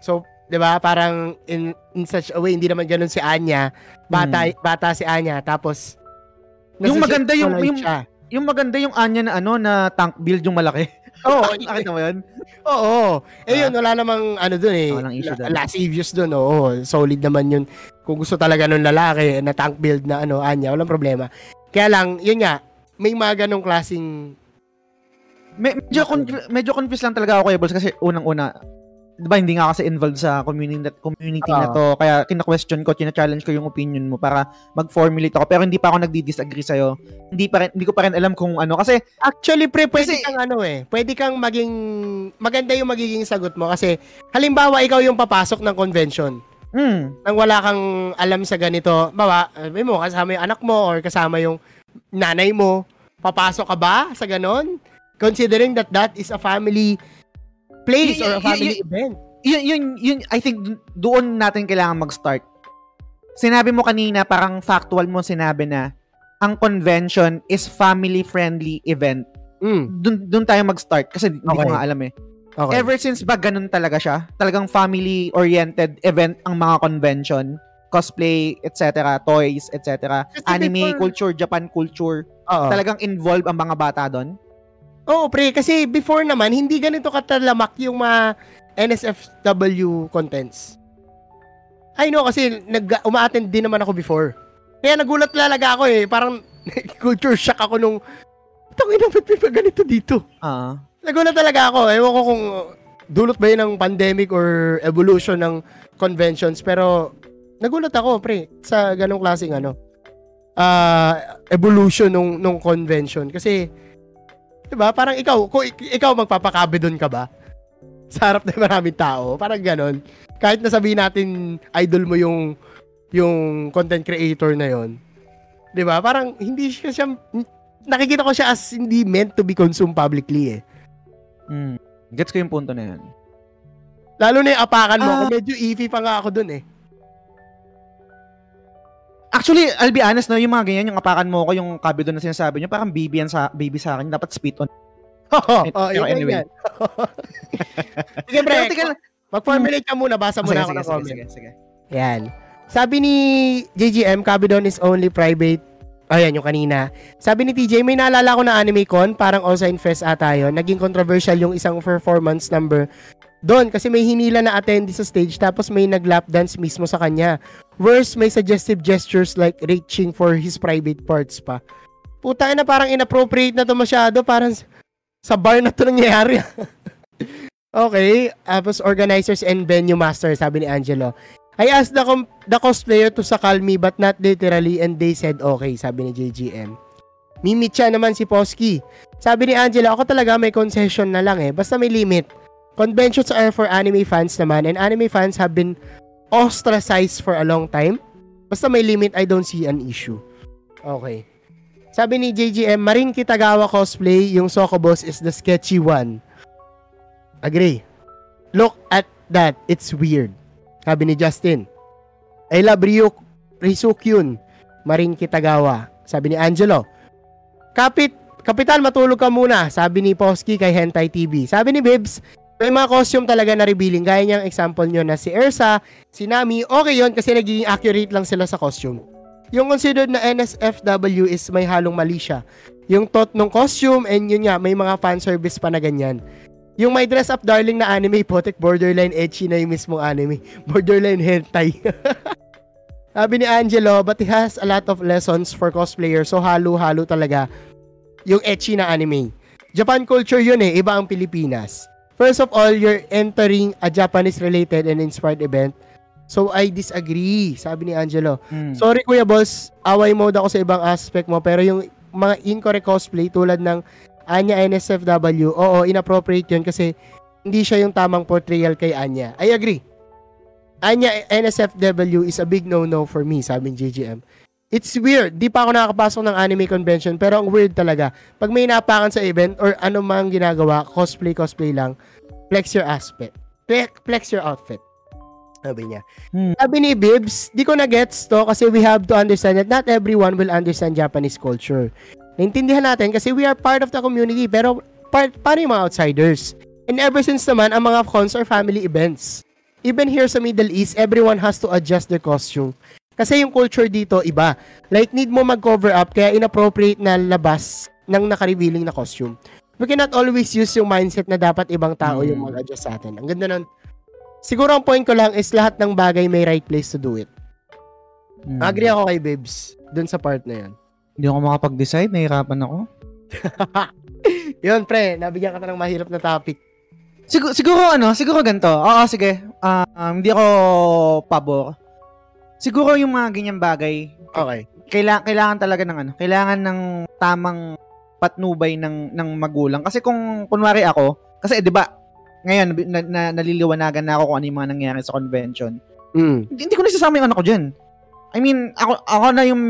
So, 'di ba? Parang in in such a way hindi naman ganoon si Anya. Bata bata si Anya tapos. Yung maganda yung- yung- siya. yung maganda yung anya na ano na tank build yung malaki Oo, nakita mo yun Oo. Eh yun, wala namang ano dun eh. Walang issue dun. lascivious dun, oo. Solid naman yun. Kung gusto talaga nung lalaki na tank build na ano, anya, walang problema. Kaya lang, yun nga, may mga ganong klaseng medyo, conf- medyo confused lang talaga ako kay Balls kasi unang-una, di ba hindi nga kasi involved sa community, na- community na Ah. to. Kaya kina-question ko, kina-challenge ko yung opinion mo para mag-formulate ako. Pero hindi pa ako nagdi-disagree sa'yo. Hindi, pa rin, hindi ko pa rin alam kung ano. Kasi, Actually, pre, pwede Kasi- kang ano eh. Pwede kang maging, maganda yung magiging sagot mo. Kasi, halimbawa, ikaw yung papasok ng convention. hmm, Nang wala kang alam sa ganito. Bawa, may mo, kasama yung anak mo or kasama yung nanay mo. Papasok ka ba sa ganon? Considering that that is a family place Y- or a y- family y- event. yun, yun, yun, I think doon natin kailangan mag-start. Sinabi mo kanina, parang factual mo sinabi na ang convention is family-friendly event. Mm, Doon, doon tayo mag-start kasi hindi ko Okay. nga alam eh. okay. Ever since ba ganun talaga siya? Talagang family-oriented event ang mga convention? Cosplay, etc., toys, etc., anime before- culture, Japan culture. Oo. Talagang involved ang mga bata doon? Oo, pre. Kasi before naman, hindi ganito katalamak yung mga NSFW contents. I know kasi nag uma-attend din naman ako before. Kaya nagulat talaga ako eh. Parang culture shock ako nung Tangin na, ba't may pa ganito dito? Ah. Nagulat talaga ako. Ewan ko kung dulot ba yun ng pandemic or evolution ng conventions. Pero nagulat ako, pre, sa ganong klaseng ano, ah evolution nung, nung convention. Kasi, di ba, parang ikaw, kung ik- ikaw magpapakabe doon ka ba? Sa harap ng maraming tao. Parang ganon. Kahit nasabihin natin, idol mo yung yung content creator na yon Di ba? Parang hindi siya siya, nakikita ko siya as hindi meant to be consumed publicly eh. Mm. Gets ko yung punto na yan. Lalo na yung apakan mo, Ah. ako, medyo iffy pa nga ako dun eh. Actually, I'll be honest, no, yung mga ganyan, yung apakan mo ko, yung kabi doon na sinasabi nyo, parang baby yan sa, baby sa akin, dapat spit on. Oh, pero yun anyway. Sige, pre, lang. mag-formulate ka muna, basa Sige, muna ako sige, ng sige, comment. sige, sige. Yan. Sabi ni JGM, Cabidon is only private Ayan, yung kanina. Sabi ni TJ, may naalala ko na anime con, parang Sign Fest ata yun. Naging controversial yung isang performance number doon kasi may hinila na attendee sa stage tapos may nag-lap dance mismo sa kanya. Worse, may suggestive gestures like reaching for his private parts pa. Puta na parang inappropriate na to masyado. Parang sa bar na to nangyayari. okay. Tapos organizers and venue master, sabi ni Angelo. I asked the, com- the cosplayer to sakal me but not literally and they said okay, sabi ni JGM. Mimit siya naman si Posky. Sabi ni Angela, ako talaga may concession na lang eh. Basta may limit. Conventions are for anime fans naman and anime fans have been ostracized for a long time. Basta may limit, I don't see an issue. Okay. Sabi ni JGM, Marin Kitagawa cosplay, yung Sokobos is the sketchy one. Agree. Look at that. It's weird. Sabi ni Justin. I love Ryuk, Risukyun. Marin Kitagawa. Sabi ni Angelo. Kapit, Kapitan, matulog ka muna. Sabi ni Posky kay Hentai TV. Sabi ni Bibs, may mga costume talaga na revealing. Gaya niyang example nyo na si Ersa, si Nami, okay yon kasi nagiging accurate lang sila sa costume. Yung considered na NSFW is may halong mali siya. Yung thought ng costume and yun nga, may mga fan service pa na ganyan. Yung may dress up darling na anime, potek borderline ecchi na yung mismong anime. Borderline hentai. Sabi ni Angelo, but he has a lot of lessons for cosplayers, so halo-halo talaga yung ecchi na anime. Japan culture yun eh, iba ang Pilipinas. First of all, you're entering a Japanese-related and inspired event. So, I disagree, sabi ni Angelo. Mm. Sorry Kuya Boss, away mode ako sa ibang aspect mo, pero yung mga incorrect cosplay tulad ng Anya NSFW, oo, inappropriate yun kasi hindi siya yung tamang portrayal kay Anya. I agree. Anya NSFW is a big no-no for me, sabi ni JGM. It's weird. Di pa ako nakakapasok ng anime convention, pero ang weird talaga. Pag may napakan sa event or ano mang ginagawa, cosplay, cosplay lang, flex your aspect. Flex, flex your outfit. Sabi niya. Hmm. Sabi ni Bibs, di ko na gets to kasi we have to understand that not everyone will understand Japanese culture. Naintindihan natin kasi we are part of the community pero part, paano yung mga outsiders? And ever since naman, ang mga cons are family events. Even here sa Middle East, everyone has to adjust their costume. Kasi yung culture dito, iba. Like, need mo mag-cover up, kaya inappropriate na labas ng naka-revealing na costume. We cannot always use yung mindset na dapat ibang tao yung Mm. mag-adjust sa atin. Ang ganda nun. Siguro ang point ko lang is lahat ng bagay may right place to do it. Mm. Agree ako kay Bibs dun sa part na yun. Hindi ako makapag-decide, nahihirapan ako. Yun, pre, nabigyan ka ng mahirap na topic. Siguro, siguro ano, siguro ganito. Oo, sige. Ah, um, hindi ako pabor. Siguro yung mga ganyang bagay, Okay. kailangan kailangan talaga ng ano, kailangan ng tamang patnubay ng ng magulang. Kasi kung kunwari ako, kasi 'di ba, ngayon na, na, naliliwanagan na ako kung ano yung mga nangyari sa convention. Mm. Hindi, hindi ko na isasama yung anak ko diyan. I mean, ako ako na yung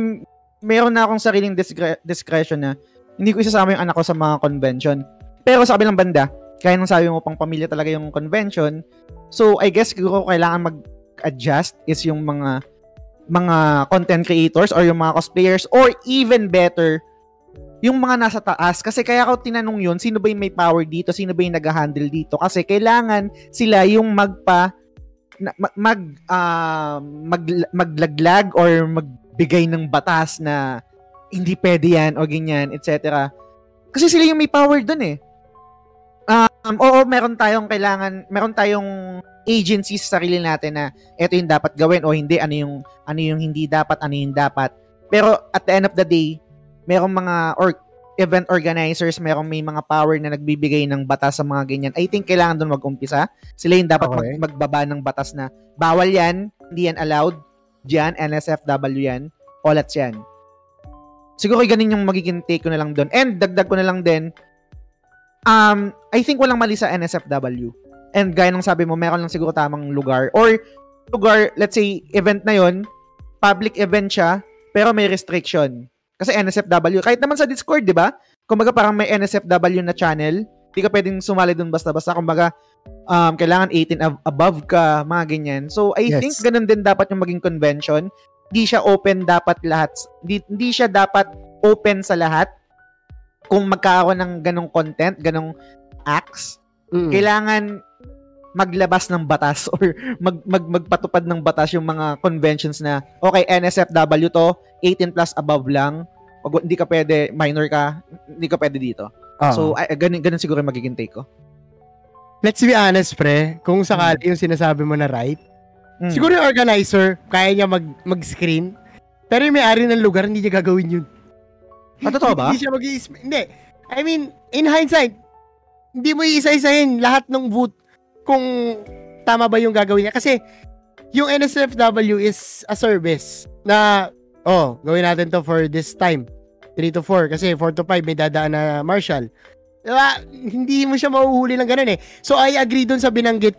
meron na akong sariling discre- discretion na hindi ko isasama yung anak ko sa mga convention. Pero sa kabilang banda, kaya nang sabi mo pang pamilya talaga yung convention. So, I guess siguro kailangan mag-adjust is yung mga mga content creators or yung mga cosplayers or even better, yung mga nasa taas. Kasi kaya ako tinanong yun, sino ba yung may power dito? Sino ba yung nag-handle dito? Kasi kailangan sila yung magpa mag ah, mag- maglaglag or magbigay ng batas na hindi pwede yan o ganyan, etc. Kasi sila yung may power dun eh. Um, oo, meron tayong kailangan, meron tayong agencies sa sarili natin na ito yung dapat gawin o hindi, ano yung, ano yung hindi dapat, ano yung dapat. Pero at the end of the day, merong mga or event organizers, merong may mga power na nagbibigay ng batas sa mga ganyan. I think kailangan doon mag-umpisa. Sila yung dapat Okay. mag- magbaba ng batas na bawal yan, hindi yan allowed, dyan, NSFW yan, olats yan. Siguro ganun yung magiging take ko na lang doon. And dagdag ko na lang din, um, I think walang mali sa NSFW. And gaya ng sabi mo, meron lang siguro tamang lugar. Or lugar, let's say, event na yon public event siya, pero may restriction. Kasi NSFW, kahit naman sa Discord, di ba? Kumbaga parang may NSFW na channel, hindi ka pwedeng sumali dun basta-basta. Kumbaga, um, kailangan 18 ab- above ka, mga ganyan. So, I Yes. think ganun din dapat yung maging convention. Hindi siya open dapat lahat. Hindi, hindi siya dapat open sa lahat. Kung magkakaroon ng ganong content, ganong acts, Mm. kailangan maglabas ng batas or mag, mag magpatupad ng batas yung mga conventions na okay NSFW to 18 plus above lang Pag hindi ka pwede, minor ka, hindi ka pwede dito. Oo. So, ay, ganun, ganun siguro yung magiging take ko. let's be honest, pre. Kung sakali yung sinasabi mo na right, Mm. siguro yung organizer, kaya niya mag, mag-screen. Pero yung may-ari ng lugar, hindi niya gagawin yun. Ah, totoo ba? Hindi siya mag Hindi. I mean, in hindsight, hindi mo iisa-isahin lahat ng vote kung tama ba yung gagawin niya. Kasi, yung NSFW is a service na, oh, gawin natin to for this time. 3 to 4. Kasi 4 to 5 may dadaan na Marshall. Diba? Hindi mo siya mahuhuli ng ganun eh. So, I agree dun sa binanggit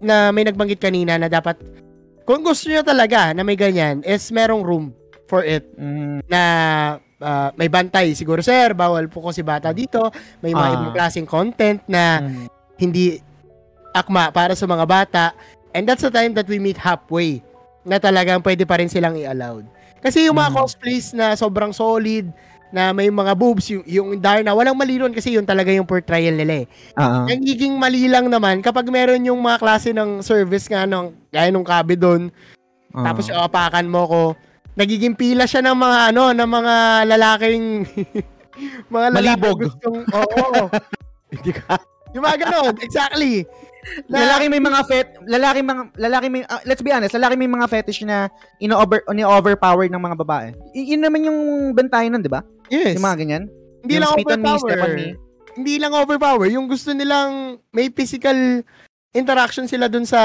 na may nagbanggit kanina na dapat kung gusto niya talaga na may ganyan is merong room for it Mm. na ah, may bantay. Siguro, sir, bawal po kasi bata dito. May mga Ah. ibang klaseng content na Mm. hindi akma para sa mga bata. And that's the time that we meet halfway na talagang pwede pa rin silang i-allowed. Kasi yung mga Mm. cosplays na sobrang solid, na may mga boobs, yung, yung Darna, walang mali ron kasi yun talaga yung portrayal nila eh. Ah. Nagiging mali lang naman kapag meron yung mga klase ng service nga nung, gaya nung kabe doon, Ah. tapos yung apakan mo ko, nagiging pila siya ng mga ano, ng mga lalaking mga lalaki Malibog. gustong oo. Hindi ka. Yung mga ganon, exactly. Lalaki may mga fet lalaki mga lalaki may ah, let's be honest lalaki may mga fetish na ino-over ni-overpower ng mga babae Y- yun naman yung bentayan nun di ba Yes. yung mga ganyan hindi yung lang me, overpower. me. Hindi lang overpower. Yung gusto nilang may physical interaction sila dun sa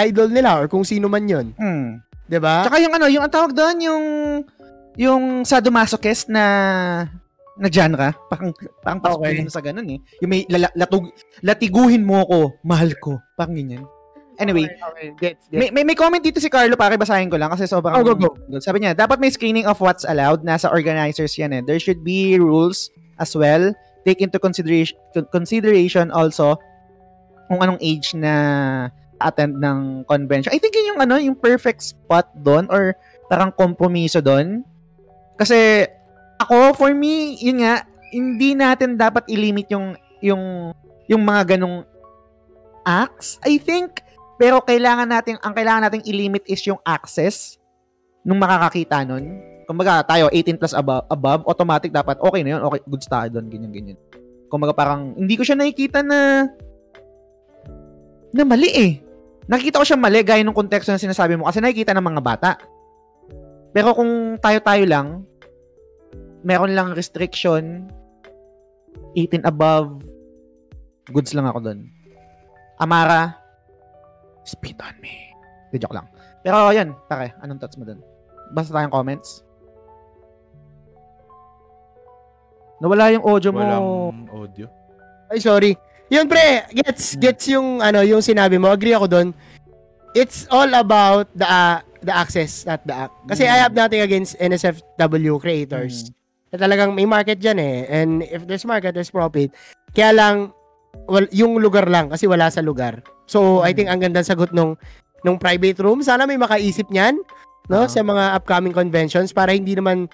idol nila or kung sino man yun. hmm. 'Di ba? Tsaka yung ano, yung ang tawag doon, yung yung sadomasochist na na genre, parang parang pasok Okay. sa ganun eh. Yung may lala, latug, latiguhin mo ako, mahal ko, parang ganyan. Anyway, Okay, okay. Gets, gets. may, may, may comment dito si Carlo, pare basahin ko lang kasi sobrang Oh, go, go. Sabi niya, dapat may screening of what's allowed, nasa organizers yan eh. There should be rules as well. Take into consideration consideration also kung anong age na attend ng convention. I think yun yung ano, yung perfect spot doon or parang kompromiso doon. Kasi ako for me, yun nga, hindi natin dapat i-limit yung yung yung mga ganong acts. I think pero kailangan natin ang kailangan nating i-limit is yung access nung makakakita nun. Kumbaga tayo 18 plus above, above automatic dapat okay na yun. Okay, goods tayo doon, ganyan ganyan. Kumbaga parang hindi ko siya nakikita na na mali eh. Nakikita ko siya mali gaya ng konteksto na sinasabi mo kasi nakikita ng mga bata. Pero kung tayo-tayo lang, meron lang restriction, 18 above, goods lang ako doon. Amara, spit on me. Di joke lang. Pero yan, pare, anong thoughts mo doon? Basta tayong comments. Nawala yung audio mo. Walang audio. Ay, sorry. Yun, pre. Gets, gets yung, ano, yung sinabi mo. Agree ako doon. It's all about the uh, the access, not the act. Kasi Mm. I have nothing against NSFW creators. Na talagang may market dyan eh. And if there's market, there's profit. Kaya lang, wal, yung lugar lang kasi wala sa lugar. So, I Mm. think ang ganda sagot nung nung private room. Sana may makaisip niyan no Ah. sa mga upcoming conventions para hindi naman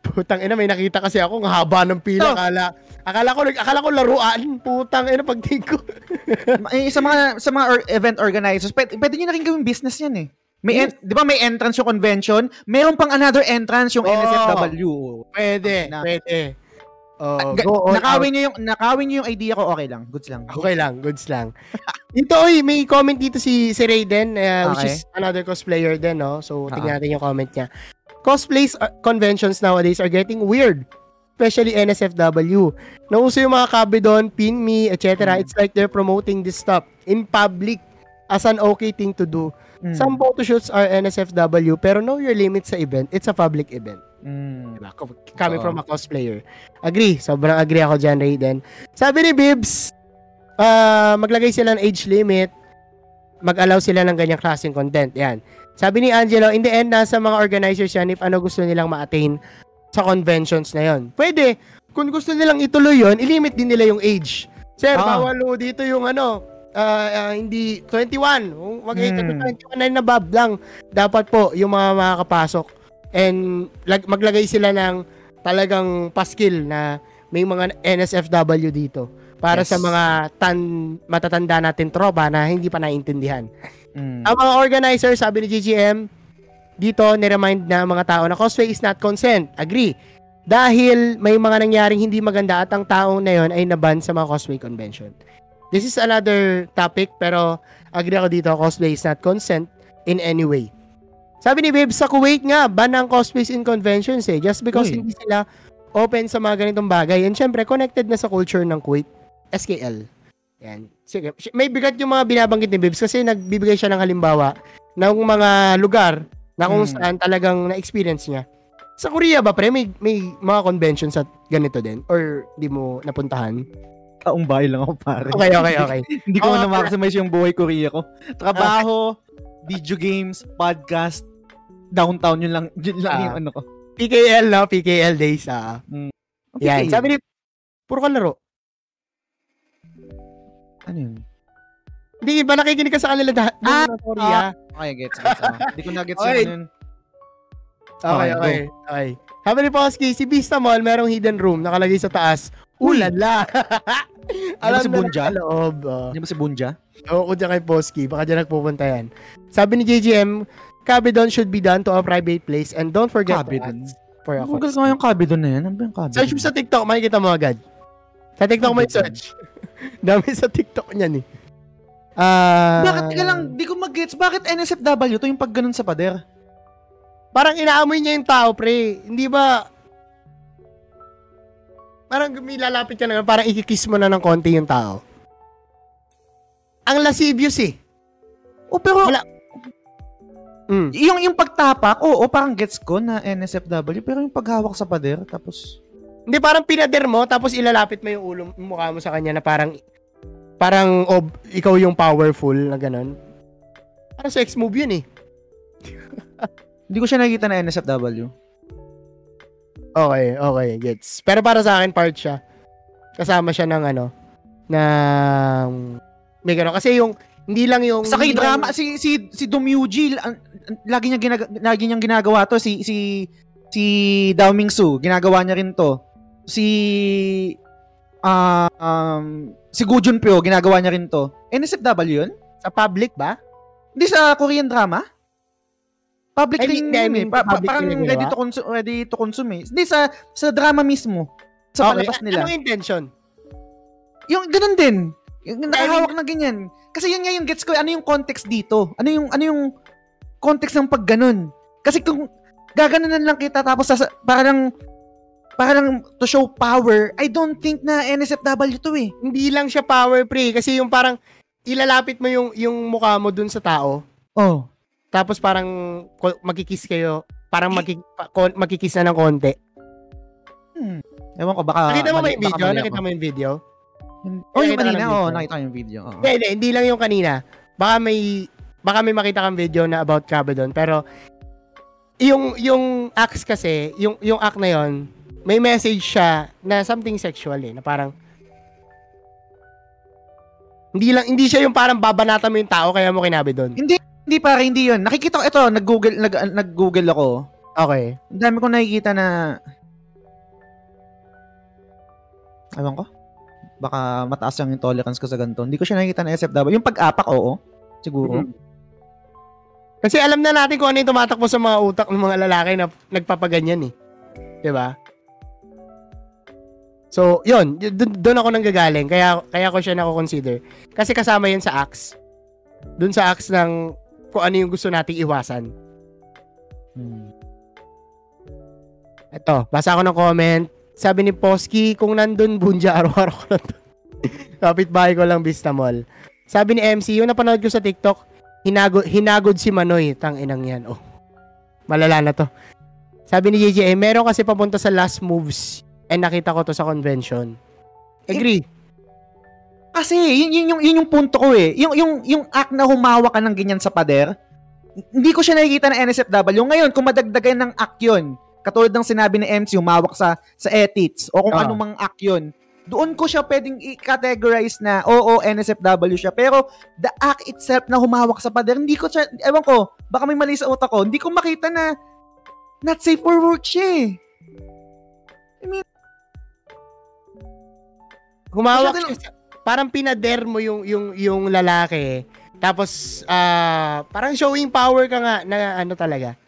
putang ina may nakita kasi ako ang haba ng pila Oh. akala akala ko akala ko laruan putang ina pagtingin ko Eh, sa mga sa mga or- event organizers, pwede, pwede nyo na rin gawing business yan eh. May en- 'di ba may entrance yung convention, meron pang another entrance yung Oo. NSFW. pwede Na- pwede oh, Ga- go out. nakawin niyo yung nakawin niyo yung idea ko, okay lang. Goods lang. Okay lang, goods lang. Dito, oy, may comment dito si, si Raiden, uh, which Okay. is another cosplayer din, no? So, Ah. tingnan natin yung comment niya. Cosplays uh, conventions nowadays are getting weird. Especially NSFW. Nauso yung mga kabe doon, pin me, etc. Mm. It's like they're promoting this stuff in public as an okay thing to do. Mm. Some photoshoots are NSFW, pero know your limits sa event. It's a public event. Mm. Diba? Coming Oo. from a cosplayer. Agree. Sobrang agree ako dyan, Raiden. Sabi ni Bibs, ah, maglagay sila ng age limit, mag-allow sila ng ganyang klaseng content. Yan. Sabi ni Angelo, in the end, nasa mga organizers yan if ano gusto nilang ma-attain sa conventions na yon. Pwede. Kung gusto nilang ituloy yon, ilimit din nila yung age. Sir, Ah. bawal dito yung ano, ah, ah, hindi 21. Wag Hmm. hmm. 21 na bab lang. Dapat po yung mga makakapasok and lag, maglagay sila ng talagang paskil na may mga NSFW dito para Yes. sa mga tan matatanda natin tropa na hindi pa naiintindihan. Mm. Ang mga organizer, sabi ni GGM, dito, niremind na mga tao na cosplay is not consent. Agree. dahil may mga nangyaring hindi maganda at ang taong na yon ay naban sa mga cosplay convention. This is another topic pero agree ako dito, cosplay is not consent in any way. Sabi ni Babe, sa Kuwait nga, ban ang cosplays in conventions eh. Just because Uy. hindi sila open sa mga ganitong bagay. And syempre, connected na sa culture ng Kuwait. SKL. Yan. Sige. May bigat yung mga binabanggit ni Bibs kasi nagbibigay siya ng halimbawa ng mga lugar na kung Hmm. saan talagang na-experience niya. Sa Korea ba, pre, may, may mga conventions at ganito din? Or di mo napuntahan? Taong bahay lang ako, pare. Okay, okay, okay. Hindi ko Oh, na maximize yung buhay Korea ko. Trabaho, video games, podcast, downtown, yun lang, yun lang Ah. yung ano ko. PKL, no? PKL days, ah. Mm. Yan. Okay. Sabi ni, puro ka laro. Ano yun? Hindi ba nakikinig ka sa kanila dahil Ah, sa Korea? Okay, gets, gets. ah. Hindi ko na gets Okay. ano yun. Okay, Okay, okay. Okay. Sabi ni Posky, si Vista Mall merong hidden room nakalagay sa taas. Ulala! Alam si na Bunja? nasa loob. Oh. Ba si Bunja? Oo, dyan kay Posky. Baka dyan nagpupunta yan. Sabi ni JGM, Cabedon should be done to a private place and don't forget to ask for a Google ko yung Cabedon na yan. Ano ba yung Cabedon? Search mo sa TikTok, makikita mo agad. Sa TikTok Cabedon. search. Dami sa TikTok niyan eh. Ah, Bakit, teka lang, di ko mag-gets. Bakit NSFW to yung pag ganun sa pader? Parang inaamoy niya yung tao, pre. Hindi ba... Parang may lalapit ka na, parang ikikiss mo na ng konti yung tao. Ang lascivious eh. O pero, Wala. Mm. yung, yung pagtapak, oo, parang gets ko na NSFW, pero yung paghawak sa pader, tapos, Hindi, parang pinader mo, tapos ilalapit mo yung ulo, yung mukha mo sa kanya na parang, parang ob, ikaw yung powerful na ganun. Parang sex move yun eh. hindi ko siya nakikita na NSFW. Okay, okay, gets. Pero para sa akin, part siya. Kasama siya ng ano, ng, may gano'n. Kasi yung, hindi lang yung... Sa K-drama, lang- si, si, si ang- lagi niya, ginag- lagi niyang ginagawa to, si, si, si Dao Mingsu, ginagawa niya rin to. Si, ah, um, si Gu Junpyo, ginagawa niya rin to. NSFW yun? Sa public ba? Hindi sa Korean drama? Public I rin mean, I mean, eh. Pa- public parang rin ready to, consume, ready to consume eh. Hindi, sa, sa drama mismo. Sa palabas a- nila. Anong intention? Yung ganun din. Yung nakahawak na ganyan. Kasi yun nga yung gets ko, ano yung context dito? Ano yung ano yung context ng pag ganun? Kasi kung gaganunan lang kita tapos sasa, parang parang to show power, I don't think na NSFW to eh. Hindi lang siya power pre kasi yung parang ilalapit mo yung yung mukha mo dun sa tao. Oh. Tapos parang magkikiss kayo. Parang magki, magkikiss na ng konti. Hmm. Ewan ko, baka... Nakita mo ba yung video? Nakita mo yung video? Oh, yung kanina, oh, nakita ko yung video. oo. Hindi, hindi, hindi lang yung kanina. Baka may baka may makita kang video na about Cabedon pero yung yung acts kasi, yung yung act na yon, may message siya na something sexual eh, na parang hindi lang hindi siya yung parang babanatan mo yung tao kaya mo kinabi doon. Hindi, hindi para hindi yun. Nakikita ko, ito, nag-google, nag, nag-google ako. Okay. Ang dami ko nakikita na... Ewan ko. Baka mataas lang yung tolerance ko sa ganito. Hindi ko siya nakikita na SFW. Yung pag-apak, oo. Siguro. Mhm. Kasi alam na natin kung ano yung tumatakbo sa mga utak ng mga lalaki na nagpapaganyan eh. ba? So, yun, doon ako nanggagaling. Kaya, kaya ko siya nako-consider. Kasi kasama yun sa acts. Doon sa acts ng kung ano yung gusto nating iwasan. Hmm. Ito, basa ako ng comment. Sabi ni Posky, kung nandun bunja, araw-araw ko na to. Kapit-bahay ko lang Vista Mall. Sabi ni MC, yung napanood ko sa TikTok, hinagod, hinagod si Manoy. Tang inang yan. Oh, malala na to. Sabi ni JJ, eh, meron kasi papunta sa last moves and nakita ko to sa convention. Agree. Kasi, yun, yun, yung, yun yung punto ko eh. Yung, yung, yung act na humawa ka ng ganyan sa pader, hindi ko siya nakikita ng NSFW. Ngayon, kung madagdagan ng act yun, katulad ng sinabi ni MC, humawak sa, sa ethics, o kung Ah. anumang act yun, doon ko siya pwedeng i-categorize na, oo, NSFW siya. Pero, the act itself na humawak sa pader, hindi ko siya, ewan ko, baka may mali sa utak ko, hindi ko makita na not safe for work siya eh. Humawak Masyado siya sa- parang pinader mo yung yung yung lalaki. Tapos ah parang showing power ka nga na ano talaga.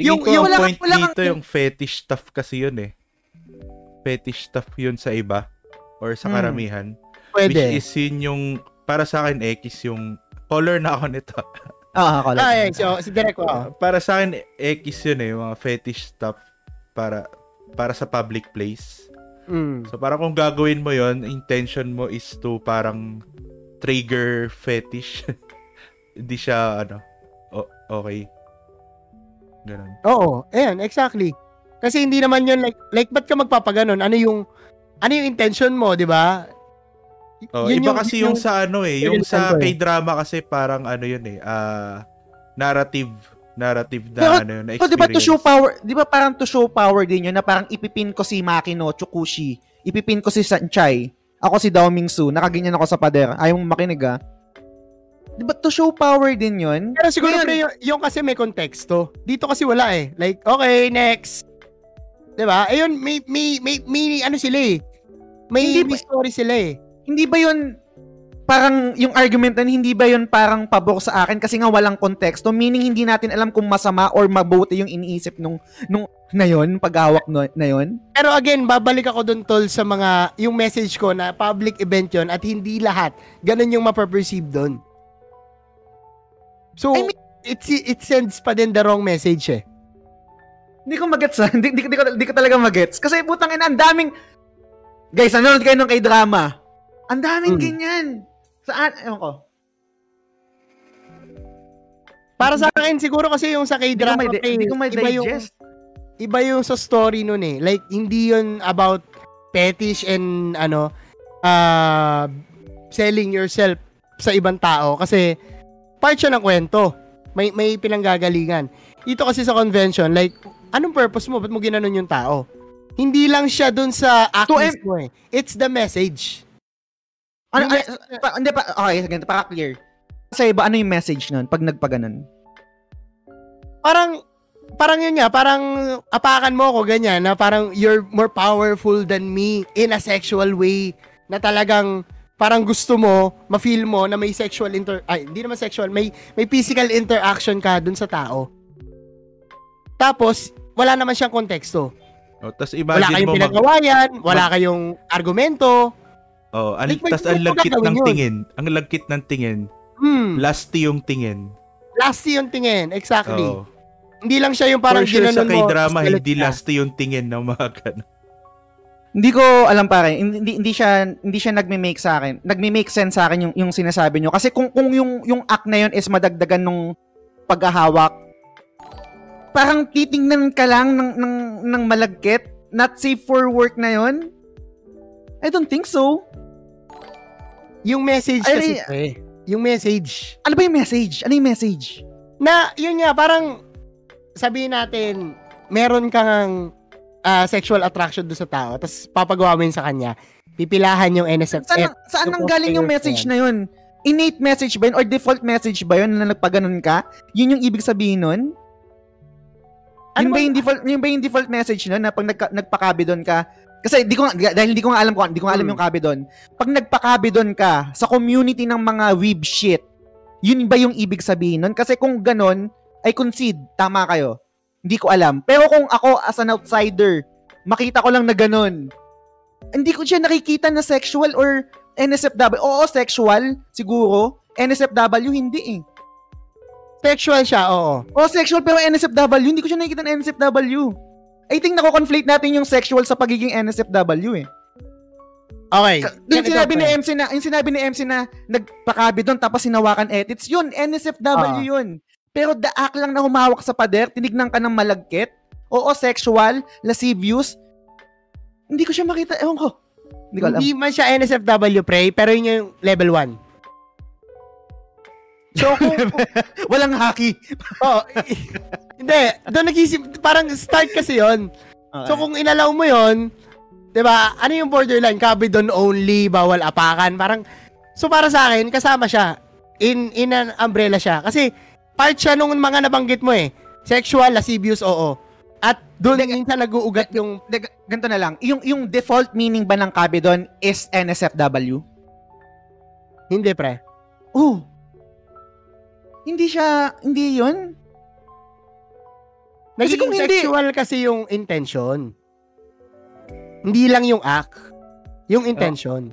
Yung, Yung- yung wala- point wala kang- dito, yung fetish stuff kasi yun eh. fetish stuff yun sa iba or sa Hmm. karamihan. Pwede. Which is yun yung, para sa akin, X yung color na ako nito. Ah, ako Ah, eh, so, si Derek ko. Ah, para sa akin, X yun eh, yung mga fetish stuff para para sa public place. Mm. So parang kung gagawin mo yon intention mo is to parang trigger fetish. Hindi siya ano, o- okay. Ganun. Oo, ayan, exactly. Kasi hindi naman yun like, like ba't ka magpapaganon? Ano yung, ano yung intention mo, di ba? Oh, Yun iba yung- kasi yun yung, sa ano eh, yung yun sa eh. K-drama kasi parang ano yun eh, ah narrative narrative na Pero- ano yun, na So, di ba to experience. show power, di ba parang to show power din yun na parang ipipin ko si Makino Tsukushi, ipipin ko si Sanchai, ako si Dao Mingsu, nakaganyan ako sa pader, ayaw mo makinig ah. Di ba to show power din yun? Pero siguro Ngayon- pre, yung, yung kasi may konteksto. Dito kasi wala eh. Like, okay, next. 'Di ba? Ayun, may, may, may, may, ano sila eh. May, Hindi may story sila eh. Hindi ba yun parang yung argument na hindi ba yun parang pabor sa akin kasi nga walang konteksto meaning hindi natin alam kung masama or mabuti yung iniisip nung nung na yun paghawak no, na yun Pero again, babalik ako dun tol sa mga, yung message ko na public event yon at hindi lahat. Ganun yung mapaperceive dun. So, I mean- it, it sends pa din the wrong message eh. Hindi ko magets ha. Hindi, hindi, ko- hindi, ko, hindi ko talaga magets. Kasi putang ina, ang daming... Guys, nanonood kayo nung kay drama. Ang daming Mm. ganyan. Saan? Ewan ko. Para sa akin, siguro kasi yung sa Hindi ko K-drama, may, hindi ko may iba yung, iba yung sa story nun eh. Like, hindi yun about fetish and ano, uh, selling yourself sa ibang tao. Kasi, part siya ng kwento. May, may pinanggagalingan. Dito kasi sa convention, like, anong purpose mo? Ba't mo ginanon yung tao? Hindi lang siya dun sa act mismo eh. It's the message. Ano, ay, pa, hindi pa, okay, sige, para clear. Sa iba, ano yung message nun pag nagpaganon? parang parang yun nga, parang apakan mo ako ganyan na parang you're more powerful than me in a sexual way na talagang parang gusto mo, ma-feel mo na may sexual inter ay hindi naman sexual, may may physical interaction ka dun sa tao. Tapos wala naman siyang konteksto. Oh, tas Wala imagine kayong mo mag- pinagawayan, wala kayong argumento. Oh, an- Like, tas ang lagkit ng yun. tingin. Ang lagkit ng tingin. Hmm, Lasty yung tingin. last yung tingin, exactly. Oh. Hindi lang siya yung parang For sure sa. K-drama, tapos hindi ka. lasty yung tingin ng mga ganun. Hindi ko alam pare, hindi hindi, hindi siya hindi siya nagme-make sa akin. Nagme-make sense sa akin yung yung sinasabi nyo kasi kung kung yung yung act na yun is madagdagan nung paghahawak parang titingnan ka lang ng ng ng malagkit, not safe for work na yun. I don't think so. Yung message Ay, kasi, pre. Yung message. Ano ba yung message? Ano yung message? Na, yun nga, parang, sabihin natin, meron kang ah, sexual attraction do sa tao, tapos papagawa mo yun sa kanya, pipilahan yung NSF. Saan, eh, ang- saan yung nang galing yung message yan. na yun? Innate message ba yun? Or default message ba yun na nagpaganon ka? Yun yung ibig sabihin nun? Ano yun, ba ba- yung default, yun ba yung default message nun na pag nagka, nagpakabidon ka? Kasi di ko nga- dahil hindi ko nga alam kung hindi ko nga alam Hmm. yung kabidon. Pag nagpakabidon ka sa community ng mga weeb shit, yun ba yung ibig sabihin nun? Kasi kung ganon, I concede, tama kayo. Hindi ko alam. Pero kung ako as an outsider, makita ko lang na ganon, hindi ko siya nakikita na sexual or NSFW. Oo, sexual, siguro. NSFW, hindi eh. Sexual siya, oo. Oo, sexual pero NSFW, hindi ko siya nakikita na NSFW. I think nako-conflate natin yung sexual sa pagiging NSFW eh. Okay. Yung sinabi ni pre. MC na, yung sinabi ni MC na nagpakabi doon tapos sinawakan edits, yun, NSFW Ah. yun. Pero the act lang na humawak sa pader, tinignan ka ng malagkit, oo, sexual, lascivious, hindi ko siya makita, ewan ko. Hindi ko alam. Hindi man siya NSFW, pre, pero yun yung level 1. So, kung, Walang haki. oh, hindi, doon nag-isip, parang start kasi yon So, kung inalaw mo yon 'di ba? Ano yung borderline? Kabidon only, bawal apakan. Parang So para sa akin, kasama siya. In in an umbrella siya kasi part siya nung mga nabanggit mo eh. Sexual, lascivious, oo. At doon minsan nag-uugat yung De, ganito na lang, yung, yung default meaning ba ng kabidon is NSFW? hindi pre. Oh. Hindi siya, hindi yun. Kasi kung hindi- sexual kasi yung intention. Hindi lang yung act, yung intention.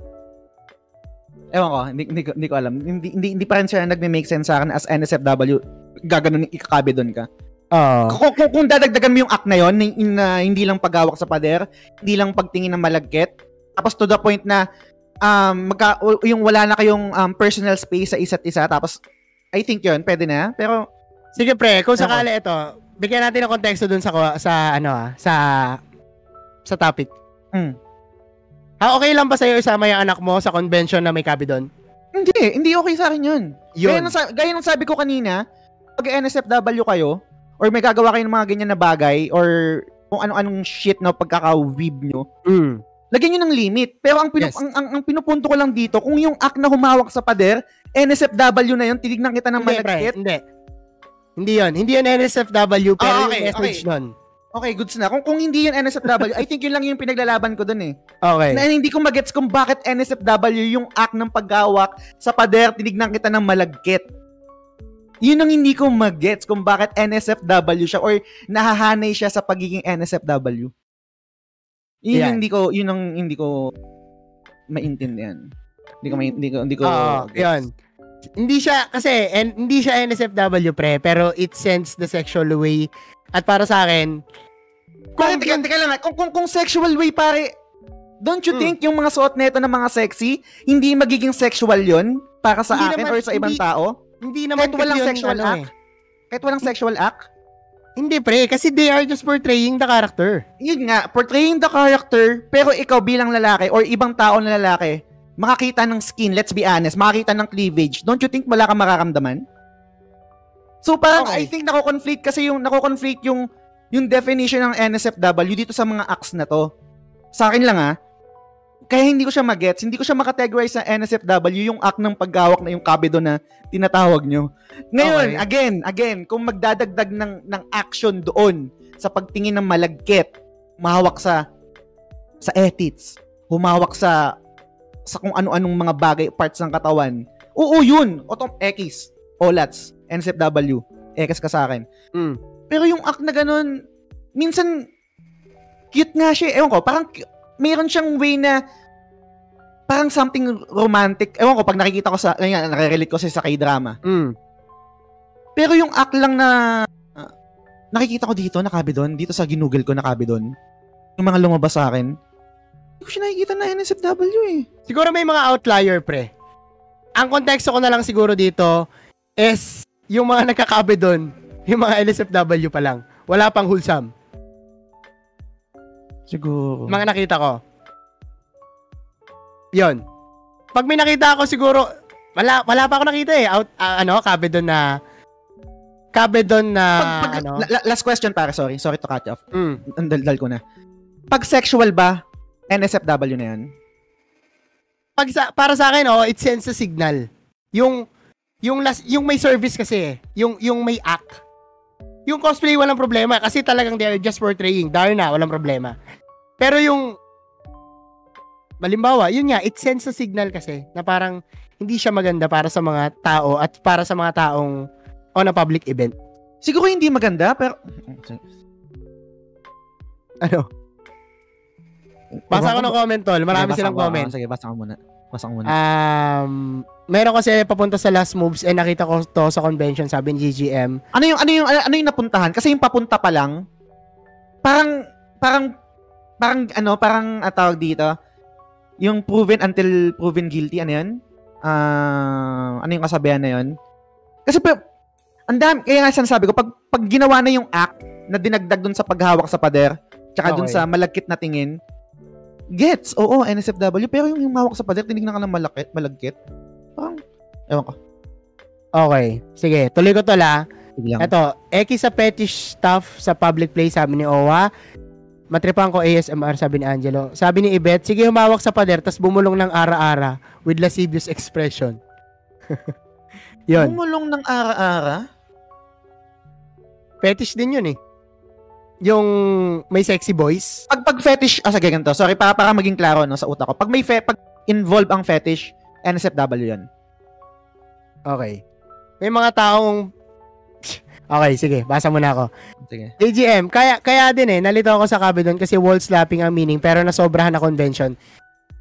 Ewan ko, hindi, hindi, ko, hindi ko alam. Hindi, hindi, hindi pa rin siya nagme-make sense sa akin as NSFW. Gaganon, ikakabe doon ka. Oo. Kung, kung, kung dadagdagan mo yung act na yon na, na hindi lang paghawak sa pader, hindi lang pagtingin ng malagkit, tapos to the point na um, magka, yung wala na kayong um, personal space sa isa't isa, tapos I think yon pwede na. Pero, Sige pre, kung sakali ito, bigyan natin ng konteksto dun sa sa ano ah, sa sa topic. Hmm. Ah, okay lang ba sa'yo isama yung anak mo sa convention na may kabi doon? hindi, hindi okay sa akin yun. Gaya Yun. ng, sa- gaya ng sabi ko kanina, pag NSFW kayo, or may gagawa kayo ng mga ganyan na bagay, or kung ano-anong shit na pagkaka-weeb nyo, Mm. lagyan nyo ng limit. Pero ang, pinu- Yes. ang, ang, ang pinupunto ko lang dito, kung yung act na humawak sa pader, NSFW na yun, tinignan kita ng Hindi, pre, malagkit. hindi. Hindi yun. Hindi yun NSFW, pero Ah, okay, yung message okay. nun. Okay, goods na. Kung, kung hindi yun NSFW, I think yun lang yung pinaglalaban ko dun eh. Okay. Na hindi ko magets kung bakit NSFW yung act ng paghawak sa pader, tinignan kita ng malagkit. Yun ang hindi ko magets kung bakit NSFW siya or nahahanay siya sa pagiging NSFW. Yun yung hindi ko, yun ang hindi ko maintindihan. Hindi ko, hindi ko, hindi ko, gets. yun. Hindi siya, kasi, en, hindi siya NSFW, pre, pero it sends the sexual way. At para sa akin, Kung, teka, teka lang, ah. kung, kung, kung sexual way, pare, don't you Mm. think yung mga suot neto ng mga sexy, hindi magiging sexual yon para sa Hindi akin naman- or sa ibang hindi- tao? hindi naman Kahit walang sexual ano, act? eh. Kahit walang sexual act? Hindi, pre, kasi they are just portraying the character. Yun nga, portraying the character, pero ikaw bilang lalaki or ibang tao na lalaki, makakita ng skin, let's be honest, makakita ng cleavage, don't you think wala kang makaramdaman? So parang Okay. I think nako-conflict kasi yung nako-conflict yung yung definition ng NSFW dito sa mga acts na to. Sa akin lang ah, kaya hindi ko siya magets, hindi ko siya makategorize sa NSFW yung act ng paggawak na yung kabido na tinatawag nyo. Ngayon, Okay. again, again, kung magdadagdag ng, ng action doon sa pagtingin ng malagkit, mahawak sa sa ethics, humawak sa sa kung ano-anong mga bagay, parts ng katawan. Oo, yun. Otom X, OLATS, NSFW, X ka sa akin. Mm. Pero yung act na ganun, minsan, cute nga siya. Ewan ko, parang, mayroon siyang way na, parang something romantic. Ewan ko, pag nakikita ko sa, ganyan, nare-relate ko sa, sa k-drama. Mm. Pero yung act lang na, ah, nakikita ko dito, nakabi doon, dito sa ginugol ko, nakabi doon, yung mga lumabas sa akin, hindi ko siya nakikita na NSFW eh. Siguro may mga outlier, pre. Ang konteksto ko na lang siguro dito is yung mga nagkakabe doon, yung mga NSFW pa lang. Wala pang wholesome. Siguro. Mga nakita ko. Yon. Pag may nakita ako siguro, wala, wala pa ako nakita eh. Out, ah, ano, kabe doon na, kabe doon na, pag, pag, ano, la- la- last question para, sorry. Sorry to cut you off. mm, Ang daldal ko na. Pag sexual ba, NSFW na yan? pag sa, para sa akin, oh, it sends a signal. Yung, yung, last, yung may service kasi eh. Yung, yung may act. Yung cosplay, walang problema. Kasi talagang they are just portraying. Darna, walang problema. Pero yung, malimbawa, yun nga, it sends a signal kasi na parang hindi siya maganda para sa mga tao at para sa mga taong on a public event. Siguro hindi maganda, pero... Ano? Basa ko ng comment, tol. Marami Sige, silang ko. comment. Sige, basa ko muna. Basa ko muna. Um, meron kasi papunta sa last moves eh nakita ko to sa convention sabi ni GGM. ano yung ano yung ano yung napuntahan? Kasi yung papunta pa lang parang parang parang ano, parang ah, tawag dito. Yung proven until proven guilty ano 'yan? Ah, ano yung kasabihan na 'yon? Kasi pa ang dami, kaya nga sinasabi ko, pag, pag ginawa na yung act na dinagdag dun sa paghawak sa pader, tsaka dun Okay. sa malagkit na tingin, gets, oo, NSFW, pero yung humawak sa pader, tinignan ka ng malakit, malagkit, parang, ewan ko. Okay. Sige, tuloy ko to la. Ito, Eki sa fetish stuff sa public place sabi ni Owa. Matripan ko ASMR sabi ni Angelo. Sabi ni Ibet, sige humawak sa pader tas bumulong ng ara-ara with lascivious expression. Yun. Bumulong ng ara-ara? Fetish din yun eh. Yung may sexy voice. pag pag fetish, ah sige ganito, sorry, para, para maging klaro no, sa utak ko. Pag may fe, pag involve ang fetish, NSFW yan. Okay. May mga taong Okay, sige. Basa muna ako. Sige. AGM, kaya kaya din eh, nalito ako sa Cabedon kasi wall slapping ang meaning pero nasobrahan na convention.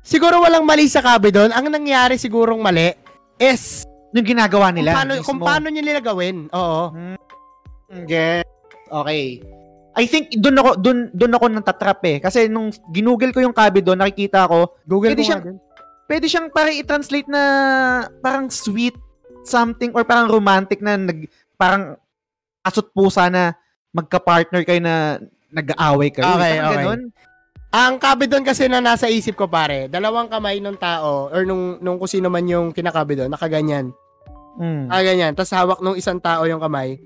Siguro walang mali sa Cabedon. Ang nangyari sigurong mali is Yung ginagawa kung nila. paano, mismo. kung paano nila gawin. Oo. Get. Okay. I think doon ako doon doon ako natatrap eh kasi nung ginugol ko yung kabi doon nakikita ko Google Pwede ko siyang- din. pwede siyang parang i-translate na parang sweet something or parang romantic na nag parang asot pusa na magka-partner kayo na nag-aaway kayo. Okay, Parang okay. ganun. Ang Cabedon kasi na nasa isip ko pare, dalawang kamay ng tao or nung, nung kung sino man yung kinakabedon, nakaganyan. Mm. Nakaganyan. Tapos hawak nung isang tao yung kamay.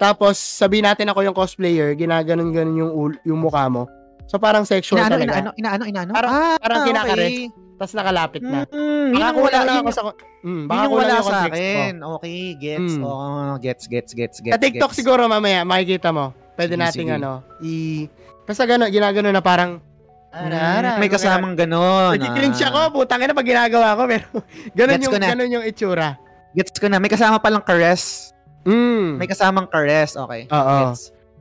Tapos sabihin natin ako yung cosplayer, ginaganon-ganon yung, ul- yung mukha mo. So parang sexual Inaano, talaga. inaano, inaano, inaano? Parang- ah, parang kinakare. okay. Tapos nakalapit na. Mm, Baka kulang wala, lang ako sa... Mm, baka wala yung sa context ko. akin. Okay, gets. Mm. Oh, gets, gets, gets, gets. Sa TikTok gets. siguro mamaya, makikita mo. Pwede Sige, nating sige. ano, i... Basta gano'n, ginagano na parang... Mm, may kasamang ganon. Nag-cringe ah. ako, putang ina pag ginagawa ko, pero Gets yung, ganun yung itsura. Gets ko na. May kasama palang caress. Mm. May kasamang caress. Okay. Oo.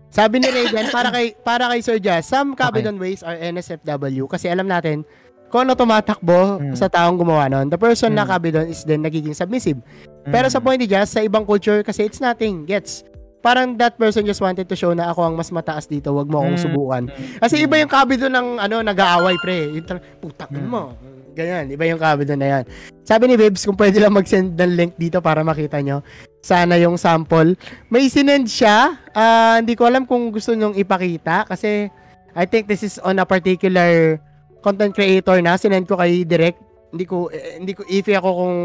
Sabi ni Raven, para kay para kay Sir Jazz, some Cabedon ways are NSFW kasi alam natin kung ano tumatakbo Mm. sa taong gumawa nun. The person na Mm. Cabedon is then nagiging submissive. Pero sa Mm. point ni Jazz, sa ibang culture kasi it's nothing. Gets? Parang that person just wanted to show na ako ang mas mataas dito, wag mo akong Mm. subukan. Mm. Kasi iba yung Cabedon ng ano, nag-aaway pre. Yung putang ina Mm. mo. Ganyan, iba yung Cabedon na yan. Sabi ni Bibs, kung pwede lang mag-send ng link dito para makita nyo. Sana yung sample. May sinend siya. Ah, hindi ko alam kung gusto nyong ipakita kasi I think this is on a particular content creator na. Sinend ko kay direct. Hindi ko, eh, hindi ko iffy ako kung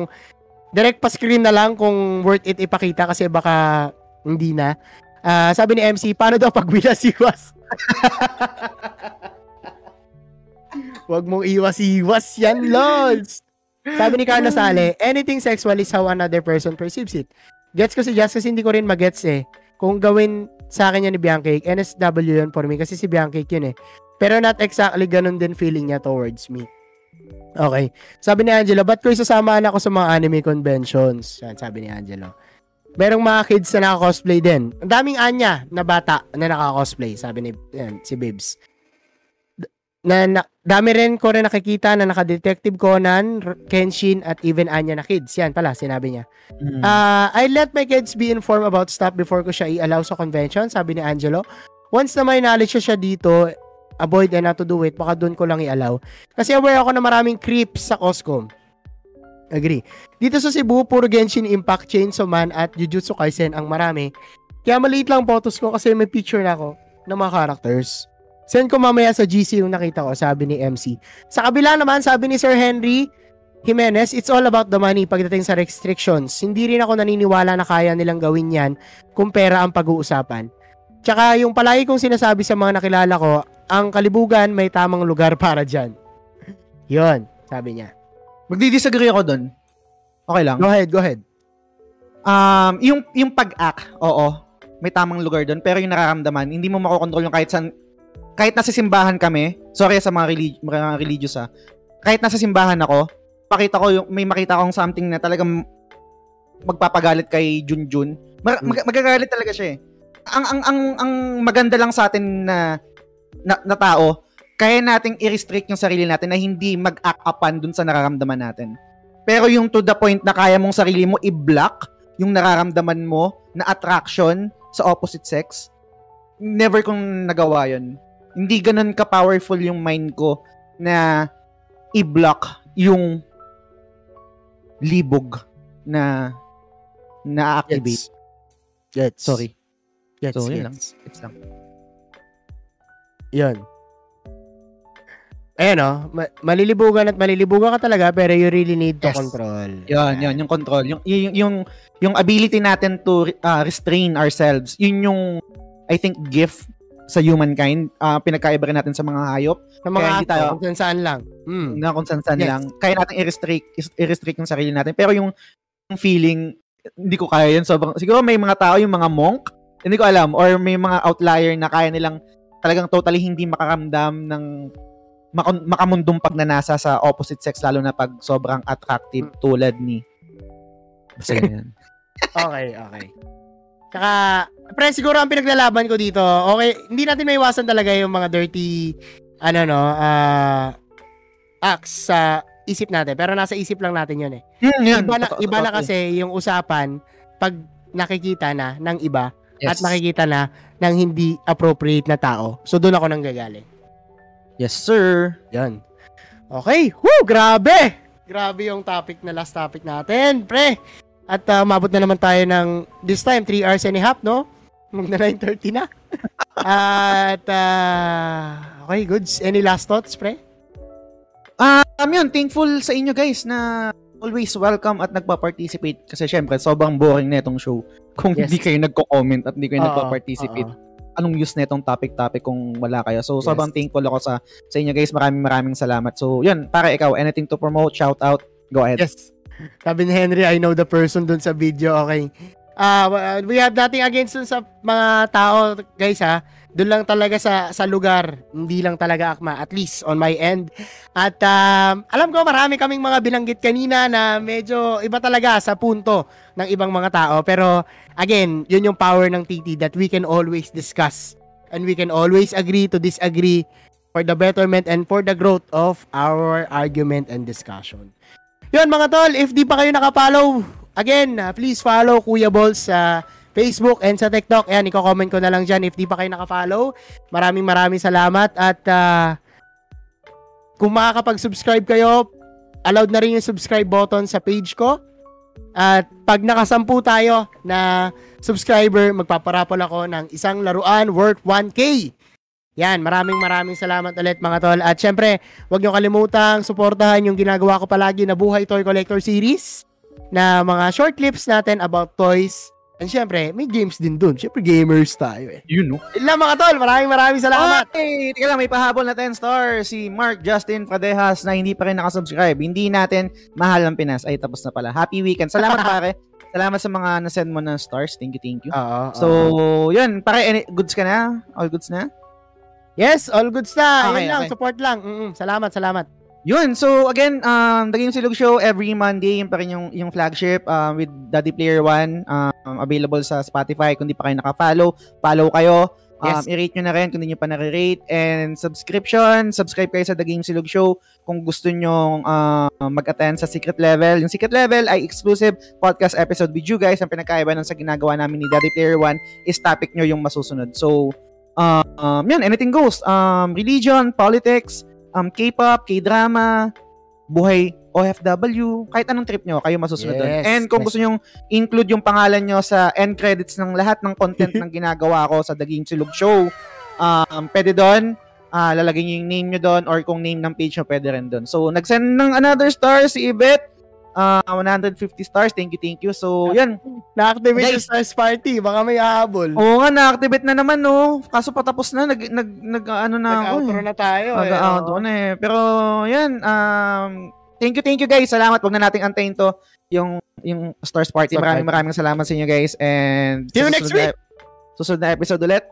direct pa screen na lang kung worth it ipakita kasi baka hindi na. Ah, sabi ni MC, paano daw pag binasiwas? Huwag mong iwas-iwas yan, Lods. Sabi ni Carla Sale, anything sexual is how another person perceives it. Gets ko si Jazz kasi hindi ko rin magets eh. Kung gawin sa akin yan ni Bianca, NSW yun for me kasi si Bianca yun eh. Pero not exactly ganun din feeling niya towards me. Okay. Sabi ni Angelo, ba't ko isasamaan ako sa mga anime conventions? Yan, sabi ni Angelo. Merong mga kids na naka-cosplay din. Ang daming anya na bata na naka-cosplay, sabi ni yan, si Bibs. Na, na, dami rin ko rin nakikita na naka-Detective Conan, Kenshin, at even Anya na kids. Yan pala, sinabi niya. Mm. Ah, I let my kids be informed about stuff before ko siya i-allow sa convention, sabi ni Angelo. Once na may knowledge siya, siya dito, avoid and not to do it, baka doon ko lang i-allow. Kasi aware ako na maraming creeps sa Coscom. Agree. Dito sa Cebu, puro Genshin Impact, Chainsaw Man, at Jujutsu Kaisen ang marami. Kaya maliit lang photos ko kasi may picture na ako ng mga characters. Send ko mamaya sa GC yung nakita ko, sabi ni MC. Sa kabila naman, sabi ni Sir Henry, Jimenez, it's all about the money pagdating sa restrictions. Hindi rin ako naniniwala na kaya nilang gawin yan kung pera ang pag-uusapan. Tsaka yung palagi kong sinasabi sa mga nakilala ko, ang kalibugan may tamang lugar para dyan. Yon, sabi niya. Magdi-disagree ako doon. Okay lang. Go ahead, go ahead. Um, yung yung pag-act, oo, may tamang lugar doon, pero yung nararamdaman, hindi mo makokontrol yung kahit saan kahit nasa simbahan kami, sorry sa mga, relig- mga religious ah, kahit nasa simbahan ako, pakita ko yung may makita akong something na talagang magpapagalit kay Junjun. Mag- Hmm. mag- magagalit talaga siya eh. Ang ang ang ang maganda lang sa atin na na, na tao, kaya nating i-restrict yung sarili natin na hindi mag-act upan dun sa nararamdaman natin. Pero yung to the point na kaya mong sarili mo i-block yung nararamdaman mo na attraction sa opposite sex, never kong nagawa yun. Hindi ganun ka-powerful yung mind ko na i-block yung libog na na-activate. Gets. Sorry. Gets, So, yun lang. It's lang. Yun. Ayan o, ma- malilibugan at malilibugan ka talaga pero you really need to Yes. control. Yun, yun, yung control. Yung, yung, yung, yung ability natin to uh, restrain ourselves, yun yung, I think, gift sa humankind. Uh, pinagkaiba rin natin sa mga hayop. Sa mga Kaya tayo- kung saan saan lang. Mm. na kung saan-saan Yes. lang. Kaya natin i-restrict, i-restrict yung sarili natin. Pero yung, yung feeling, hindi ko kaya yun. Sobrang, siguro may mga tao, yung mga monk, hindi ko alam. Or may mga outlier na kaya nilang talagang totally hindi makaramdam ng makamundong pagnanasa sa opposite sex, lalo na pag sobrang attractive tulad ni. Basta ganyan. Okay, okay. Tsaka, Pre, siguro ang pinaglalaban ko dito, okay, hindi natin maiwasan talaga yung mga dirty, ano no, ah, acts sa isip natin. Pero nasa isip lang natin yun eh. Hmm, Iba na, iba na kasi yung usapan pag nakikita na ng iba at nakikita na ng hindi appropriate na tao. So, doon ako nang gagaling. Yes, sir. Yan. Okay. Woo! Grabe! Grabe yung topic na last topic natin, pre. At uh, mabot na naman tayo ng, this time, 3 hours and a half, no? Mag na 9.30 na. At, uh, okay, goods. Any last thoughts, pre? Um, yun, thankful sa inyo guys na always welcome at nagpa-participate kasi syempre sobrang boring na itong show kung Yes. hindi kayo nagko-comment at hindi kayo Oo, nagpa-participate. oo. Anong use na itong topic-topic kung wala kayo? So, Yes. sobrang thankful ako sa sa inyo guys. Maraming maraming salamat. So, yun, para ikaw, anything to promote, shout out, go ahead. Yes. Sabi ni Henry, I know the person dun sa video. Okay. Ah, we have nothing against dun sa mga tao, guys ha. Doon lang talaga sa sa lugar, hindi lang talaga akma, at least on my end. At um, alam ko marami kaming mga bilanggit kanina na medyo iba talaga sa punto ng ibang mga tao. Pero again, yun yung power ng TT that we can always discuss and we can always agree to disagree for the betterment and for the growth of our argument and discussion. Yun mga tol, if di pa kayo nakapollow, again, uh, please follow Kuya Balls sa Facebook and sa TikTok. Ayan, i-comment ko na lang dyan if di pa kayo nakafollow. Maraming maraming salamat at uh, kung makakapag-subscribe kayo, allowed na rin yung subscribe button sa page ko. At pag nakasampu tayo na subscriber, magpaparapol ako ng isang laruan worth 1K. Yan, maraming maraming salamat ulit mga tol. At syempre, huwag nyo kalimutang suportahan yung ginagawa ko palagi na Buhay Toy Collector Series na mga short clips natin about toys. And syempre, may games din dun. Syempre, gamers tayo eh. Yun, no? Yun lang mga tol, maraming maraming salamat. Okay, tika lang, may pahabol na 10 stars. Si Mark Justin Fradejas na hindi pa rin nakasubscribe. Hindi natin mahal ang Pinas. Ay, tapos na pala. Happy weekend. Salamat, pare. Salamat sa mga nasend mo ng stars. Thank you, thank you. Oo. So, yun. Pare, any- goods ka na? All goods na? Yes, all good na. Okay, Yun lang, okay. support lang. Mm-mm, salamat, salamat. Yun, so again, um, The Game Silog Show every Monday, yun pa rin yung, yung flagship um, with Daddy Player One, um, available sa Spotify. Kung di pa kayo naka-follow, follow kayo. Um, Yes. I-rate nyo na rin kung di nyo pa nare-rate. And subscription, subscribe kayo sa The Game Silog Show kung gusto nyo uh, mag-attend sa secret level. Yung secret level ay exclusive podcast episode with you guys. Ang pinagkaiba nun sa ginagawa namin ni Daddy Player One is topic nyo yung masusunod. So, um, um, yun, anything goes. Um, religion, politics, um, K-pop, K-drama, buhay OFW, kahit anong trip nyo, kayo masusunod doon. Yes, And kung gusto nyo include yung pangalan nyo sa end credits ng lahat ng content ng ginagawa ko sa The Game Silog Show, um, pwede doon, ah lalagay nyo yung name nyo doon or kung name ng page nyo, pwede rin doon. So, nag-send ng another star si Ibet. Ah 150 stars. Thank you, thank you. So, yan. Na-activate yung. Stars Party. Baka may hahabol. Oo nga, na-activate na naman, no? Kaso patapos na, nag, nag, nag ano na eh. Nag-outro na tayo. eh. Mag-out Oo. na eh. Pero, yan. Um, thank you, thank you guys. Salamat. Huwag na nating antayin to. Yung, yung Stars Party. Maraming maraming salamat sa inyo guys. And See you next susunod na- susunod na episode ulit.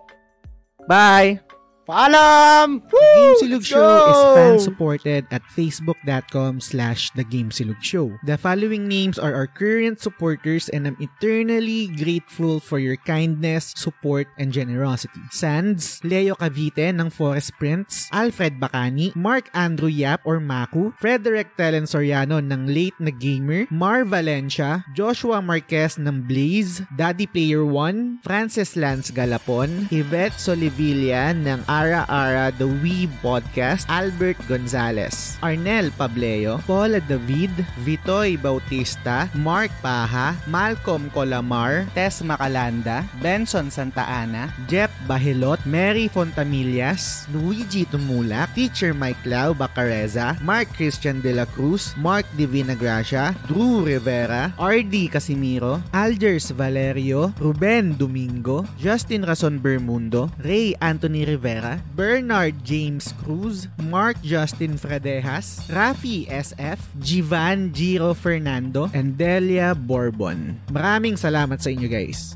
Bye! Paalam! The Woo! Game Silog Let's Show is go! fan supported at facebook.com slash The Game Silog Show. The following names are our current supporters and I'm eternally grateful for your kindness, support, and generosity. Sands, Leo Cavite ng Forest Prince, Alfred Bacani, Mark Andrew Yap or Maku, Frederick Telen Soriano ng Late na Gamer, Mar Valencia, Joshua Marquez ng Blaze, Daddy Player 1, Francis Lance Galapon, Yvette Solivilla ng Ara Ara The Wee Podcast, Albert Gonzalez, Arnel Pableo, Paula David, Vitoy Bautista, Mark Paha, Malcolm Colamar, Tess Macalanda, Benson Santa Ana, Jeff Bahilot, Mary Fontamillas, Luigi Tumulak, Teacher Mike Lau Bacareza, Mark Christian De La Cruz, Mark Divina Gracia, Drew Rivera, RD Casimiro, Algers Valerio, Ruben Domingo, Justin Rason Bermundo, Ray Anthony Rivera, Bernard James Cruz, Mark Justin Fradejas, Rafi SF, Jivan Giro Fernando, and Delia Bourbon. Maraming salamat sa inyo guys.